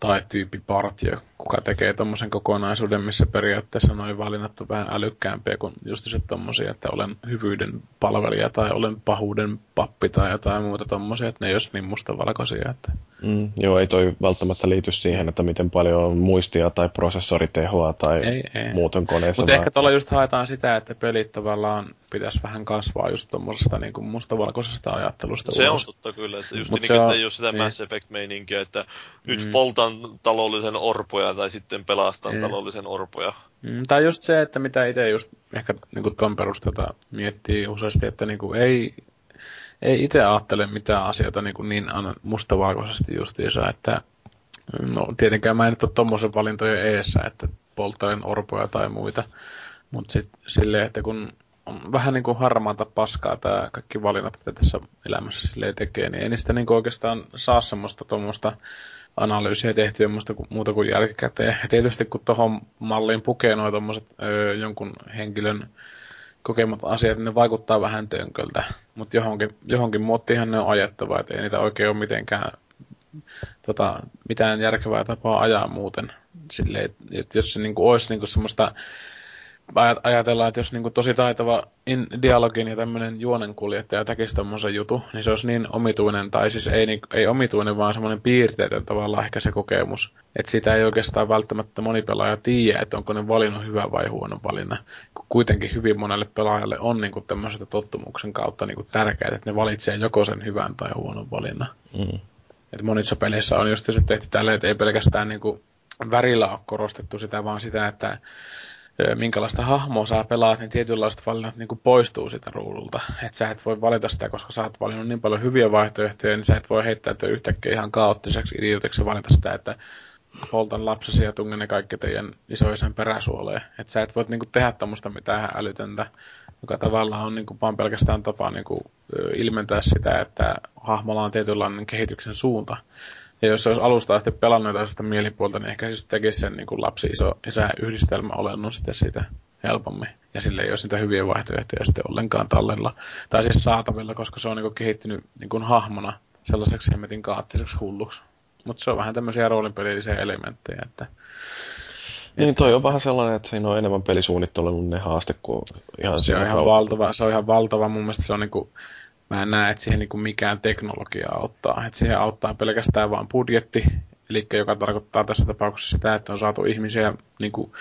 E: tai tyyppipartio, kuka tekee tommosen kokonaisuuden, missä periaatteessa noin valinnat on vähän älykkäämpiä kuin just se tommosia, että olen hyvyyden palvelija tai olen pahuuden pappi tai jotain muuta tommosia, että ne ei olisi niin mustavalkoisia. Että...
A: Mm, joo, ei toi välttämättä liity siihen, että miten paljon on muistia tai prosessoritehoa tai
E: Ei, ei.
A: muuten koneessa.
E: Mutta ehkä
A: vaan-
E: tuolla just haetaan sitä, että pelit tavallaan pitäisi vähän kasvaa just tuommoisesta niin kuin mustavalkoisesta ajattelusta
C: Se on
E: ulos.
C: totta kyllä, että just
E: Mut
C: niin,
E: se
C: että
E: on-
C: ei ole sitä
E: niin.
C: Mass Effect-meininkiä, että nyt
E: Mm.
C: poltan taloudellisen orpoja tai sitten pelastan
E: Niin.
C: taloudellisen orpoja.
E: Mm, tai just se, että mitä itse just ehkä niin kuin ton perusteella miettii useasti, että niin kuin ei, ei itse ajattele mitään asioita niin, kuin niin mustavalkoisesti justiinsa, että no tietenkään mä en nyt ole tommosen valintojen eessä, että polttelen orpoja tai muita, mutta sitten silleen, että kun on vähän niin kuin harmaata paskaa tämä kaikki valinnat, mitä tässä elämässä silleen tekee, niin ei niistä niin kuin oikeastaan saa semmoista tuommoista analyysiä tehtyä muuta kuin, muuta kuin jälkikäteen. Ja tietysti kun tuohon malliin pukee noin tommoset öö, jonkun henkilön kokemat asiat, niin ne vaikuttaa vähän tönköltä. Mutta johonkin, johonkin muottiinhan ne on ajettava, että ei niitä oikein ole mitenkään tota, mitään järkevää tapaa ajaa muuten. Silleen, että jos se niinku olisi niinku semmoista ajat- ajatellaan, että jos niinku tosi taitava in, dialogin ja tämmöinen juonenkuljettaja tekisi tommosen jutu, niin se olisi niin omituinen, tai siis ei, niin, ei omituinen, vaan semmoinen piirteetön tavallaan ehkä se kokemus. Että sitä ei oikeastaan välttämättä moni pelaaja tiedä, että onko ne valinnut hyvä vai huono valinna. Kun kuitenkin hyvin monelle pelaajalle on niinku tämmöisestä tottumuksen kautta niinku tärkeää, että ne valitsee joko sen hyvän tai huonon valinnan.
A: Mm.
E: Et monissa peleissä on just se tehty tälleen, että ei pelkästään niinku värillä ole korostettu sitä, vaan sitä, että minkälaista hahmoa sä pelaat, niin tietynlaiset valinnat niin poistuu sitä ruudulta. Että sä et voi valita sitä, koska sä oot valinnut niin paljon hyviä vaihtoehtoja, niin sä et voi heittäytyä yhtäkkiä ihan kaoottiseksi idiotiksi valita sitä, että poltan lapsesi ja tungen ne kaikki teidän isoisän peräsuoleen. Että sä et voi niinku tehdä tämmöistä mitään älytöntä, joka tavallaan on niinku vaan pelkästään tapa ö, ilmentää sitä, että hahmolla on tietynlainen kehityksen suunta. Ja jos se olisi alusta asti pelannut jotain sitä mielipuolta, niin ehkä se sitten tekisi sen niin lapsi iso isä yhdistelmä olennon sitten siitä helpommin. Ja sille ei ole sitä hyviä vaihtoehtoja sitten ollenkaan tallella. Tai siis saatavilla, koska se on niin kehittynyt niin hahmona sellaiseksi hemmetin kaattiseksi hulluksi. Mutta se on vähän tämmöisiä roolinpelillisiä elementtejä, että
A: Niin toi on vähän sellainen, että siinä on enemmän pelisuunnittelun ne haaste kuin ihan
E: se on ihan valtava, se on ihan valtava. Mun mielestä se on niinku, mä en näe, että siihen niinku mikään teknologia auttaa. Että siihen auttaa pelkästään vain budjetti, eli joka tarkoittaa tässä tapauksessa sitä, että on saatu ihmisiä niinku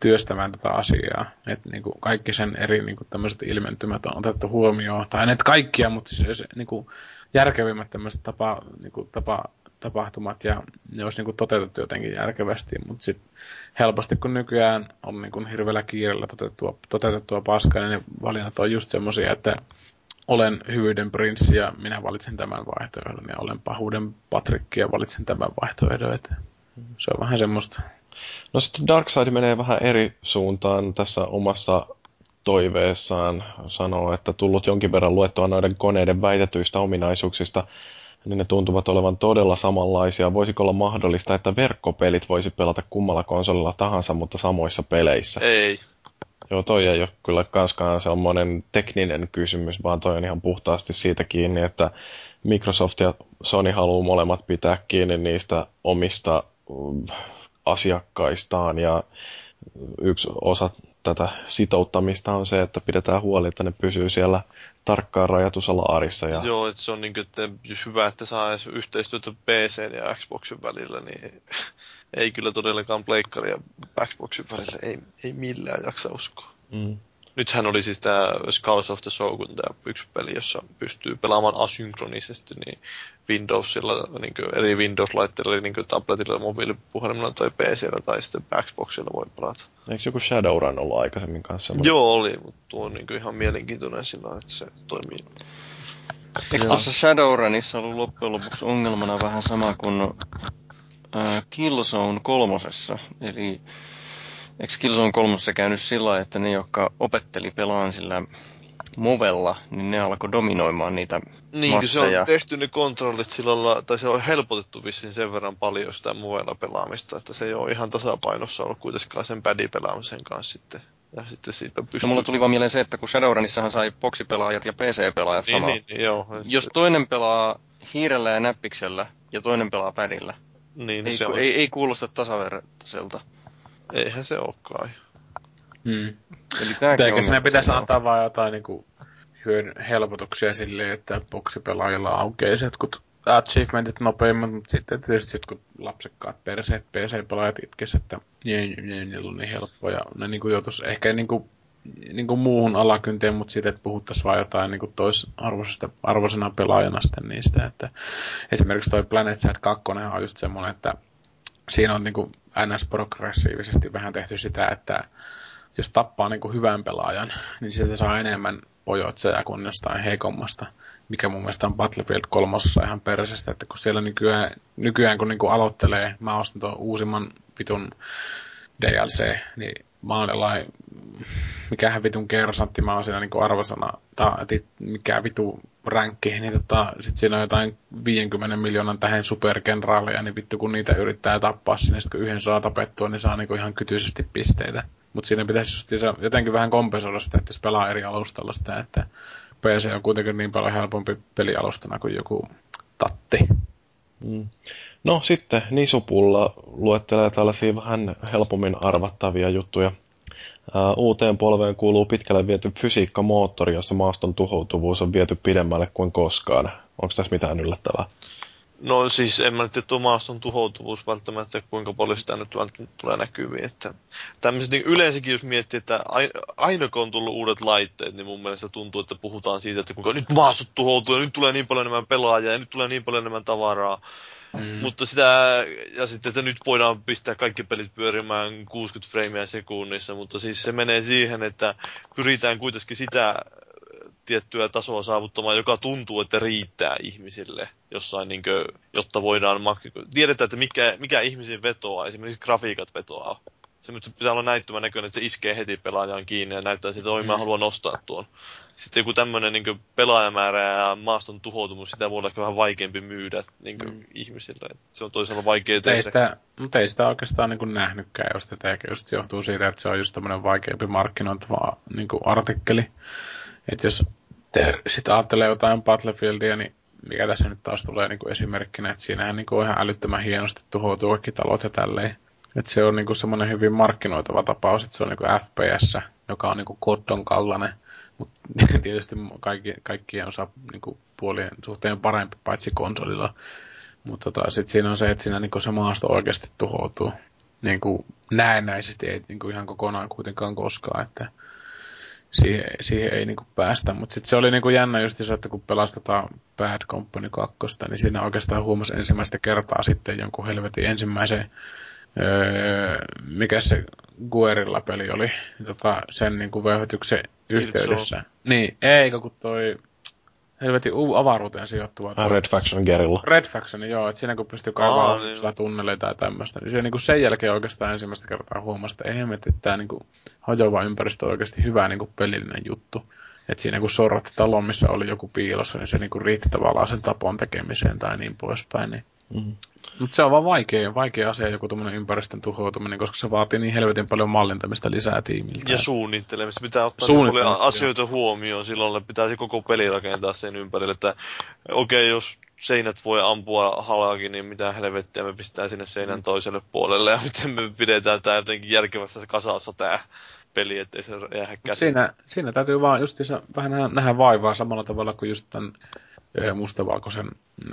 E: työstämään tätä asiaa. Että niinku kaikki sen eri niinku tämmöiset ilmentymät on otettu huomioon. Tai nyt kaikkia, mutta siis se, niinku järkevimmät tämmöiset tapa, niinku tapa tapahtumat ja ne olisi niin kuin toteutettu jotenkin järkevästi, mutta sitten helposti kun nykyään on niin kuin hirveällä kiireellä toteutettua, toteutettua paskaa, niin ne valinnat on just semmoisia, että olen hyvyyden prinssi ja minä valitsen tämän vaihtoehdon ja olen pahuuden patrikki ja valitsen tämän vaihtoehdon. Että se on vähän semmoista.
A: No sitten Darkseid menee vähän eri suuntaan tässä omassa toiveessaan. Sanoo, että tullut jonkin verran luettua noiden koneiden väitetyistä ominaisuuksista, niin ne tuntuvat olevan todella samanlaisia. Voisiko olla mahdollista, että verkkopelit voisi pelata kummalla konsolilla tahansa, mutta samoissa peleissä?
C: Ei.
A: Joo, toi ei ole kyllä kanskaan semmoinen tekninen kysymys, vaan toi on ihan puhtaasti siitä kiinni, että Microsoft ja Sony haluaa molemmat pitää kiinni niistä omista mm, asiakkaistaan. Ja yksi osa tätä sitouttamista on se, että pidetään huoli, että ne pysyy siellä tarkkaan rajatussa laarissa. Ja...
C: Joo, että se on niin kuin, että jos hyvä, että saa edes yhteistyötä PC ja Xboxin välillä, niin ei kyllä todellakaan pleikkari ja Xboxin välillä ei, ei millään jaksa uskoa. Mm. Nythän oli siis tämä Scars of the Shogun, tämä yksi peli, jossa pystyy pelaamaan asynkronisesti niin Windowsilla, niin eri Windows-laitteilla, niin tabletilla, mobiilipuhelimella tai PCllä tai sitten Xboxilla voi pelata.
A: Eikö joku Shadowrun ollut aikaisemmin kanssa?
C: Semmoinen? Joo, oli, mutta tuo on niin ihan mielenkiintoinen sillä että se toimii.
B: Eikö tuossa Shadowrunissa ollut loppujen lopuksi ongelmana vähän sama kuin äh, Killzone kolmosessa? Eli eikö Killzone kolmosessa käynyt sillä että ne, jotka opetteli pelaan sillä Movella, niin ne alkoi dominoimaan niitä
C: Niin, se on tehty ne kontrollit sillä tai se on helpotettu vissiin sen verran paljon sitä Movella pelaamista, että se ei ole ihan tasapainossa ollut kuitenkaan sen pädi pelaamisen kanssa sitten. Ja sitten siitä pystyy...
B: No mulla tuli vaan mieleen se, että kun Shadowrunissahan sai boksipelaajat ja PC-pelaajat
C: niin,
B: samaa.
C: Niin, niin, joo.
B: Jos toinen pelaa hiirellä ja näppiksellä ja toinen pelaa pädillä,
C: niin,
B: ei,
C: se
B: on... ei, ei kuulosta tasavertaiselta.
C: Eihän se olekaan.
E: Hmm. Eli Eikä sinne pitäisi antaa vaan jotain niinku hyön helpotuksia silleen, että boksipelaajilla aukeaa jotkut achievementit nopeimmat, mutta sitten tietysti jotkut lapsekkaat perseet PC-pelaajat itkes, että nie, niillä on niin helppoa ja ne niinku joutuisi ehkä niinku, niinku muuhun alakynteen, mutta siitä, että puhuttaisiin vaan jotain niinku toisarvoisesta arvoisena pelaajana sitten niistä, että esimerkiksi toi Planet Side 2 on just semmoinen, että siinä on niinku NS-progressiivisesti vähän tehty sitä, että jos tappaa niin kuin hyvän pelaajan, niin sieltä saa enemmän pojotseja kuin jostain heikommasta, mikä mun mielestä on Battlefield 3 ihan persestä, että kun siellä nykyään, nykyään kun niin kuin aloittelee, mä ostin tuon uusimman vitun DLC, niin mä oon jollain, mikähän vitun kersantti mä oon siinä niin arvosana, tai mikä vitu ränkki, niin tota, sit siinä on jotain 50 miljoonan tähän supergenraaleja, niin vittu kun niitä yrittää tappaa sinne, sit kun yhden saa tapettua, niin saa niinku ihan kytyisesti pisteitä. Mutta siinä pitäisi just jotenkin vähän kompensoida sitä, että jos pelaa eri alustalla sitä, että PC on kuitenkin niin paljon helpompi pelialustana kuin joku tatti.
A: Mm. No sitten Nisupulla luettelee tällaisia vähän helpommin arvattavia juttuja. Uuteen polveen kuuluu pitkälle viety fysiikkamoottori, jossa maaston tuhoutuvuus on viety pidemmälle kuin koskaan. Onko tässä mitään yllättävää?
C: No siis en mä nyt tiedä, maaston tuhoutuvuus välttämättä, kuinka paljon sitä nyt tulee näkyviin. Että tämmöiset niin yleensäkin, jos miettii, että aina kun on tullut uudet laitteet, niin mun mielestä tuntuu, että puhutaan siitä, että kuinka nyt maastot tuhoutuu ja nyt tulee niin paljon enemmän pelaajia ja nyt tulee niin paljon enemmän tavaraa. Mm. Mutta sitä, ja sitten, että nyt voidaan pistää kaikki pelit pyörimään 60 freimiä sekunnissa, mutta siis se menee siihen, että pyritään kuitenkin sitä tiettyä tasoa saavuttamaan, joka tuntuu, että riittää ihmisille jossain, niin kuin, jotta voidaan... Tiedetään, että mikä, mikä ihmisiin vetoaa, esimerkiksi grafiikat vetoaa se pitää olla näyttämä näköinen, että se iskee heti pelaajan kiinni ja näyttää siltä, että mm. mä haluan nostaa tuon. Sitten joku tämmöinen niin pelaajamäärä ja maaston tuhoutumus, sitä voi olla vähän vaikeampi myydä niin mm. ihmisille. Se on toisaalta vaikea tehdä.
E: Sitä, mutta ei sitä oikeastaan niin nähnytkään, jos tätä ehkä just johtuu siitä, että se on just tämmöinen vaikeampi markkinointava niin artikkeli. Että jos sitä ajattelee jotain Battlefieldia, niin mikä tässä nyt taas tulee niin kuin esimerkkinä, että siinähän niin kuin on ihan älyttömän hienosti tuhoutuu kaikki talot ja tälleen. Että se on niinku semmoinen hyvin markkinoitava tapaus, että se on niinku FPS, joka on niinku koddon kallainen. Mutta tietysti kaikki, kaikkien osa niinku puolien suhteen parempi, paitsi konsolilla. Mutta tota, sitten siinä on se, että siinä niinku se maasto oikeasti tuhoutuu. Niinku näennäisesti ei niinku ihan kokonaan kuitenkaan koskaan. Että siihen, siihen ei niinku päästä. Mutta sitten se oli niinku jännä just että kun pelastetaan Bad Company 2, niin siinä oikeastaan huomasi ensimmäistä kertaa sitten jonkun helvetin ensimmäisen öö, mikä se Guerilla-peli oli, tota, sen niinku vöyhytyksen yhteydessä. Niin, eikö kun toi helvetin uu avaruuteen sijoittuva.
A: Ah, Red Faction Gerilla.
E: Red Faction, joo, että siinä kun pystyy kaivaa niin. tunneleita tai tämmöistä, niin se niinku sen jälkeen oikeastaan ensimmäistä kertaa huomasi, että ei hemmetti, että tämä niinku hajoava ympäristö on oikeasti hyvä niinku pelillinen juttu. Että siinä kun sorratti talon, missä oli joku piilossa, niin se niinku riitti tavallaan sen tapon tekemiseen tai niin poispäin. Niin Mm. Mutta se on vaan vaikea, vaikea asia joku tuommoinen ympäristön tuhoutuminen, koska se vaatii niin helvetin paljon mallintamista lisää tiimiltä.
C: Ja suunnittelemista. Pitää ottaa niin paljon asioita jo. huomioon. Silloin pitäisi koko peli rakentaa sen ympärille, että okei, okay, jos seinät voi ampua halakin, niin mitä helvettiä me pistetään sinne seinän mm. toiselle puolelle ja miten me pidetään tämä jotenkin järkevässä kasassa tämä peli, ettei se jää.
E: Siinä, siinä täytyy vaan justiinsa vähän nähdä vaivaa samalla tavalla kuin just tämän mustavalkoisen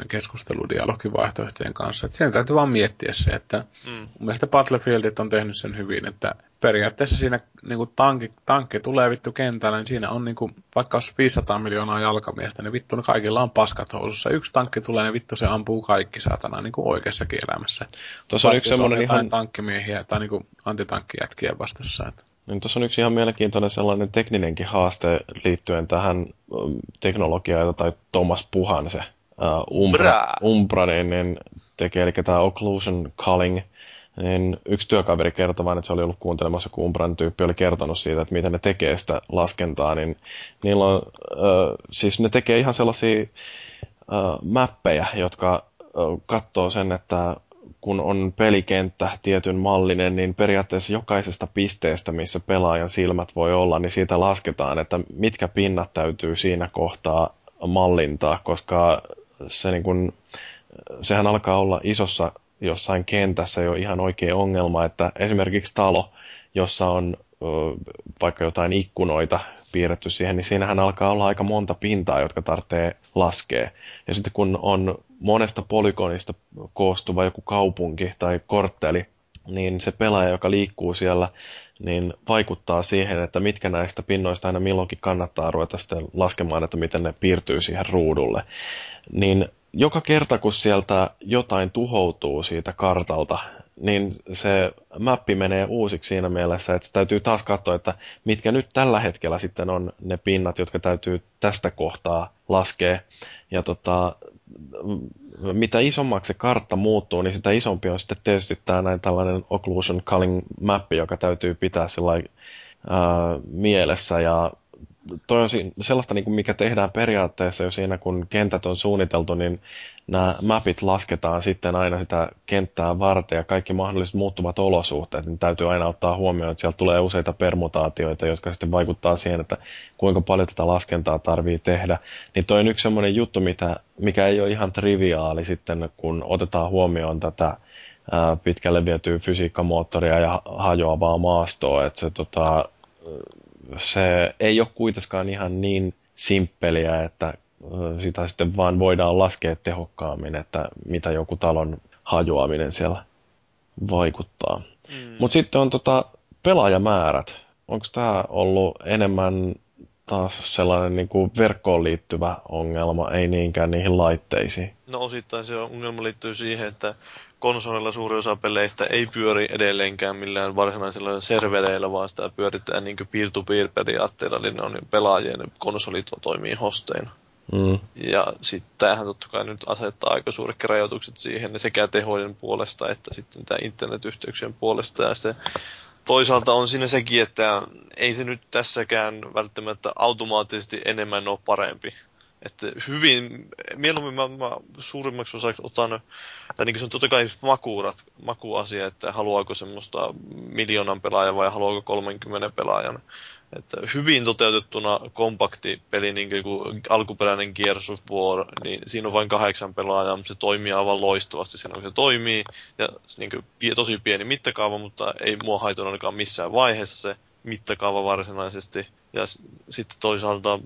E: keskusteludialogivaihtoehtojen kanssa. Et siinä täytyy vaan miettiä se, että mm. mun mielestä Battlefieldit on tehnyt sen hyvin, että periaatteessa siinä niin kuin tankki, tankki tulee vittu kentällä, niin siinä on niin kuin, vaikka olisi 500 miljoonaa jalkamiestä, niin vittu ne kaikilla on paskat housussa. Yksi tankki tulee, niin vittu se ampuu kaikki saatana niin kuin oikeassakin elämässä.
A: Tuossa on yksi semmoinen ihan...
E: tankkimiehiä tai niin kuin antitankkijätkiä vastassa. Että...
A: Niin tuossa on yksi ihan mielenkiintoinen sellainen tekninenkin haaste liittyen tähän teknologiaan, jota tai Thomas Puhan se uh, Umbra, Umbra niin, niin tekee, eli tämä Occlusion Culling, niin yksi työkaveri kertoi vain, että se oli ollut kuuntelemassa, kun Umbran tyyppi oli kertonut siitä, että miten ne tekee sitä laskentaa, niin niillä on, uh, siis ne tekee ihan sellaisia uh, mappeja, jotka uh, katsoo sen, että kun on pelikenttä tietyn mallinen, niin periaatteessa jokaisesta pisteestä, missä pelaajan silmät voi olla, niin siitä lasketaan, että mitkä pinnat täytyy siinä kohtaa mallintaa, koska se niin kun, sehän alkaa olla isossa jossain kentässä jo ihan oikea ongelma, että esimerkiksi talo, jossa on vaikka jotain ikkunoita piirretty siihen, niin siinähän alkaa olla aika monta pintaa, jotka tarvitsee laskea. Ja sitten kun on monesta polygonista koostuva joku kaupunki tai kortteli, niin se pelaaja, joka liikkuu siellä, niin vaikuttaa siihen, että mitkä näistä pinnoista aina milloinkin kannattaa ruveta sitten laskemaan, että miten ne piirtyy siihen ruudulle. Niin joka kerta, kun sieltä jotain tuhoutuu siitä kartalta, niin se mappi menee uusiksi siinä mielessä, että täytyy taas katsoa, että mitkä nyt tällä hetkellä sitten on ne pinnat, jotka täytyy tästä kohtaa laskea. Ja tota, mitä isommaksi se kartta muuttuu, niin sitä isompi on sitten tietysti tämä näin tällainen occlusion culling mappi, joka täytyy pitää sellainen mielessä ja toi on sellaista, niin kuin mikä tehdään periaatteessa jo siinä, kun kentät on suunniteltu, niin nämä mapit lasketaan sitten aina sitä kenttää varten ja kaikki mahdolliset muuttuvat olosuhteet, niin täytyy aina ottaa huomioon, että sieltä tulee useita permutaatioita, jotka sitten vaikuttaa siihen, että kuinka paljon tätä laskentaa tarvii tehdä. Niin toi on yksi semmoinen juttu, mitä, mikä ei ole ihan triviaali sitten, kun otetaan huomioon tätä pitkälle vietyä fysiikkamoottoria ja hajoavaa maastoa, että se tota, se ei ole kuitenkaan ihan niin simppeliä, että sitä sitten vaan voidaan laskea tehokkaammin, että mitä joku talon hajoaminen siellä vaikuttaa. Mm. Mutta sitten on tota pelaajamäärät. Onko tämä ollut enemmän taas sellainen niin kuin verkkoon liittyvä ongelma, ei niinkään niihin laitteisiin?
C: No osittain se ongelma liittyy siihen, että konsolilla suuri osa peleistä ei pyöri edelleenkään millään varsinaisilla servereillä, vaan sitä pyöritetään niin peer-to-peer periaatteella, eli ne on pelaajien konsolit toimii hosteina. Mm. Ja sitten tämähän totta kai nyt asettaa aika suuret rajoitukset siihen sekä tehoiden puolesta että sitten tämä internetyhteyksien puolesta. Ja se toisaalta on siinä sekin, että ei se nyt tässäkään välttämättä automaattisesti enemmän ole parempi. Että hyvin, mieluummin mä, mä suurimmaksi osaksi otan, tai niin se on totta kai makuurat, makuasia, että haluaako semmoista miljoonan pelaajan vai haluaako 30 pelaajan. Että hyvin toteutettuna kompakti peli, niin kuin alkuperäinen Gears of War, niin siinä on vain kahdeksan pelaajaa, mutta se toimii aivan loistavasti siinä, kun se toimii. Ja niin kuin, tosi pieni mittakaava, mutta ei mua haitannut ainakaan missään vaiheessa se mittakaava varsinaisesti. Ja sitten toisaalta,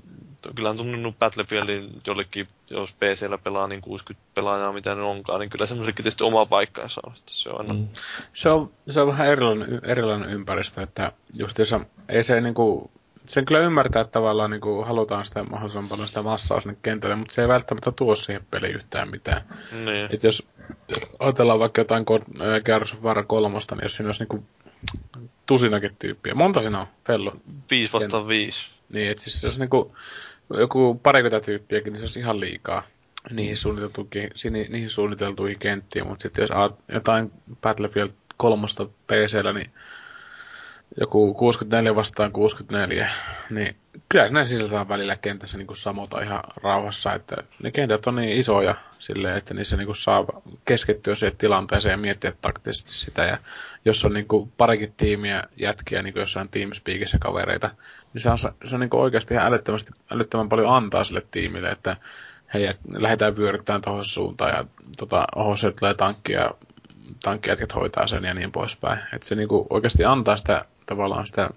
C: kyllähän tunnut Battlefieldin jollekin, jos PCllä pelaa niin 60 pelaajaa, mitä ne onkaan, niin kyllä semmoisellekin tietysti oma paikkansa on. Että se, on mm.
E: se, on, se on vähän erilainen, erilainen ympäristö, että justiinsa ei se niinku sen kyllä ymmärtää, että tavallaan niin kuin, halutaan sitä mahdollisimman paljon sitä massaa sinne kentälle, mutta se ei välttämättä tuo siihen peliin yhtään mitään.
C: Niin.
E: Et jos ajatellaan vaikka jotain Gears of War 3, niin jos siinä olisi niin kuin, tusinakin tyyppiä. Monta siinä on, Fellu?
C: Viisi vastaan viisi.
E: Niin, että siis se olisi niin kuin, joku parikymmentä tyyppiäkin, niin se olisi ihan liikaa niihin, suunniteltuihin, niihin suunniteltuihin kenttiin, mutta sitten jos jotain Battlefield kolmosta PCllä, niin joku 64 vastaan 64, niin kyllä näin sisältää välillä kentässä niin samota ihan rauhassa, että ne kentät on niin isoja silleen, että niissä niin saa keskittyä siihen tilanteeseen ja miettiä taktisesti sitä. Ja jos on niin kuin parikin tiimiä jätkiä niin kuin jossain Teamspeakissä kavereita, niin se on, se on niin kuin oikeasti ihan älyttömän paljon antaa sille tiimille, että hei, lähdetään vyöryttämään tuohon suuntaan ja tota, oho, se tulee tankki ja tankkijätkät hoitaa sen ja niin poispäin. Että se niinku oikeasti antaa sitä tavallaan sitä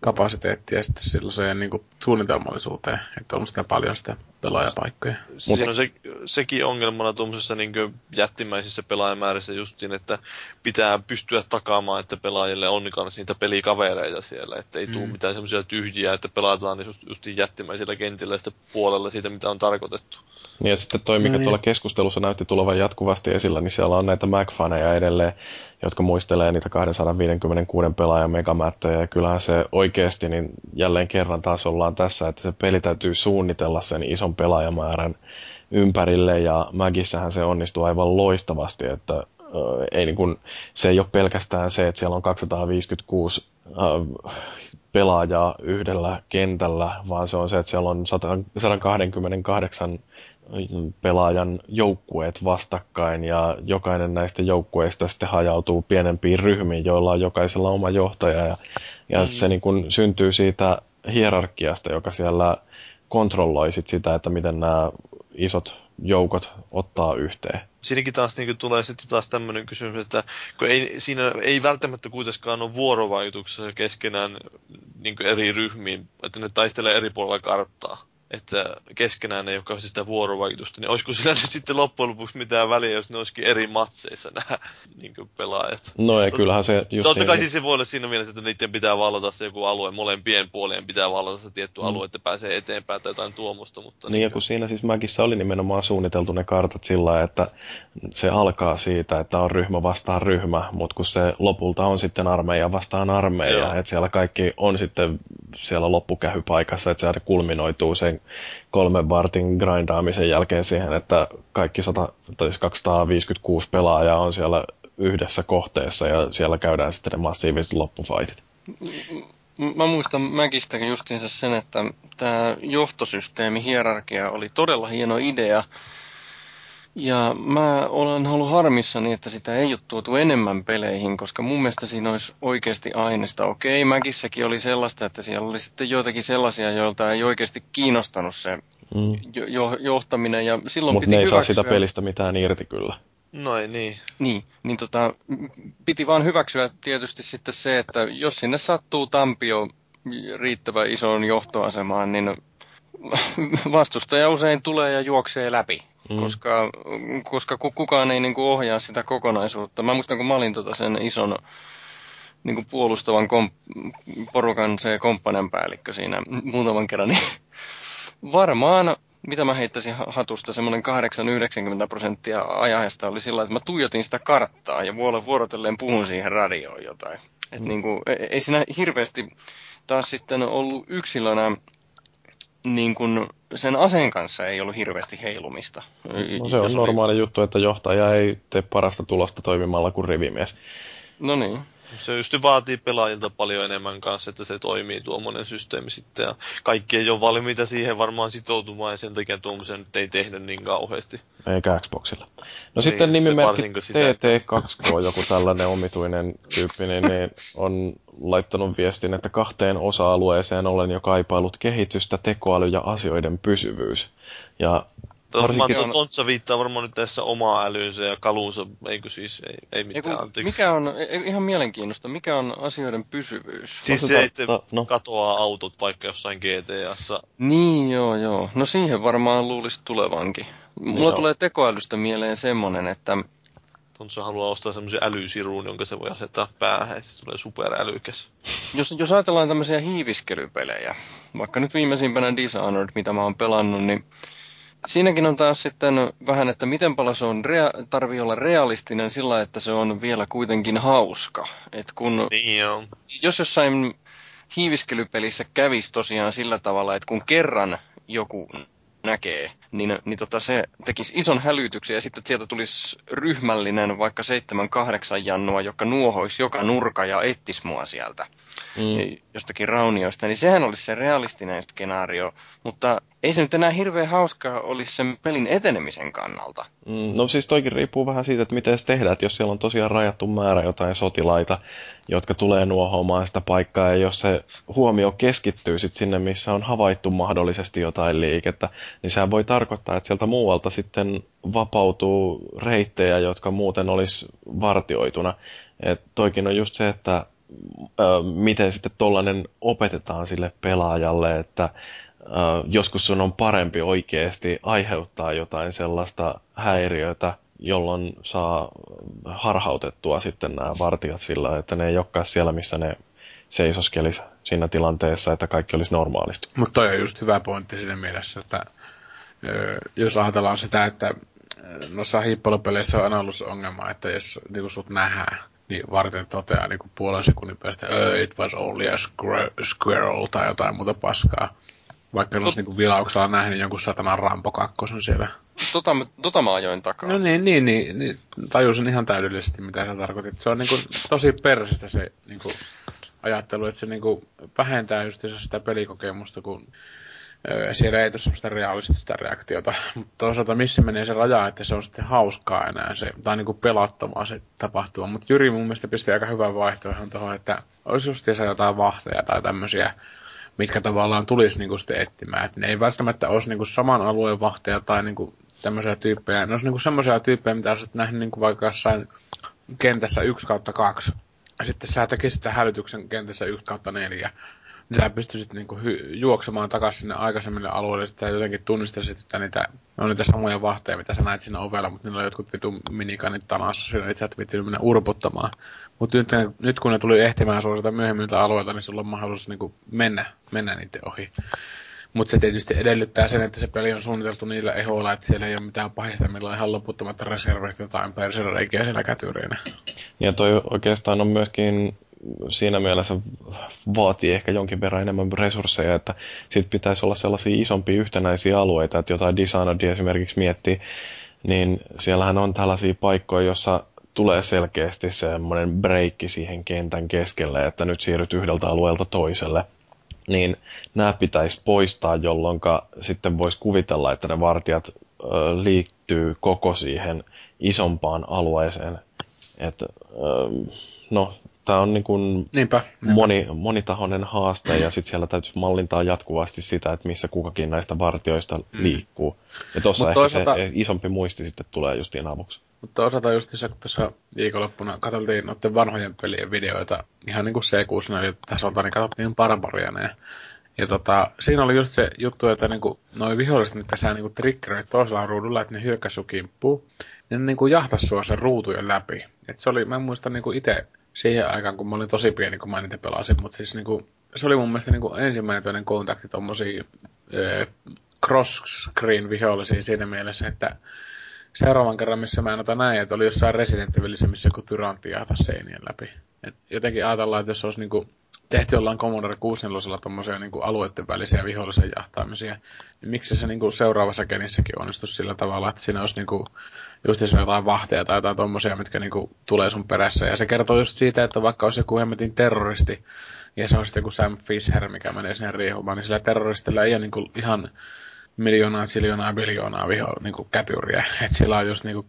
E: kapasiteettia sitten sellaiseen niin kuin suunnitelmallisuuteen, että on sitä paljon sitä pelaajapaikkoja.
C: Siinä on se, sekin ongelmana tuommoisessa niin jättimäisissä pelaajamäärissä justiin, että pitää pystyä takaamaan, että pelaajille on kanssa niitä pelikavereita siellä, että ei mm. tule mitään semmoisia tyhjiä, että pelataan just, justiin jättimäisillä kentillä sitä puolella siitä, mitä on tarkoitettu.
A: Niin ja sitten toi, mikä no niin. tuolla keskustelussa näytti tulevan jatkuvasti esillä, niin siellä on näitä Mac-faneja edelleen, jotka muistelee niitä 256 pelaajan megamäättöjä, ja kyllähän se oikeasti, niin jälleen kerran taas ollaan tässä, että se peli täytyy suunnitella sen ison pelaajamäärän ympärille, ja Magissähän se onnistuu aivan loistavasti, että äh, ei niin kun, se ei ole pelkästään se, että siellä on 256 äh, pelaajaa yhdellä kentällä, vaan se on se, että siellä on 128 pelaajan joukkueet vastakkain ja jokainen näistä joukkueista sitten hajautuu pienempiin ryhmiin, joilla on jokaisella oma johtaja ja, ja mm. se niin kun syntyy siitä hierarkiasta, joka siellä kontrolloi sit sitä, että miten nämä isot joukot ottaa yhteen.
C: Siinäkin taas niin tulee sitten taas tämmöinen kysymys, että kun ei, siinä ei välttämättä kuitenkaan ole vuorovaikutuksessa keskenään niin eri ryhmiin, että ne taistelee eri puolilla karttaa että keskenään ei ole sitä vuorovaikutusta, niin olisiko sillä nyt sitten loppujen lopuksi mitään väliä, jos ne olisikin eri matseissa nämä niin pelaajat?
A: No ei, kyllähän se
C: just Totta kai niin, siis se voi olla siinä mielessä, että niiden pitää vallata se joku alue, molempien puolien pitää vallata se tietty mm. alue, että pääsee eteenpäin tai jotain tuomusta. Mutta
A: niin, niin ja kun siinä siis Mäkissä oli nimenomaan suunniteltu ne kartat sillä että se alkaa siitä, että on ryhmä vastaan ryhmä, mutta kun se lopulta on sitten armeija vastaan armeija, että siellä kaikki on sitten siellä loppukähypaikassa, että se kulminoituu sen kolmen vartin grindaamisen jälkeen siihen, että kaikki 100, tai 256 pelaajaa on siellä yhdessä kohteessa ja siellä käydään sitten ne massiiviset loppufaitit.
B: Mä muistan Mäkistäkin justiinsa sen, että tämä johtosysteemi, hierarkia oli todella hieno idea, ja mä olen ollut harmissani, että sitä ei ole tuotu enemmän peleihin, koska mun mielestä siinä olisi oikeasti aineesta. Okei, Mäkissäkin oli sellaista, että siellä oli sitten joitakin sellaisia, joilta ei oikeasti kiinnostanut se mm. jo- johtaminen. Ja silloin
A: Mutta
B: ne
A: ei saa sitä pelistä mitään irti kyllä.
C: No ei niin.
B: Niin, niin tota, piti vaan hyväksyä tietysti sitten se, että jos sinne sattuu Tampio riittävän isoon johtoasemaan, niin vastustaja usein tulee ja juoksee läpi mm. koska, koska kukaan ei niin kuin ohjaa sitä kokonaisuutta. Mä muistan, kun mä olin tota sen ison niin kuin puolustavan komp- porukan se komppanen päällikkö siinä muutaman kerran, niin varmaan mitä mä heittäisin hatusta, semmoinen 8-90 prosenttia ajasta oli sillä, että mä tuijotin sitä karttaa ja vuorotellen puhun siihen radioon jotain. Et mm. niin kuin, e-, ei siinä hirveästi taas sitten ollut yksilönä niin kuin sen aseen kanssa ei ollut hirveästi heilumista.
A: No se on normaali oli... juttu, että johtaja ei tee parasta tulosta toimimalla kuin rivimies.
B: No niin.
C: Se just vaatii pelaajilta paljon enemmän kanssa, että se toimii tuommoinen systeemi sitten. Ja kaikki ei ole valmiita siihen varmaan sitoutumaan ja sen takia tuommoisen nyt ei tehnyt niin kauheasti.
A: Eikä Xboxilla. No niin, sitten nimimerkki TT2K, joku tällainen omituinen tyyppi, niin, niin on laittanut viestin, että kahteen osa-alueeseen olen jo kaipailut kehitystä, tekoäly ja asioiden pysyvyys. Ja
C: Varmaan on... Tontsa viittaa varmaan nyt tässä omaa älyynsä ja kaluunsa, eikö siis, ei, ei mitään,
B: Eiku, Mikä on, e- e- ihan mielenkiintoista, mikä on asioiden pysyvyys?
C: Siis se, että no, no. katoaa autot vaikka jossain GTAssa.
B: Niin, joo, joo. No siihen varmaan luulisi tulevankin. Mulla no. tulee tekoälystä mieleen semmonen, että
C: Tontsa haluaa ostaa semmoisen älysiruun, jonka se voi asettaa päähän, ja se tulee superälykäs.
B: Jos, jos ajatellaan tämmöisiä hiiviskelypelejä, vaikka nyt viimeisimpänä Dishonored, mitä mä oon pelannut, niin siinäkin on taas sitten vähän, että miten paljon se on rea- tarvii olla realistinen sillä, että se on vielä kuitenkin hauska. Et kun,
C: Niin on.
B: jos jossain hiiviskelypelissä kävisi tosiaan sillä tavalla, että kun kerran joku näkee, niin, niin tota se tekisi ison hälytyksen ja sitten sieltä tulisi ryhmällinen vaikka seitsemän kahdeksan jannua, joka nuohoisi joka nurka ja ettis mua sieltä
A: Mm.
B: jostakin raunioista, niin sehän olisi se realistinen skenaario, mutta ei se nyt enää hirveän hauskaa olisi sen pelin etenemisen kannalta.
A: Mm, No siis toikin riippuu vähän siitä, että miten se tehdään, että jos siellä on tosiaan rajattu määrä jotain sotilaita, jotka tulee nuohoamaan sitä paikkaa, ja jos se huomio keskittyy sit sinne, missä on havaittu mahdollisesti jotain liikettä, niin sehän voi tarkoittaa, että sieltä muualta sitten vapautuu reittejä, jotka muuten olisi vartioituna. Et toikin on just se, että ö, miten sitten tollainen opetetaan sille pelaajalle, että ö, joskus sun on parempi oikeasti aiheuttaa jotain sellaista häiriötä, jolloin saa harhautettua sitten nämä vartijat sillä, että ne ei olekaan siellä, missä ne seisoskelisi siinä tilanteessa, että kaikki olisi normaalisti.
E: Mutta toi on just hyvä pointti siinä mielessä, että jos ajatellaan sitä, että noissa hiippailupeleissä on aina ollut se ongelma, että jos niin sut nähdään, niin varten toteaa niin puolen sekunnin päästä, "Uh, it was only a squir- squirrel tai jotain muuta paskaa. Vaikka jos niin vilauksella nähnyt jonkun satanan Rampo kakkosen siellä.
B: Tota, tota mä ajoin takaa.
E: No niin, niin, niin, niin tajusin ihan täydellisesti, mitä sä tarkoitit. Se on niin kuin, tosi persistä se niin kuin, ajattelu, että se niin kuin, vähentää just sitä pelikokemusta, kun siellä ei tule semmoista realistista reaktiota. Mutta toisaalta missä menee se raja, että se on sitten hauskaa enää se, tai niin kuin pelottavaa se tapahtuma. Mutta Jyri mun mielestä pisti aika hyvän vaihtoehdon tuohon, että olisi justiinsa jotain vahteja tai tämmöisiä mitkä tavallaan tulisi niinku sitten etsimään. Et ne ei välttämättä olisi niinku saman alueen vahteja tai niinku tämmöisiä tyyppejä. Ne olisi niinku semmoisia tyyppejä, mitä olisit nähnyt niinku vaikka jossain kentässä 1 kautta 2. Ja sitten sä tekisit sitä hälytyksen kentässä 1 kautta 4. Sä pystyisit niinku hy- juoksemaan takaisin sinne aikaisemmille alueille, että sä jotenkin tunnistasit, että niitä, on niitä samoja vahteja, mitä sä näet siinä ovella, mutta niillä on jotkut vitu minikanit tanassa siinä, että sä et vittu mennä urputtamaan. Mutta nyt, nyt kun ne tuli ehtimään sua sitä myöhemmiltä alueilta, niin sulla on mahdollisuus niinku mennä, mennä niiden ohi. Mutta se tietysti edellyttää sen, että se peli on suunniteltu niillä ehoilla, että siellä ei ole mitään pahista, millä on ihan loputtomat reservit jotain persereikiä siellä kätyrinä.
A: Ja toi oikeastaan on myöskin siinä mielessä vaatii ehkä jonkin verran enemmän resursseja, että sit pitäisi olla sellaisia isompia yhtenäisiä alueita, että jotain Dishonored esimerkiksi miettii, niin siellähän on tällaisia paikkoja, jossa tulee selkeästi semmoinen breikki siihen kentän keskelle, että nyt siirryt yhdeltä alueelta toiselle. Niin nämä pitäisi poistaa, jolloin sitten voisi kuvitella, että ne vartijat liittyy koko siihen isompaan alueeseen. Et, no, tämä on niin kuin
E: Niinpä. niinpä.
A: moni, monitahoinen haaste ja sitten siellä täytyisi mallintaa jatkuvasti sitä, että missä kukakin näistä vartioista
E: Mm.
A: liikkuu. Ja tuossa ehkä
E: toisaalta-
A: se isompi muisti sitten tulee justiin avuksi.
E: Mutta toisaalta just se, kun tuossa viikonloppuna katsottiin noiden vanhojen pelien videoita, ihan niin kuin C6 tasolta, niin katsottiin Barbarianeja. Ja tota, siinä oli just se juttu, että niinku, noi viholliset, mitä sä niinku triggeroit toisella ruudulla, että ne hyökkäs sun kimppuun, niin ne niinku jahtas sua sen ruutujen läpi. Et se oli, mä muistan niinku itse siihen aikaan, kun mä olin tosi pieni, kun mä niitä pelasin, mutta siis niinku, se oli mun mielestä niinku ensimmäinen toinen kontakti tommosia ö, cross-screen vihollisia siinä mielessä, että seuraavan kerran, missä mä en ota näin, että oli jossain Resident Evilissä, missä joku tyrantti jahtaa seinien läpi. Et jotenkin ajatellaan, että jos olisi niinku tehty jollain Commodore 64 tommosia niinku alueiden välisiä vihollisen jahtaamisia, niin miksi se niinku seuraavassa genissäkin onnistuisi sillä tavalla, että siinä olisi niinku just jotain vahteja tai jotain tommosia, mitkä niinku tulee sun perässä. Ja se kertoo just siitä, että vaikka olisi joku hemmetin terroristi, ja se on sitten joku Sam Fisher, mikä menee sinne riehumaan, niin sillä terroristilla ei ole niinku ihan miljoonaa, siljoonaa, biljoonaa viho, niinku kätyriä. Että sillä on just niinku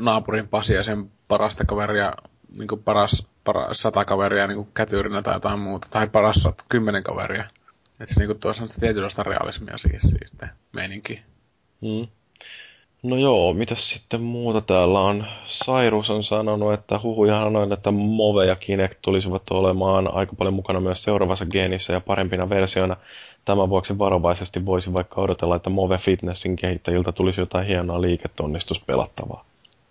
E: naapurin Pasi ja sen parasta kaveria, niinku paras, paras sata kaveria niinku kätyrinä tai jotain muuta, tai paras kymmenen kaveria. Että se niinku tuo semmoista tietynlaista realismia siis sitten meininki.
A: Mm. No joo, mitäs sitten muuta täällä on? Cyrus on sanonut, että huhuja on, että Move ja Kinect tulisivat olemaan aika paljon mukana myös seuraavassa geenissä ja parempina versioina. Tämän vuoksi varovaisesti voisi vaikka odotella, että Move Fitnessin kehittäjiltä tulisi jotain hienoa liiketonnistuspelattavaa.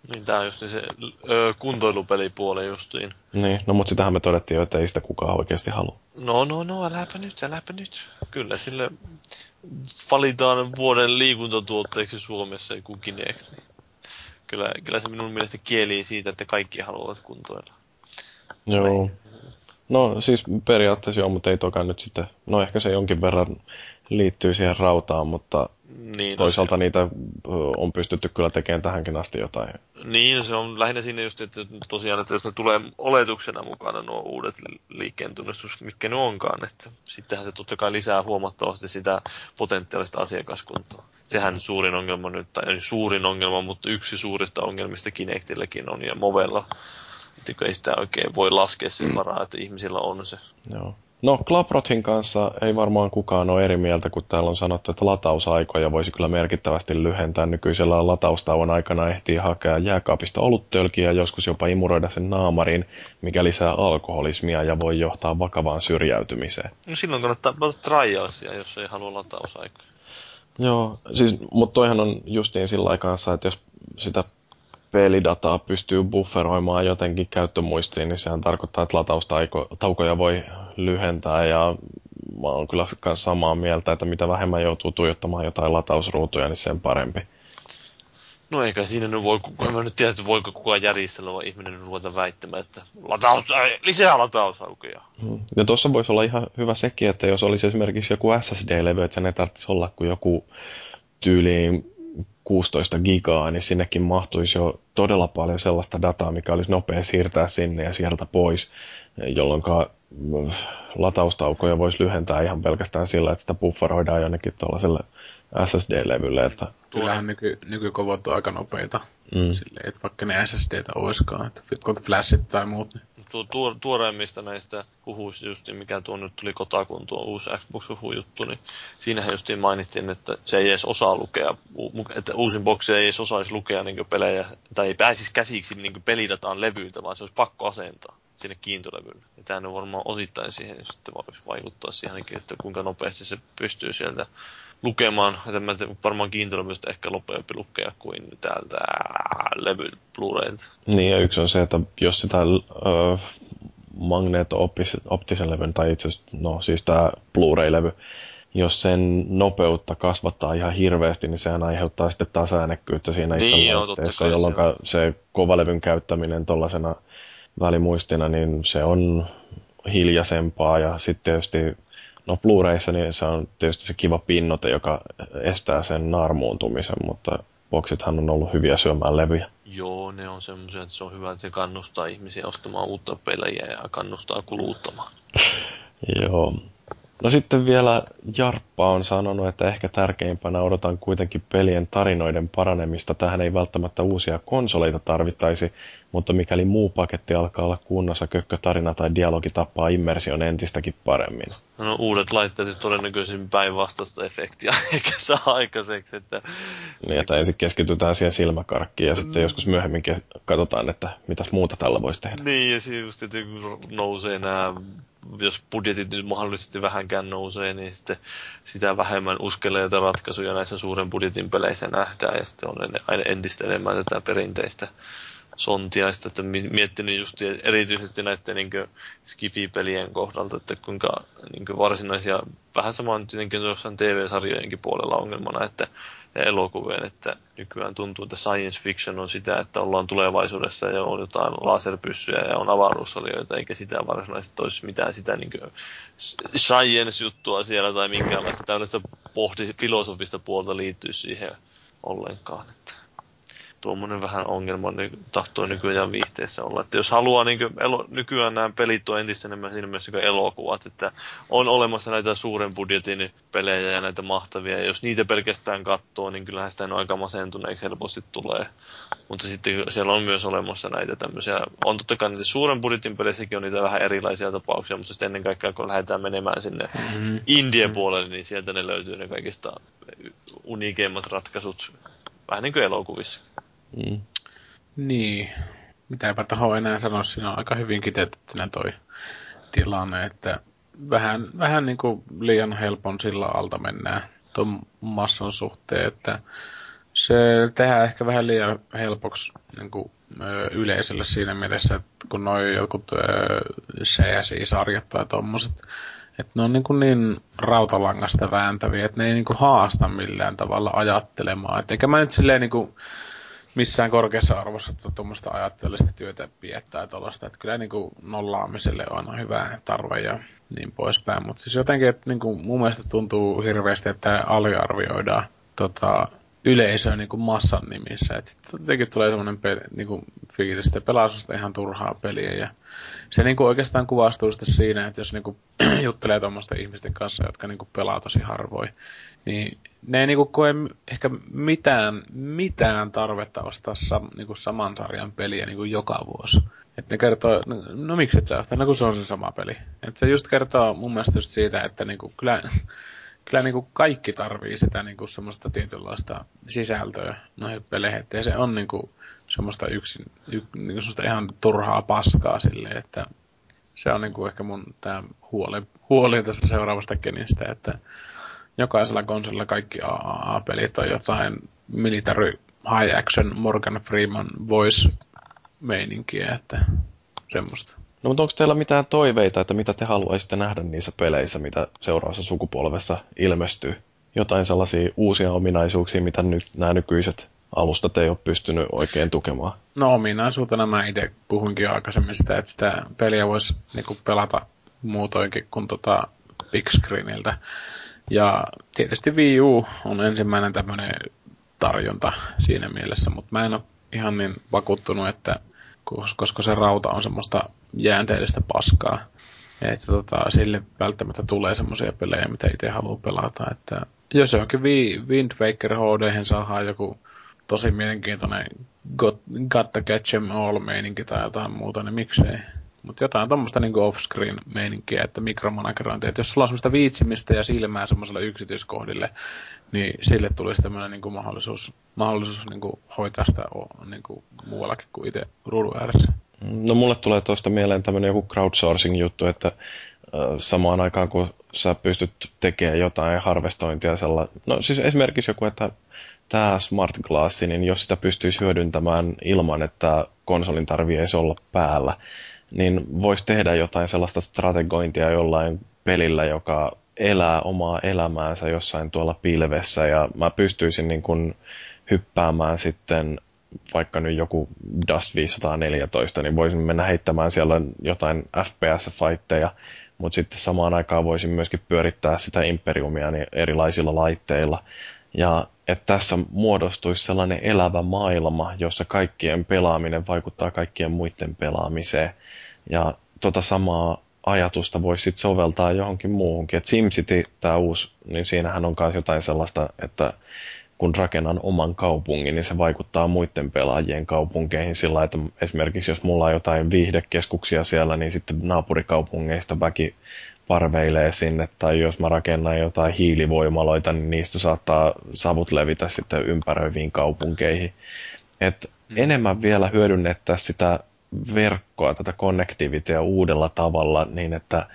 C: Niin tää on just niin se ö, kuntoilupelipuoli justiin.
A: Niin, no mutta sitähän me todettiin jo, että ei sitä kukaan oikeasti halua.
C: No, no, no, äläpä nyt, äläpä nyt. Kyllä sille valitaan vuoden liikuntatuotteeksi Suomessa joku Kinect. Niin kyllä, kyllä se minun mielestä kieli siitä, että kaikki haluavat kuntoilla.
A: Joo. No siis periaatteessa joo, mutta ei toka nyt sitten, no ehkä se jonkin verran liittyy siihen rautaan, mutta
C: Niin, no
A: toisaalta niitä on pystytty kyllä tekemään tähänkin asti jotain.
C: Niin, se on lähinnä siinä just, että tosiaan, että jos ne tulee oletuksena mukana nuo uudet li- liikkeen tunnistus, mitkä ne onkaan, että sittenhän se totta kai lisää huomattavasti sitä potentiaalista asiakaskuntaa. Sehän suurin ongelma nyt, tai ei suurin ongelma, mutta yksi suurista ongelmista Kinectilläkin on ja Movella. Että ei sitä oikein voi laskea sen varaa, että ihmisillä on se.
A: Joo. No, Klaprothin kanssa ei varmaan kukaan ole eri mieltä, kun täällä on sanottu, että latausaikoja voisi kyllä merkittävästi lyhentää. Nykyisellä lataustauon aikana ehtii hakea jääkaapista oluttölkiä ja joskus jopa imuroida sen naamarin, mikä lisää alkoholismia ja voi johtaa vakavaan syrjäytymiseen.
C: No silloin kannattaa trialsia, jos ei halua latausaikaa.
A: Joo, siis, mutta toihan on justiin sillä kanssa, että jos sitä pelidataa pystyy bufferoimaan jotenkin käyttömuistiin, niin sehän tarkoittaa, että lataustaukoja voi lyhentää ja mä oon kyllä samaa mieltä, että mitä vähemmän joutuu tuijottamaan jotain latausruutuja, niin sen parempi.
C: No eikä siinä nyt voi kukaan, mä nyt tiedä, että voiko kukaan järjestelevä ihminen ruveta väittämään, että lataus, äh, lisää latausaukoja.
A: Mm. Ja tuossa voisi olla ihan hyvä sekin, että jos olisi esimerkiksi joku SSD-levy, että sen ei tarvitsisi olla kuin joku tyyliin 16 gigaa, niin sinnekin mahtuisi jo todella paljon sellaista dataa, mikä olisi nopea siirtää sinne ja sieltä pois, jolloin lataustaukoja voisi lyhentää ihan pelkästään sillä, että sitä bufferoidaan jonnekin tuollaiselle SSD-levylle. Että...
E: Kyllähän nyky, nykykovot on aika nopeita.
A: Mm.
E: Silleen, että vaikka ne SSDtä olisikaan, että flashit tai muut, niin
C: Tuo, tuo, tuoreimmista näistä huhuista just, mikä tuo nyt tuli kotakuun tuo uusi Xbox-huhu-juttu, niin siinähän justiin mainittiin, että se ei edes osaa lukea, että uusin boksi ei edes osaisi lukea niin pelejä, tai ei pääsisi käsiksi niin pelidataan levyiltä, vaan se olisi pakko asentaa sinne kiintolevylle. Ja tämä on varmaan osittain siihen sitten vaikuttaa siihen, että kuinka nopeasti se pystyy sieltä lukemaan. Että mä varmaan kiintolevystä ehkä nopeampi lukea kuin täältä levy Blu-raylta.
A: Niin, ja yksi on se, että jos sitä ö, magneetto-optisen levyn, tai itse asiassa, no siis tämä Blu-ray-levy, jos sen nopeutta kasvattaa ihan hirveästi, niin sehän aiheuttaa sitten taas äänekkyyttä siinä
C: Niin,
A: itse laitteessa, jolloin
C: se
A: kovalevyn käyttäminen tuollaisena välimuistina, niin se on hiljaisempaa ja sitten tietysti No Blu-rayissa niin se on tietysti se kiva pinnote, joka estää sen naarmuuntumisen, mutta boksithan on ollut hyviä syömään levyjä.
C: Joo, ne on semmoisia, että se on hyvä, että se kannustaa ihmisiä ostamaan uutta pelejä ja kannustaa kuluttamaan.
A: Joo. No sitten vielä Jarppa on sanonut, että ehkä tärkeimpänä odotan kuitenkin pelien tarinoiden paranemista. Tähän ei välttämättä uusia konsoleita tarvittaisi, mutta mikäli muu paketti alkaa olla kunnossa, kökkötarina tai dialogi tappaa immersion entistäkin paremmin.
C: No uudet laitteet todennäköisesti päinvastaista efektiä eikä saa aikaiseksi, että
A: Niin, että ensin keskitytään siihen silmäkarkkiin ja sitten joskus myöhemmin katsotaan, että mitäs muuta tällä voisi tehdä.
C: Niin, ja se just, että nousee nämä, jos budjetit nyt mahdollisesti vähänkään nousee, niin sitten sitä vähemmän uskeleita ratkaisuja näissä suuren budjetin peleissä nähdään, ja sitten on aina entistä enemmän tätä perinteistä sontiaista, että mi- miettinyt just erityisesti näiden niin Skifi-pelien kohdalta, että kuinka niin varsinaisia, vähän sama on tietenkin jossain TV-sarjojenkin puolella ongelmana, että ja elokuvien, että nykyään tuntuu, että science fiction on sitä, että ollaan tulevaisuudessa ja on jotain laserpyssyjä ja on avaruusolioita, eikä sitä varsinaisesti olisi mitään sitä niin science-juttua siellä tai minkäänlaista tällaista pohti, filosofista puolta liittyy siihen ollenkaan. Että tuommoinen vähän ongelma niin tahtoo nykyään viihteessä olla. Että jos haluaa, niin elo, nykyään nämä pelit on entistä enemmän siinä mielessä kuin elokuvat, että on olemassa näitä suuren budjetin pelejä ja näitä mahtavia, ja jos niitä pelkästään katsoo, niin kyllähän sitä on aika masentuneeksi helposti tulee. Mutta sitten siellä on myös olemassa näitä tämmöisiä, on totta kai niitä suuren budjetin peleissäkin on niitä vähän erilaisia tapauksia, mutta sitten ennen kaikkea kun lähdetään menemään sinne
E: Mm.
C: Indien puolelle, niin sieltä ne löytyy ne kaikista unikeimmat ratkaisut, vähän niin kuin elokuvissa.
A: Mm.
E: Niin. Mitäpä taho enää sanoa, siinä on aika hyvin kiteytettynä toi tilanne, että vähän, vähän niin kuin liian helpon sillä alta mennään tuon massan suhteen, että se tehdään ehkä vähän liian helpoksi niin kuin, ö, yleisölle siinä mielessä, että kun noin jotkut CSI-sarjat tai tommoset, että ne on niin, kuin niin rautalangasta vääntäviä, että ne ei niin kuin haasta millään tavalla ajattelemaan. Et eikä mä nyt silleen niin kuin missään korkeassa arvossa tuommoista ajatteellista työtä piettää tuollaista. Että kyllä niin kuin nollaamiselle on aina hyvä tarve ja niin poispäin. Mutta siis jotenkin, että niin kuin mun mielestä tuntuu hirveästi, että aliarvioidaan tota, yleisöä niin kuin massan nimissä. Että sitten jotenkin tulee semmoinen niin kuin fiilis, että pelaa ihan turhaa peliä. Ja se niin kuin oikeastaan kuvastuu sitten siinä, että jos niin kuin juttelee tuommoisten ihmisten kanssa, jotka niin kuin pelaa tosi harvoin, niin ne ei niinku koe ehkä mitään, mitään tarvetta ostaa sam, niinku saman sarjan peliä niinku joka vuosi. Et ne kertoo, no, no miksi et sä osta, no kun se on se sama peli. Et se just kertoo mun mielestä just siitä, että niinku kyllä, kyllä niinku kaikki tarvii sitä niinku semmoista tietynlaista sisältöä noihin peleihin. Että se on niinku semmoista yksin, y, niinku semmoista ihan turhaa paskaa silleen, että se on niinku ehkä mun tää huoli, huoli tästä seuraavasta kenistä, että jokaisella konsolilla kaikki AAA-pelit on jotain military high action Morgan Freeman voice meininkiä, että semmoista.
A: No mutta onko teillä mitään toiveita, että mitä te haluaisitte nähdä niissä peleissä, mitä seuraavassa sukupolvessa ilmestyy? Jotain sellaisia uusia ominaisuuksia, mitä nyt nämä nykyiset alustat ei ole pystynyt oikein tukemaan?
E: No ominaisuutena mä itse puhuinkin aikaisemmin sitä, että sitä peliä voisi niinku pelata muutoinkin kuin tota big screeniltä. Ja tietysti Wii U on ensimmäinen tämmöinen tarjonta siinä mielessä, mutta mä en ole ihan niin vakuuttunut, että koska se rauta on semmoista jäänteellistä paskaa, että tota, sille välttämättä tulee semmoisia pelejä, mitä itse haluaa pelata. Että jos johonkin Wind Waker HD saadaan joku tosi mielenkiintoinen got, got to catch em all meininki tai jotain muuta, niin miksei. Mutta jotain tuommoista niin off-screen meininkiä, että mikromanagerointia. Että jos sulla on semmoista viitsimistä ja silmää semmoiselle yksityiskohdille, niin sille tulisi tämmöinen niin mahdollisuus, mahdollisuus niin kuin hoitaa sitä niin kuin muuallakin kuin itse ruudun ääressä.
A: No mulle tulee tuosta mieleen tämmöinen joku crowdsourcing-juttu, että samaan aikaan kun sä pystyt tekemään jotain harvestointia, sella... no siis esimerkiksi joku, että tämä Smart Glass, niin jos sitä pystyisi hyödyntämään ilman, että konsolin tarvii olla päällä, niin voisi tehdä jotain sellaista strategointia jollain pelillä, joka elää omaa elämäänsä jossain tuolla pilvessä ja mä pystyisin niin kuin hyppäämään sitten vaikka nyt joku Dust 514, niin voisin mennä heittämään siellä jotain FPS-fightteja, mutta sitten samaan aikaan voisin myöskin pyörittää sitä Imperiumia niin erilaisilla laitteilla. Ja että tässä muodostuisi sellainen elävä maailma, jossa kaikkien pelaaminen vaikuttaa kaikkien muiden pelaamiseen. Ja tota samaa ajatusta voisi sitten soveltaa johonkin muuhunkin. Et SimCity, tämä uusi, niin siinähän on myös jotain sellaista, että kun rakennan oman kaupungin, niin se vaikuttaa muiden pelaajien kaupunkeihin sillä että esimerkiksi jos mulla on jotain viihdekeskuksia siellä, niin sitten naapurikaupungeista väki parveilee sinne, tai jos mä rakennan jotain hiilivoimaloita, niin niistä saattaa savut levitä sitten ympäröiviin kaupunkeihin. Et mm. enemmän vielä hyödynnettäisiin sitä verkkoa, tätä connectivitya uudella tavalla, niin että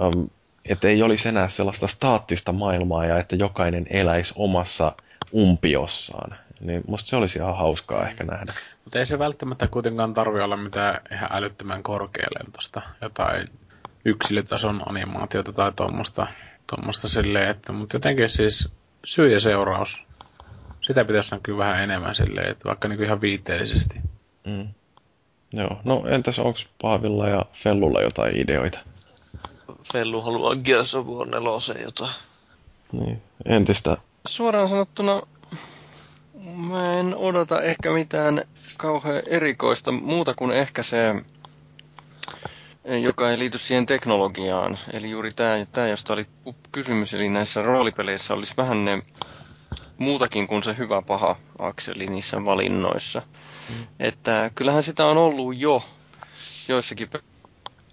A: um, et ei olisi enää sellaista staattista maailmaa ja että jokainen eläisi omassa umpiossaan. Niin musta se olisi ihan hauskaa ehkä nähdä.
E: Mutta ei se välttämättä kuitenkaan tarvi olla mitään ihan älyttömän korkealentosta, jotain yksilötason animaatiota tai tuommoista tuommoista silleen, että, mutta jotenkin siis syy ja seuraus, sitä pitäisi kyllä vähän enemmän silleen, että vaikka niin kuin ihan viiteellisesti. Mm.
A: Joo, no entäs onko Paavilla ja Fellulla jotain ideoita?
C: Fellu haluaa Gears of War 4 jotain.
A: Niin, entistä.
B: Suoraan sanottuna mä en odota ehkä mitään kauhean erikoista muuta kuin ehkä se, joka ei liity siihen teknologiaan. Eli juuri tämä, tämä josta oli kysymys, eli näissä roolipeleissä olisi vähän ne muutakin kuin se hyvä paha akseli niissä valinnoissa. Mm. Että kyllähän sitä on ollut jo joissakin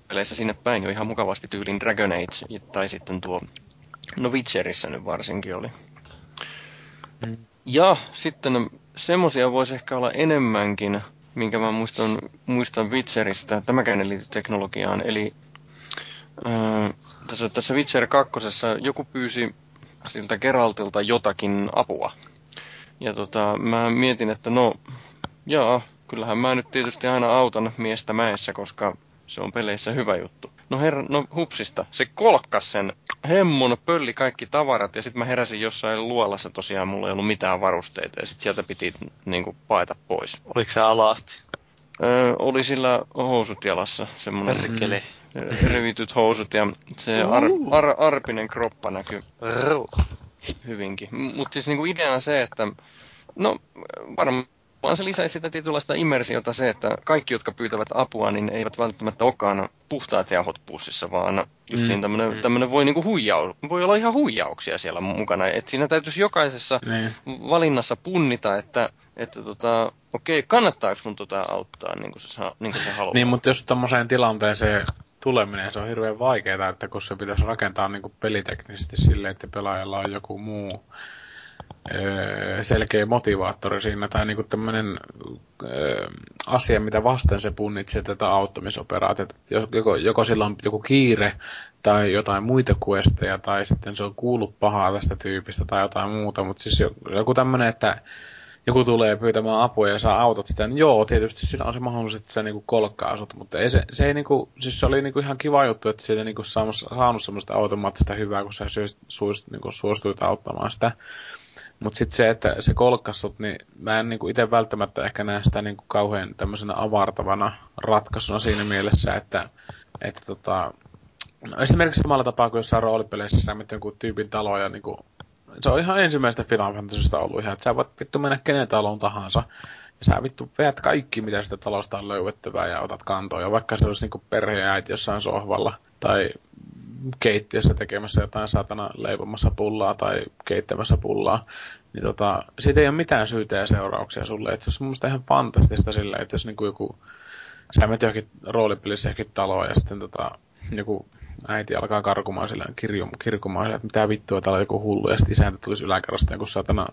B: peleissä sinne päin jo ihan mukavasti tyylin Dragon Age tai sitten tuo, no Witcherissä nyt varsinkin oli. Mm. Ja sitten semmosia voisi ehkä olla enemmänkin, minkä mä muistan, muistan Witcheristä, tämäkään ei liity teknologiaan, eli ää, tässä, tässä Witcher 2. joku pyysi siltä Geraltilta jotakin apua. Ja tota, mä mietin, että no, joo, kyllähän mä nyt tietysti aina autan miestä mäessä, koska se on peleissä hyvä juttu. No herra, no hupsista, se kolkkas sen hemmon, pölli kaikki tavarat ja sitten mä heräsin jossain luolassa tosiaan, mulla ei ollut mitään varusteita ja sitten sieltä piti niinku paeta pois.
C: Oliko se alasti?
B: Öö, oli sillä housut jalassa, semmonen
C: Perkele.
B: revityt housut ja se ar, ar, arpinen kroppa näkyy
C: Ruh.
B: hyvinkin. Mutta siis niinku ideana se, että no varmaan se lisäisi sitä tietynlaista immersiota se, että kaikki, jotka pyytävät apua, niin eivät välttämättä olekaan puhtaat jauhot pussissa, vaan justiin
E: Mm,
B: tämmönen,
E: mm.
B: tämmönen voi, niinku huijau, voi olla ihan huijauksia siellä mukana. Et siinä täytyisi jokaisessa
E: Niin.
B: valinnassa punnita, että, että tota, okei, kannattaako mun tota auttaa, niin kuin se, niin kuin se haluaa.
E: Niin, mutta jos tommoseen tilanteeseen tuleminen, se on hirveän vaikeaa, että kun se pitäisi rakentaa niin kuin peliteknisesti silleen, että pelaajalla on joku muu selkeä motivaattori siinä, tai niin kuin tämmöinen öö, asia, mitä vasten se punnitsee tätä auttamisoperaatiota. Joko, joko sillä on joku kiire, tai jotain muita questeja, tai sitten se on kuullut pahaa tästä tyypistä, tai jotain muuta, mutta siis joku tämmöinen, että joku tulee pyytämään apua ja saa autot sitä, niin joo, tietysti sillä on se mahdollisuus, että se niinku kolkkaa sut, mutta ei se, se ei niinku, siis se oli niinku ihan kiva juttu, että siitä niinku saanut, saanut semmoista automaattista hyvää, kun sä suist, niinku suostuit auttamaan sitä. Mutta sitten se, että se kolkkas sut, niin mä en niinku itse välttämättä ehkä näe sitä niinku kauhean tämmöisenä avartavana ratkaisuna siinä mielessä, että, että tota, no esimerkiksi samalla tapaa kuin jossain roolipeleissä sä jonkun tyypin taloon ja niinku se on ihan ensimmäistä Final Fantasystä ollut ihan, että sä voit vittu mennä kenen taloon tahansa. Sä vittu veät kaikki, mitä sitä talosta on löydettävää ja otat kantoon. Ja vaikka se olisi niinku perhe ja äiti jossain sohvalla tai keittiössä tekemässä jotain saatana leipomassa pullaa tai keittämässä pullaa, niin tota, siitä ei ole mitään syytä ja seurauksia sulle. Että se on semmoista ihan fantastista silleen, että jos niinku joku, sä menet johonkin roolipelissä johonkin taloon ja sitten tota, joku äiti alkaa karkumaan sillä kirju, kirkumaan sillä, että mitä vittua, täällä on joku hullu, ja sitten isäntä tulisi yläkerrasta joku satana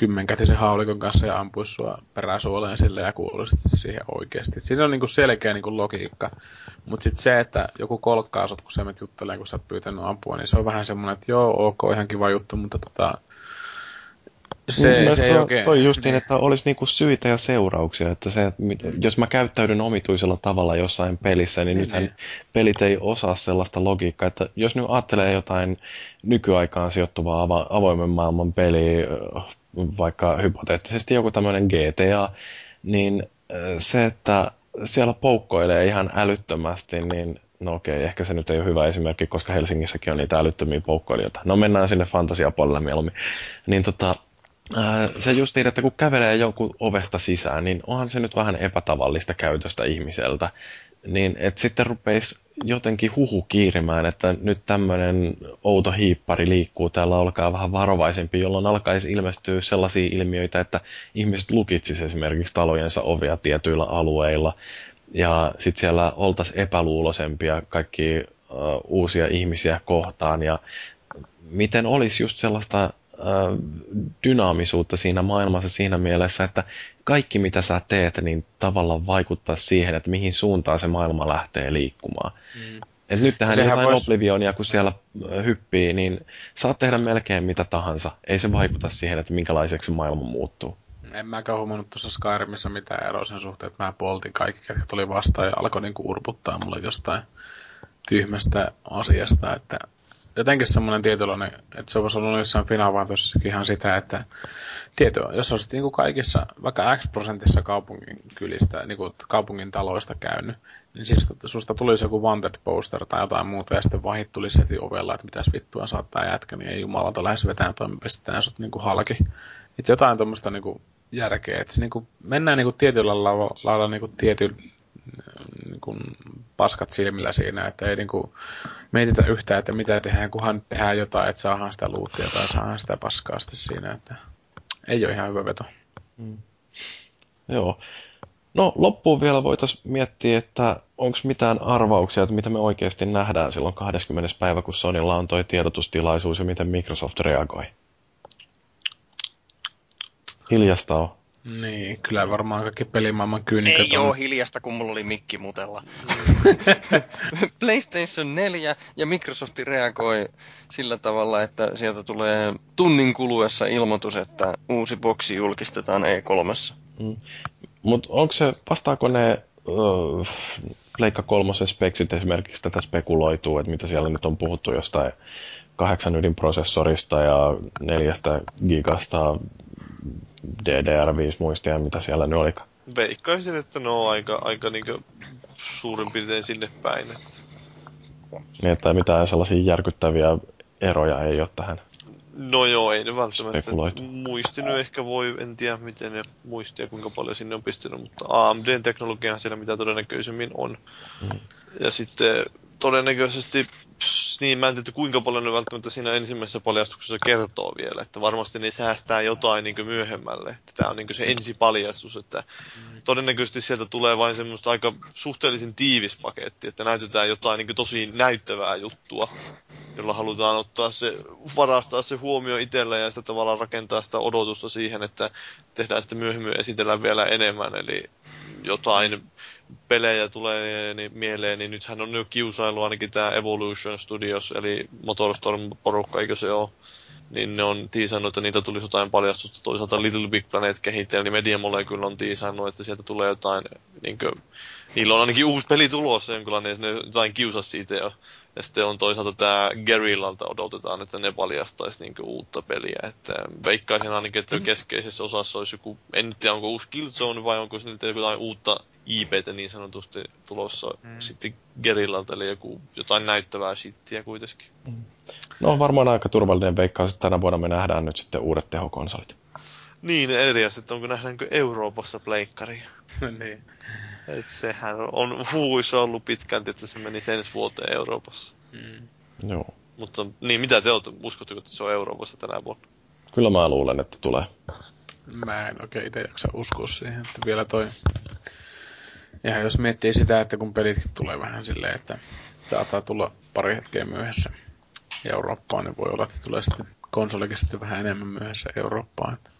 E: kymmenkätisen haulikon kanssa ja ampuisi sua peräsuoleen sille ja kuuluisi siihen oikeasti. Siinä on niinku selkeä niinku logiikka. Mutta sitten se, että joku kolkkaa sut, kun sä menet juttelemaan, kun sä oot pyytänyt ampua, niin se on vähän semmoinen, että joo, ok, ihan kiva juttu, mutta tota, se,
A: Mielestäni
E: se ei
A: toi,
E: oikein...
A: toi justiin, että olisi niinku syitä ja seurauksia. Että se, jos mä käyttäydyn omituisella tavalla jossain pelissä, niin
E: Niin,
A: nythän
E: niin.
A: pelit ei osaa sellaista logiikkaa. Että jos nyt ajattelee jotain nykyaikaan sijoittuvaa avoimen maailman peliä, vaikka hypoteettisesti joku tämmöinen GTA, niin se, että siellä poukkoilee ihan älyttömästi, niin no okei, ehkä se nyt ei ole hyvä esimerkki, koska Helsingissäkin on niitä älyttömiä poukkoilijoita. No mennään sinne fantasiapuolelle mieluummin. Niin tota, se justiin, että kun kävelee jonkun ovesta sisään, niin onhan se nyt vähän epätavallista käytöstä ihmiseltä. Niin että sitten rupeisi jotenkin huhu kiirimään, että nyt tämmöinen outo hiippari liikkuu täällä, olkaa vähän varovaisempi, jolloin alkaisi ilmestyä sellaisia ilmiöitä, että ihmiset lukitsis esimerkiksi talojensa ovia tietyillä alueilla, ja sitten siellä oltaisiin epäluulosempia kaikki uh, uusia ihmisiä kohtaan, ja miten olisi just sellaista dynaamisuutta siinä maailmassa siinä mielessä, että kaikki mitä sä teet, niin tavallaan vaikuttaa siihen, että mihin suuntaan se maailma lähtee liikkumaan.
E: Mm.
A: Et nyt tähän jotain
E: vois-.
A: Oblivionia, kun siellä hyppii, niin saat tehdä melkein mitä tahansa. Ei se vaikuta siihen, että minkälaiseksi se maailma muuttuu.
E: En mäkään huomannut tuossa Skyrimissa mitään eroa sen suhteen, että mä poltin kaikki, ketkä tuli vastaan ja alkoi niinku urputtaa mulle jostain tyhmästä asiasta, että jotenkin semmoinen tietynlainen, että se voisi olla jossain Final Fantasyssakin ihan sitä, että tieto, jos olisit niin kuin kaikissa, vaikka X prosentissa kaupungin kylistä, niin kuin kaupungin taloista käynyt, niin siis susta tulisi joku wanted poster tai jotain muuta, ja sitten vahit tulisi heti ovella, että mitäs vittua saattaa jätkä, niin ei jumalauta lähes vetään toimipistetään sut niin kuin halki. Että jotain tuommoista niin kuin järkeä, että se niin kuin, mennään niin kuin tietyllä lailla, lailla niin kuin tietyllä niin kuin paskat silmillä siinä, että ei niin kuin mietitä yhtään, että mitä tehdään, kunhan tehdään jotain, että saadaan sitä luuttia tai saadaan sitä paskaa sitten siinä, että ei ole ihan hyvä veto.
A: Joo. No loppuun vielä voitaisiin miettiä, että onko mitään arvauksia, että mitä me oikeasti nähdään silloin 20. päivä, kun Sonylla on toi tiedotustilaisuus ja miten Microsoft reagoi. Hiljasta on.
E: Niin, kyllä varmaan kaikki pelimaailman kyynikot
B: Ei on... oo hiljasta, kun mulla oli mikki mutella. PlayStation 4 ja Microsoft reagoi sillä tavalla, että sieltä tulee tunnin kuluessa ilmoitus, että uusi boksi julkistetaan E3. Mm.
A: Mutta onko se, vastaako ne uh, Pleikka kolmosen speksit esimerkiksi tätä spekuloituu, että mitä siellä nyt on puhuttu jostain kahdeksan ydinprosessorista ja neljästä gigasta DDR5 muistia, mitä siellä nyt oli.
C: Veikkaisin, että ne on aika, aika niin suurin piirtein sinne päin. Että...
A: Niin, että mitään sellaisia järkyttäviä eroja ei ole tähän.
C: No joo, ei ne välttämättä. Muistinut ehkä voi, en tiedä miten ne muistia, kuinka paljon sinne on pistänyt, mutta AMD-teknologia siellä mitä todennäköisemmin on. Mm. Ja sitten todennäköisesti niin mä en tiedä kuinka paljon ne välttämättä siinä ensimmäisessä paljastuksessa kertoo vielä, että varmasti ne säästää jotain niin myöhemmälle. Tämä on niin se ensipaljastus, että todennäköisesti sieltä tulee vain semmoista aika suhteellisen tiivis paketti, että näytetään jotain niin tosi näyttävää juttua, jolla halutaan ottaa se, varastaa se huomio itsellä ja sitä tavallaan rakentaa sitä odotusta siihen, että tehdään sitten myöhemmin esitellä vielä enemmän, eli jotain pelejä tulee niin mieleen, niin nythän on nyt kiusailu ainakin tämä Evolution Studios, eli Motorstorm-porukka, eikö se ole? Niin ne on tiisannut, että niitä tulisi jotain paljastusta. Toisaalta Little Big Planet kehittäjä, niin Media Molecule on tiisannut, että sieltä tulee jotain, niin kuin, niillä on ainakin uusi peli tulossa jonkinlainen, ne jotain kiusas siitä jo. Ja sitten on toisaalta tämä Gerillalta odotetaan, että ne paljastaisi niinku uutta peliä. Että veikkaisin ainakin, että keskeisessä osassa olisi joku, en tiedä onko uusi Killzone vai onko niiltä jotain uutta IPtä niin sanotusti tulossa mm. sitten Gerillalta, eli joku, jotain näyttävää shittiä kuitenkin. Mm.
A: No on varmaan aika turvallinen veikkaus, että tänä vuonna me nähdään nyt sitten uudet tehokonsolit.
C: Niin, eri että onko nähdäänkö Euroopassa pleikkaria.
E: niin.
C: Et sehän on huuissa ollut pitkään, että se meni ensi vuoteen Euroopassa.
A: Mm. Joo.
C: Mutta niin, mitä te olette, uskotteko, että se on Euroopassa tänä vuonna?
A: Kyllä mä luulen, että tulee.
E: Mä en oikein itse jaksa uskoa siihen, että vielä toi... Ja jos miettii sitä, että kun pelitkin tulee vähän silleen, että saattaa tulla pari hetkeä myöhässä Eurooppaan, niin voi olla, että tulee sitten konsolikin sitten vähän enemmän myöhässä Eurooppaan. Että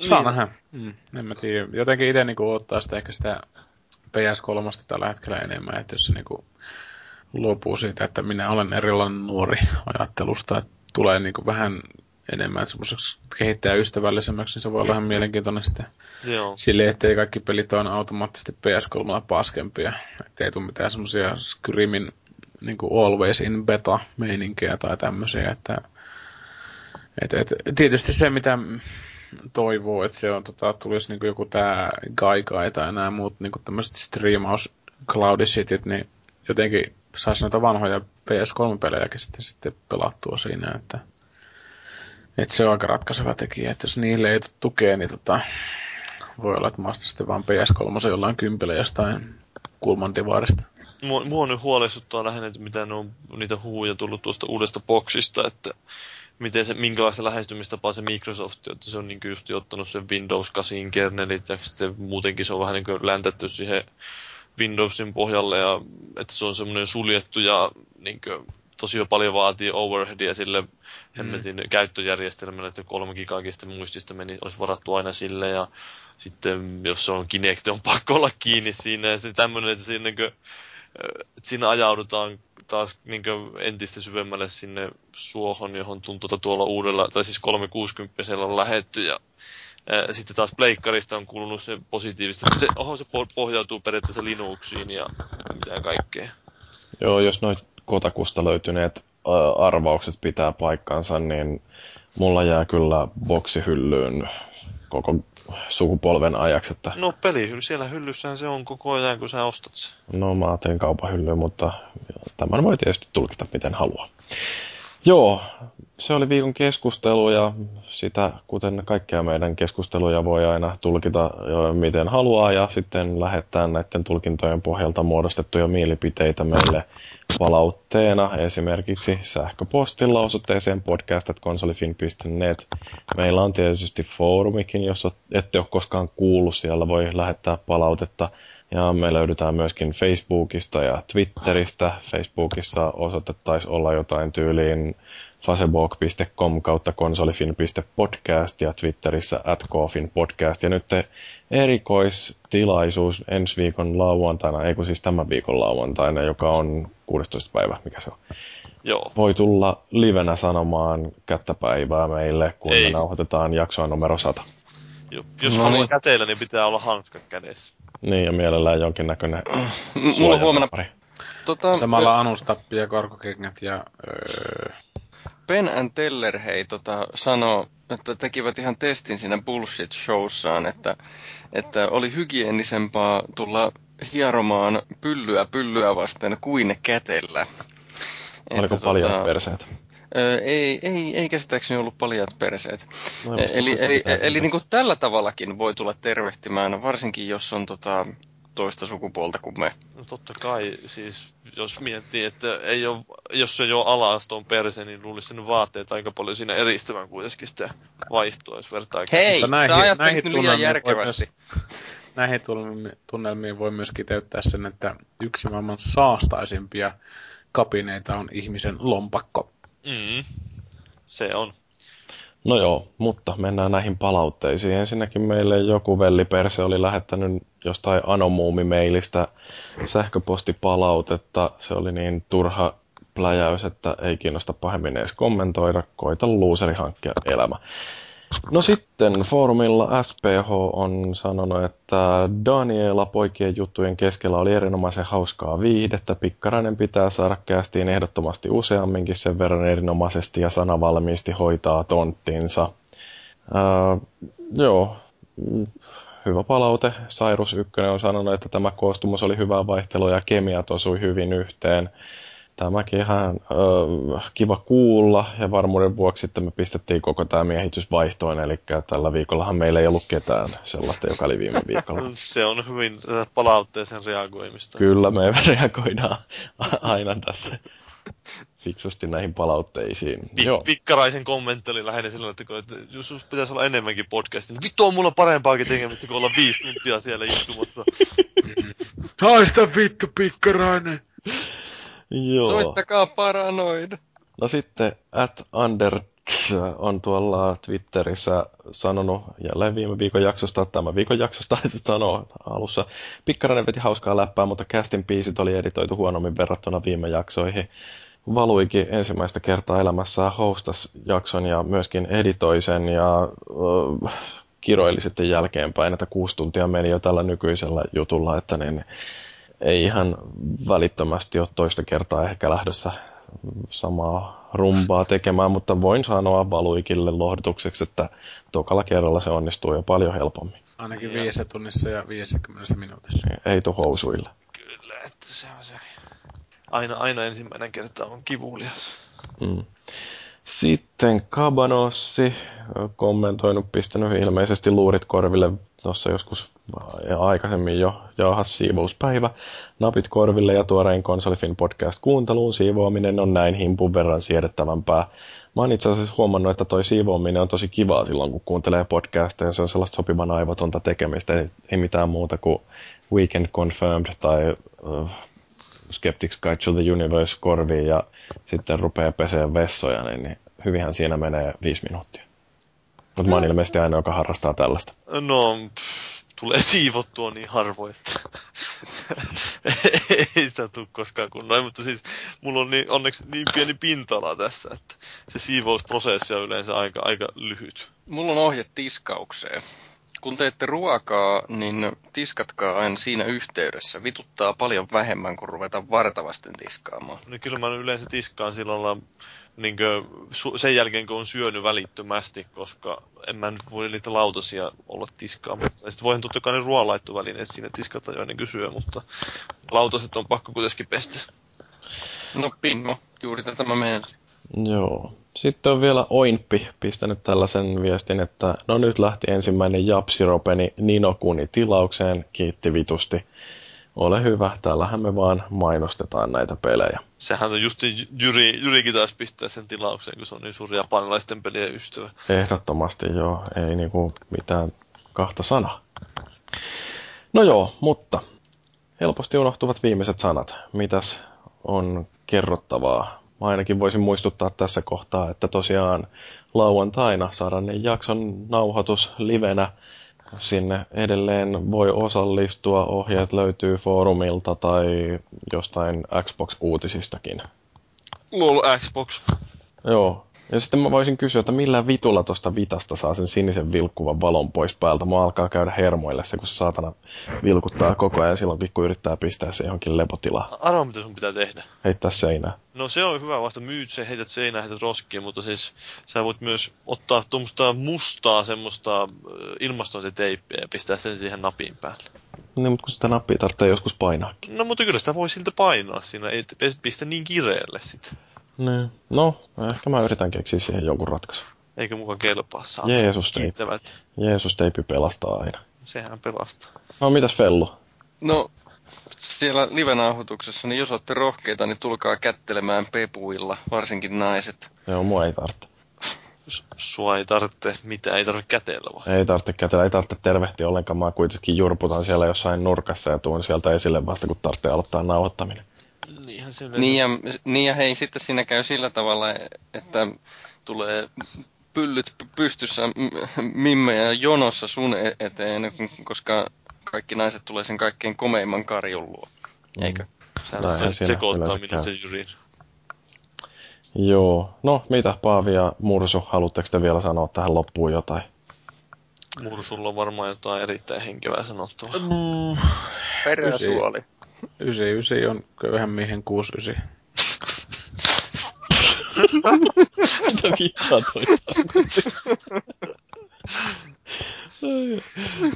E: Saa niin. nähdä. Mm, en mä tiedä. Jotenkin itse niin ottaa sitä ehkä sitä PS3 tällä hetkellä enemmän, että jos se niin kuin luopuu siitä, että minä olen erilainen nuori ajattelusta, että tulee niin kuin vähän enemmän semmoiseksi kehittäjäystävällisemmäksi, niin se voi olla ihan mielenkiintoinen sitten
C: Joo.
E: silleen, ettei kaikki pelit ole automaattisesti PS3 paskempia. Että ei tule mitään semmoisia Skyrimin niin kuin always in beta meininkejä tai tämmöisiä, että et, et, tietysti se, mitä toivoo, että se on, tota, tulisi niin joku tää Gaikai tai nämä muut niin tämmöiset streamaus cloudissitit, niin jotenkin saisi näitä vanhoja PS3-pelejäkin sitten, sitten pelattua siinä, että, että se on aika ratkaiseva tekijä, että jos niille ei tukea, niin tota, voi olla, että mä sitten vaan PS3 jollain kympillä jostain kulman divarista.
C: Mua, mua nyt huolestuttaa lähinnä, että mitä on niitä huuja tullut tuosta uudesta boksista, että miten se, minkälaista lähestymistapaa se Microsoft, että se on niin just ottanut sen Windows 8 kernelit ja sitten muutenkin se on vähän niin läntetty siihen Windowsin pohjalle ja että se on semmoinen suljettu ja niin kuin, tosi paljon vaatii overheadia sille hemmetin mm. käyttöjärjestelmälle, että kolme gigagista muistista meni, olisi varattu aina sille ja sitten jos se on Kinect, on pakko olla kiinni siinä ja sitten tämmöinen, että siinä, niin kuin, että siinä ajaudutaan taas niin entistä syvemmälle sinne suohon, johon tuntuu, että tuolla uudella, tai siis 360 on lähetty ja ää, sitten taas pleikkarista on kuulunut se positiivista. Se, oho, se pohjautuu periaatteessa Linuxiin ja mitä kaikkea.
A: Joo, jos noin kotakusta löytyneet arvaukset pitää paikkansa, niin mulla jää kyllä boksihyllyyn koko sukupolven ajaksi. Että...
C: No pelihylly, siellä hyllyssähän se on koko ajan, kun sä ostat sen.
A: No mä teen kaupan hyllyyn, mutta tämän voi tietysti tulkita miten haluaa. Joo, se oli viikon keskustelu ja sitä, kuten kaikkea meidän keskusteluja voi aina tulkita miten haluaa ja sitten lähettää näiden tulkintojen pohjalta muodostettuja mielipiteitä meille palautteena esimerkiksi sähköpostilla osoitteeseen podcast.konsolifin.net. Meillä on tietysti foorumikin, jos ette ole koskaan kuullut, siellä voi lähettää palautetta ja me löydetään myöskin Facebookista ja Twitteristä. Facebookissa osoite taisi olla jotain tyyliin facebook.com kautta konsolifin.podcast ja Twitterissä at podcast. Ja nyt erikoistilaisuus ensi viikon lauantaina, ei kun siis tämän viikon lauantaina, joka on 16. päivä, mikä se on.
C: Joo.
A: Voi tulla livenä sanomaan kättäpäivää meille, kun
C: Ei.
A: me nauhoitetaan jaksoa numero 100.
C: Jo- Jos
B: No
C: haluaa
B: niin.
C: käteillä, niin pitää olla hanskat kädessä.
A: Niin, ja mielellään jonkinnäköinen
B: Mulla on huomenna
A: suojatappari.
B: tota,
E: Samalla anustappi ja korkokengät ja... Öö,
B: Ben and Teller hei tota, sanoo, että tekivät ihan testin siinä bullshit-showssaan, että, että oli hygienisempaa tulla hieromaan pyllyä pyllyä vasten kuin kätellä.
A: Oliko
B: Että,
A: paljon
B: tota,
A: perseitä?
B: Ö, ei, ei, ei käsittääkseni ollut paljat perseet.
A: No,
B: eli eli, eli niin kuin tällä tavallakin voi tulla tervehtimään, varsinkin jos on tota, toista sukupuolta kuin me.
C: No totta kai, siis jos miettii, että ei ole, jos ei ole ala-aston perse, niin luulisi sen vaatteet aika paljon siinä eristävän kuitenkin sitä vaistoa, jos vertaa.
B: Hei,
E: Mutta näihin-
B: sä ajattelit
E: näihin
B: nyt liian
E: tunnelmiin voi
B: järkevästi.
E: näihin tunnelmi- tunnelmiin voi myös kiteyttää sen, että yksi maailman saastaisimpia kapineita on ihmisen lompakko.
C: Mm, se on.
A: No joo, mutta mennään näihin palautteisiin. Ensinnäkin meille joku velliperse oli lähettänyt jostain Anomuumi-mailistä sähköpostipalautetta. Se oli niin turha pläjäys, että ei kiinnosta pahemmin edes kommentoida. Koita luuseri hankkia elämä. No sitten foorumilla SPH on sanonut, että Daniela poikien juttujen keskellä oli erinomaisen hauskaa viihdettä. Pikkarainen pitää saada kästiin ehdottomasti useamminkin sen verran erinomaisesti ja sanavalmiisti hoitaa tonttinsa. Ää, joo, mm, hyvä palaute. Sairus 1 on sanonut, että tämä koostumus oli hyvää vaihtelua ja kemiat osui hyvin yhteen. Tämäkin ihan ö, kiva kuulla ja varmuuden vuoksi sitten me pistettiin koko tämä miehitys vaihtoon, eli tällä viikollahan meillä ei ollut ketään sellaista, joka oli viime viikolla.
C: Se on hyvin palautteeseen reagoimista.
A: Kyllä me reagoidaan aina tässä fiksusti näihin palautteisiin.
C: Pi-
A: Joo.
C: Pikkaraisen kommentti oli lähinnä silloin, että, kun- että jos jos pitäisi olla enemmänkin podcastia, niin vittu on mulla parempaakin tekemistä kuin olla viisi tuntia siellä istumassa.
E: Haista vittu, pikkarainen!
A: Joo.
B: Soittakaa paranoid.
A: No sitten at Anderts on tuolla Twitterissä sanonut jälleen viime viikon jaksosta, tämä viikon jaksosta sanoo alussa. Pikkarainen veti hauskaa läppää, mutta castin biisit oli editoitu huonommin verrattuna viime jaksoihin. Valuikin ensimmäistä kertaa elämässään hostas jakson ja myöskin editoi sen ja äh, kiroili sitten jälkeenpäin, että kuusi tuntia meni jo tällä nykyisellä jutulla, että niin, ei ihan välittömästi ole toista kertaa ehkä lähdössä samaa rumbaa tekemään, mutta voin sanoa Valuikille lohdutukseksi, että tokalla kerralla se onnistuu jo paljon helpommin.
E: Ainakin viidessä tunnissa ja 50 minuutissa.
A: Ei tu housuille.
C: Kyllä, että se on se. Aina, aina ensimmäinen kerta on kivulias.
A: Mm. Sitten Kabanossi kommentoinut, pistänyt ilmeisesti luurit korville tuossa joskus aikaisemmin jo jaahas siivouspäivä. Napit korville ja tuorein Konsolifin podcast kuunteluun siivoaminen on näin himpun verran siedettävämpää. Mä oon itse asiassa huomannut, että toi siivoaminen on tosi kivaa silloin, kun kuuntelee podcasteja. Se on sellaista sopivan aivotonta tekemistä. Ei, ei mitään muuta kuin Weekend Confirmed tai uh, Skeptics Guide to the Universe korviin ja sitten rupeaa peseen vessoja, niin, niin hyvinhän siinä menee viisi minuuttia. Mutta mä oon ilmeisesti ainoa, joka harrastaa tällaista.
C: No, pff, tulee siivottua niin harvoin, että ei sitä tule koskaan kunnolla. Mutta siis mulla on niin, onneksi niin pieni pinta-ala tässä, että se siivousprosessi on yleensä aika, aika lyhyt.
B: Mulla on ohje tiskaukseen. Kun teette ruokaa, niin tiskatkaa aina siinä yhteydessä. Vituttaa paljon vähemmän, kun ruvetaan vartavasten tiskaamaan.
C: No kyllä mä yleensä tiskaan sillä lailla niin su- sen jälkeen, kun on syönyt välittömästi, koska en mä nyt voi niitä lautasia olla tiskaamatta. Ja sitten voihan totta kai ne ruoanlaittovälineet siinä tiskata jo ennen kuin syö, mutta lautaset on pakko kuitenkin pestä.
B: No pingo, juuri tätä mä menen.
A: Joo. Sitten on vielä Oinppi pistänyt tällaisen viestin, että no nyt lähti ensimmäinen Japsiropeni Ninokuni tilaukseen, kiitti vitusti. Ole hyvä, täällähän me vaan mainostetaan näitä pelejä.
C: Sehän on just Jyri, Jyrikin taas pistää sen tilaukseen, kun se on niin suuri japanilaisten pelien ystävä.
A: Ehdottomasti joo, ei niinku mitään kahta sanaa. No joo, mutta helposti unohtuvat viimeiset sanat. Mitäs on kerrottavaa mä ainakin voisin muistuttaa tässä kohtaa, että tosiaan lauantaina saadaan jakson nauhoitus livenä. Sinne edelleen voi osallistua, ohjeet löytyy foorumilta tai jostain Xbox-uutisistakin.
C: LOL Xbox.
A: Joo, ja sitten mä voisin kysyä, että millä vitulla tuosta vitasta saa sen sinisen vilkkuvan valon pois päältä. Mä alkaa käydä hermoille se, kun se saatana vilkuttaa koko ajan silloin, kun yrittää pistää se johonkin lepotilaan.
C: Arvaa, mitä sun pitää tehdä.
A: Heittää seinää.
C: No se on hyvä vasta, myyt se, heität seinään, heität roskiin, mutta siis sä voit myös ottaa tuommoista mustaa semmoista ilmastointiteippiä ja pistää sen siihen napin päälle.
A: Niin, mutta kun sitä nappia tarvitsee joskus painaakin.
C: No mutta kyllä sitä voi siltä painaa siinä, ei pistä niin kireelle sitten.
A: Niin. No, ehkä mä yritän keksiä siihen jonkun ratkaisun.
C: Eikö mukaan kelpaa? saa
A: Jeesus teipi. Jeesus teipi pelastaa aina.
C: Sehän pelastaa.
A: No, mitäs Fellu?
B: No, siellä live-nauhoituksessa, niin jos olette rohkeita, niin tulkaa kättelemään pepuilla, varsinkin naiset.
A: Joo, mua ei tarvitse.
C: Sua ei tarvitse mitä, ei tarvitse kätellä vaan.
A: Ei tarvitse kätellä, ei tarvitse tervehtiä ollenkaan. Mä kuitenkin jurputan siellä jossain nurkassa ja tuon sieltä esille vasta, kun tarvitsee aloittaa nauhoittaminen.
B: Niinhän se niin, ja, niin ja hei, sitten siinä käy sillä tavalla, että tulee pyllyt pystyssä mimmejä jonossa sun e- eteen, koska kaikki naiset tulee sen kaikkein komeimman karjun luo. Eikö?
C: Sä sekoittaa minut ja Jyrin.
A: Joo. No, mitä Paavi ja Mursu, haluatteko te vielä sanoa tähän loppuun jotain?
C: Mursulla on varmaan jotain erittäin henkevää sanottavaa.
B: Mm, Peräsuoli.
E: 99 on köyhän miehen 69.
A: Mitä vitsaa toi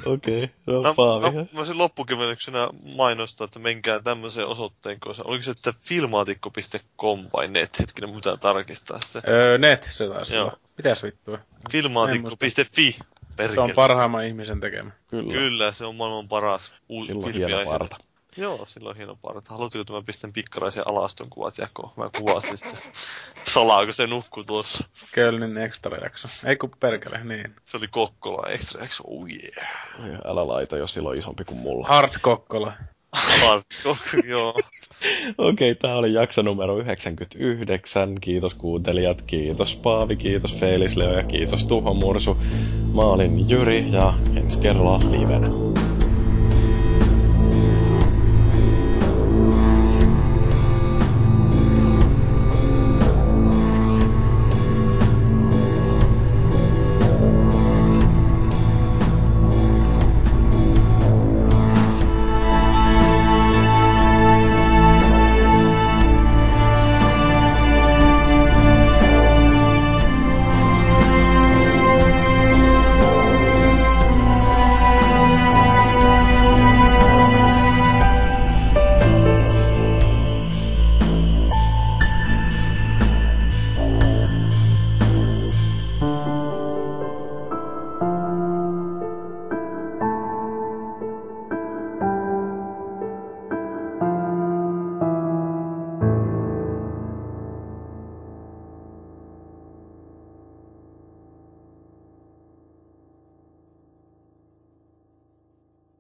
A: Okei, okay, no, no, Paavi.
C: No, mä voisin loppukevennyksenä mainostaa, että menkää tämmöiseen osoitteen, koska oliko se, että filmaatikko.com vai net? Hetkinen, mitä tarkistaa se.
E: Öö, net se taisi Joo. olla. Mitäs vittua?
C: Filmaatikko.fi.
E: Perkele. Se on parhaimman ihmisen tekemä.
C: Kyllä. Kyllä, se on maailman paras
A: uusi Silloin hieno parta.
C: Joo, silloin hieno parta. Haluatteko, että mä pistän pikkaraisen alaston kuvat jakoon? Mä kuvasin sitä. Salaa, kun se nukkuu tuossa.
E: Kölnin extra jakso. Ei kun perkele, niin.
C: Se oli Kokkola extra jakso, oh yeah.
A: Älä laita, jos silloin isompi kuin mulla.
E: Hard Kokkola.
C: Hard Kokkola, joo.
A: Okei, okay, tää oli jakso numero 99. Kiitos kuuntelijat, kiitos Paavi, kiitos Felis Leo ja kiitos Tuho Mursu. Mä olin Jyri ja ensi kerralla livenä.